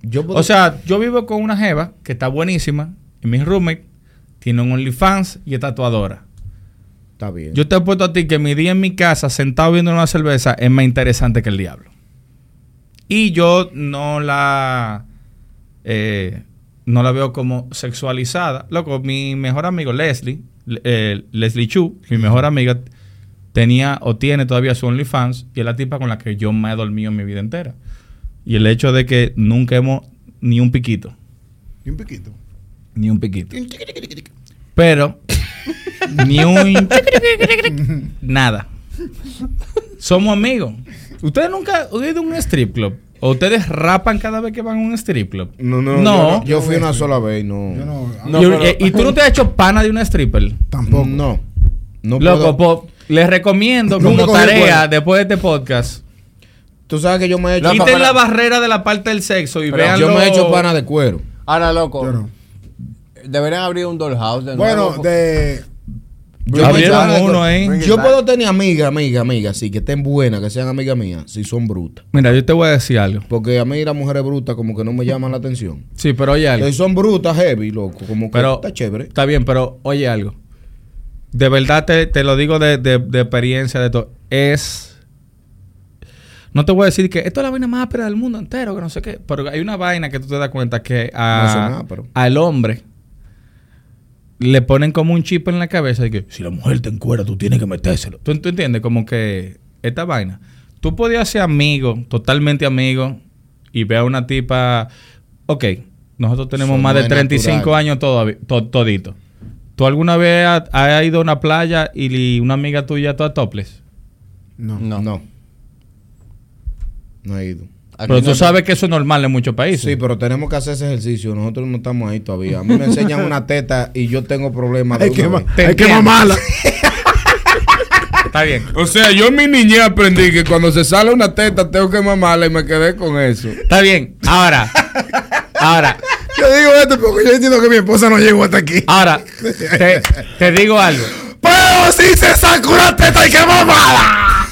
Yo O sea, yo vivo con una jeva que está buenísima. Y mi roommate tiene un OnlyFans y es tatuadora. está bien. Yo te he puesto a ti que mi día en mi casa, sentado viendo una cerveza, es más interesante que el diablo. Y yo no la. eh, no la veo como sexualizada. Loco, mi mejor amigo Leslie, le- eh, Leslie Chu, mi mejor amiga, tenía o tiene todavía su OnlyFans y es la tipa con la que yo me he dormido en mi vida entera. Y el hecho de que nunca hemos ni un piquito. Y un piquito. Ni un piquito. Pero, ni un. <laughs> nada. Somos amigos. ¿Ustedes nunca han ido a un strip club? ¿O ustedes rapan cada vez que van a un strip club? no, no, No. Yo, yo fui una sola vez y no. Yo no... No, y, pero- eh, y tú no te has hecho pana de una stripper. Tampoco. No. No Loco, puedo- po- les recomiendo como tarea después de este podcast. Tú sabes que yo me he hecho. Quiten la barrera de la parte del sexo y vean yo me he hecho pana de cuero. Ahora, loco, Yo no. deberían abrir un dollhouse de Bueno, nuevo. de... Yo Abrieron uno ahí. It Yo puedo tener amigas, amigas, amigas, sí, que estén buenas, que sean amigas mías, si son brutas. Mira, yo te voy a decir algo. Porque a mí las mujeres brutas como que no me llaman la atención. Sí, pero oye algo. Si son brutas, heavy, loco, como que Pero está chévere. Está bien, pero oye algo. De verdad te, te lo digo de, de- de experiencia de todo. Es. No te voy a decir que esto es la vaina más áspera del mundo entero, que no sé qué. Pero hay una vaina que tú te das cuenta que a- No al hombre le ponen como un chip en la cabeza de que si la mujer te encuera, tú tienes que metérselo. ¿Tú, tú entiendes? Como que esta vaina. Tú podías ser amigo, totalmente amigo, y ver a una tipa. Ok, nosotros tenemos más de es 35 natural. años todavía, to- todito. ¿Tú alguna vez has has ido a una playa y una amiga tuya toda topless? No. No. No. No he ido. Aquí Pero no tú sabes que eso es normal en muchos países. Sí, pero tenemos que hacer ese ejercicio. Nosotros no estamos ahí todavía. A mí me enseñan <laughs> una teta y yo tengo problemas de Hay que, ma- hay que mamarla. <laughs> Está bien. O sea, yo en mi niñez aprendí que cuando se sale una teta tengo que mamarla y me quedé con eso. Está bien. Ahora. ahora. Yo digo esto porque yo entiendo que mi esposa no llegó hasta aquí. Ahora. Te, te digo algo. Pero si se saca una teta hay que mamarla.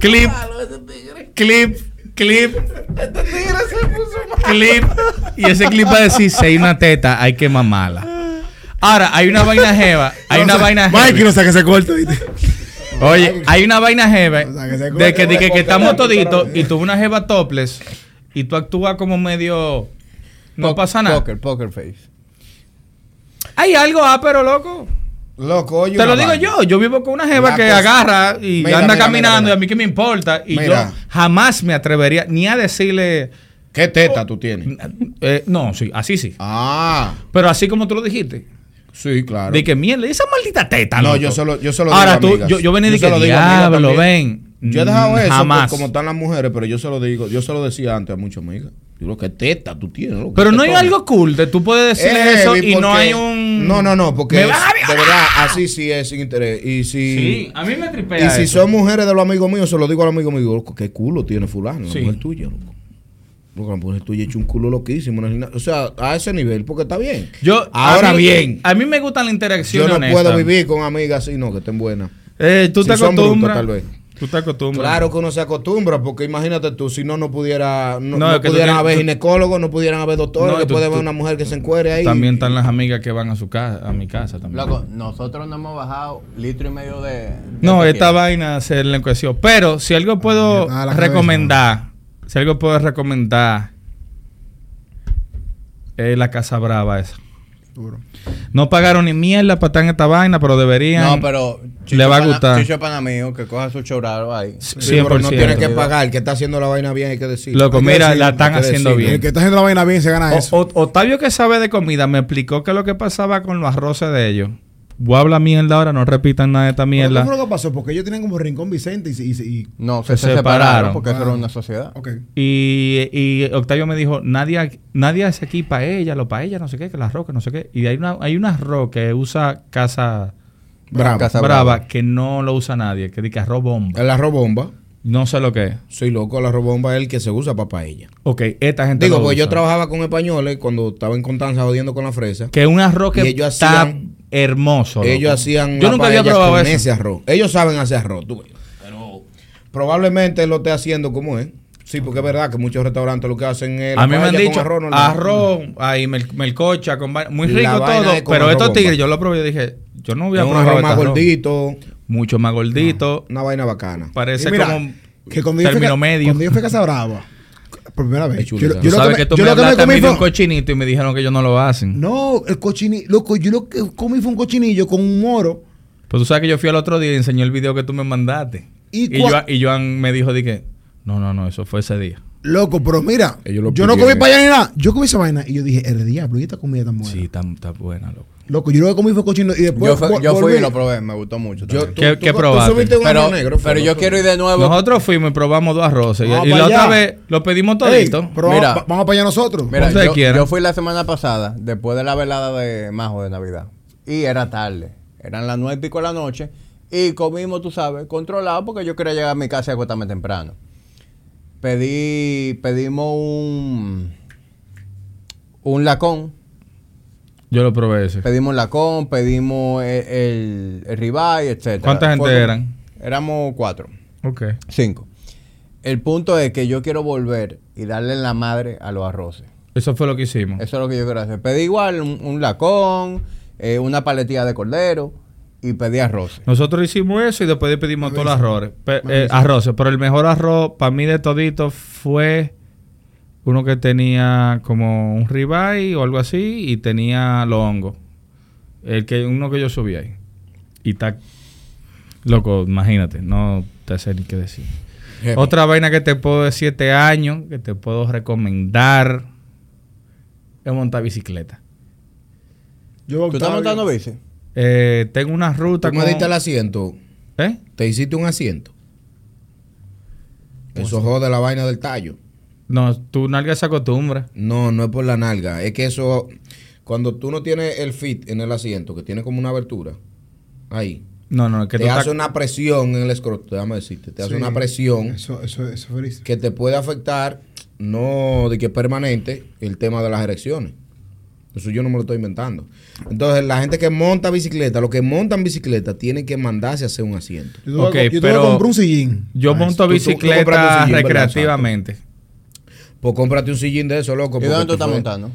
Clip. Clip. Clip. Clip. Y ese clip va a decir, si hay una teta, hay que mamarla. Ahora, hay una vaina jeva. Hay una vaina jeva. no sé que se corta, ¿viste? Oye, hay una vaina jeva O sea, que se de que, de que, estamos toditos y tú una jeva topless y tú actúas como medio. No pasa nada. Poker, poker face. Hay algo ápero, loco. Loco, oye. Te lo digo vaina. yo. Yo vivo con una jeva La que cosa- agarra y Mira, anda mira, caminando mira, y a mí que me importa. Y Mira. yo jamás me atrevería ni a decirle. ¿Qué teta tú tienes? eh, no, sí, así sí. Ah, Pero así como tú lo dijiste. Sí, claro. De que mierda, esa maldita teta. No, loco. yo solo, yo solo Ahora digo tú, amigas. yo, yo venía de se que lo diablo, ven. Yo he dejado eso Jamás. por como están las mujeres, pero yo se lo digo, yo se lo decía antes a muchas amigas. Digo, ¿qué teta tú tienes? Pero ¿Qué no hay tomas? algo cool de tú puedes decirle Es eso y no hay un. No, no, no, porque Me es- de verdad, así sí es sin interés. Y si, Sí, a mí me tripea. y si eso. son mujeres de los amigos míos, se lo digo a los amigos míos, loco, qué culo tiene fulano, la Sí. mujer tuya, loco. Loco, la mujer tuya ha hecho un culo loquísimo. O sea, a ese nivel, porque está bien. Yo, Ahora a mí- bien, A mí me gusta la interacción. yo no honesta. puedo vivir con amigas así, no, que estén buenas. Eh, tú Si te brutas, acostumbras. tal vez. Tú te acostumbras. Claro que uno se acostumbra, porque imagínate tú, si no, no pudiera, no, No, no tú pudieran haber tú- ginecólogos, no pudieran haber doctores, No, que tú- puede tú- haber una mujer que se encuere ahí. También están las amigas que van a su casa, a mi casa también. Loco, nosotros no hemos bajado litro y medio de. de No, tequila. esta vaina se le encueció. Pero si algo puedo Ah, recomendar, si algo puedo recomendar, es la Casa Brava esa. Duro. No pagaron ni mierda para estar en esta vaina, pero deberían. No, pero. Le va a pana- gustar. Chicho Panamío, que coja su chorrado ahí. Sí, 100%. pero no tiene que pagar, el que está haciendo la vaina bien, hay que decir. Loco, Hay que mira, decirlo, la están haciendo decirlo. bien. El que está haciendo la vaina bien se gana O- eso. o- Octavio que sabe de comida me explicó que lo que pasaba con los arroces de ellos. Voy a hablar mierda ahora, no repitan nada de esta ¿Pero mierda. ¿Qué fue lo que pasó? Porque ellos tienen como Rincón Vicente y... se- y, se- y- No, Se se, se separaron. separaron porque eso Ah. era una sociedad. Y, y Octavio me dijo, nadie, nadie hace aquí para ella, lo para ella, no sé qué, que la arroz, que no sé qué. Y hay una, hay una arroz que usa casa Brava. Casa brava, Brava. que no lo usa nadie, que dice arroz bomba. El arroz bomba. No sé lo que es. Soy loco, el arroz bomba es el que se usa para paella. Ok, esta gente Digo, lo porque yo usa. trabajaba con españoles cuando estaba en Constanza jodiendo con la fresa. Que es un arroz que Y ellos está hacían- hermoso. loco. Ellos hacían Yo la nunca había probado con eso. ese arroz. Ellos saben hacer arroz, tú ves. Pero probablemente lo esté haciendo como es. Sí, porque es verdad que muchos restaurantes lo que hacen es la A mí me han dicho arroz, arroz, ahí mel- melcocha, con muy La rico todo. Pero estos tigres, yo lo probé y dije, yo no voy a Es un probar arroz este más gordito, Mucho más gordito. una vaina bacana. Parece mira, como que cuando yo, fui, término medio. cuando yo fui a Casa Brava, por primera vez, yo, yo sabes que que me, tú yo me que me hablaste a mí comí de un fue... cochinito y me dijeron que ellos no lo hacen. No, el cochinillo, loco, yo lo que comí fue un cochinillo con un moro. Pues tú sabes que yo fui al otro día y enseñé el video que tú me mandaste. ¿Y Y, y Joan me dijo, dije, no, no, no, eso fue ese día. Loco, pero mira, yo no comí para allá ni nada. Yo comí esa vaina y yo dije, el diablo, y esta comida tan buena. Sí, está, está buena, loco. Loco, yo lo que comí fue cochino y después. Yo, fui- yo y lo probé, me gustó mucho. Yo, tú- ¿Qué- tú- qué tú probaste? subiste un pero arroz negro, fue pero yo quiero ir de nuevo. Nosotros fuimos y probamos dos arroces. Y, Vamos y para la otra vez lo pedimos Ey, todito. pero Mira. vamos, vamos para allá nosotros. Mira, yo fui la semana pasada, después de la velada de Majo de Navidad. Y era tarde. Eran las nueve y pico de la noche. Y comimos, tú sabes, controlado porque yo quería llegar a mi casa y acostarme temprano. Pedí, pedimos un, un lacón. Yo lo probé ese. Pedimos un lacón, pedimos el, el, el ribeye, etc. ¿Cuánta gente eran? Éramos cuatro. Ok. Cinco. El punto es que yo quiero volver y darle la madre a los arroces. Eso fue lo que hicimos. Eso es lo que yo quiero hacer. Pedí igual un, un lacón, eh, una paletilla de cordero y pedí arroz. Nosotros hicimos eso y después pedimos todos los arroces. Pe- eh, arroces. Pero el mejor arroz para mí de todito fue uno que tenía como un ribeye o algo así y tenía los hongos. El que, uno que yo subí ahí. Y está... Loco, imagínate. No te sé ni qué decir. Otra vaina que te puedo decir este año, que te puedo recomendar, es montar bicicleta. Yo ¿Tú estás montando bici? Eh, tengo una ruta Tú me diste el asiento. ¿Eh? Te hiciste un asiento. Eso jode la vaina del tallo. No, tu nalga se acostumbra. No, no es por la nalga. Es que eso, cuando tú no tienes el fit en el asiento, que tiene como una abertura, ahí, No, no, que te hace una presión en el escroto, déjame decirte, te hace una presión Eso, eso, eso es verísimo. que te puede afectar, no de que es permanente, el tema de las erecciones. Eso yo no me lo estoy inventando. Entonces, la gente que monta bicicleta, los que montan bicicleta, tienen que mandarse a hacer un asiento. Yo tuve, Ok, que- yo pero un sillín. Yo Ah, monto tú- tú- tú compraste bicicleta recreativamente. Pues cómprate un sillín de eso, loco. ¿Y porque dónde tú estás fue- montando?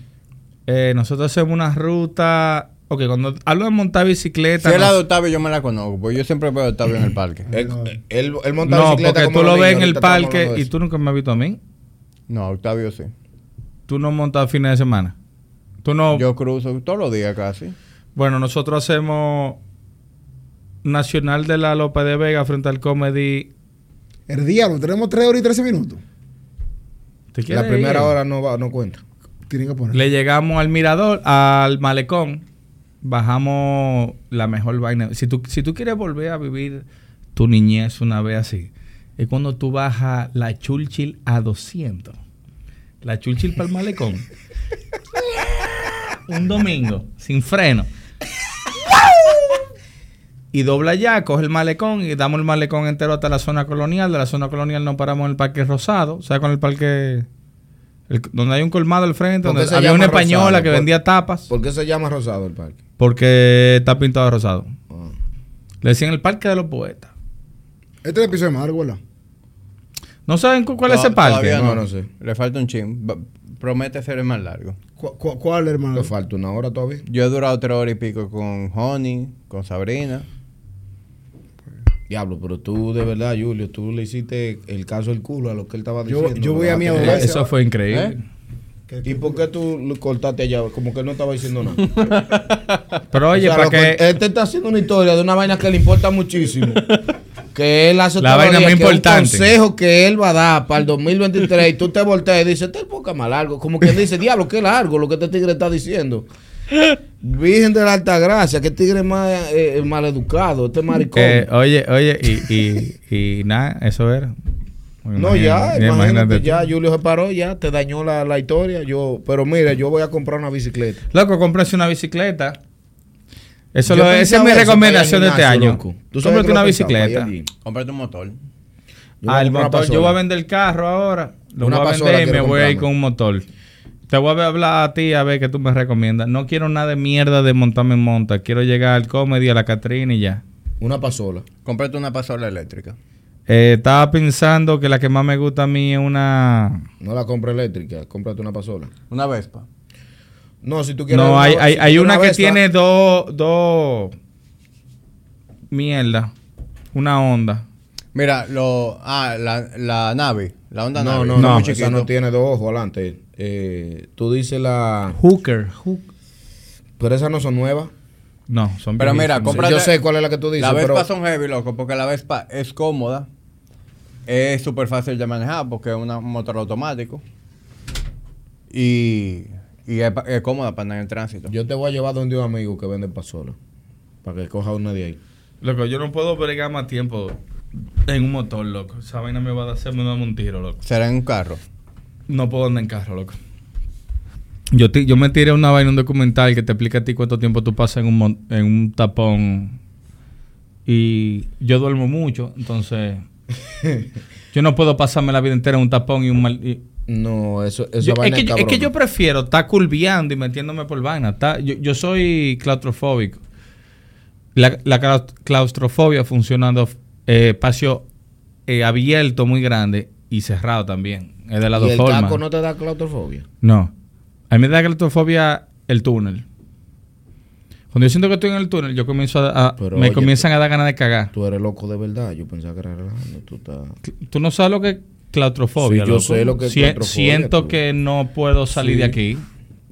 Eh, nosotros hacemos una ruta Ok, cuando hablo de montar bicicleta. Si es la no- de Octavio, yo me la conozco, porque yo siempre veo a Octavio en el parque. Él, él, él monta no, bicicleta porque como tú lo ves en el parque y tú nunca me has visto a mí. No, Octavio sí. Tú no montas fines de semana. Tú no. Yo cruzo todos los días casi. Bueno, nosotros hacemos Nacional de la Lope de Vega frente al Comedy. El diablo, tenemos 3 horas y 13 minutos. ¿Te La primera ir? hora no, va, no cuenta. Tienen que poner. Le llegamos al mirador, al malecón, bajamos la mejor vaina. Si tú, si tú quieres volver a vivir tu niñez una vez así, es cuando tú bajas la Churchill a 200. La Churchill para el malecón. <laughs> Un domingo, sin freno. Y dobla ya, coge el malecón y damos el malecón entero hasta la zona colonial. De la zona colonial nos paramos en el Parque Rosado. O sea, con el parque... el- donde hay un colmado al frente, ¿Por qué donde había una española Rosado? que Por- vendía tapas. ¿Por qué se llama Rosado el parque? Porque está pintado de rosado. Ah. Le decían el Parque de los Poetas. Este es el episodio más largo, ¿verdad? ¿No saben cu- cuál es ese To- parque? todavía No, no sé. Le falta un chin. Va- Promete ser el más largo. ¿Cu- cu- ¿Cuál, hermano? Le falta una hora todavía. Yo he durado tres horas y pico con Honey, con Sabrina. Diablo, pero tú de verdad, Julio, tú le hiciste el caso del culo a lo que él estaba diciendo. yo voy a mi abogado. Eso fue increíble. ¿Eh? ¿Y por qué tú lo cortaste allá? Como que él no estaba diciendo nada. <laughs> Pero oye, O sea, para que... que- Él te está haciendo una historia de una vaina que le importa muchísimo. <laughs> que él hace La vaina más es un importante. consejo que él va a dar para el 2023 y tú te volteas y dices, este es poca más largo. Como que dice, diablo, qué largo lo que este tigre está diciendo. Virgen de la Alta Gracia, que tigre más eh, maleducado, este maricón. eh, oye, oye, y, y, y nada, eso era. no, ya, Imagínate- imagínate, ya, Julio se paró, ya, te dañó la, la historia. Yo, pero mire, yo voy a comprar una bicicleta. Loco, cómprese una bicicleta. Eso lo- esa es mi recomendación de este año. loco. ¿Tú Cómprate una bicicleta. Cómprate un motor. Yo voy a Ah, el motor. Yo voy a vender el carro ahora. Lo Una voy a vender y me voy a ir con un motor. Te voy a hablar a ti a ver qué tú me recomiendas. No quiero nada de mierda de montarme en monta. Quiero llegar al comedy, a la Catrina y ya. Una pasola. Cómprate una pasola eléctrica. Eh, estaba pensando que la que más me gusta a mí es una... No la compra eléctrica, cómprate una pasola. Una Vespa. No, si tú quieres. No, una- hay, si hay, hay una que tiene dos... Dos... Mierda. Una onda. Mira, lo, ah, la, la Navi, la Honda No, Navi. no, no, muy esa no tiene dos ojos adelante. Eh, tú dices la. Hooker. Hook- Pero esas no son nuevas. No, son Pero mira. Cómprate- Yo sé cuál es la que tú dices. La Vespa pero son heavy, loco, porque la Vespa es cómoda. Es súper fácil de manejar porque es una- un motor automático. Y, y es, cómoda para andar en el tránsito. yo te voy a llevar donde un amigo que vende pasola. Para que coja una de ahí. Loco, yo no puedo bregar más tiempo en un motor, loco. Esa vaina me va a hacer me va a dar un tiro, loco. Será en un carro. No puedo andar en carro, loco. Yo, ti- yo me tiré una vaina, un documental que te explica a ti cuánto tiempo tú pasas en un, en un tapón. Y yo duermo mucho, entonces... <laughs> yo no puedo pasarme la vida entera en un tapón y un mal... y- No, eso, esa Yo- es, vaina que, es, yo- es que yo prefiero estar curviando y metiéndome por vaina. Está- yo, yo soy claustrofóbico. La, la claus- claustrofobia funcionando eh, espacio eh, abierto muy grande y cerrado también. Es de las ¿Y dos el taco no te da claustrofobia? No. A mí me da claustrofobia el túnel. Cuando yo siento que estoy en el túnel, yo comienzo a, a- Pero me oye, comienzan a dar ganas de cagar. Tú eres loco de verdad. Yo pensaba que era relajando. Tú estás... Tú no sabes lo que es claustrofobia. Sí, yo loco. sé lo que es Sie- claustrofobia, Siento tú. que no puedo salir Sí. de aquí.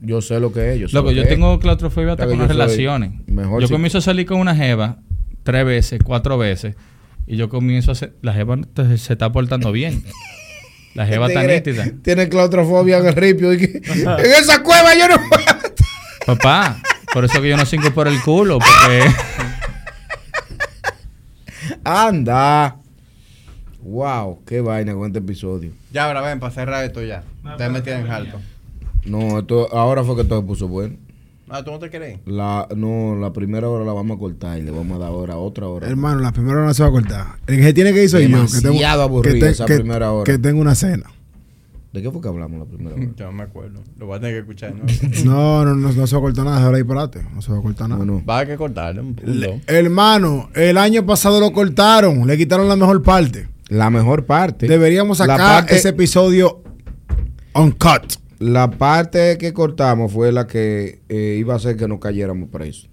Yo sé lo que es. Yo sé Loco, lo yo que es. tengo claustrofobia hasta con las yo relaciones. mejor yo si- comienzo a salir con una jeva tres veces, cuatro veces, y yo comienzo a hacer... La jeva se está portando bien. <laughs> La jeva está nítida. Tiene claustrofobia en el ripio. y que- en esa cueva yo no puedo. Papá, por eso que yo no cinco por el culo, porque... Anda. Wow, qué vaina con este episodio. Ya, ahora ven, para cerrar esto ya. Ustedes me tienen alto. No, esto ahora fue que todo se puso bueno. Ah, ¿tú no te querés? La, no, la primera hora la vamos a cortar y le vamos a dar ahora otra hora. Hermano, la primera hora no se va a cortar. El que tiene que ir soy yo. Que tengo, que te- esa que- primera hora. Que tengo una cena. ¿De qué fue que hablamos la primera hora? <laughs> Yo no me acuerdo. Lo voy a tener que escuchar. ¿no? <laughs> No, no, no, no se va a cortar nada. Ahora disparate. No se va a cortar nada. No, no. Va a que cortarle un punto. Le- hermano, el año pasado lo cortaron. Le quitaron la mejor parte. La mejor parte. Deberíamos sacar parte- ese episodio uncut. La parte que cortamos fue la que eh, iba a hacer que no cayéramos presos.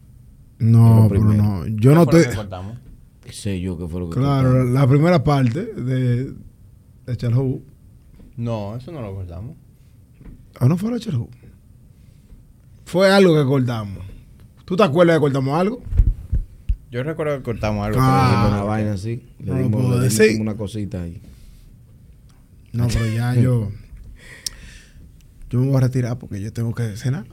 No, pero no. Yo ¿Qué no fue lo estoy. que cortamos? ¿Qué sé yo qué fue lo que Claro, cortamos? la primera parte de, de Charhu. No, eso no lo cortamos. ¿O no fue la Charhu? Fue algo que cortamos. ¿Tú te acuerdas que cortamos algo? Yo recuerdo que cortamos algo. Ah. Una vaina así. Le No lo dimos, puedo le dimos como una cosita ahí. No, pero ya yo. Yo me voy a retirar porque yo tengo que cenar.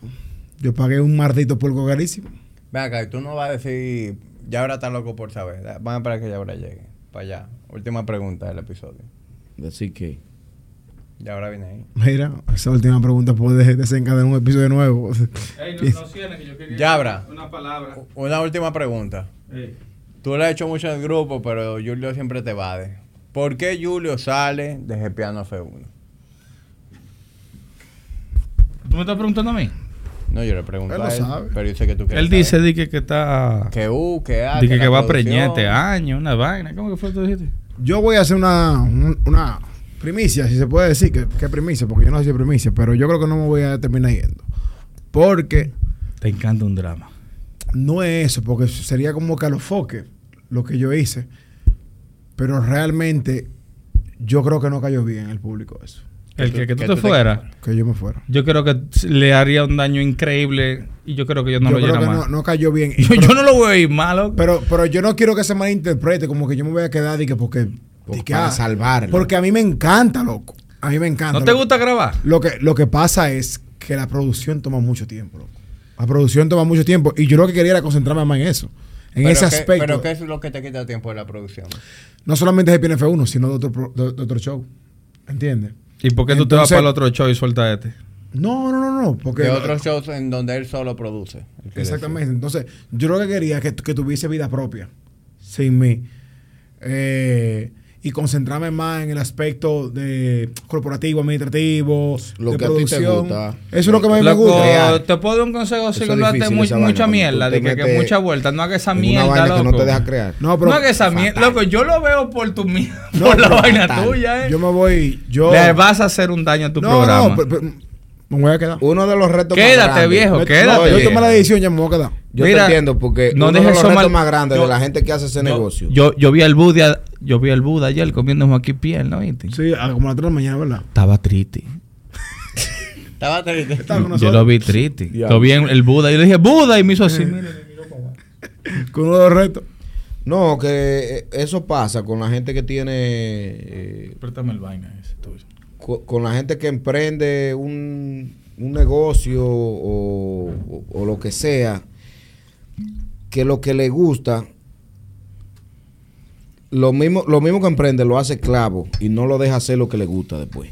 Yo pagué un maldito polvo carísimo. Ven acá, y tú no vas a decir, ya ahora está loco por saber. Van a esperar que ya ahora llegue. Para allá. Última pregunta del episodio. Decir que. Ya ahora viene ahí. Mira, esa última pregunta puede desencadenar un episodio nuevo. <laughs> Ya habrá. Una palabra. Una última pregunta. Tú le has hecho mucho en el grupo, pero Julio siempre te evade. ¿Por qué Julio sale de Gepiano F1? ¿Tú me estás preguntando a mí? No, yo le pregunto Él a lo él, sabe. pero sé que tú quieres Él dice saber. di que, que está. que U, que A, di que, la que va a preñar este año, una vaina. ¿Cómo que fue que tú dijiste? Yo voy a hacer una, un- una primicia, si se puede decir que, que primicia, porque yo no sé si primicia, pero yo creo que no me voy a terminar yendo. Porque Te encanta un drama. no es eso, porque sería como que a los foques lo que yo hice. Pero realmente yo creo que no cayó bien el público eso. El que, que tú que te tú te- fueras. Que yo me fuera. Yo creo que le haría un daño increíble y yo creo que yo no yo lo llena más. no, no cayó bien. <laughs> Yo, pero, yo no lo voy a ir malo. pero, pero yo no quiero que se malinterprete, como que yo me voy a quedar y que porque... Para ah, salvarlo. Porque a mí me encanta, loco. A mí me encanta. ¿No te gusta grabar? Lo que, lo que pasa es que la producción toma mucho tiempo, loco. La producción toma mucho tiempo. Y yo lo que quería era concentrarme más en eso. En Pero ese aspecto. Pero ¿qué es lo que te quita tiempo de la producción? No solamente de PNF1, sino de otro, pro- de, de otro show. ¿Entiendes? ¿Y por qué tú te vas para el otro show y sueltas este? No, no, no, no. Porque de otros shows en donde él solo produce. Exactamente. Entonces, yo lo que quería es que, que tuviese vida propia, sin mí. Eh, y concentrarme más en el aspecto de corporativo, administrativo, Lo de que a ti te producción. gusta. Eso es lo que a mí me gusta. Real. te puedo dar un consejo si no vaina, mucha mierda, de que, que mucha vuelta, no hagas esa mierda, vaina loco. que no te deja crear. No, pero no hagas esa mierda, loco, yo lo veo por tu mierda, No, <laughs> por la vaina fatal. tuya, eh. yo me voy. Yo, Le vas a hacer un daño a tu no, programa. no, pero- pero me voy a quedar. Uno de los retos más Quédate, viejo, quédate. no, yo tomé la decisión, ya me voy a quedar. Yo Mira, te entiendo porque no uno de dejes los eso retos mal- más grandes yo- de la gente que hace ese negocio. Yo, yo vi al Buda, yo vi al Buda ayer comiendo Joaquín Piel, ¿no viste? Sí, a como a las 3 de la mañana, ¿verdad? Estaba triste. Estaba triste. Yo lo vi triste. Ya. Lo vi en el Buda. Y yo le dije, Buda, y me hizo así. <laughs> Con uno de los retos. No, que eh, eso pasa con la gente que tiene. eh, Préstame el vaina ese tuyo. con la gente que emprende un, un negocio o, o- o lo que sea, que lo que le gusta, lo mismo, lo mismo que emprende lo hace esclavo y no lo deja hacer lo que le gusta después.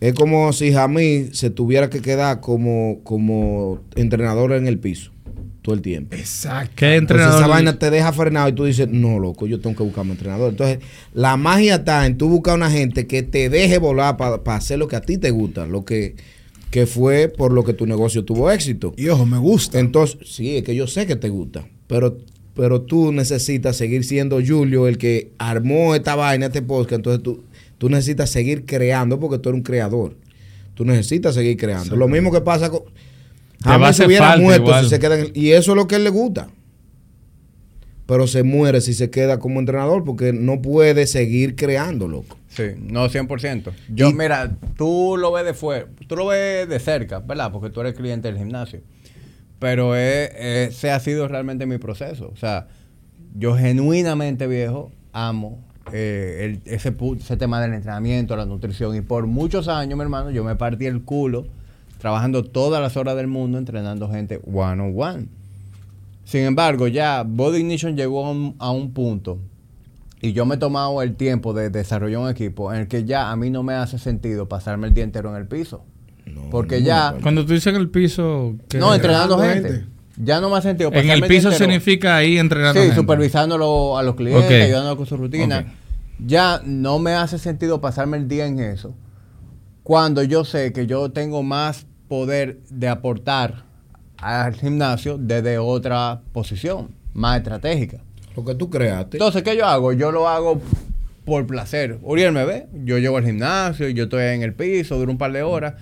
Es como si Jamí se tuviera que quedar como, como entrenador en el piso todo el tiempo. Exacto. ¿Qué Entonces entrenador? esa vaina te deja frenado y tú dices, no, loco, yo tengo que buscarme un entrenador. Entonces, la magia está en tú buscar una gente que te deje volar para hacer lo que a ti te gusta, lo que, que fue por lo que tu negocio tuvo éxito. Y ojo, me gusta. Entonces, sí, es que yo sé que te gusta, pero, pero tú necesitas seguir siendo Julio el que armó esta vaina, este podcast. Entonces tú, tú necesitas seguir creando porque tú eres un creador. Tú necesitas seguir creando. Lo mismo que pasa con... Jamás se hubiera muerto igual. si se queda en el- Y eso es lo que a él le gusta. Pero se muere si se queda como entrenador porque no puede seguir creando, loco. Sí, no 100%. Yo, Y- mira, tú lo ves de fuera, tú lo ves de cerca, ¿verdad? Porque tú eres cliente del gimnasio. Pero es- ese ha sido realmente mi proceso. O sea, yo genuinamente, viejo, amo eh, el- ese, pu- ese tema del entrenamiento, la nutrición. Y por muchos años, mi hermano, yo me partí el culo trabajando todas las horas del mundo entrenando gente one on one. Sin embargo, ya Body Ignition llegó a un, a un punto y yo me he tomado el tiempo de desarrollar un equipo en el que ya a mí no me hace sentido pasarme el día entero en el piso. No, Porque no, ya- Cuando tú dices en el piso... ¿qué? No, entrenando gente. gente. Ya no me hace sentido En pasarme el día piso entero- significa ahí entrenando Sí, gente. supervisándolo a los clientes, Ok. ayudándolo con su rutina. Ya no me hace sentido pasarme el día en eso. Cuando yo sé que yo tengo más poder de aportar al gimnasio desde otra posición, más estratégica. Lo que tú creaste. Entonces, ¿qué yo hago? Yo lo hago por placer. Uriel me ve, yo llego al gimnasio, yo estoy en el piso, duro un par de horas,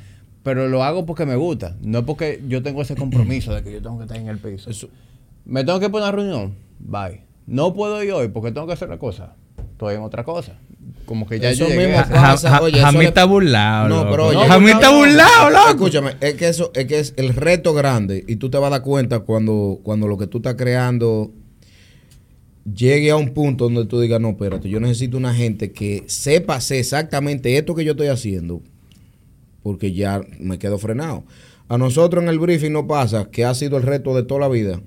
pero lo hago porque me gusta, no porque yo tengo ese compromiso de que yo tengo que estar en el piso. Me tengo que poner a reunión, bye. No puedo ir hoy porque tengo que hacer una cosa. Estoy en otra cosa. Como que ya Eso yo llegué mismo pasa. Ja- ja- oye, eso Jamí le- está burlado. No, loco. pero oye- Jamí No, está burlado, loco. Escúchame, es que eso, es que es el reto grande y tú te vas a dar cuenta cuando, cuando lo que tú estás creando llegue a un punto donde tú digas, no, espérate, yo necesito una gente que sepa exactamente esto que yo estoy haciendo, porque ya me quedo frenado. A nosotros en el briefing no pasa, que ha sido el reto de toda la vida.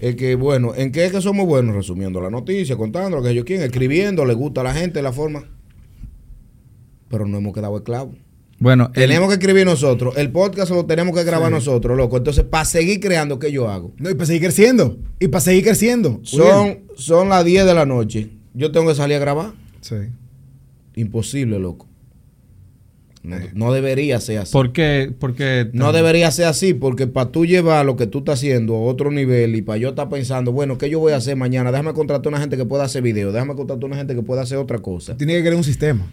Es que, bueno, ¿en qué es que somos buenos? Resumiendo la noticia, contando lo que yo quiero, escribiendo, le gusta a la gente la forma. Pero no hemos quedado esclavos. Bueno, el- Tenemos que escribir nosotros. El podcast lo tenemos que grabar nosotros, loco. Entonces, para seguir creando, ¿qué yo hago? No, y para seguir creciendo. Y para seguir creciendo. Son, son las 10 de la noche. Yo tengo que salir a grabar. Sí. Imposible, loco. No, no debería ser así. ¿por qué? Porque No debería ser así, porque para tú llevar lo que tú estás haciendo a otro nivel y para yo estar pensando, bueno, ¿qué yo voy a hacer mañana? Déjame contratar a una gente que pueda hacer video, déjame contratar a una gente que pueda hacer otra cosa. Tiene que crear un sistema.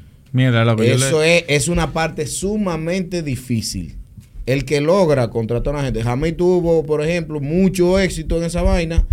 Mira, Eso le- es, es una parte sumamente difícil. El que logra contratar a una gente. Jamí tuvo, por ejemplo, mucho éxito en esa vaina,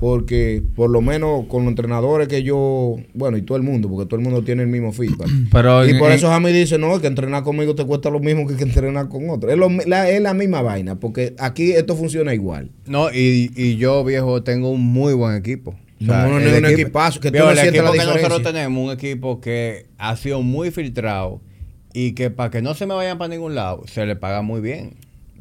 porque por lo menos con los entrenadores que yo, bueno, y todo el mundo, porque todo el mundo tiene el mismo feedback. <clears throat> Pero y en- por eso Jamí dice, no, que entrenar conmigo te cuesta lo mismo que, que entrenar con otro. Es, lo la, es la misma vaina, porque aquí esto funciona igual. No, y, y yo, viejo, tengo un muy buen equipo. No, no, no, el un equipazo, que tú no el sientes la equipo que nosotros tenemos, un equipo que ha sido muy filtrado y que para que no se me vayan para ningún lado, se le paga muy bien.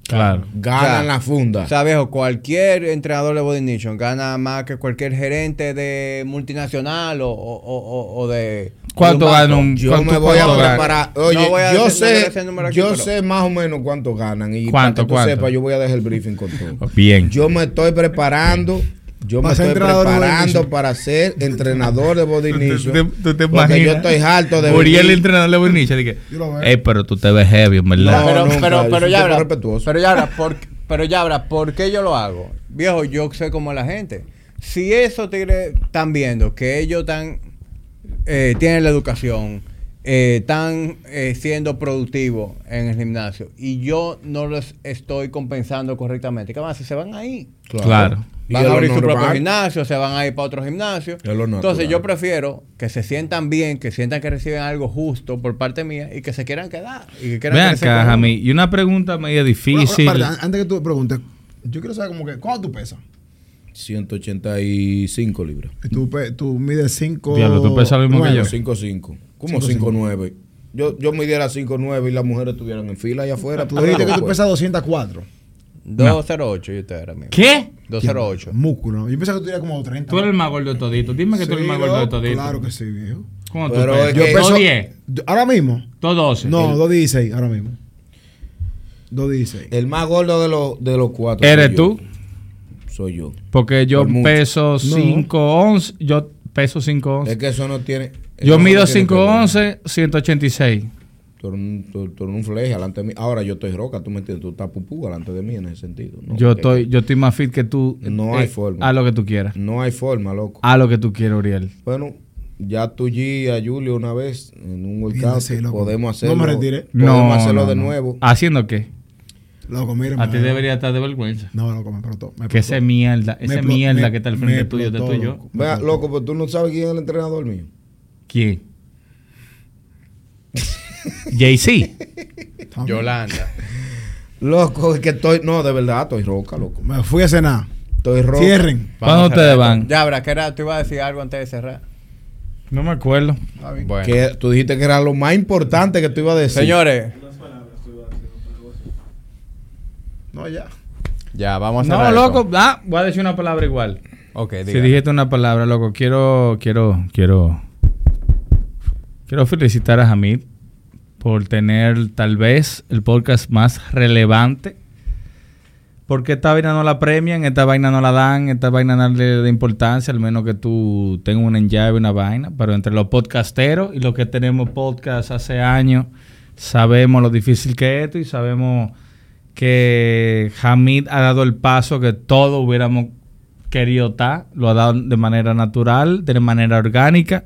Claro. Ganan O sea, la funda. O sea, viejo, cualquier entrenador de Body Nation gana más que cualquier gerente de multinacional o, o- o- o de... ¿Cuánto gana un Yo me voy a preparar. Oye, No voy a yo decir- no sé, aquí, yo pero- sé más o menos cuánto ganan. Y ¿Cuánto, para que tú cuánto? sepas, yo voy a dejar el briefing con todo. Bien. Yo me estoy preparando. Yo me estoy preparando para ser entrenador de Body ¿Tú te- Nation. tú te porque yo estoy harto de Uriel, el entrenador de Boniche, dije, pero tú te ves heavy, verdad. No, pero, nunca, pero, pero ya habrá, respetuoso. pero ya habrá, por, pero ya habrá, ¿por qué yo lo hago? Viejo, yo sé cómo es la gente. Si esos tigres están viendo que ellos están, eh, tienen la educación, eh, están eh, siendo productivos en el gimnasio y yo no los estoy compensando correctamente, ¿qué van a hacer? Se van ahí. Claro. Van a abrir su propio gimnasio, se van a ir para otro gimnasio. Entonces yo prefiero que se sientan bien, que sientan que reciben algo justo por parte mía y que se quieran quedar. Y que quieran Ven acá. Jamí. Y una pregunta media difícil. una- espérate, antes que tú preguntes, yo quiero saber como que, ¿cuánto tú pesas? 185 libras. Y Tú, tú mides 5... Diablo, tú pesas lo mismo que yo. 5'5. ¿Cómo 5'5"? 5'9? Yo, yo midiera 5'9 y las mujeres estuvieran en fila allá afuera. Tú dijiste que tú pesas 204. 208 y usted era mismo. ¿Qué? 208. Músculo. Yo pensaba que tú eras como 30. Tú eres el más gordo de todito. Dime que tú eres el más gordo de todito. Claro que sí, viejo. ¿Cómo Pero tú es pesas? que- Yo peso... 210. yo- ¿Ahora mismo? 212. No, El- 216, ahora mismo. 216. El más gordo de los, de los cuatro. ¿Eres soy tú? yo. Soy yo. Porque yo Por mucho. peso 5'11. Yo peso 5'11. Es que eso no tiene. Yo eso no mido tiene que ver. 5'11, 186. Tú eres un, tú- tú eres un fleje delante de mí. Ahora yo estoy roca, tú me entiendes. Tú estás pupú delante de mí en ese sentido. No, yo que- estoy yo estoy más fit que tú. No hay forma. Haz lo que tú quieras. No hay forma, loco. Haz lo que tú quieras, Uriel. Bueno, ya tú y a Julio una vez en un workout podemos No hacerlo. me retiré. Podemos No, hacerlo no, de no. nuevo. ¿Haciendo qué? Loco, mira. A ti debería estar de vergüenza. No, loco, me explotó. Que ese mierda, esa mierda me- que está al frente tuyo, de explotó, tuyo. loco. Vea, loco, pero tú no sabes quién es el entrenador mío. ¿Quién? <laughs> JC. Yolanda. Loco, es que estoy. No, de verdad, estoy roca, loco. Me fui a cenar. Estoy roca. Cierren. ¿Cuándo ustedes van? Ya habrá, que era, tú ibas a decir algo antes de cerrar. No me acuerdo. Bueno. Que tú dijiste que era lo más importante que tú ibas a decir. Señores, No, ya. ya vamos a No, loco, esto. ah, voy a decir una palabra igual. Ok, Si diga. dijiste una palabra, loco, quiero, quiero, quiero, quiero felicitar a Hamid por tener tal vez el podcast más relevante. Porque esta vaina no la premian, esta vaina no la dan, esta vaina no le da importancia, al menos que tú tengas una llave, una vaina. Pero entre los podcasteros y los que tenemos podcast hace años, sabemos lo difícil que es esto y sabemos que Hamid ha dado el paso que todos hubiéramos querido estar, lo ha dado de manera natural, de manera orgánica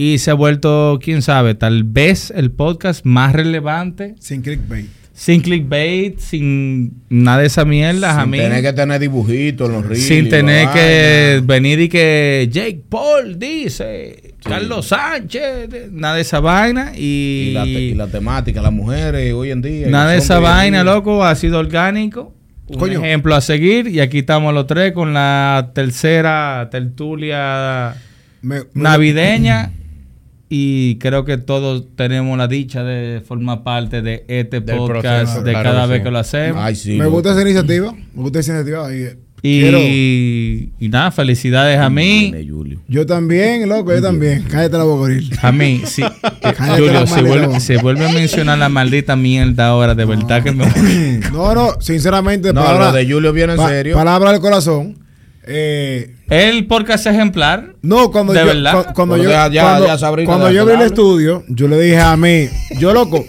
Y se ha vuelto, quién sabe, tal vez el podcast más relevante. Sin clickbait. Sin clickbait, sin nada de esa mierda, Sin tener que tener dibujitos en los reels. Sin tener que venir y que Jake Paul dice, Carlos Sánchez, nada de esa vaina. Y, Y la, te- y la temática, las mujeres hoy en día. nada de esa vaina, loco, ha sido orgánico. Un Coño. ejemplo a seguir. Y aquí estamos los tres con la tercera tertulia Me- me- navideña. Y creo que todos tenemos la dicha de formar parte de este Del podcast proceso, de claro cada vez sí. que lo hacemos. Ay, sí. me loco. gusta esa iniciativa. Me gusta esa iniciativa. Y, y, quiero- y nada, felicidades a mí. Julio. yo también, loco, yo también. Cállate la boca. A mí, sí. <laughs> Cállate Julio, se vuelve, boca. se vuelve a mencionar la maldita mierda ahora, de verdad que me No, <laughs> no, sinceramente, No, palabra, lo de Julio viene en pa- serio. palabra del corazón. Eh, El podcast ejemplar. no, cuando ¿De yo, verdad? cu- cuando yo, ya- ya- cuando, ya Sabrina cuando deja yo vi el estudio, yo le dije a mí, yo loco,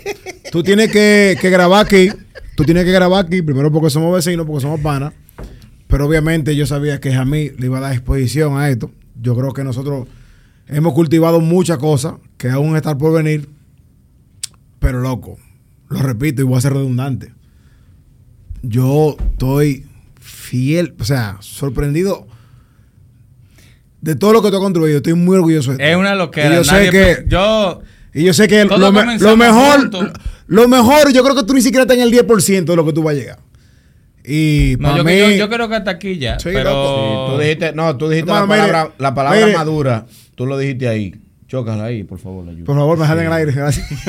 tú tienes que, que grabar aquí, tú tienes que grabar aquí, primero porque somos vecinos, porque somos panas, pero obviamente yo sabía que a mí le iba a dar exposición a esto. Yo creo que nosotros hemos cultivado muchas cosas que aún están por venir, pero loco, lo repito y voy a ser redundante. Yo estoy fiel, o sea, sorprendido de todo lo que tú has construido. Estoy muy orgulloso de ti. Es una loquera. Y yo sé que, Yo. y yo sé que lo, me- lo mejor, lo mejor, yo creo que tú ni siquiera estás en el 10% de lo que tú vas a llegar. Y No, yo, mí, yo, yo creo que hasta aquí ya. Sí, pero. Sí, tú dijiste, no, tú dijiste Hermano, la mire, palabra, la palabra mire. madura. Tú lo dijiste ahí. Chócala ahí, por favor, la ayuda. por favor, me dejan en el aire. Gracias. <laughs>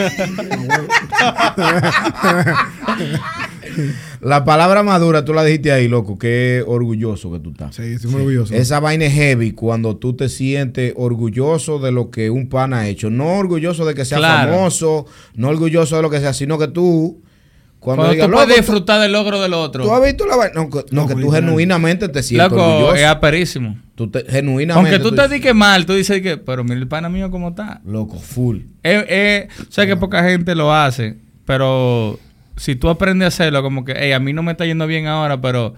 <laughs> <laughs> La palabra madura, tú la dijiste ahí, loco. Qué orgulloso que tú estás. sí, estoy muy orgulloso. Esa vaina es heavy cuando tú te sientes orgulloso de lo que un pan ha hecho. No orgulloso de que sea Claro. famoso, no orgulloso de lo que sea, sino que tú, cuando, Cuando digas, tú puedes "Loco, disfrutar del logro del otro. tú has visto la vaina. No, que, no, que tú genuinamente te sientes Loco, orgulloso. es aperísimo. Tú te- genuinamente. Aunque tú te digas mal, tú dices que, pero mira el pana mío cómo está. Loco, full. Eh, eh, sé que poca gente lo hace, pero si tú aprendes a hacerlo, como que, hey, a mí no me está yendo bien ahora, pero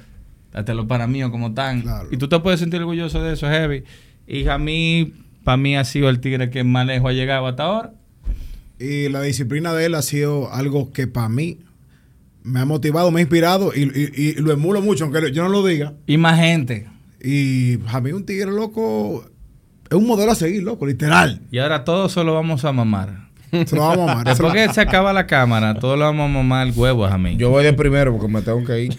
date los para mí como están. Claro. Y tú te puedes sentir orgulloso de eso, heavy. Y a mí, para mí ha sido el tigre que más lejos ha llegado hasta ahora. Y la disciplina de él ha sido algo que para mí me ha motivado, me ha inspirado y, y- y lo emulo mucho, aunque yo no lo diga. Y más gente. Y a mí un tigre loco es un modelo a seguir, loco, literal. Y ahora todos solo vamos a mamar. Se lo vamos a amar. Después que se acaba la cámara, todos lo vamos a mamar el huevo a mí. Yo voy de primero porque me tengo que ir. <laughs>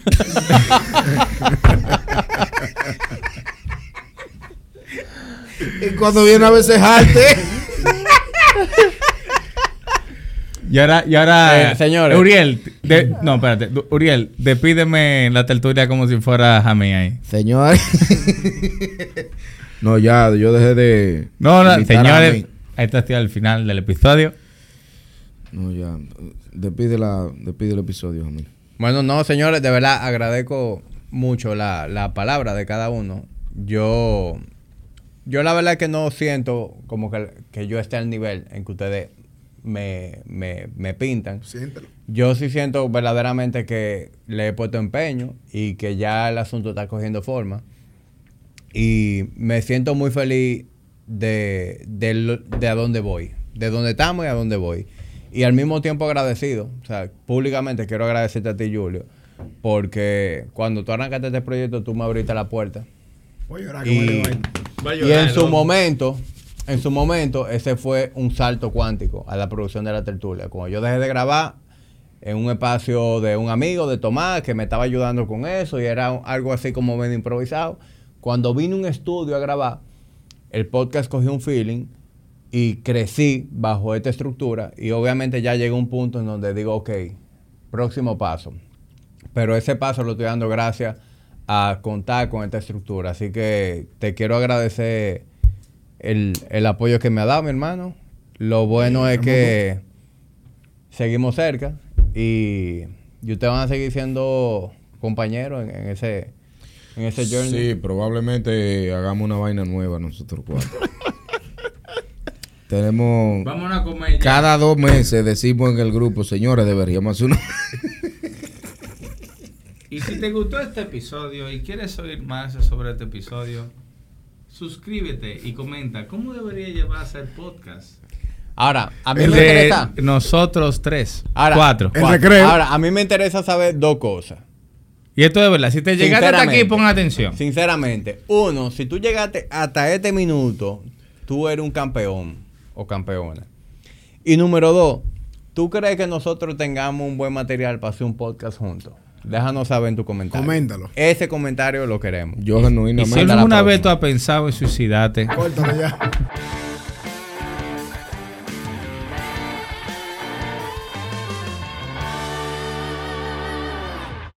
y cuando viene a veces arte. Y ahora, y ahora Eh, señores. Uriel, de- no, espérate. Uriel, despídeme la tertulia como si fuera Jamí ahí. Señor. <laughs> no, ya, yo dejé de. No, no, invitar a señores, está hasta el final del episodio. No, ya. Despide, la, despide el episodio a mí. Bueno, no, señores, de verdad agradezco mucho la, la palabra de cada uno. Yo, yo la verdad que no siento como que, que yo esté al nivel en que ustedes me, me, me pintan. Siéntelo. Yo sí siento verdaderamente que le he puesto empeño y que ya el asunto está cogiendo forma. Y me siento muy feliz de, de a dónde voy, de dónde estamos y a dónde voy. Y al mismo tiempo agradecido, o sea, públicamente quiero agradecerte a ti, Julio, porque cuando tú arrancaste este proyecto, tú me abriste la puerta. Voy a llorar que Y, me le va. y en su momento, en su momento, ese fue un salto cuántico a la producción de la tertulia. Cuando yo dejé de grabar en un espacio de un amigo, de Tomás, que me estaba ayudando con eso, y era algo así como medio improvisado. Cuando vine a un estudio a grabar, el podcast cogió un feeling y crecí bajo esta estructura. Y obviamente ya llegó un punto en donde digo, ok, próximo paso. Pero ese paso lo estoy dando gracias a contar con esta estructura. Así que te quiero agradecer el, el apoyo que me ha dado, mi hermano. Lo bueno es que seguimos cerca y, y ustedes van a seguir siendo compañeros en, en ese, en ese journey. Sí, probablemente hagamos una vaina nueva nosotros cuatro. <laughs> Tenemos. Vamos a comer ya. Cada dos meses decimos en el grupo, señores, deberíamos hacer una. Y si te gustó este episodio y quieres oír más sobre este episodio, suscríbete y comenta cómo debería llevarse el podcast. Ahora, a mí El me De interesa. nosotros tres, Ahora, cuatro. Ahora, a mí me interesa saber dos cosas. Y esto es verdad. Si te llegaste hasta aquí, pon atención. Sinceramente, uno, si tú llegaste hasta este minuto, tú eres un campeón o campeona. Y número dos, ¿tú crees que nosotros tengamos un buen material para hacer un podcast juntos? Déjanos saber en tu comentario. Coméntalo. Ese comentario lo queremos. Yo si genuinamente. La alguna vez tú has pensado en suicidarte, Córtalo ya. <laughs>